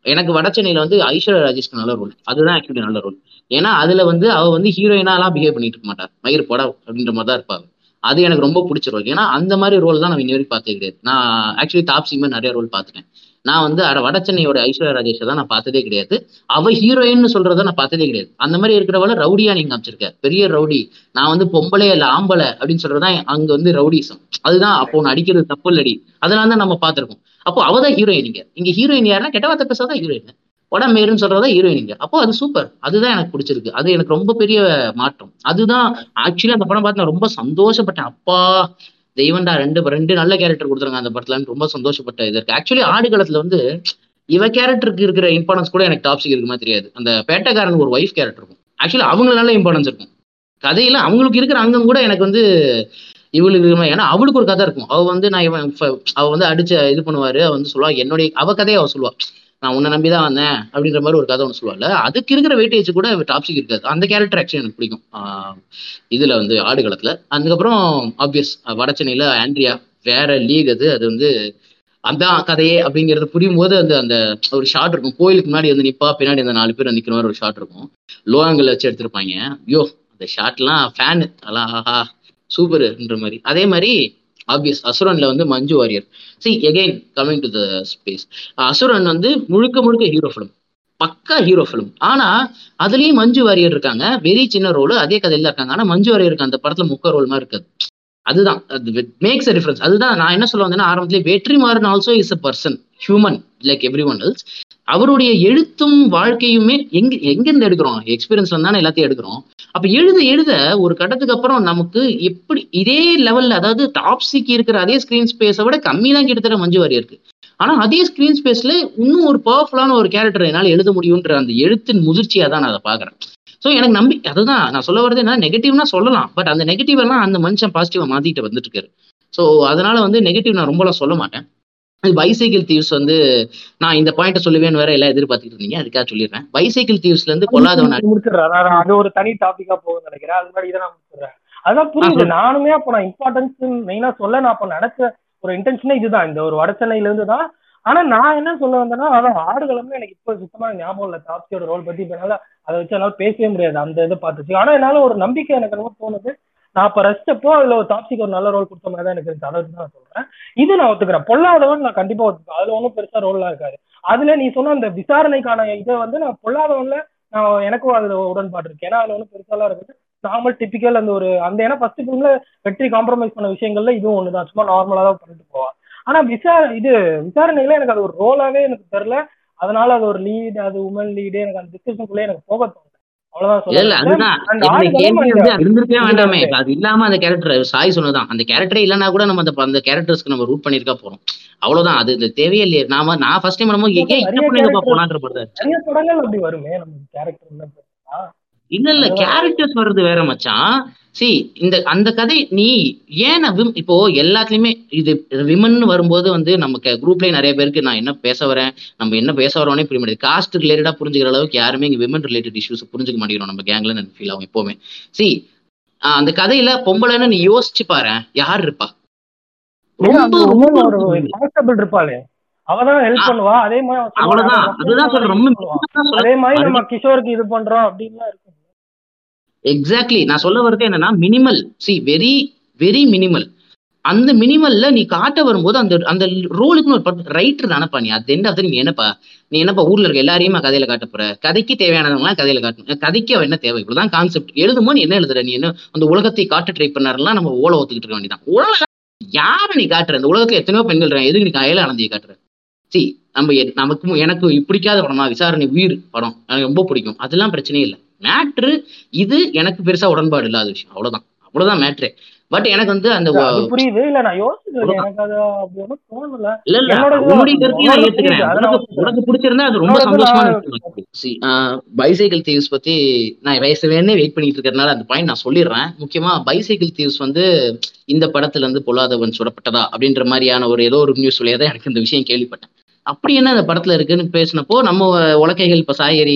எனக்கு வட சென்னையில வந்து ஐஸ்வர்யா ராஜேஷ்க்கு நல்ல ரோல் அதுதான் ஆக்சுவலி நல்ல ரோல் ஏன்னா அதுல வந்து அவ வந்து ஹீரோயினாலாம் பிஹேவ் பண்ணிட்டு இருக்க மாட்டார் மயிர் போடா அப்படின்ற மாதிரி தான் இருப்பாங்க அது எனக்கு ரொம்ப பிடிச்ச ரோல் ஏன்னா அந்த மாதிரி ரோல் தான் நான் இன்ன வரைக்கும் பார்த்தது கிடையாது நான் ஆக்சுவலி தாப்சிமே நிறைய ரோல் பார்த்துட்டேன். நான் வந்து அட வடச்சென்னையோட ஐஸ்வர்யா ராஜேஷை தான் நான் பார்த்ததே கிடையாது. அவ ஹீரோயின்னு சொல்றத நான் பார்த்ததே கிடையாது. அந்த மாதிரி இருக்கிறவள ரவுடியா நீங்க அமைச்சிருக்க பெரிய ரவுடி. நான் வந்து பொம்பளை இல்ல ஆம்பளை அப்படின்னு சொல்றதுதான் அங்க வந்து ரவுடிசம் அதுதான் அப்போ ஒன்று அடிக்கிறது தப்பு இல்லடி. அதனால தான் நம்ம பார்த்துருக்கோம். அப்போ அவதான் ஹீரோயின் இங்க இங்க ஹீரோயின் யாருன்னா கெட்ட வார்த்தை பேசாதான் ஹீரோயின் உடம்பேறுன்னு சொல்றதா ஹீரோயினிங்க அப்போ அது சூப்பர் அதுதான் எனக்கு பிடிச்சிருக்கு. அது எனக்கு ரொம்ப பெரிய மாற்றம். அதுதான் ஆக்சுவலி அந்த படம் பார்த்து நான் ரொம்ப சந்தோஷப்பட்டேன். அப்பா தெய்வண்டா ரெண்டு ரெண்டு நல்ல கேரக்டர் கொடுத்துருங்க அந்த படத்துலன்னு ரொம்ப சந்தோஷப்பட்ட இது இருக்கு. ஆக்சுவலி ஆடுகளத்துல வந்து இவ கேரக்டருக்கு இருக்கிற இம்பார்ட்டன்ஸ் கூட எனக்கு டாப்ஸிக் இருக்குமா தெரியாது. அந்த பேட்டைக்காரன் ஒரு ஒய்ஃப் கேரக்டர் இருக்கும். ஆக்சுவலி அவங்களுக்கு நல்ல இம்பார்ட்டன்ஸ் இருக்கும். கதையில அவங்களுக்கு இருக்கிற அங்கம் கூட எனக்கு வந்து இவளுக்கு இருக்குமா? ஏன்னா அவளுக்கு ஒரு கதை இருக்கும். அவ வந்து நான் இவன் அவ வந்து அடிச்ச இது பண்ணுவாரு. அவ வந்து சொல்லுவா என்னுடைய அவ கதையை அவ சொல்லுவா. நான் உன்னை நம்பி தான் வந்தேன் அப்படின்ற மாதிரி ஒரு கதை ஒன்று சொல்லுவாள் அதுக்கு இருக்கிற வெயிட்டேஜ் கூட டாப்ஸிக் இருக்காது. அந்த கேரக்டர் ஆக்சுவலி எனக்கு பிடிக்கும். இதில் இதுல வந்து ஆடுகளத்தில் அதுக்கப்புறம் ஆப்வியஸ் வடச்சென்னையில ஆண்ட்ரியா வேற லீக் அது. அது வந்து அதான் கதையே அப்படிங்கிறது புரியும் போது அந்த அந்த ஒரு ஷாட் இருக்கும். கோயிலுக்கு முன்னாடி வந்து நிப்பா பின்னாடி அந்த நாலு பேர் நிக்கிற மாதிரி ஒரு ஷாட் இருக்கும். லோ ஆங்கிள் வச்சு எடுத்திருப்பாங்க. ஐயோ அந்த ஷாட்லாம் ஃபேனு அதெல்லாம் ஆஹா சூப்பர்ன்ற மாதிரி. அதே மாதிரி ஆப்வியஸ் அசுரன்ல வந்து Manju Warrier see again coming to the space Asuran வந்து முழுக்க முழுக்க ஹீரோ ஃபிலிம் பக்கா ஹீரோ ஃபிலிம் ஆனா அதுலயும் மஞ்சு வாரியர் இருக்காங்க. வெரி சின்ன ரோல் அதே கதையில இருக்காங்க. ஆனா மஞ்சு வாரியருக்கு அந்த படத்துல முக்க ரோல் மாதிரி இருக்காது. அதுதான். அது மேக்ஸ் அ டிஃபரன்ஸ் அதுதான் நான் என்ன சொல்ல வந்தேன்னா ஆரம்பத்திலே Vetrimaaran also is a person human like everyone else அவருடைய எழுத்தும் வாழ்க்கையுமே எங்க எங்கிருந்து எடுக்கிறோம்? எக்ஸ்பீரியன்ஸ்ல தானே எல்லாத்தையும் எடுக்கிறோம். அப்ப எழுத எழுத ஒரு கட்டத்துக்கு அப்புறம் நமக்கு எப்படி இதே லெவல்ல அதாவது டாப்ஸிக்கு இருக்கிற அதே ஸ்கிரீன் ஸ்பேஸை விட கம்மி தான் கிட்டத்தட்ட மஞ்சு வாரியருக்கு ஆனா அதே ஸ்கிரீன் ஸ்பேஸ்ல இன்னும் ஒரு பவர்ஃபுல்லான ஒரு கேரக்டர் என்னால் எழுத முடியுன்ற அந்த எழுத்தின் முதிர்ச்சியா தான் நான் அதை பாக்குறேன் ஸோ எனக்கு நம்பி அதுதான் நான் சொல்ல வரது என்ன நெகட்டிவ்னா சொல்லலாம் பட் அந்த நெகட்டிவ் எல்லாம் அந்த மனுஷன் பாசிட்டிவா மாத்திட்டு வந்துட்டு இருக்காரு ஸோ அதனால வந்து நெகட்டிவ் நான் ரொம்பலாம் சொல்ல மாட்டேன். பைசைக்கிள் தீவ்ஸ் வந்து நான் இந்த பாயிண்ட சொல்லுவேன்னு வேற எல்லாம் எதிர்பார்த்துட்டு இருந்தீங்க அதுக்காக சொல்லிடுறேன். பைசைக்கிள் தீவ்ஸ்ல இருந்து பொல்லாதவன் முடிச்சிடுறேன். அது ஒரு தனி டாபிக்கா போகும்னு நினைக்கிறேன். அது மாதிரி இதை நான் முடிச்சிடுறேன். அதான் புரியுது. நானுமே அப்ப நான் இம்பார்ட்டன்ஸ் மெயினா சொல்ல நான் அப்ப நினைச்ச ஒரு இன்டென்ஷனே இதுதான். இந்த ஒரு வட சென்னையில இருந்து தான் ஆனா நான் என்ன சொல்ல வந்தேன்னா அதான் ஆடுகளம்னு எனக்கு இப்ப சுத்தமா ஞாபகம் இல்ல. தாப்சியோட ரோல் பத்தி இப்போ என்னால அதை வச்சு என்னால பேசவே முடியாது. அந்த இதை பார்த்துச்சு. ஆனா என்னால ஒரு நம்பிக்கை எனக்கு ரொம்ப தோணுது. நான் இப்ப ரசிச்சப்போ அதுல ஒரு தாப்சிக்கு ஒரு நல்ல ரோல் கொடுத்த மாதிரி தான் எனக்கு இருந்துச்சு. அதை தான் நான் சொல்றேன். இது நான் ஒத்துக்கிறேன். பொல்லாதவன் நான் கண்டிப்பா ஒத்துக்கிறேன் அதுல ஒன்றும் பெருசா ரோல்லாம் இருக்காது. அதுல நீ சொன்ன அந்த விசாரணைக்கான இதை வந்து நான் பொல்லாதவன்ல நான் எனக்கும் அதுல உடன்பாடு இருக்கு. ஏன்னா அதுல ஒன்றும் பெருசாலாம் இருக்குது. நார்மல் டிப்பிக்கல் அந்த ஒரு அந்த ஏன்னா ஃபர்ஸ்ட் ஃபிலிம்ல வெற்றி காம்ப்ரமைஸ் பண்ண விஷயங்கள்ல இதுவும் ஒண்ணுதான். சும்மா நார்மலா தான் பண்ணிட்டு போவா. ஆனா விசா இது விசாரணையில எனக்கு அது ஒரு ரோலாவே எனக்கு தெரியல. அதனால அது ஒரு லீட் அது உமன் லீடு எனக்கு அந்த டிஸ்கஷனுக்குள்ளே எனக்கு போக இந்த இதுல வேண்டாமே. அது இல்லாம அந்த கேரக்டர் சாய் சொன்னதான் அந்த கேரக்டரே இல்லைன்னா கூட நம்ம அந்த அந்த கேரக்டர்ஸ்க்கு நம்ம ரூட் பண்ணிருக்கா போறோம். அவ்வளவுதான். அது தேவையே இல்லையே. நாம நான் ஃபர்ஸ்ட் டைம் இல்லப்பா ஏன் இந்த நிறைய படங்கள் அப்படி வருமே நம்ம கேரக்டர் இல்ல இல்ல கேரக்டர்ஸ் வர்றது வேற மச்சான். சி இந்த அந்த கதை நீ ஏன் நான் வி- இப்போ எல்லாத்துலயுமே இது விமன் வரும்போது வந்து நமக்கு குரூப்லயே நிறைய பேருக்கு நான் என்ன பேச வரேன் நம்ம என்ன பேச வரோனே புரிய முடியாது காஸ்ட் ரிலேட்டடா புரிஞ்சுக்கிற அளவுக்கு யாருமே இங்க விமன் ரிலேட்டட் இஷ்யூஸ் புரிஞ்சுக்க மாட்டேங்கிறோம் நம்ம கேங்ல எனக்கு ஃபீல் ஆகும் எப்பவுமே. சி அந்த கதையில பொம்பளைன்னு நீ யோசிச்சு பாரு யார் இருப்பா? இருப்பாளே. அவதான் ஹெல்ப் பண்ணுவா. அதே மாதிரி அதே மாதிரி நம்ம கிஷோருக்கு இது பண்றோம் அப்படின்லாம் இருக்கும். எக்ஸாக்ட்லி நான் சொல்ல வர்றது என்னன்னா minimal see very very minimal அந்த மினிமல்ல நீ காட்ட வரும்போது அந்த அந்த ரோலுக்குன்னு ஒரு ரைட்டர் தானப்பா நீ. அது எண்ட் ஆஃப் நீ என்னப்பா? நீ என்னப்பா ஊர்ல இருக்க எல்லாரையுமா கதையில காட்ட போற? கதைக்கு தேவையானவங்களாம் கதையில காட்டணும்? கதைக்கு அவன் என்ன தேவை? இவ்வளவுதான் கான்செப்ட் எழுதுமோ நீ என்ன எழுதுற? நீ என்ன அந்த உலகத்தை காட்ட ட்ரை பண்ணாருலாம் நம்ம ஓலை ஒத்துக்கிட்டு இருக்க வேண்டியதான் உலக யாரை நீ காட்டுற? இந்த உலகத்துல எத்தனையோ பெண்கள் இருக்காங்க. எதுக்கு நீ கையில ஆனந்தியை காட்டுற? சி நம்ம எ- நமக்கு எனக்கு பிடிக்காத படமா விசாரணை உயிர் படம். எனக்கு ரொம்ப பிடிக்கும். அதெல்லாம் பிரச்சனையே இல்லை. மேட்ரு இது எனக்கு பெருசா உடன்பாடு இல்லாத விஷயம். அவ்வளவுதான். அவ்வளவுதான் மேட்ரு பட் எனக்கு வந்து அந்த புரியுது. இல்ல நான் அவ்வளவுதான். எனக்கு அது அப்படி தோணல. இல்ல இல்ல. உன்னுடைய நான் ஏத்துக்கிறேன். உனக்கு பிடிச்சிருந்தா அது ரொம்ப சந்தோஷமான விஷயம் பைசைக்கிள் தீவ்ஸ் பத்தி நான் வயசுலேருந்தே வெயிட் பண்ணிட்டு இருக்கிறதுனால அந்த பாயிண்ட் நான் சொல்லிடுறேன். முக்கியமா பைசைக்கிள் தீவ்ஸ் வந்து இந்த படத்துல இருந்து பொல்லாதவன் சுடப்பட்டதா அப்படின்ற மாதிரியான ஒரு ஏதோ ஒரு நியூஸ் சொல்லியே தான் எனக்கு இந்த விஷயம் கேள்விப்பட்டேன். அப்படி என்ன அந்த படத்துல இருக்குன்னு பேசினப்போ நம்ம உலக்கைகள் இப்ப சாயரி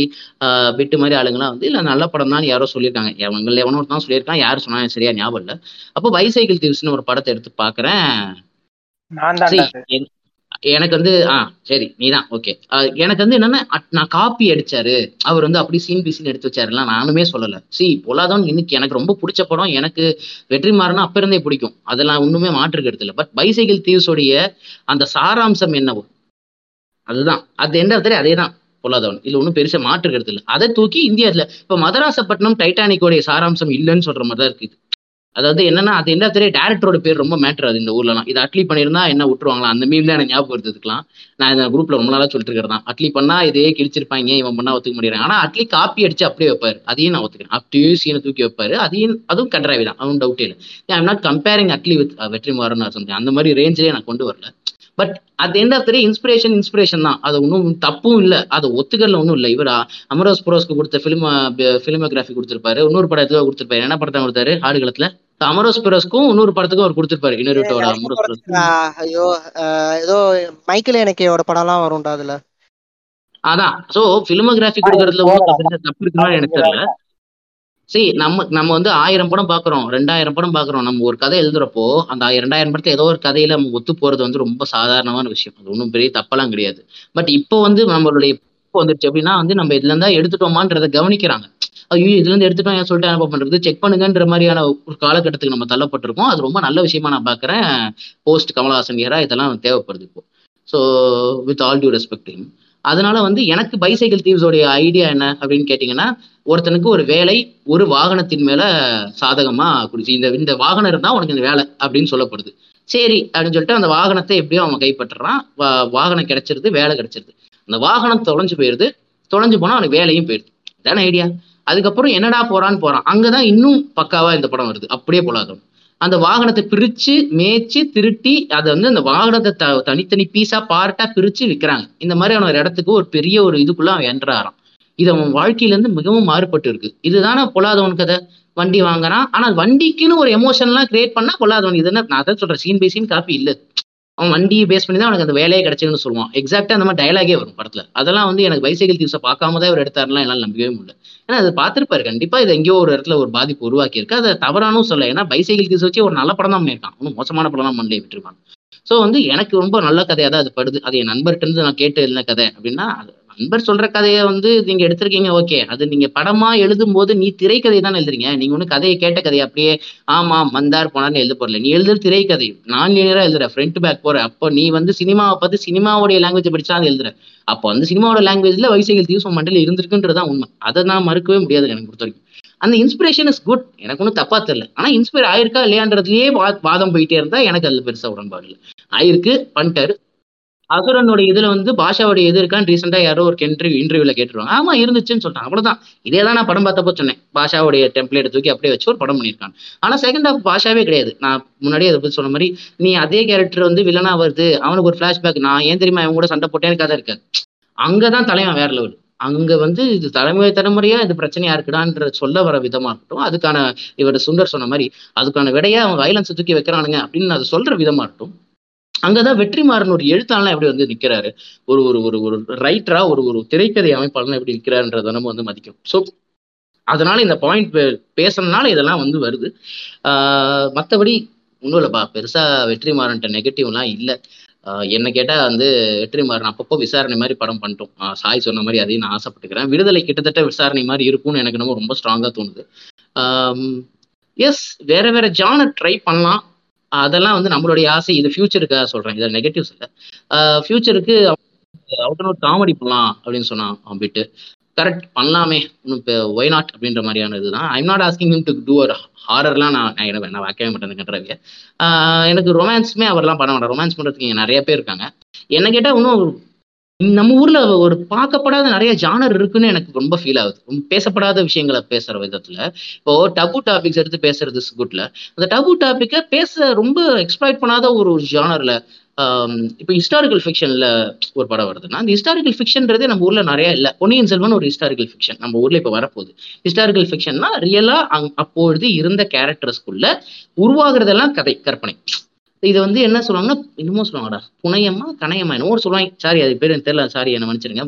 பிட்டு மாதிரி ஆளுங்கலாம் வந்து இல்ல நல்ல படம் தான் யாரோ சொல்லியிருக்காங்க. அவங்கள எவனோ தான் சொல்லியிருக்கான். யார் சொன்னா எனக்கு சரியா ஞாபகம் இல்ல. அப்போ பைசைக்கிள் தீவ்ஸ்னு ஒரு படத்தை எடுத்து பாக்குறேன். எனக்கு வந்து ஆ சரி நீதான் ஓகே. எனக்கு வந்து என்னன்னா நான் காப்பி அடிச்சாரு. அவர் வந்து அப்படி சீன் பி சீன் எடுத்து வச்சாருலாம் நானுமே சொல்லல. சி பொல்லாதவன் இன்னைக்கு எனக்கு ரொம்ப பிடிச்ச படம். எனக்கு வெற்றிமாறனா அப்ப இருந்தே பிடிக்கும். அதெல்லாம் ஒண்ணுமே மாற்று கருத்து இல்லை பட் பைசைக்கிள் தீவ்ஸோடைய அந்த சாராம்சம் என்னவோ அதுதான். அது எந்த இடத்துல அதே தான் பொல்லாதவன். இல்லை ஒன்றும் பெருசாக மாற்று கருத்து இல்லை. அதை தூக்கி இந்தியாவில் இப்போ மதராசப்பட்டினம் டைட்டானிக்கோடைய சாராம்சம் இல்லைன்னு சொல்ற மாதிரி தான் இருக்குது அதாவது என்னன்னா அது என்ன தெரியும் டேரக்டரோட பேர் ரொம்ப மேட்டர் அது இந்த ஊர்லலாம். இது அட்லி பண்ணியிருந்தா என்ன விட்டுருவாங்களா அந்த மீன் தான் எனக்கு ஞாபகம் எடுத்துக்கலாம் நான் இந்த குரூப்ல ரொம்ப நாளாக சொல்லிட்டு இருக்கிறதான் அட்லி பண்ணா இதே கிழிச்சிருப்பாங்க இவன் பண்ணா ஒத்துக்க முடியாது ஆனா அட்லி காப்பி அடிச்சு அப்படியே வைப்பாரு. அதையும் நான் ஒத்துக்கிறேன். அப்படியே சீனை தூக்கி வைப்பாரு. அதையும் அதுவும் கண்ட்ராவி தான் அதுவும் டவுட்டே இல்லை. I'm not comparing Atlee with Vetrimaaran நான் சொன்னேன் அந்த மாதிரி ரேஞ்சிலே நான் கொண்டு வரல. But end of the day inspiration inspiration தான். அது ஒன்றும் தப்பும் இல்லை. அது ஒத்துக்கல ஒன்றும் இல்லை. இவர் அமரோஸ் புரோஸ்க்கு கொடுத்த ஃபிலிம் ஃபிலிமோகிராஃபி கொடுத்திருப்பாரு. இன்னொரு எதுவும் கொடுத்திருப்பாரு? என்ன படத்தை கொடுத்தாரு? ஆடுகளத்துல? அமரோஸ் புரோஸ்க்கும் இன்னொரு படத்துக்கும் அவர் கொடுத்திருப்பாரு. ஆஹ் ஐயோ ஏதோ மைக்கேல் எனக்கையோட படம்லாம் வரும்டா அதுல. அதான். சோ பிலிமோகிராஃபி கொடுக்கறதுல ஒன்றும் தப்பு இருக்குன்னு எனக்கு தெரியல. சரி நம்ம நம்ம வந்து ஆயிரம் படம் பாக்குறோம் ரெண்டாயிரம் படம் பாக்குறோம். நம்ம ஒரு கதை எழுதுறப்போ அந்த ரெண்டாயிரம் படத்தை ஏதோ ஒரு கதையில நம்ம ஒத்து போறது வந்து ரொம்ப சாதாரணமான விஷயம். அது ஒன்றும் பெரிய தப்பெல்லாம் கிடையாது. பட் இப்போ வந்து நம்மளுடைய இப்போ வந்துருச்சு அப்படின்னா வந்து நம்ம இதுல இருந்தா எடுத்துட்டோமான்றதை கவனிக்கிறாங்க. ஐயோ இதுல இருந்து எடுத்துட்டோம் ஏன் சொல்லிட்டு என்ன பண்றது? செக் பண்ணுங்கன்ற மாதிரியான ஒரு காலகட்டத்துக்கு நம்ம தள்ளப்பட்டிருக்கோம். அது ரொம்ப நல்ல விஷயமா நான் பாக்குறேன். போஸ்ட் கமலஹாசன் ஏரா இதெல்லாம் தேவைப்படுது இப்போ. So with all due respect அதனால வந்து எனக்கு பைசைக்கிள் தீவ்ஸோடைய ஐடியா என்ன அப்படின்னு கேட்டீங்கன்னா ஒருத்தனுக்கு ஒரு வேலை ஒரு வாகனத்தின் மேல சாதகமா குடிச்சு இந்த இந்த வாகனம் இருந்தா உனக்கு இந்த வேலை அப்படின்னு சொல்லப்படுது. சரி அப்படின்னு சொல்லிட்டு அந்த வாகனத்தை எப்படியோ அவன் கைப்பற்றுறான். வா- வாகனம் கிடைச்சிருது வேலை கிடைச்சிருது. அந்த வாகனம் தொலைஞ்சு போயிருது. தொலைஞ்சு போனா அவனுக்கு வேலையும் போயிருது. இதான ஐடியா அதுக்கப்புறம் என்னடா போறான்னு போறான். அங்கதான் இன்னும் பக்காவா இந்த படம் வருது. அப்படியே பொலாதம் அந்த வாகனத்தை பிரிச்சு மேய்ச்சி திருட்டி அதை வந்து அந்த வாகனத்தை த தனித்தனி பீஸா பார்ட்டா பிரிச்சு விற்கிறாங்க இந்த மாதிரியான ஒரு இடத்துக்கு ஒரு பெரிய ஒரு இதுக்குள்ள அவன் என்ட்ராறான் இது அவன் வாழ்க்கையிலேருந்து மிகவும் மாறுபட்டு இருக்கு இதுதானே பொல்லாதவன் கதை? வண்டி வாங்குறான். ஆனால் வண்டிக்குன்னு ஒரு எமோஷன்லாம் கிரியேட் பண்ணா பொல்லாதவன். இது என்ன? நான் அதான் சொல்றேன். சீன் பை சீன் காப்பி இல்லை. அவன் வண்டியை பேஸ் பண்ணி தான் அவனுக்கு அந்த வேலையே கிடைச்சதுன்னு சொல்லுவான். எக்ஸாக்டா அந்த மாதிரி டயலாகே வரும் படத்துல. அதெல்லாம் வந்து எனக்கு பைசைக்கிள் தீவ்ஸை பார்க்காம தான் இவர் எடுத்தாருலாம் என்னால் நம்பவே முடியல. ஏன்னா அது பார்த்துருப்பாரு. கண்டிப்பா இது எங்கேயோ ஒரு இடத்துல ஒரு பாதிப்பு உருவாக்கி இருக்கு அதை தவறானும் சொல்ல ஏன்னா பைசைக்கிள் தீவ்ஸ் வச்சு ஒரு நல்ல படம் தான் பண்ணியிருக்கான். ஒன்றும் மோசமான படம் தான் பண்ணல விட்டுருக்கான் ஸோ வந்து எனக்கு ரொம்ப நல்ல கதையாக தான் அது படுது. அது என் நண்பர்கிட்ட இருந்து நான் கேட்டு எழுதின கதை அப்படின்னா அன்பர் சொல்ற கதையை வந்து நீங்க எடுத்திருக்கீங்க ஓகே. அது நீங்க படமா எழுதும் போது நீ திரைக்கதை தான் எழுதுறீங்க. நீங்க ஒண்ணு கதையை கேட்ட கதையை அப்படியே ஆமா மந்தார் போனான்னு எழுத போறல நீ எழுதுற திரைக்கதை நான் லீனியரா எழுதுற ஃப்ரண்ட் பேக் போற. அப்போ நீ வந்து சினிமாவை பார்த்து சினிமாவுடைய லாங்குவேஜ் படிச்சா அதை எழுதுற. அப்போ வந்து சினிமாவோட லாங்குவேஜ்ல வைசைகள் தீவிரம் மண்டல இருந்திருக்குன்றதான் உண்மை. அதை நான் மறுக்கவே முடியாது எனக்கு பொறுத்த வரைக்கும். அந்த இன்ஸ்பிரேஷன் இஸ் குட் எனக்கு ஒன்றும் தப்பா தெரியல. ஆனா இன்ஸ்பயர் ஆயிருக்கா இல்லையான்றதுலயே வாதம் போயிட்டே இருந்தா எனக்கு அதுல பெருசா உடன்பாடு இல்லை. ஆயிருக்கு பண்ணிட்டாரு. அசுரனுடைய இதுல வந்து பாஷாவுடைய எது இருக்கான்னு ரீசெண்டா யாரோ ஒரு இன்டர்வியூ இன்டர்வியூல கேட்டுருவாங்க ஆமா இருந்துச்சுன்னு சொல்லிட்டான் அவ்வளவுதான். இதே தான் நான் படம் பார்த்தப்போ சொன்னேன். பாஷாவுடைய டெம்ப்ளேட் தூக்கி அப்படியே வச்சு ஒரு படம் பண்ணியிருக்கான் ஆனா செகண்ட் ஹாஃப் பாஷாவே கிடையாது. நான் முன்னாடியே அதை பத்தி சொன்ன மாதிரி நீ அதே கேரக்டர் வந்து வில்லனா வருது. அவனுக்கு ஒரு ஃபிளாஷ்பேக் நான் ஏன் தெரியுமா அவன் கூட சண்டை போட்டேன்னு கதை இருக்காது. அங்கதான் தலைவன் வேற லெவல் அங்க வந்து இது தலைமுறை தலைமுறையா இது பிரச்சனையா இருக்குடான்ற சொல்ல வர விதமா இருக்கட்டும். அதுக்கான இவர் சுந்தர் சொன்ன மாதிரி அதுக்கான விடையா அவன் வயலன்ஸை தூக்கி வைக்கிறானுங்க அப்படின்னு அதை சொல்ற விதமா இருக்கட்டும். அங்கதான் வெற்றிமாறன் ஒரு எழுத்தாளன் எப்படி வந்து நிக்கிறாரு? ஒரு ஒரு ஒரு ஒரு ரைட்டரா ஒரு ஒரு திரைக்கதை அமைப்பாளன் எப்படி நிக்கிறாருன்றத நம்ம வந்து மதிக்கும். ஸோ அதனால இந்த பாயிண்ட் பேசுறதுனால இதெல்லாம் வந்து வருது. ஆஹ் ஒன்றும் இல்லைப்பா. பெருசா வெற்றிமாறன்ட்ட நெகட்டிவ்லாம் இல்லை. என்ன கேட்டால் வந்து வெற்றிமாறன் அப்பப்போ விசாரணை மாதிரி படம் பண்ணிட்டோம். ஆஹ் சாய் சொன்ன மாதிரி அதையும் நான் ஆசைப்பட்டுக்கிறேன். விடுதலை கிட்டத்தட்ட விசாரணை மாதிரி இருக்கும்னு எனக்கு நம்ம ரொம்ப ஸ்ட்ராங்காக தோணுது. எஸ் வேற வேற ஜானர் ட்ரை பண்ணலாம். அதெல்லாம் வந்து நம்மளுடைய ஆசை. இது ஃபியூச்சருக்காக சொல்றேன். இதில் நெகட்டிவ்ஸ் இல்லை. ஃபியூச்சருக்கு அவுட் அண்ட் அவுட் காமெடி பண்ணலாம் அப்படின்னு சொன்னான் அவன் பிட்டு கரெக்ட் பண்ணலாமே. இன்னும் இப்போ ஒய் நாட் அப்படின்ற மாதிரியான இதுதான். I'm not asking him to do or ஹாரர்லாம் நான் நான் என்ன நான் வைக்கவே மாட்டேன் கட்டுறவிய எனக்கு ரொமான்ஸுமே அவர்லாம் பண்ண மாட்டேன் ரொமான்ஸ் பண்ணுறதுக்கு இங்கே நிறைய பேர் இருக்காங்க. என்ன கேட்டால் இன்னும் நம்ம ஊர்ல ஒரு பார்க்கப்படாத நிறைய ஜானர் இருக்குன்னு எனக்கு ரொம்ப ஃபீல் ஆகுது. ரொம்ப பேசப்படாத விஷயங்களை பேசுற விதத்துல. இப்போ டபு டாபிக்ஸ் எடுத்து பேசுறது குட்ல அந்த டபு டாபிக்கை பேச ரொம்ப எக்ஸ்பிளைட் பண்ணாத ஒரு ஜானர்ல இப்போ ஹிஸ்டாரிக்கல் ஃபிக்ஷன்ல ஒரு படம் வருதுன்னா அந்த ஹிஸ்டாரிக்கல் ஃபிக்ஷன்றதே நம்ம ஊர்ல நிறைய இல்லை. பொன்னியின் செல்வன் ஒரு ஹிஸ்டாரிக்கல் ஃபிக்ஷன் நம்ம ஊர்ல இப்போ வரப்போகுது. ஹிஸ்டாரிக்கல் ஃபிக்ஷன்னா ரியலா அப்பொழுது இருந்த கேரக்டர்ஸ்குள்ள உருவாகிறதெல்லாம் கதை கற்பனை. இது வந்து என்ன சொல்லுவாங்கன்னா இன்னமும் சொல்லுவாங்கடா புனையமா கணையமா என்னமோ ஒரு சொல்லுவாங்க. சாரி அது பேர் தெரியல. சாரி என்ன மன்னிச்சிருங்க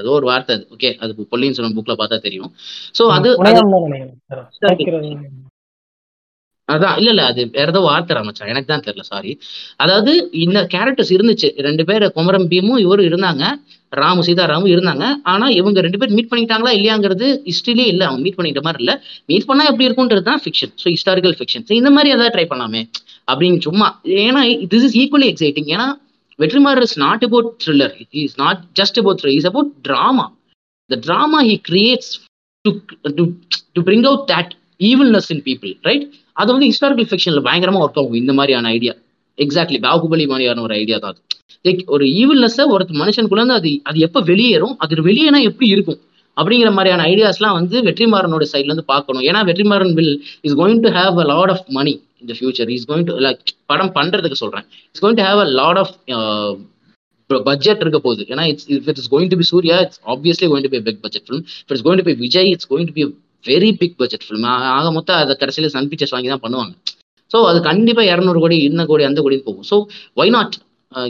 ஏதோ ஒரு வார்த்தை அது. ஓகே அது பொல்லின்னு சொல்லுவாங்க புக்ல பார்த்தா தெரியும். சோ அது அது புனையம் தான் நினைக்கிறேன் sir. கேட்கிறது. அதான் இல்ல இல்ல அது வேற ஏதோ வார்த்தை ராமச்சா எனக்கு தான் தெரியல சாரி அதாவது இந்த கேரக்டர்ஸ் இருந்துச்சு. ரெண்டு பேர் குமரம் பீமும் இவரும் இருந்தாங்க. ராமு சீதாராமும் இருந்தாங்க. ஆனா இவங்க ரெண்டு பேர் மீட் பண்ணிட்டாங்களா இல்லையாங்கிறது ஹிஸ்டரியிலே இல்ல. அவங்க மீட் பண்ணிட்ட மாதிரி இல்ல. மீட் பண்ணா எப்படி இருக்கும்ன்றது தான் ஃபிக்ஷன் ஸோ ஹிஸ்டாரிக்கல் ஃபிக்ஷன் இந்த மாதிரி ஏதாவது ட்ரை பண்ணலாமே. அப்படின்னு சும்மா. ஏன்னா திஸ் இஸ் ஈக்குவலி எக்ஸைட்டிங் ஏன்னா Vetrimaaran is not about thriller is not just about thriller is about drama the drama he creates to to to bring out that evilness in people right அது வந்து historical ஃபிக்ஷன்ல பயங்கரமா work ஆகும். இந்த மாதிரியான idea exactly Baahubali மாதிரியான ஒரு idea தான் அது. லைக் ஒரு ஈவில்னஸ்ஸை ஒரு மனுஷனுக்குள்ள இருந்து அது அது எப்போ வெளியேறும் அது வெளியேனா எப்படி இருக்கும்? அப்படிங்கிற மாதிரியான ஐடியாஸ்லாம் வந்து வெற்றிமாறனோட சைட்ல இருந்து பார்க்கணும். ஏன்னா Vetrimaaran will is going to have a lot of money இந்த future is going to like படம் பண்றதுக்கு சொல்றேன். It's going to have a lot of budget இருக்க போகுது. ஏன்னா it's if it's going to be Suriya it's obviously going to be big budget film if it's going to be Vijay it's going to be very big budget film ஆக மொத்தம் அதை கடைசியில் Sun pictures வாங்கி தான் பண்ணுவாங்க. So அது கண்டிப்பாக இரநூறு கோடி இன்ன கோடி அந்த கோடின்னு போகும். ஸோ ஒய் நாட்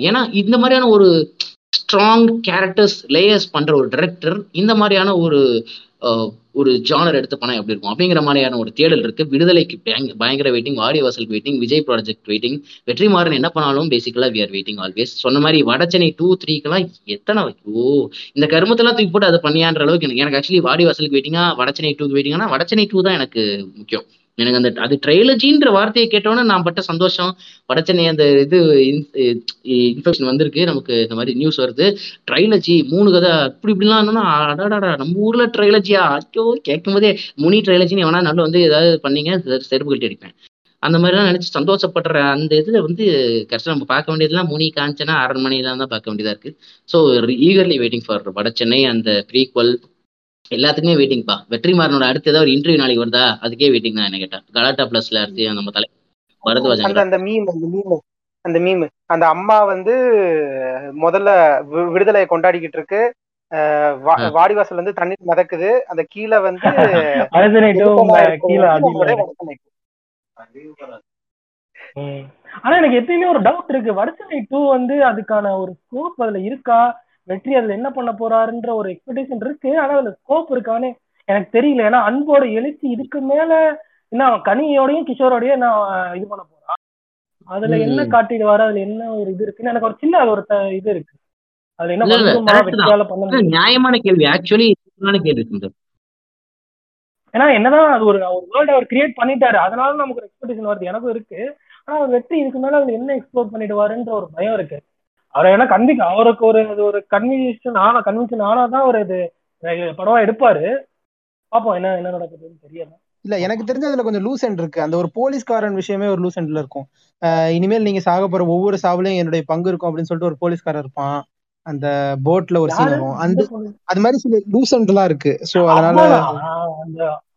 ஏன்னா இந்த மாதிரியான ஒரு ஸ்ட்ராங் கேரக்டர்ஸ் லேயர்ஸ் பண்ற ஒரு டைரக்டர் இந்த மாதிரியான ஒரு ஒரு ஜானர் எடுத்து பணம் எப்படி இருக்கும்? அப்படிங்கிற மாதிரியான ஒரு தேடல் இருக்கு. விடுதலைக்கு பயங்க- பயங்கர வெயிட்டிங் வாடி வாசலுக்கு waiting Vijay project waiting Vetrimaaran என்ன பண்ணாலும் பேசிக்கலா வி ஆர் வெயிட்டிங் ஆல்வேஸ் சொன்ன மாதிரி வடச்சென்னை டூ த்ரீக்கெல்லாம் எத்தனை ஓ இந்த கருமத்தெல்லாம் தூக்கி போட்டு அதை பண்ணியான்ற அளவுக்கு எனக்கு எனக்கு ஆக்சுவலி வாடி வாசலுக்கு வெயிட்டிங்கா வடச்சென்னை டூக்கு வெயிட்டிங்னா வடச்சென்னை டூ தான் எனக்கு முக்கியம். எனக்கு அந்த அது ட்ரைலஜின்ற வார்த்தையை கேட்டோன்னே நான் பட்ட சந்தோஷம். வடச்சென்னை அந்த இது இன்ஃபெக்ஷன் வந்திருக்கு. நமக்கு இந்த மாதிரி நியூஸ் வருது. ட்ரைலஜி மூணு கதை அப்படி இப்படிலாம் இருந்தோம்னா அடாடா நம்ம ஊர்ல ட்ரைலஜியா ஐயோ கேட்கும் போதே முனி ட்ரைலஜின்னு எவனா நல்ல வந்து ஏதாவது பண்ணீங்க செருப்பு கட்டி அடிப்பேன். அந்த மாதிரிலாம் நினைச்சு சந்தோஷப்படுற அந்த இதுல வந்து கரெக்டாக நம்ம பார்க்க வேண்டியதுலாம் முனி காஞ்சனா அரண்மனையெல்லாம் தான் பார்க்க வேண்டியதா இருக்கு. ஸோ ஈகர்லி வெயிட்டிங் ஃபார் வட சென்னை அந்த ப்ரீக்வல் எல்லாத்துக்குமே வெயிட்டிங்ப்பா வெற்றிமாறனோட அடுத்து ஏதாவது ஒரு இன்டர்வியூ நாளைக்கு வருதா? அதுக்கே வெயிட்டிங் தான் என்ன கேட்டா. கலாட்டா பிளஸ்ல அடுத்து நம்ம தலை பரத்வாஜன் அந்த அந்த மீம் அந்த மீம் அந்த மீம் அந்த அம்மா வந்து முதல்ல வி- விடுதலையை கொண்டாடிக்கிட்டு இருக்கு. அஹ் வா- ஆ. வாடிவாசல் வந்து தண்ணீர் மிதக்குது. அந்த கீழே வந்து. ஆனா எனக்கு எப்பயுமே ஒரு டவுட் இருக்கு. வடச்சென்னை டூ வந்து அதுக்கான ஒரு ஸ்கோப் அதுல இருக்கா? வெற்றி அதுல என்ன பண்ண போறாருன்ற ஒரு எக்ஸ்பெக்டேஷன் இருக்கு. ஆனா அதுல ஸ்கோப் இருக்கான்னு எனக்கு தெரியல. ஏன்னா அன்போட எழுச்சி இதுக்கு மேல என்ன அவன் கனியோடையும் கிஷோரோடையும் அவன் இது பண்ண போறான் அதுல என்ன. காட்டிடுவாரு அதுல என்ன ஒரு இது இருக்குன்னு எனக்கு ஒரு சின்ன ஒரு இது இருக்கு. அதுல என்ன நியாயமான கேள்வி. ஆக்சுவலி கேள்வி ஏன்னா என்னதான் அது ஒரு ஒரு வேர்ல்ட் அவர் கிரியேட் பண்ணிட்டாரு. அதனால நமக்கு ஒரு எக்ஸ்பெக்டேஷன் வருது. எனக்கும் இருக்கு. ஆனா வெற்றி இதுக்கு மேல அதுல என்ன எக்ஸ்ப்ளோர் பண்ணிடுவாருன்ற ஒரு பயம் இருக்கு. அவரை ஏன்னா கன்விக் அவருக்கு ஒரு அது ஒரு கன்வின்ஷன் ஆனா கன்வின்ஷன் ஆனாதான் அவர் இது படமா எடுப்பாரு. பாப்போம் என்ன என்ன நடக்குதுன்னு தெரியல. இல்ல எனக்கு தெரிஞ்ச அதுல கொஞ்சம் லூஸ் எண்ட் இருக்கு. அந்த ஒரு போலீஸ்காரன் விஷயமே ஒரு லூஸ் எண்ட்ல இருக்கும். இனிமேல் நீங்க சாக போற ஒவ்வொரு சாவுலயும் என்னுடைய பங்கு இருக்கும் அப்படின்னு சொல்லிட்டு ஒரு போலீஸ்காரர் இருப்பான். அந்த போட்ல ஒரு சீன் வரும். அந்த? அது மாதிரி சில லூஸ் எல்லாம் இருக்கு. சோ அதனால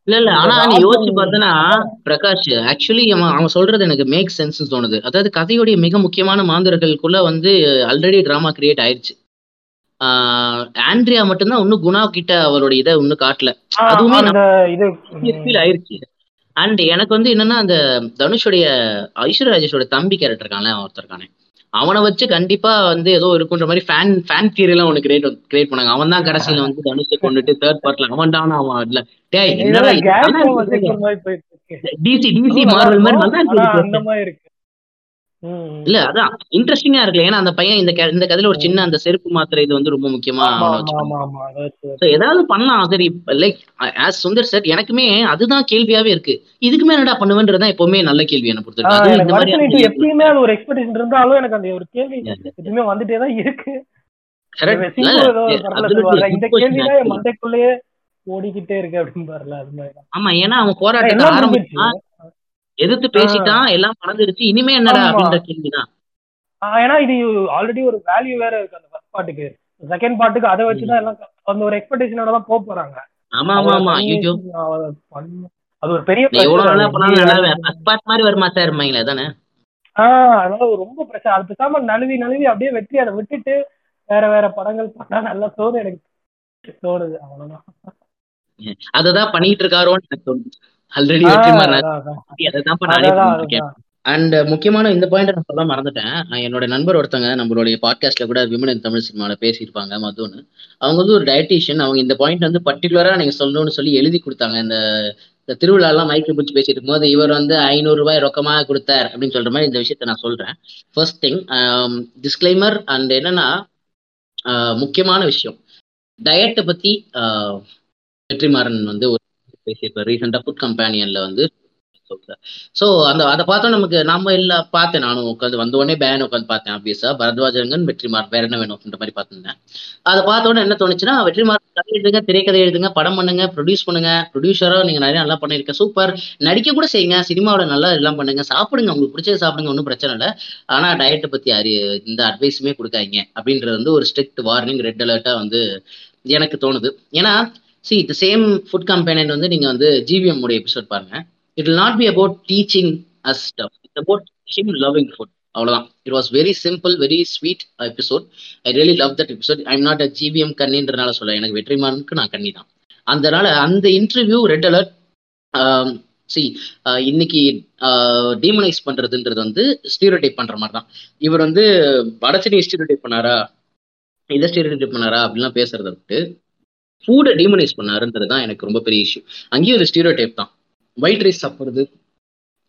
இல்ல இல்ல. ஆனா நீ யோசிச்சு பார்த்தனா பிரகாஷ் ஆக்சுவலி அவன் அவன் சொல்றது எனக்கு மேக் சென்ஸ் தோணுது. அதாவது கதையுடைய மிக முக்கியமான மாந்தர்களுக்குள்ள வந்து ஆல்ரெடி டிராமா கிரியேட் ஆயிருச்சு. ஆஹ் ஆண்ட்ரியா மட்டும்தான் இன்னும் குணா கிட்ட அவரோட இதை இன்னும் காட்டல. அதுவுமே ஃபீல் ஆயிருச்சு. அண்ட் எனக்கு வந்து என்னன்னா அந்த தனுஷுடைய ஐஸ்வர்யா ராஜேஷோட தம்பி கேரக்டர் இருக்கான்ல அவன் ஒருத்தர் இருக்கானே அவனை வச்சு கண்டிப்பா வந்து ஏதோ இருக்குன்ற மாதிரி ஃபேன் ஃபேன் தியரி எல்லாம் ஒன்று கிரியேட் கிரியேட் பண்ணாங்க. அவன் தான் கடைசியில வந்து தனுஷை கொண்டுட்டு தேர்ட் பார்ட்ல அவன் தான் அவன் இல்ல டேய் டிசி டிசி மார்வல் மாதிரி. நல்லா இருக்கு அந்த மாதிரி இருக்கு ம். இல்ல அதான். இன்ட்ரெஸ்டிங்கா இருக்குல்ல ஏன்னா அந்த பையன் இந்த இந்த கதையில ஒரு சின்ன அந்த செருப்பு மாத்திரை இது வந்து ரொம்ப முக்கியமா ஏதாவது பண்ணலாம். சரி லைக் ஆஸ் சுந்தர் சார் எனக்குமே அதுதான் கேள்வியாவே இருக்கு. இதுக்கு என்னடா பண்ணுவேன்றதுதான் எப்பவுமே நல்ல கேள்வி என்ன பொறுத்த ஆஹ் வரைக்கும் அதுவும் எனக்கு இந்த வருஷம் மாதிரி எப்பயுமே ஒரு எக்ஸ்பெக்டேஷன் இருந்தாலும் எனக்கு அந்த ஒரு கேள்வி எப்பயுமே வந்துட்டே தான் இருக்கு. இந்த கேள்விதான் மண்டைக்குள்ளேயே ஓடிக்கிட்டே இருக்கு அப்படின்னு பாருல. ஆமா ஏன்னா அவன் போராட்டத்தை ஆரம்பிச்சான் எதிர்த்து பேசிட்டான் எல்லாம் பறந்துருச்சு இனிமே என்னடா. அப்படின்ற கேள்விதான். ஏன்னா இது ஆல்ரெடி ஒரு வேல்யூ வேற இருக்கு அந்த ஃபர்ஸ்ட் பார்ட்டுக்கு செகண்ட் பார்ட்டுக்கு அதை வச்சுதான் எல்லாம் அந்த ஒரு எக்ஸ்பெக்டேஷனோட தான் போக போறாங்க. ஆமா ஆமா ஆமா. ஐயோ அது ஒரு பெரிய எவ்வளவு. பண்ணாலும் நல்லா ஃபர்ஸ்ட் பார்ட் மாதிரி வருமா சார் இருப்பாங்களே தானே ஆஹ் அதனால ரொம்ப பிரச்சனை. அது பேசாம நழுவி நழுவி அப்படியே வெற்றி அதை விட்டுட்டு வேற வேற படங்கள் பண்ணா நல்லா தோணுது எனக்கு. தோணுது அவ்வளவுதான். அததான் பண்ணிட்டு இருக்காரோன்னு எனக்கு தோணுது. ஆல்ரெடி ஆஹ் வெற்றி மாதிரி அதான், அதான். அதான் இப்ப நானே அதான், பண்ணிட்டு இருக்கேன். அதுதான். அண்ட் முக்கியமான இந்த பாயிண்ட் நான் சொல்ல மறந்துட்டேன். என்னோட நண்பர் ஒருத்தங்க நம்மளுடைய பாட்காஸ்ட்ல கூட விமன் இன் தமிழ் சினிமாவில் பேசியிருப்பாங்க மதுன்னு. அவங்க வந்து ஒரு டயட்டீஷியன் அவங்க இந்த பாயிண்ட் வந்து பர்டிகுலரா நீங்க சொல்லணும்னு சொல்லி எழுதி கொடுத்தாங்க. இந்த இந்த திருவிழாலாம் மைக்கு பிடிச்சி பேசிட்டு இருக்கும்போது இவர் வந்து ஐநூறு ரூபாய் ரொக்கமா கொடுத்தார் அப்படின்னு சொல்ற மாதிரி இந்த விஷயத்த நான் சொல்றேன். ஃபர்ஸ்ட் திங் டிஸ்க்ளைமர் அண்ட் என்னன்னா ஆஹ் முக்கியமான விஷயம். டயட்டை பத்தி ஆஹ் வெற்றிமாறன் வந்து ஒரு பேசியிருப்பேன் ரீசெண்டா ஃபுட் கம்பேனியனில் வந்து ஸோ அந்த அதை பார்த்தோம் நமக்கு நாம இல்லை பார்த்தேன் நானும் உட்காந்து வந்த உடனே பேன் உட்காந்து பார்த்தேன் ஆப்வியஸா பரத்வாஜரங்கன் வெற்றிமார் வேற என்ன வேணும் அப்படின்ற மாதிரி பார்த்துருந்தேன். அதை பார்த்த உடனே என்ன தோணுச்சுன்னா வெற்றிமார் கதை எழுதுங்க திரைக்கதை எழுதுங்க படம் பண்ணுங்க ப்ரொடியூஸ் பண்ணுங்க ப்ரொடியூசராக நீங்க நிறைய நல்லா பண்ணிருக்க சூப்பர் நடிக்க கூட செய்யுங்க சினிமாவில் நல்லா எல்லாம் பண்ணுங்க சாப்பிடுங்க உங்களுக்கு பிடிச்சது சாப்பிடுங்க ஒன்றும் பிரச்சனை இல்லை. ஆனா டயட்டை பத்தி அறி இந்த அட்வைஸுமே கொடுக்காதீங்க அப்படின்றது வந்து ஒரு ஸ்ட்ரிக்ட் வார்னிங் ரெட் அலர்ட்டாக வந்து எனக்கு தோணுது. ஏன்னா see the same food company வந்து நீங்கள் வந்து ஜிவிஎம் உடைய எபிசோட் பாருங்க. It will not be about teaching us stuff it's about him loving food அவ்வளோதான் it was very simple very sweet episode I really love that episode I'm not a GVM கண்ணின்றனால சொல்ல எனக்கு வெற்றிமானுக்கு நான் கண்ணி தான் அதனால அந்த இன்டர்வியூ ரெட் அலர்ட் சி இன்னைக்கு uh, டீமனைஸ் பண்றதுன்றது வந்து ஸ்டீரியோடைப் பண்ற மாதிரி தான் இவர் வந்து வடச்செடி ஸ்டீரியோடைப் பண்ணாரா? இதை ஸ்டீரியோடைப் பண்ணாரா? அப்படிலாம் பேசுறத விட்டு ஃபுட்டை டீமனைஸ் பண்ணாருன்றது தான் எனக்கு ரொம்ப பெரிய இஷ்யூ அங்கேயும் ஒரு ஸ்டீரியோடைப் தான். ஒயிட் ரைஸ் சாப்பிட்றது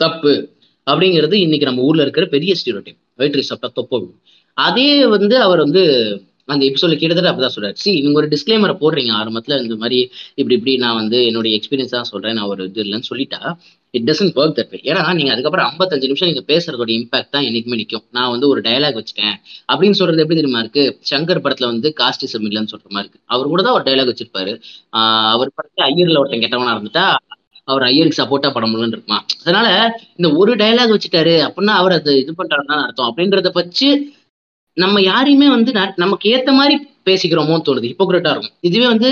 தப்பு அப்படிங்கிறது இன்னைக்கு நம்ம ஊர்ல இருக்கிற பெரிய ஸ்டீரியோடைப் ஒயிட் ரைஸ் சாப்பிட்டா தப்பு அதே வந்து அவர் வந்து அந்த எபிசோட கிட்டத்தட்ட அப்படிதான் சொல்றாரு. சி நீங்க ஒரு டிஸ்க்ளைமரை போடுறீங்க ஆரம்பத்துல இந்த மாதிரி இப்படி இப்படி நான் வந்து என்னுடைய எக்ஸ்பீரியன்ஸ் தான் சொல்றேன் நான் ஒரு இது இல்லைன்னு சொல்லிட்டா it doesn't work that way ஏன்னா நீங்க அதுக்கப்புறம் ஐம்பத்தஞ்சு நிமிஷம் நீங்க பேசுறதோட இம்பாக்ட் தான் என்னைக்குமே நிற்கும் நான் வந்து ஒரு டயலாக் வச்சுட்டேன். அப்படின்னு சொல்றது எப்படி தெரியுமா இருக்கு? சங்கர் படத்துல வந்து காஸ்டிசம் இல்லைன்னு சொல்ற மாதிரி இருக்கு. அவர் கூட தான் ஒரு டயலாக் வச்சிருப்பாரு. ஆஹ் அவர் படத்துல ஐயர்ல ஒருத்தன் கெட்டவனா இருந்துட்டா அவர் ஐயருக்கு சப்போர்ட்டா படம் முடியலன்னு இருக்குமா அதனால இந்த ஒரு டயலாக் வச்சுட்டாரு அப்படின்னா அவர் அது இது பண்றாருன்னு அர்த்தம். அப்படின்றத வச்சு நம்ம யாரையுமே வந்து நமக்கு ஏத்த மாதிரி பேசிக்கிறோமோன்னு தோணுது. ஹிப்போக்ரேட்டா இருக்கும். இதுவே வந்து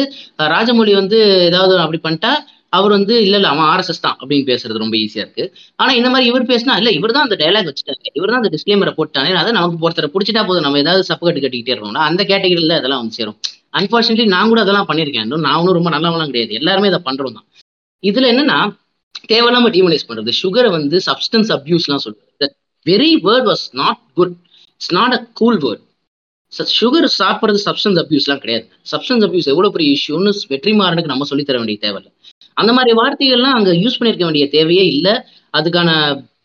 ராஜமொழி வந்து ஏதாவது அப்படி பண்ணிட்டா அவர் வந்து இல்ல இல்ல அவன் ஆர்எஸ்எஸ் தான் அப்படின்னு பேசுறது ரொம்ப ஈஸியா இருக்கு. ஆனா இந்த மாதிரி இவர் பேசினா இல்ல இவர் தான் அந்த டயலாக் வச்சுட்டாங்க இவர் தான் அந்த டிஸ்க்ளைமரை போட்டானே அதை நமக்கு ஒருத்தரை பிடிச்சிட்டா போதும். நம்ம ஏதாவது சப்பு கட்டிக்கிட்டே இருக்கோம்னா அந்த கேட்டகரியில அதெல்லாம் வந்து சேரும். அன்பார்ச்சுனேட்லி நான் கூட அதெல்லாம் பண்ணியிருக்கேன். நான் ஒன்றும் ரொம்ப நல்லவங்களாம் கிடையாது. எல்லாருமே அதை பண்றோம் தான். இதுல என்னன்னா தேவையில்லாம டீமனைஸ் பண்றது. சுகரை வந்து சப்ஸ்டன்ஸ் அப்யூஸ்லாம் சொல்றது very word was not good it's not a cool word sugar சாப்பிட்றது சப்ஸ்டன்ஸ் அப்யூஸ்லாம் கிடையாது. சப்ஸ்டன்ஸ் அப்யூஸ் எவ்வளவு பெரிய இஷ்யூன்னு வெற்றிமாறனுக்கு நம்ம சொல்லித்தர வேண்டிய தேவையில்லை. அந்த மாதிரி வார்த்தைகள்லாம் அங்க யூஸ் பண்ணிருக்க வேண்டிய தேவையே இல்லை. அதுக்கான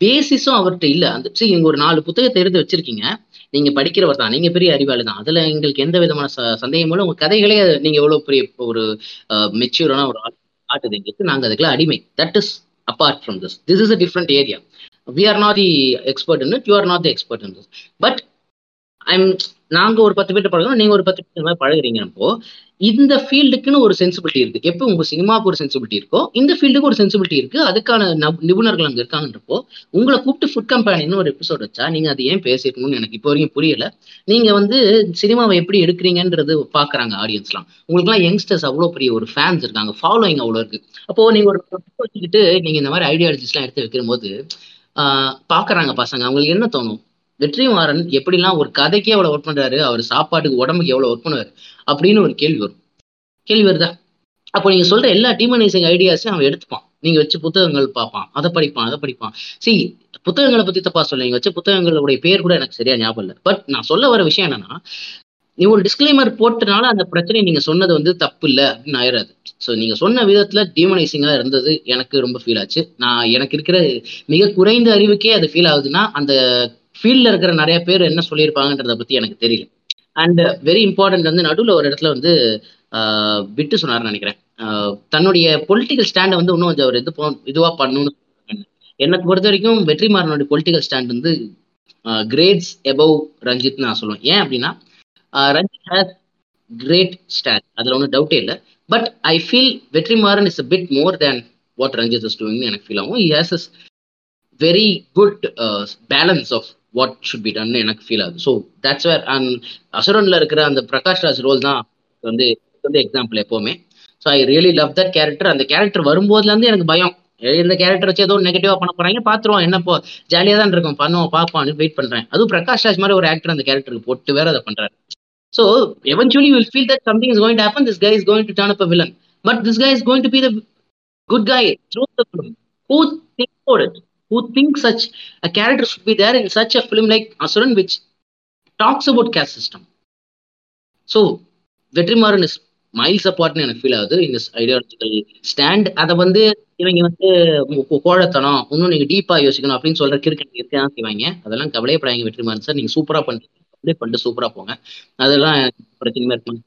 பேசிஸும் அவர்கிட்ட இல்ல. அந்த சரி நீங்க ஒரு நாலு புத்தகத்தை எடுத்து வச்சிருக்கீங்க. நீங்க படிக்கிறவர் தான். நீங்க பெரிய அறிவாளி தான். அதுல எங்களுக்கு எந்த விதமான சந்தேகமும் உங்க கதைகளே நீங்க எவ்வளவு பெரிய ஒரு மெச்சூரான ஒரு ஆட்டுது எங்களுக்கு. நாங்க அதுக்குள்ள அடிமை. That is apart from this this is a different area we are not the expert in it you are not the expert in this but I'm நாங்க ஒரு பத்து பேர்ட்ட பழகணும் நீங்க ஒரு பத்து பேர் மாதிரி பழகுறீங்கப்போ இந்த ஃபீல்டுக்குன்னு ஒரு சென்சிபிலிட்டி இருக்கு. எப்போ உங்க சினிமாவுக்கு ஒரு சென்சிபிலிட்டி இருக்கோ இந்த ஃபீல்டுக்கு ஒரு சென்சிபிலிட்டி இருக்கு. அதுக்கான நிபுணர்கள் அங்க இருக்காங்கன்றப்போ உங்களை கூப்பிட்டு ஃபுட் கம்பெனின்னு ஒரு எபிசோட் வச்சா நீங்க அது ஏன் பேசிருக்கணும்னு எனக்கு இப்போ வரைக்கும் புரியல. நீங்க வந்து சினிமாவை எப்படி எடுக்கிறீங்கன்றது பாக்குறாங்க ஆடியன்ஸ்லாம் உங்களுக்குலாம் யங்ஸ்டர்ஸ் அவ்வளோ பெரிய ஒரு ஃபேன்ஸ் இருக்காங்க. ஃபாலோயிங் அவ்வளோ இருக்கு. அப்போ நீங்க ஒரு வச்சுக்கிட்டு நீங்க இந்த மாதிரி ஐடியாலஜிஸ்லாம் எடுத்து வைக்கும்போது போது பாக்குறாங்க பசங்க. அவங்களுக்கு என்ன தோணும்? வெற்றிமாறன் எப்படிலாம் ஒரு கதைக்கே எவ்வளவு ஒர்க் பண்றாரு அவர் சாப்பாட்டுக்கு உடம்புக்கு எவ்வளவு ஒர்க் பண்ணுவாரு அப்படின்னு ஒரு கேள்வி வரும். கேள்வி வருதா? அப்போ நீங்க சொல்ற எல்லா டீமனைசிங் ஐடியாஸையும் அவன் எடுத்துப்பான். நீங்க வச்சு புத்தகங்கள் பார்ப்பான் அதை படிப்பான் அதை படிப்பான். சி புத்தகங்களை பத்தி தப்பா சொல்ல நீங்க வச்ச புத்தகங்களுடைய பேர் கூட எனக்கு சரியா ஞாபகம் இல்லை. பட் நான் சொல்ல வர விஷயம் என்னன்னா நீ ஒரு டிஸ்கிளைமர் போட்டனால அந்த பிரச்சனை நீங்க சொன்னது வந்து தப்பு இல்லை அப்படின்னு ஆயிடாது ஸோ நீங்க சொன்ன விதத்துல டீமனைசிங்கா இருந்தது எனக்கு ரொம்ப ஃபீல் ஆச்சு. நான் எனக்கு இருக்கிற மிக குறைந்த அறிவுக்கே அது ஃபீல் ஆகுதுன்னா அந்த ஃபீல்டில் இருக்கிற நிறைய பேர் என்ன சொல்லியிருப்பாங்கன்றத பத்தி எனக்கு தெரியல. அண்ட் வெரி இம்பார்ட்டன்ட் வந்து நடுவில் ஒரு இடத்துல வந்து ஆஹ் விட்டு சொன்னார்னு நினைக்கிறேன். தன்னுடைய பொலிட்டிக்கல் ஸ்டாண்டை வந்து இன்னும் கொஞ்சம் அவர் இது போ- இதுவா பண்ணணும்னு என்னை பொறுத்த வரைக்கும் வெற்றிமாறனுடைய பொலிட்டிக்கல் ஸ்டாண்ட் வந்து கிரேட்ஸ் எபவ் ரஞ்சித் நான் சொல்லுவேன். ஏன் அப்படின்னா ரஞ்சித் ஹேஸ் கிரேட் ஸ்டாண்ட் அதுல ஒன்றும் டவுட்டே இல்லை. But I feel Vetrimaaran is a bit more than what Ranjith is டூயிங்னு எனக்கு ஃபீல் ஆகும். He's is very good balance of what should be done எனக்கு ஃபீல் ஆகுது. ஸோ தட்ஸ் வேர் அண்ட் அசுரன்ல இருக்கிற அந்த பிரகாஷ் ராஜ் ரோல் தான் வந்து வந்து எக்ஸாம்பிள் எப்போவுமே. So I really love that character அந்த கேரக்டர் வரும்போதுல இருந்து எனக்கு பயம். இந்த கேரக்டர் வச்சு ஏதோ நெகட்டிவா பண்ண போறாங்க பார்த்துருவோம் என்ன போ ஜாலியா தான் இருக்கும். பண்ணுவோம் பார்ப்போம் வெயிட் பண்றேன். அதுவும் பிரகாஷ் ராஜ் மாதிரி ஒரு ஆக்டர் அந்த கேரக்டருக்கு போட்டு வேற அதை பண்றாரு. So eventually will feel that something is going to happen this guy is going to turn up a villain. But this guy is going to be the good guy through the film. Who thinks about who thinks such a character should be there in such a film like Asuran which talks about caste system. So Vetrimaaran is miles அப்பார்ட்னு எனக்கு feel ஆகுது. இந்த ideological stand அதை வந்து இவங்க வந்து கோழத்தனம் இன்னும் நீங்க டீப்பா யோசிக்கணும் அப்படின்னு சொல்ற கிறுக்கன் இருக்கதான் செய்வாங்க. அதெல்லாம் கவலையப்படாங்க வெற்றிமாறன் சார். நீங்க சூப்பரா பண்ணிட்டு அப்படியே பண்ணிட்டு சூப்பரா போங்க. அதெல்லாம் எனக்கு பிரச்சனையுமே இருக்குன்னு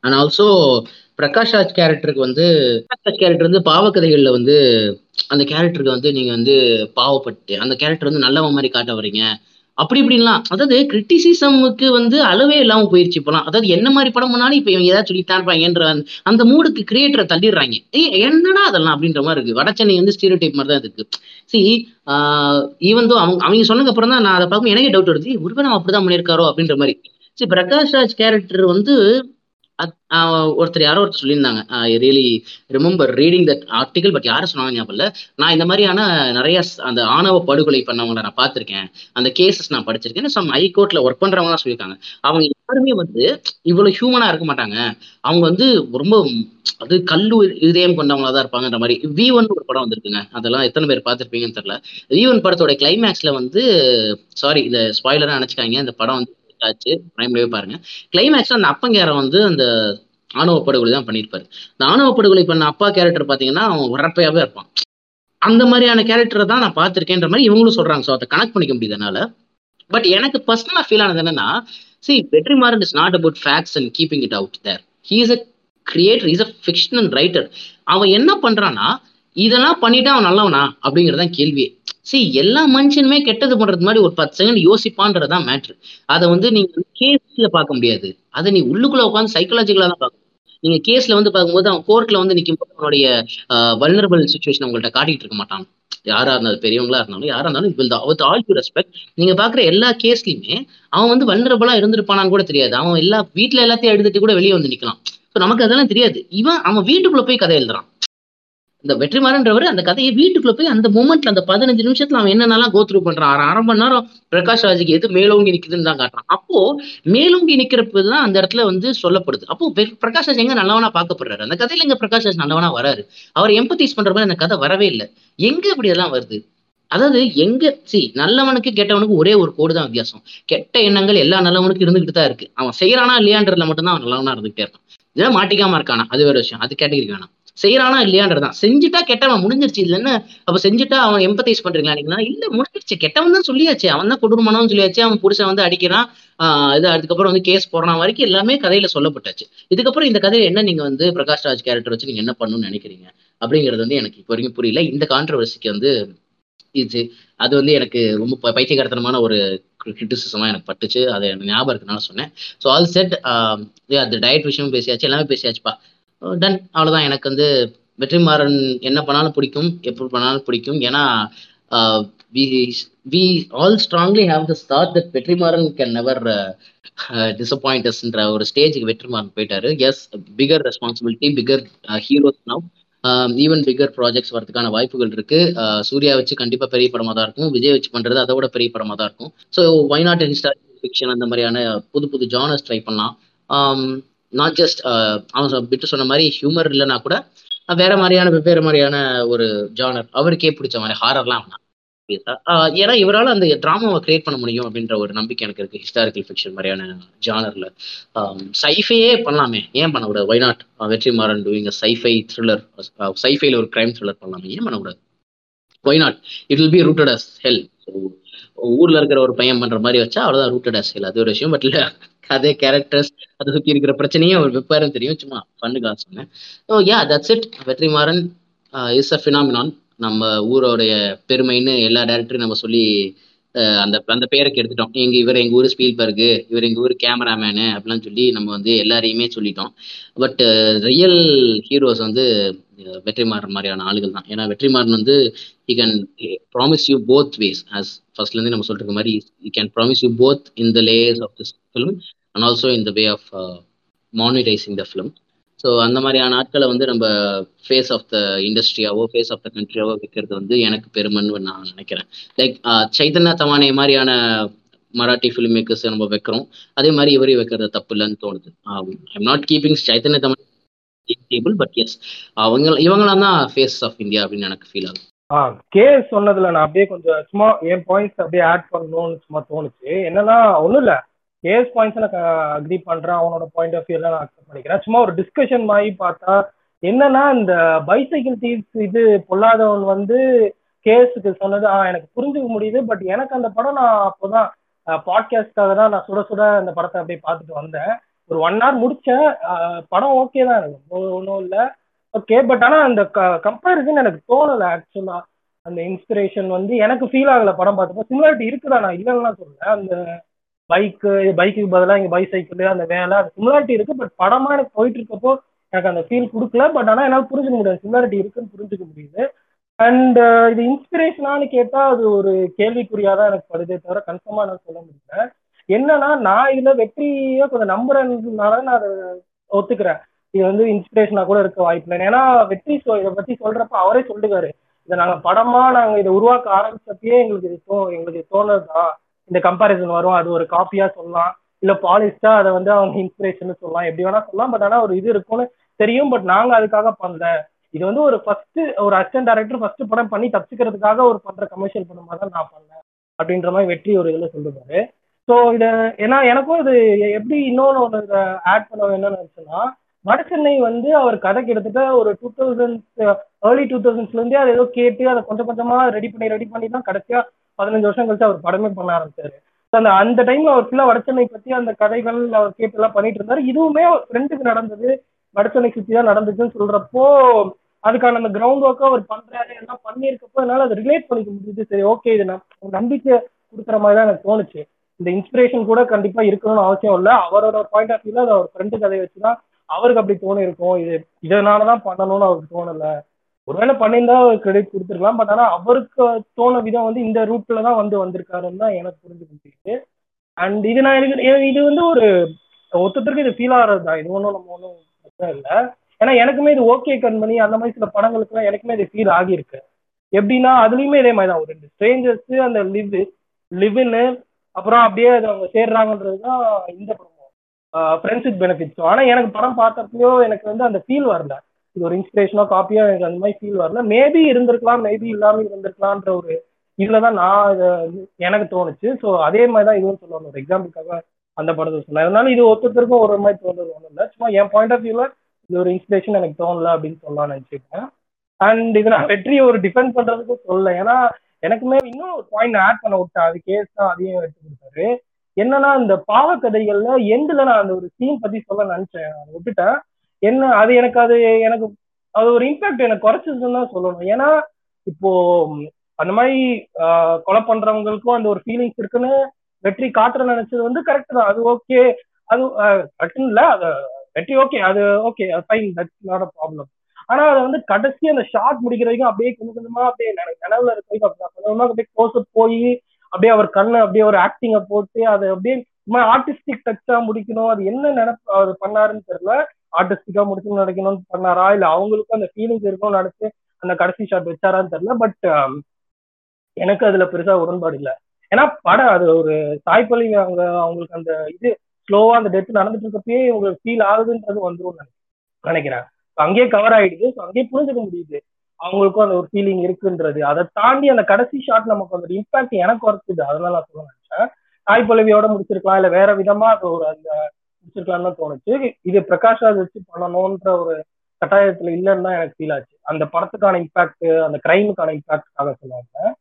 அண்ட் ஆல்சோ பிரகாஷ் ராஜ் கேரக்டருக்கு வந்து பிரகாஷ் ராஜ் கேரக்டர் வந்து பாவக்கதைகள்ல வந்து அந்த கேரக்டருக்கு வந்து நீங்க வந்து பாவப்பட்டு அந்த கேரக்டர் வந்து நல்லவன் மாதிரி காட்ட வரீங்க அப்படி இப்படின்லாம். அதாவது கிரிட்டிசிசமுக்கு வந்து அளவே இல்லாமல் போயிருச்சு இப்போலாம். அதாவது என்ன மாதிரி படம் பண்ணாலும் இப்ப இவங்க ஏதாவது சொல்லித்தான் இருப்பாங்கன்ற அந்த- அந்த மூடுக்கு கிரியேட்டரை தள்ளிடுறாங்க. ஏய் என்னடா அதெல்லாம் அப்படின்ற மாதிரி இருக்கு. வடச்சென்னை வந்து ஸ்டீரியோ டைப் மாதிரி தான் இருக்கு. சி ஈவன் தோ அவங்க அவங்க சொன்னதுக்கு அப்புறம் தான் நான் அதை பார்க்கும் எனக்கே டவுட் வருது. "ஏய், ஒருவேளை நம்ம அப்படிதான் பண்ணியிருக்காரோ அப்படின்ற மாதிரி. சரி பிரகாஷ் ராஜ் கேரக்டர் வந்து ஒருத்தர் யாரோ ஒருத்தர் சொல்லியிருந்தாங்க. I really remember reading that article but யாரும் சொன்னாங்க ஞாபகம் இல்லை. நான் இந்த மாதிரியான நிறைய அந்த ஆணவ படுகொலை பண்ணவங்களை நான் பார்த்துருக்கேன். அந்த கேசஸ் நான் படிச்சிருக்கேன். சம் ஹைகோர்ட்ல ஒர்க் பண்றவங்க தான் சொல்லியிருக்காங்க. அவங்க யாருமே வந்து இவ்வளவு ஹியூமனா இருக்க மாட்டாங்க. அவங்க வந்து ரொம்ப அது கல்லு இதயம் கொண்டவங்களா தான் இருப்பாங்கன்ற மாதிரி. வி ஒன் ஒரு படம் வந்திருக்குங்க. அதெல்லாம் எத்தனை பேர் பார்த்துருப்பீங்கன்னு தெரியல. வி ஒன் படத்தோட கிளைமேக்ஸ்ல வந்து சாரி இந்த ஸ்பாய்லரா நினைச்சுக்காங்க இந்த படம் வந்து ஆச்சு. பிரைம்லயே பாருங்க. கிளைமேக்ஸ்ல அந்த அப்பங்கார வந்து அந்த ஆணவ படுகொலை தான் பண்ணியிருப்பாரு. இந்த ஆணவ படுகொலை பண்ண அப்பா கேரக்டர் பாத்தீங்கன்னா அவன் வரப்பையாவே இருப்பான். அந்த மாதிரியான கேரக்டரை தான் நான் பார்த்துருக்கேன்ற மாதிரி இவங்களும் சொல்றாங்க. ஸோ அதை கனெக்ட் பண்ணிக்க முடியுது பட் எனக்கு பர்சனலா ஃபீல் ஆனது என்னன்னா see Vetrimaaran is not about facts and keeping it out there he is a creator is a fictional writer அவன் என்ன பண்றான்னா இதெல்லாம் பண்ணிட்டு அவன் நல்லவனா? அப்படிங்கறதுதான் கேள்வியே. சரி எல்லா மனுஷனுமே கெட்டது பண்றது மாதிரி ஒரு பத்து செகண்ட் யோசிப்பான்றதுதான் மேட்ரு அதை வந்து நீங்க கேஸ்ல பார்க்க முடியாது. அதை நீ உள்ளுக்குள்ள உட்காந்து சைக்கலாஜிக்கலா தான் பார்க்கணும். நீங்க கேஸ்ல வந்து பார்க்கும்போது அவன் கோர்ட்ல வந்து நிற்கும் போது அவனுடைய வல்னரபிள் சுச்சுவேஷன் உங்கள்ட்ட காட்டிட்டு இருக்க மாட்டான். யாரா இருந்தாலும் பெரியவங்களா இருந்தாலும் யாரா இருந்தாலும் will with all you respect நீங்க பாக்குற எல்லா கேஸ்லயுமே அவன் வந்து வல்னரபிளா இருந்திருப்பானான்னு கூட தெரியாது. அவன் எல்லா வீட்டுல எல்லாத்தையும் எழுதிட்டு கூட வெளியே வந்து நிக்கலாம். ஸோ நமக்கு அதெல்லாம் தெரியாது. இவன் அவன் வீட்டுக்குள்ள போய் கதை எழுதுறான். இந்த வெற்றிமாறன்றவர் அந்த கதையை வீட்டுக்குள்ள போய் அந்த மூமெண்ட்ல அந்த பதினஞ்சு நிமிஷத்துல அவன் என்னென்னலாம் கோத்ரூ பண்றான்? அரை அரை மணி நேரம் பிரகாஷ் ராஜுக்கு எது மேலோங்கி நிக்குதுன்னு தான் காட்டுறான். அப்போ மேலோங்கி நிக்கிறப்ப தான் அந்த இடத்துல வந்து சொல்லப்படுது. அப்போ பிரகாஷ் ராஜ் எங்க நல்லவனா பார்க்கப்படுறாரு? அந்த கதையில எங்க பிரகாஷ் ராஜ் நல்லவனா வராரு? அவர் எம்பத்தைஸ் பண்ற மாதிரி அந்த கதை வரவே இல்லை. எங்க இப்படி எல்லாம் வருது? அதாவது எங்க சி நல்லவனுக்கு கெட்டவனுக்கு ஒரே ஒரு கோடு தான் வித்தியாசம். கெட்ட எண்ணங்கள் எல்லா நல்லவனுக்கும் இருந்துகிட்டு தான் இருக்கு. அவன் செய்யறானா இல்லையான்றதுல மட்டும்தான் அவன் நல்லவனா இருந்துகிட்டே இருக்கான். இதெல்லாம் மாட்டிக்காம இருக்கானா? அது வேற விஷயம். அது கேட்டகரி வேணாம். செய்யறானா இல்லையான்றதான் செஞ்சுட்டா கெட்டவன் முடிஞ்சிருச்சு. இல்லைன்னு அப்ப செஞ்சுட்டா அவன் எம்பத்தைஸ் பண்றீங்களா நீங்களா இல்ல முடிஞ்சிருச்சு. கெட்டவன் தான் சொல்லியாச்சு. அவன் தான் கொடூரமானவன் சொல்லியாச்சு. அவன் புருஷன் வந்து அடிக்கிறான். ஆஹ் இது அதுக்கப்புறம் வந்து கேஸ் போடுறான். வரைக்கும் எல்லாமே கதையில சொல்லப்பட்டாச்சு. இதுக்கப்புறம் இந்த கதையில என்ன நீங்க வந்து பிரகாஷ் ராஜ் கேரக்டர் வச்சு நீங்க என்ன பண்ணணும்னு நினைக்கிறீங்க? அப்படிங்கிறது வந்து எனக்கு இப்போ வரைக்கும் புரியல. இந்த கான்ட்ரவர்சிக்கு வந்து இது அது வந்து எனக்கு ரொம்ப பைத்தியகரத்தனமான ஒரு கிரிட்டிசிசமா எனக்கு பட்டுச்சு. அது எனக்கு ஞாபகம் இருக்குனால சொன்னேன். ஸோ ஆல் செட் அந்த டயட் விஷயமும் பேசியாச்சு. எல்லாமே பேசியாச்சுப்பா. டன் அவ்வளவுதான். எனக்கு வந்து வெற்றிமாறன் என்ன பண்ணாலும் பிடிக்கும் எப்படி பண்ணாலும் பிடிக்கும். ஏன்னா we all strongly have this thought that Vetrimaaran can never டிசப்பாயிண்டஸ்ன்ற ஒரு ஸ்டேஜுக்கு வெற்றிமாறன் போயிட்டாரு. Yes bigger responsibility bigger heroes now even bigger projects வரதுக்கான வாய்ப்புகள் இருக்கு. சூர்யா வச்சு கண்டிப்பா பெரிய படமா தான் இருக்கும். விஜய் வச்சு பண்றது அதை விட பெரிய படமா தான் இருக்கும். ஸோ வைநாட் இன்ஸ்டா ஃபிக்ஷன் அந்த மாதிரியான புது புது ஜானர்ஸ் ட்ரை பண்ணலாம். நாட் ஜஸ்ட் uh, அவன் விட்டு சொன்ன மாதிரி ஹியூமர் இல்லைனா கூட வேற மாதிரியான வெவ்வேறு மாதிரியான ஒரு ஜானர் அவருக்கே பிடிச்ச மாதிரி ஹாரர்லாம் வேணாம் ஏன்னா இவரால அந்த ட்ராமாவை கிரியேட் பண்ண முடியும் அப்படின்ற ஒரு நம்பிக்கை எனக்கு இருக்கு ஹிஸ்டாரிக்கல் ஃபிக்ஷன் மாதிரியான ஜானர்ல சைஃபையே பண்ணலாமே ஏன் பண்ணக்கூடாது? Why not Vetrimaaran doing sci-fi thriller சைஃபைல ஒரு கிரைம் த்ரில்லர் பண்ணலாமே ஏன் பண்ணக்கூடாது? Why not it will be rooted as hell ஊர்ல இருக்கிற ஒரு பையன் பண்ற மாதிரி வச்சா அவ்வளவுதான் ரூட்டட் அஸ் ஹெல் அது ஒரு விஷயம் பட் இல்ல. கதை கேரக்டர்ஸ் அதை சுத்தி இருக்கிற பிரச்சனையும் அவர் வெப்பாரும் தெரியும். சும்மா பண்ணுக்காக சொன்னேன். ஓ yeah that's it Vetrimaaran is a phenomenon நம்ம ஊரோடைய பெருமைன்னு எல்லா டேரக்டரும் நம்ம சொல்லி uh, அந்த அந்த பேருக்கு எடுத்துட்டோம் எங்க இவர் எங்க ஊர் ஸ்பீல்பர்கு இவர் எங்க ஊர் கேமராமேனு அப்படிலாம் சொல்லி நம்ம வந்து எல்லாரையுமே சொல்லிட்டோம். பட் ரியல் ஹீரோஸ் வந்து uh, வெற்றிமாறன் மாதிரியான ஆளுகள் தான். ஏன்னா வெற்றிமாறன் வந்து he can promise you both ways as ஃபர்ஸ்ட்லேருந்து நம்ம சொல்ற மாதிரி he can promise you both in the layers of this film and also in the way of monetizing the film so அந்த மாதிரியான ஆட்களை வந்து நம்ம ஃபேஸ் ஆஃப் த இண்டஸ்ட்ரியாவோ face of the கண்ட்ரியாவோ வைக்கிறது வந்து எனக்கு பெருமைன்னு நான் நினைக்கிறேன். லைக் uh, சைதன்யா தவானே மாதிரியான மராட்டி ஃபிலிம் மேக்கர்ஸ் நம்ம வைக்கிறோம். அதே மாதிரி இவரையும் வைக்கிறது தப்பு இல்லைன்னு தோணுது. ஐம் நாட் கீப்பிங் சைத்தன்ய தவானே டேபிள் பட் எஸ் அவங்க இவங்களாம் தான் ஃபேஸ் ஆஃப் இந்தியா அப்படின்னு எனக்கு ஃபீல் ஆகுது. ஆ கே சொன்னதுல நான் அப்படியே கொஞ்சம் சும்மா என் பாயிண்ட்ஸ் அப்படியே ஆட் பண்ணணும்னு சும்மா தோணுச்சு. என்னன்னா ஒன்றும் இல்லை. ஏஸ் பாயிண்ட்ஸ் நான் அக்ரி பண்றேன். அவனோட பாயிண்ட் ஆஃப் வியூல நான் அக்செப்ட் பண்ணிக்கிறேன். சும்மா ஒரு டிஸ்கஷன் மாதிரி பார்த்தா என்னன்னா இந்த பைசைக்கிள் தீவ்ஸ் இது பொல்லாதவன் வந்து கேஸுக்கு சொன்னது ஆ எனக்கு புரிஞ்சுக்க முடியுது. பட் எனக்கு அந்த படம் நான் அப்போதான் பாட்காஸ்ட்காக தான் நான் சுட சுட அந்த படத்தை அப்படியே பார்த்துட்டு வந்தேன். ஒரு ஒன் ஹவர் முடிச்சேன். படம் ஓகே தான். எனக்கு ஒன்றும் இல்லை. ஓகே பட் ஆனால் அந்த கம்பேரிசன் எனக்கு தோணலை ஆக்சுவலாக அந்த இன்ஸ்பிரேஷன் வந்து எனக்கு ஃபீல் ஆகல படம் பார்த்தப்போ. சிமிலாரிட்டி இருக்குதா நான்? இல்லைன்னா சொல்லலை. அந்த பைக்கு பைக்குக்கு பதிலாக இங்கே பைசைக்கிள் அந்த வேலை அந்த சிமிலாரிட்டி இருக்கு பட் படமா எனக்கு போயிட்டு இருக்கப்போ எனக்கு அந்த ஃபீல் கொடுக்கல. பட் ஆனால் என்னால் புரிஞ்சுக்க முடியாது. சிமிலாரிட்டி இருக்குன்னு புரிஞ்சுக்க முடியுது. அண்ட் uh, இது இன்ஸ்பிரேஷனான்னு கேட்டால் அது ஒரு கேள்விக்குறியாக தான் எனக்கு படுதே தவிர கன்ஃபார்மாக நான் சொல்ல முடியல. என்னன்னா நான் இதில் வெற்றியை கொஞ்சம் நம்புறதுனால நான் அதை ஒத்துக்கிறேன். இது வந்து இன்ஸ்பிரேஷனா கூட இருக்க வாய்ப்பு இல்லை. ஏன்னா வெற்றி சொ- இதை பத்தி சொல்றப்ப அவரே சொல்லுவாரு. இதை நாங்கள் படமா நாங்கள் இதை உருவாக்க ஆரம்பிச்சப்பயே எங்களுக்கு இது தோ எங்களுக்கு இது தோணுதுதான் இந்த கம்பாரிசன் வரும் அது ஒரு காப்பியா சொல்லலாம் இல்ல பாலிஸ்டா அதை வந்து அவங்க இன்ஸ்பிரேஷன் சொல்லலாம் எப்படி வேணா சொல்லலாம் பட் ஆனா ஒரு இது இருக்கும்னு தெரியும் பட் நாங்க அதுக்காக பண்ணல. இது வந்து ஒரு ஃபர்ஸ்ட் ஒரு அசிஸ்டன்ட் டைரக்டர் ஃபர்ஸ்ட் படம் பண்ணி தப்பிச்சுக்கிறதுக்காக ஒரு பண்ற கமர்ஷியல் படம் மாதிரி தான் நான் பண்ணேன் அப்படின்ற மாதிரி வெற்றி ஒரு இதுல சொல்லுவாரு. ஸோ இதை ஏன்னா எனக்கும் இது எப்படி இன்னொன்று ஒன்று இதை ஆட் பண்ண என்னன்னு நினச்சேன்னா வடசென்னை வந்து அவர் கதை கிட்டத்தட்ட ஒரு டூ தௌசண்ட் ஏர்லி டூ தௌசண்ட்ஸ்லேருந்தே அதை ஏதோ கேட்டு அதை கொஞ்சம் கொஞ்சமாக ரெடி பண்ணி ரெடி பண்ணி தான் கடைசியாக பதினஞ்சு வருஷம் கழிச்சு அவர் படமே பண்ண ஆரம்பிச்சாரு. அந்த அந்த டைம்ல அவர் ஃபுல்லா வடச்சென்னை பத்தி அந்த கதைகள் அவர் கேட்டு எல்லாம் பண்ணிட்டு இருந்தாரு. இதுவுமே அவர் ஃப்ரெண்டுக்கு நடந்தது. வடச்சென்னை சுத்தி தான் நடந்துச்சுன்னு சொல்றப்போ அதுக்கான அந்த கிரவுண்ட் ஒர்க்கை அவர் பண்றாரு எல்லாம் பண்ணியிருக்கப்போ என்னால அதை ரிலேட் பண்ணிக்க முடியுது சரி ஓகே இது நான் நம்பிக்கை கொடுக்குற மாதிரி தான் எனக்கு தோணுச்சு. இந்த இன்ஸ்பிரேஷன் கூட கண்டிப்பா இருக்கணும்னு அவசியம் இல்லை. அவரோட பாயிண்ட் ஆஃப் வியூல அது அவர் ஃப்ரெண்டு கதையை வச்சுதான் அவருக்கு அப்படி தோணி இருக்கும் இது இதனாலதான் பண்ணணும்னு அவருக்கு தோணல. ஒருவேளை பண்ணியிருந்தா கிரெடிட் கொடுத்துருக்கலாம் பட் ஆனால் அவருக்கு தோண விதம் வந்து இந்த ரூட்ல தான் வந்து வந்திருக்காருன்னு தான் எனக்கு புரிஞ்சு கொடுத்துருக்கு அண்ட் இது நான் எனக்கு இது வந்து ஒரு ஒருத்தருக்கு இது ஃபீல் ஆகிறது தான். இது ஒன்றும் நம்ம ஒன்றும் பிரச்சனை இல்லை. ஏன்னா எனக்குமே இது ஓகே கண்மணி அந்த மாதிரி சில படங்களுக்குலாம் எனக்குமே இது ஃபீல் ஆகியிருக்கு. எப்படின்னா அதுலேயுமே இதே மாதிரி தான் ஒரு ரெண்டு ஸ்ட்ரேஞ்சர்ஸ் அந்த லிவ் லிவ்னு அப்புறம் அப்படியே அது அவங்க சேர்றாங்கன்றது தான் இந்த படம். ஃப்ரெண்ட்ஷிப் பெனிஃபிட்ஸும் ஆனால் எனக்கு படம் பார்த்தப்பயோ எனக்கு வந்து அந்த ஃபீல் வரல. இது ஒரு இன்ஸ்பிரேஷனோ காப்பியோ எனக்கு அந்த மாதிரி ஃபீல் வரல. மேபி இருந்திருக்கலாம் மேபி இல்லாமல் இருந்திருக்கலாம்ன்ற ஒரு இதுலதான் தான் நான் இதை எனக்கு தோணுச்சு. ஸோ அதே மாதிரி தான் இதுவும் சொல்லணும் ஒரு எக்ஸாம்பிளுக்காக அந்த படத்தை சொன்னேன். அதனால இது ஒருத்தருக்கும் ஒரு மாதிரி தோணுது ஒன்றும் இல்லை. சும்மா என் பாயிண்ட் ஆஃப் வியூவில் இது ஒரு இன்ஸ்பிரேஷன் எனக்கு தோணல அப்படின்னு சொல்லலாம்னு நினச்சிருக்கேன் அண்ட் இது நான் வெற்றியை ஒரு டிஃபெண்ட் பண்றதுக்கும் சொல்லல. ஏன்னா எனக்குமே இன்னும் ஒரு பாயிண்ட் ஆட் பண்ண விட்டேன். அது கேஸ் தான் அதையும் எடுத்து கொடுத்தாரு. என்னன்னா இந்த பாவக்கதைகள்ல எண்டுல நான் அந்த ஒரு சீன் பத்தி சொல்ல நினைச்சேன். விட்டுட்டேன். என்ன அது எனக்கு அது எனக்கு அது ஒரு இம்பாக்ட் எனக்கு குறைச்சதுன்னு தான் சொல்லணும். ஏன்னா இப்போ அந்த மாதிரி கொலை பண்றவங்களுக்கும் அந்த ஒரு ஃபீலிங்ஸ் இருக்குன்னு வெற்றி காட்டுற நினைச்சது வந்து கரெக்ட் தான். அது ஓகே அது கரெக்ட் இல்ல. அது வெற்றி ஓகே அது okay fine that's not a problem ஆனா அதை வந்து கடைசி அந்த ஷார்ட் முடிக்கிற வரைக்கும் அப்படியே கொஞ்சம் கொஞ்சமா அப்படியே நினைவுல இருக்க வரைக்கும் கொஞ்சமா அப்படியே க்ளோஸ் போய் அப்படியே அவர் கண்ணு அப்படியே ஒரு ஆக்டிங்கை போட்டு அதை அப்படியே சும்மா ஆர்டிஸ்டிக் டச்சா முடிக்கணும். அது என்ன நினைப்பு அவர் பண்ணாருன்னு தெரியல. ஆர்டிஸ்டிக்கா முடிச்சு நடக்கணும்னு பண்ணாரா? இல்ல அவங்களுக்கும் அந்த ஃபீலிங்ஸ் இருக்கணும்னு நினைச்சு அந்த கடைசி ஷாட் வச்சாரான்னு தெரியல பட் um, எனக்கு அதுல பெருசா உடன்பாடு இல்லை. ஏன்னா படம் அது ஒரு தாய்ப்பள்ளி அவங்க அவங்களுக்கு அந்த இது ஸ்லோவா அந்த டெத் நடந்துட்டு இருக்கப்பயே உங்களுக்கு ஃபீல் ஆகுதுன்றது வந்துரும் நினைக்கிறேன். அங்கேயே கவர் ஆயிடுது. ஸோ அங்கேயே புரிஞ்சுக்க முடியுது. அவங்களுக்கும் அந்த ஒரு ஃபீலிங் இருக்குன்றது. அதை தாண்டி அந்த கடைசி ஷாட் நமக்கு அந்த இம்பாக்ட் எனக்கு குறைச்சிது. அதனால நான் சொல்ல நினைச்சேன். தாய் பல்லவியோட முடிச்சிருக்கலாம். இல்ல வேற விதமா அது ஒரு அந்த வச்சிருக்கலாம்னு தோணுச்சு. இது பிரகாஷ் ராஜ் வச்சு பண்ணணும்ன்ற ஒரு கட்டாயத்துல இல்லைன்னு தான் எனக்கு ஃபீல் ஆச்சு. அந்த படத்துக்கான இம்பாக்ட் அந்த கிரைமுக்கான இம்பாக்டுக்காக சொல்லுவாங்க.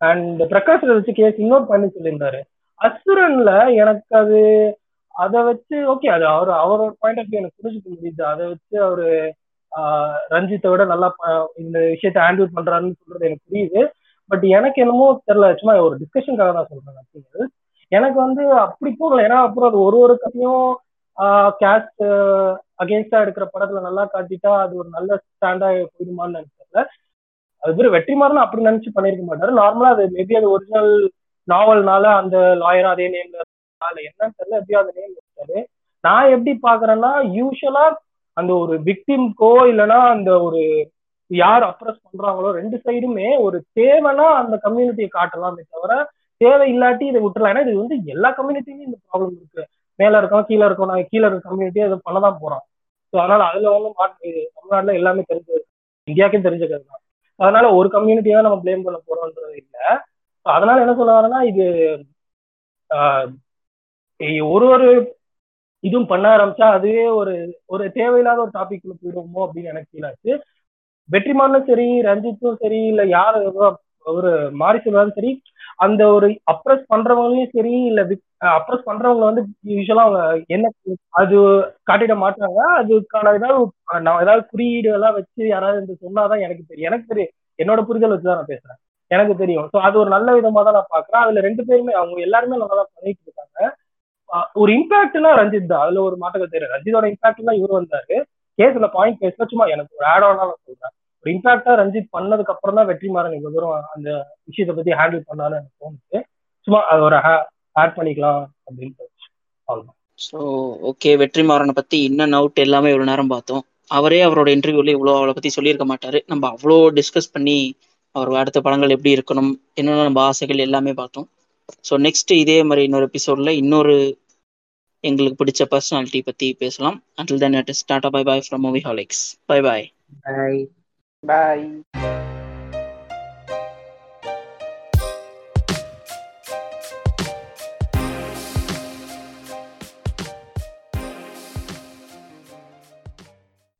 அண்ட் பிரகாஷ் ராஜ் வச்சு கேஸ் இன்னொரு பண்ணி சொல்லியிருந்தாரு. அசுரன்ல எனக்கு அது அதை வச்சு ஓகே அது அவர் அவரோட பாயிண்ட் ஆஃப் வியூ எனக்கு புரிஞ்சுக்க முடியுது. அதை வச்சு அவரு ரஞ்சித்தை விட நல்லா இந்த விஷயத்த ஹேண்டில் பண்றாருன்னு சொல்றது எனக்கு புரியுது. பட் எனக்கு என்னமோ தெரியல சும்மா ஒரு டிஸ்கஷனுக்காக தான் சொல்றேன். அப்படிங்கிறது எனக்கு வந்து அப்படி போகல. ஏன்னா அப்புறம் அது ஒரு ஒரு கதையும் கேஸ்ட் அகேன்ஸ்டா எடுக்கிற படத்துல நல்லா காட்டிட்டா அது ஒரு நல்ல ஸ்டாண்டா போயிடுமான்னு நினைச்சேன் அது பேர் வெற்றிமாறன் அப்படி நினைச்சு பண்ணிருக்க மாட்டாரு. நார்மலா அது மேபி அது ஒரிஜினல் நாவல்னால அந்த லாயர் அதே நேம்ல என்னன்னு தெரியல. எப்படியோ அந்த நேம் வச்சாரு நான் எப்படி பாக்குறேன்னா யூஸ்வலா அந்த ஒரு விக்டிம்கோ இல்லைன்னா அந்த ஒரு யார் அப்ரஸ் பண்றாங்களோ ரெண்டு சைடுமே ஒரு தேவைன்னா அந்த கம்யூனிட்டியை காட்டலாமே தவிர தேவை இல்லாட்டி இதை விட்டுலாம் ஏன்னா இது வந்து எல்லா கம்யூனிட்டிலையும் இந்த ப்ராப்ளம் இருக்கு. மேல இருக்கோம் கீழே இருக்கோம் நான் கீழே இருக்க கம்யூனிட்டி அதை பண்ணதான் போறோம் ஸோ அதனால அதுல வந்து மாட்டு தமிழ்நாட்டுல எல்லாமே தெரிஞ்சது. இந்தியாவுக்கும் தெரிஞ்சுக்கிறது தான். அதனால ஒரு கம்யூனிட்டியை நம்ம பிளேம் பண்ண போறோம்ன்றது இல்லை. அதனால என்ன சொல்ல வரேன்னா இது ஒரு ஒரு இதுவும் பண்ண ஆரம்பிச்சா அதுவே ஒரு ஒரு தேவையில்லாத ஒரு டாபிக்ல போயிடுவோமோ அப்படின்னு எனக்கு ஃபீல் ஆச்சு. வெற்றிமானும் சரி ரஞ்சித்தும் சரி இல்ல யார் ஒரு மாறி சொல்றாலும் சரி அந்த ஒரு அப்ரஸ் பண்றவங்களையும் சரி இல்ல அப்ரஸ் பண்றவங்க வந்து யூஸ்வலா அவங்க என்ன அது காட்டிட மாட்டாங்க அதுக்கான ஏதாவது நான் ஏதாவது குறியீடு எல்லாம் வச்சு யாராவது இந்த சொன்னாதான் எனக்கு தெரியும். எனக்கு தெரியும் என்னோட புரிதல் வச்சுதான் நான் பேசுறேன். எனக்கு தெரியும். ஸோ அது ஒரு நல்ல விதமா தான் நான் பாக்குறேன் அதுல ரெண்டு பேருமே அவங்க எல்லாருமே நல்லா தான் பண்ணிட்டு இருக்காங்க. ஒரு இம்பாக்ட்னா ரஞ்சித் தான். அதுல ஒரு மாற்றங்கள் தெரியும் ரஞ்சித்தோட தான் இவர் வந்தாரு. கேஸ்ல பாயிண்ட் பேச சும்மா எனக்கு ஒரு ஆட் ஆனா நான் சொல்றேன். இம்பாக்டா ரஞ்சித் பண்ணதுக்கு அப்புறம் தான் வெற்றிமாறன் இவ்வளவு தூரம் அந்த விஷயத்தை பத்தி ஹேண்டில் பண்ணாலும் எனக்கு தோணுச்சு. சும்மா அது ஒரு ஆட் பண்ணிக்கலாம் அப்படின்னு தோணுச்சு. அவ்வளவுதான். ஸோ ஓகே வெற்றிமாறனை பத்தி இன்னும் அவுட் எல்லாமே இவ்வளவு நேரம் பார்த்தோம். அவரே அவரோட இன்டர்வியூல இவ்வளோ அவளை பத்தி சொல்லியிருக்க மாட்டாரு. நம்ம அவ்வளோ டிஸ்கஸ் பண்ணி அவர் அடுத்த படங்கள் எப்படி இருக்கணும் என்னென்ன நம்ம ஆசைகள் எல்லாமே பார்த்தோம். ஸோ நெக்ஸ்ட் இதே மாதிரி இன்னொரு எபிசோட்ல இன்னொரு எங்களுக்கு பிடிச்ச பர்சனாலிட்டி பத்தி பேசலாம். Until then it is tata bye bye from movieholics bye bye bye bye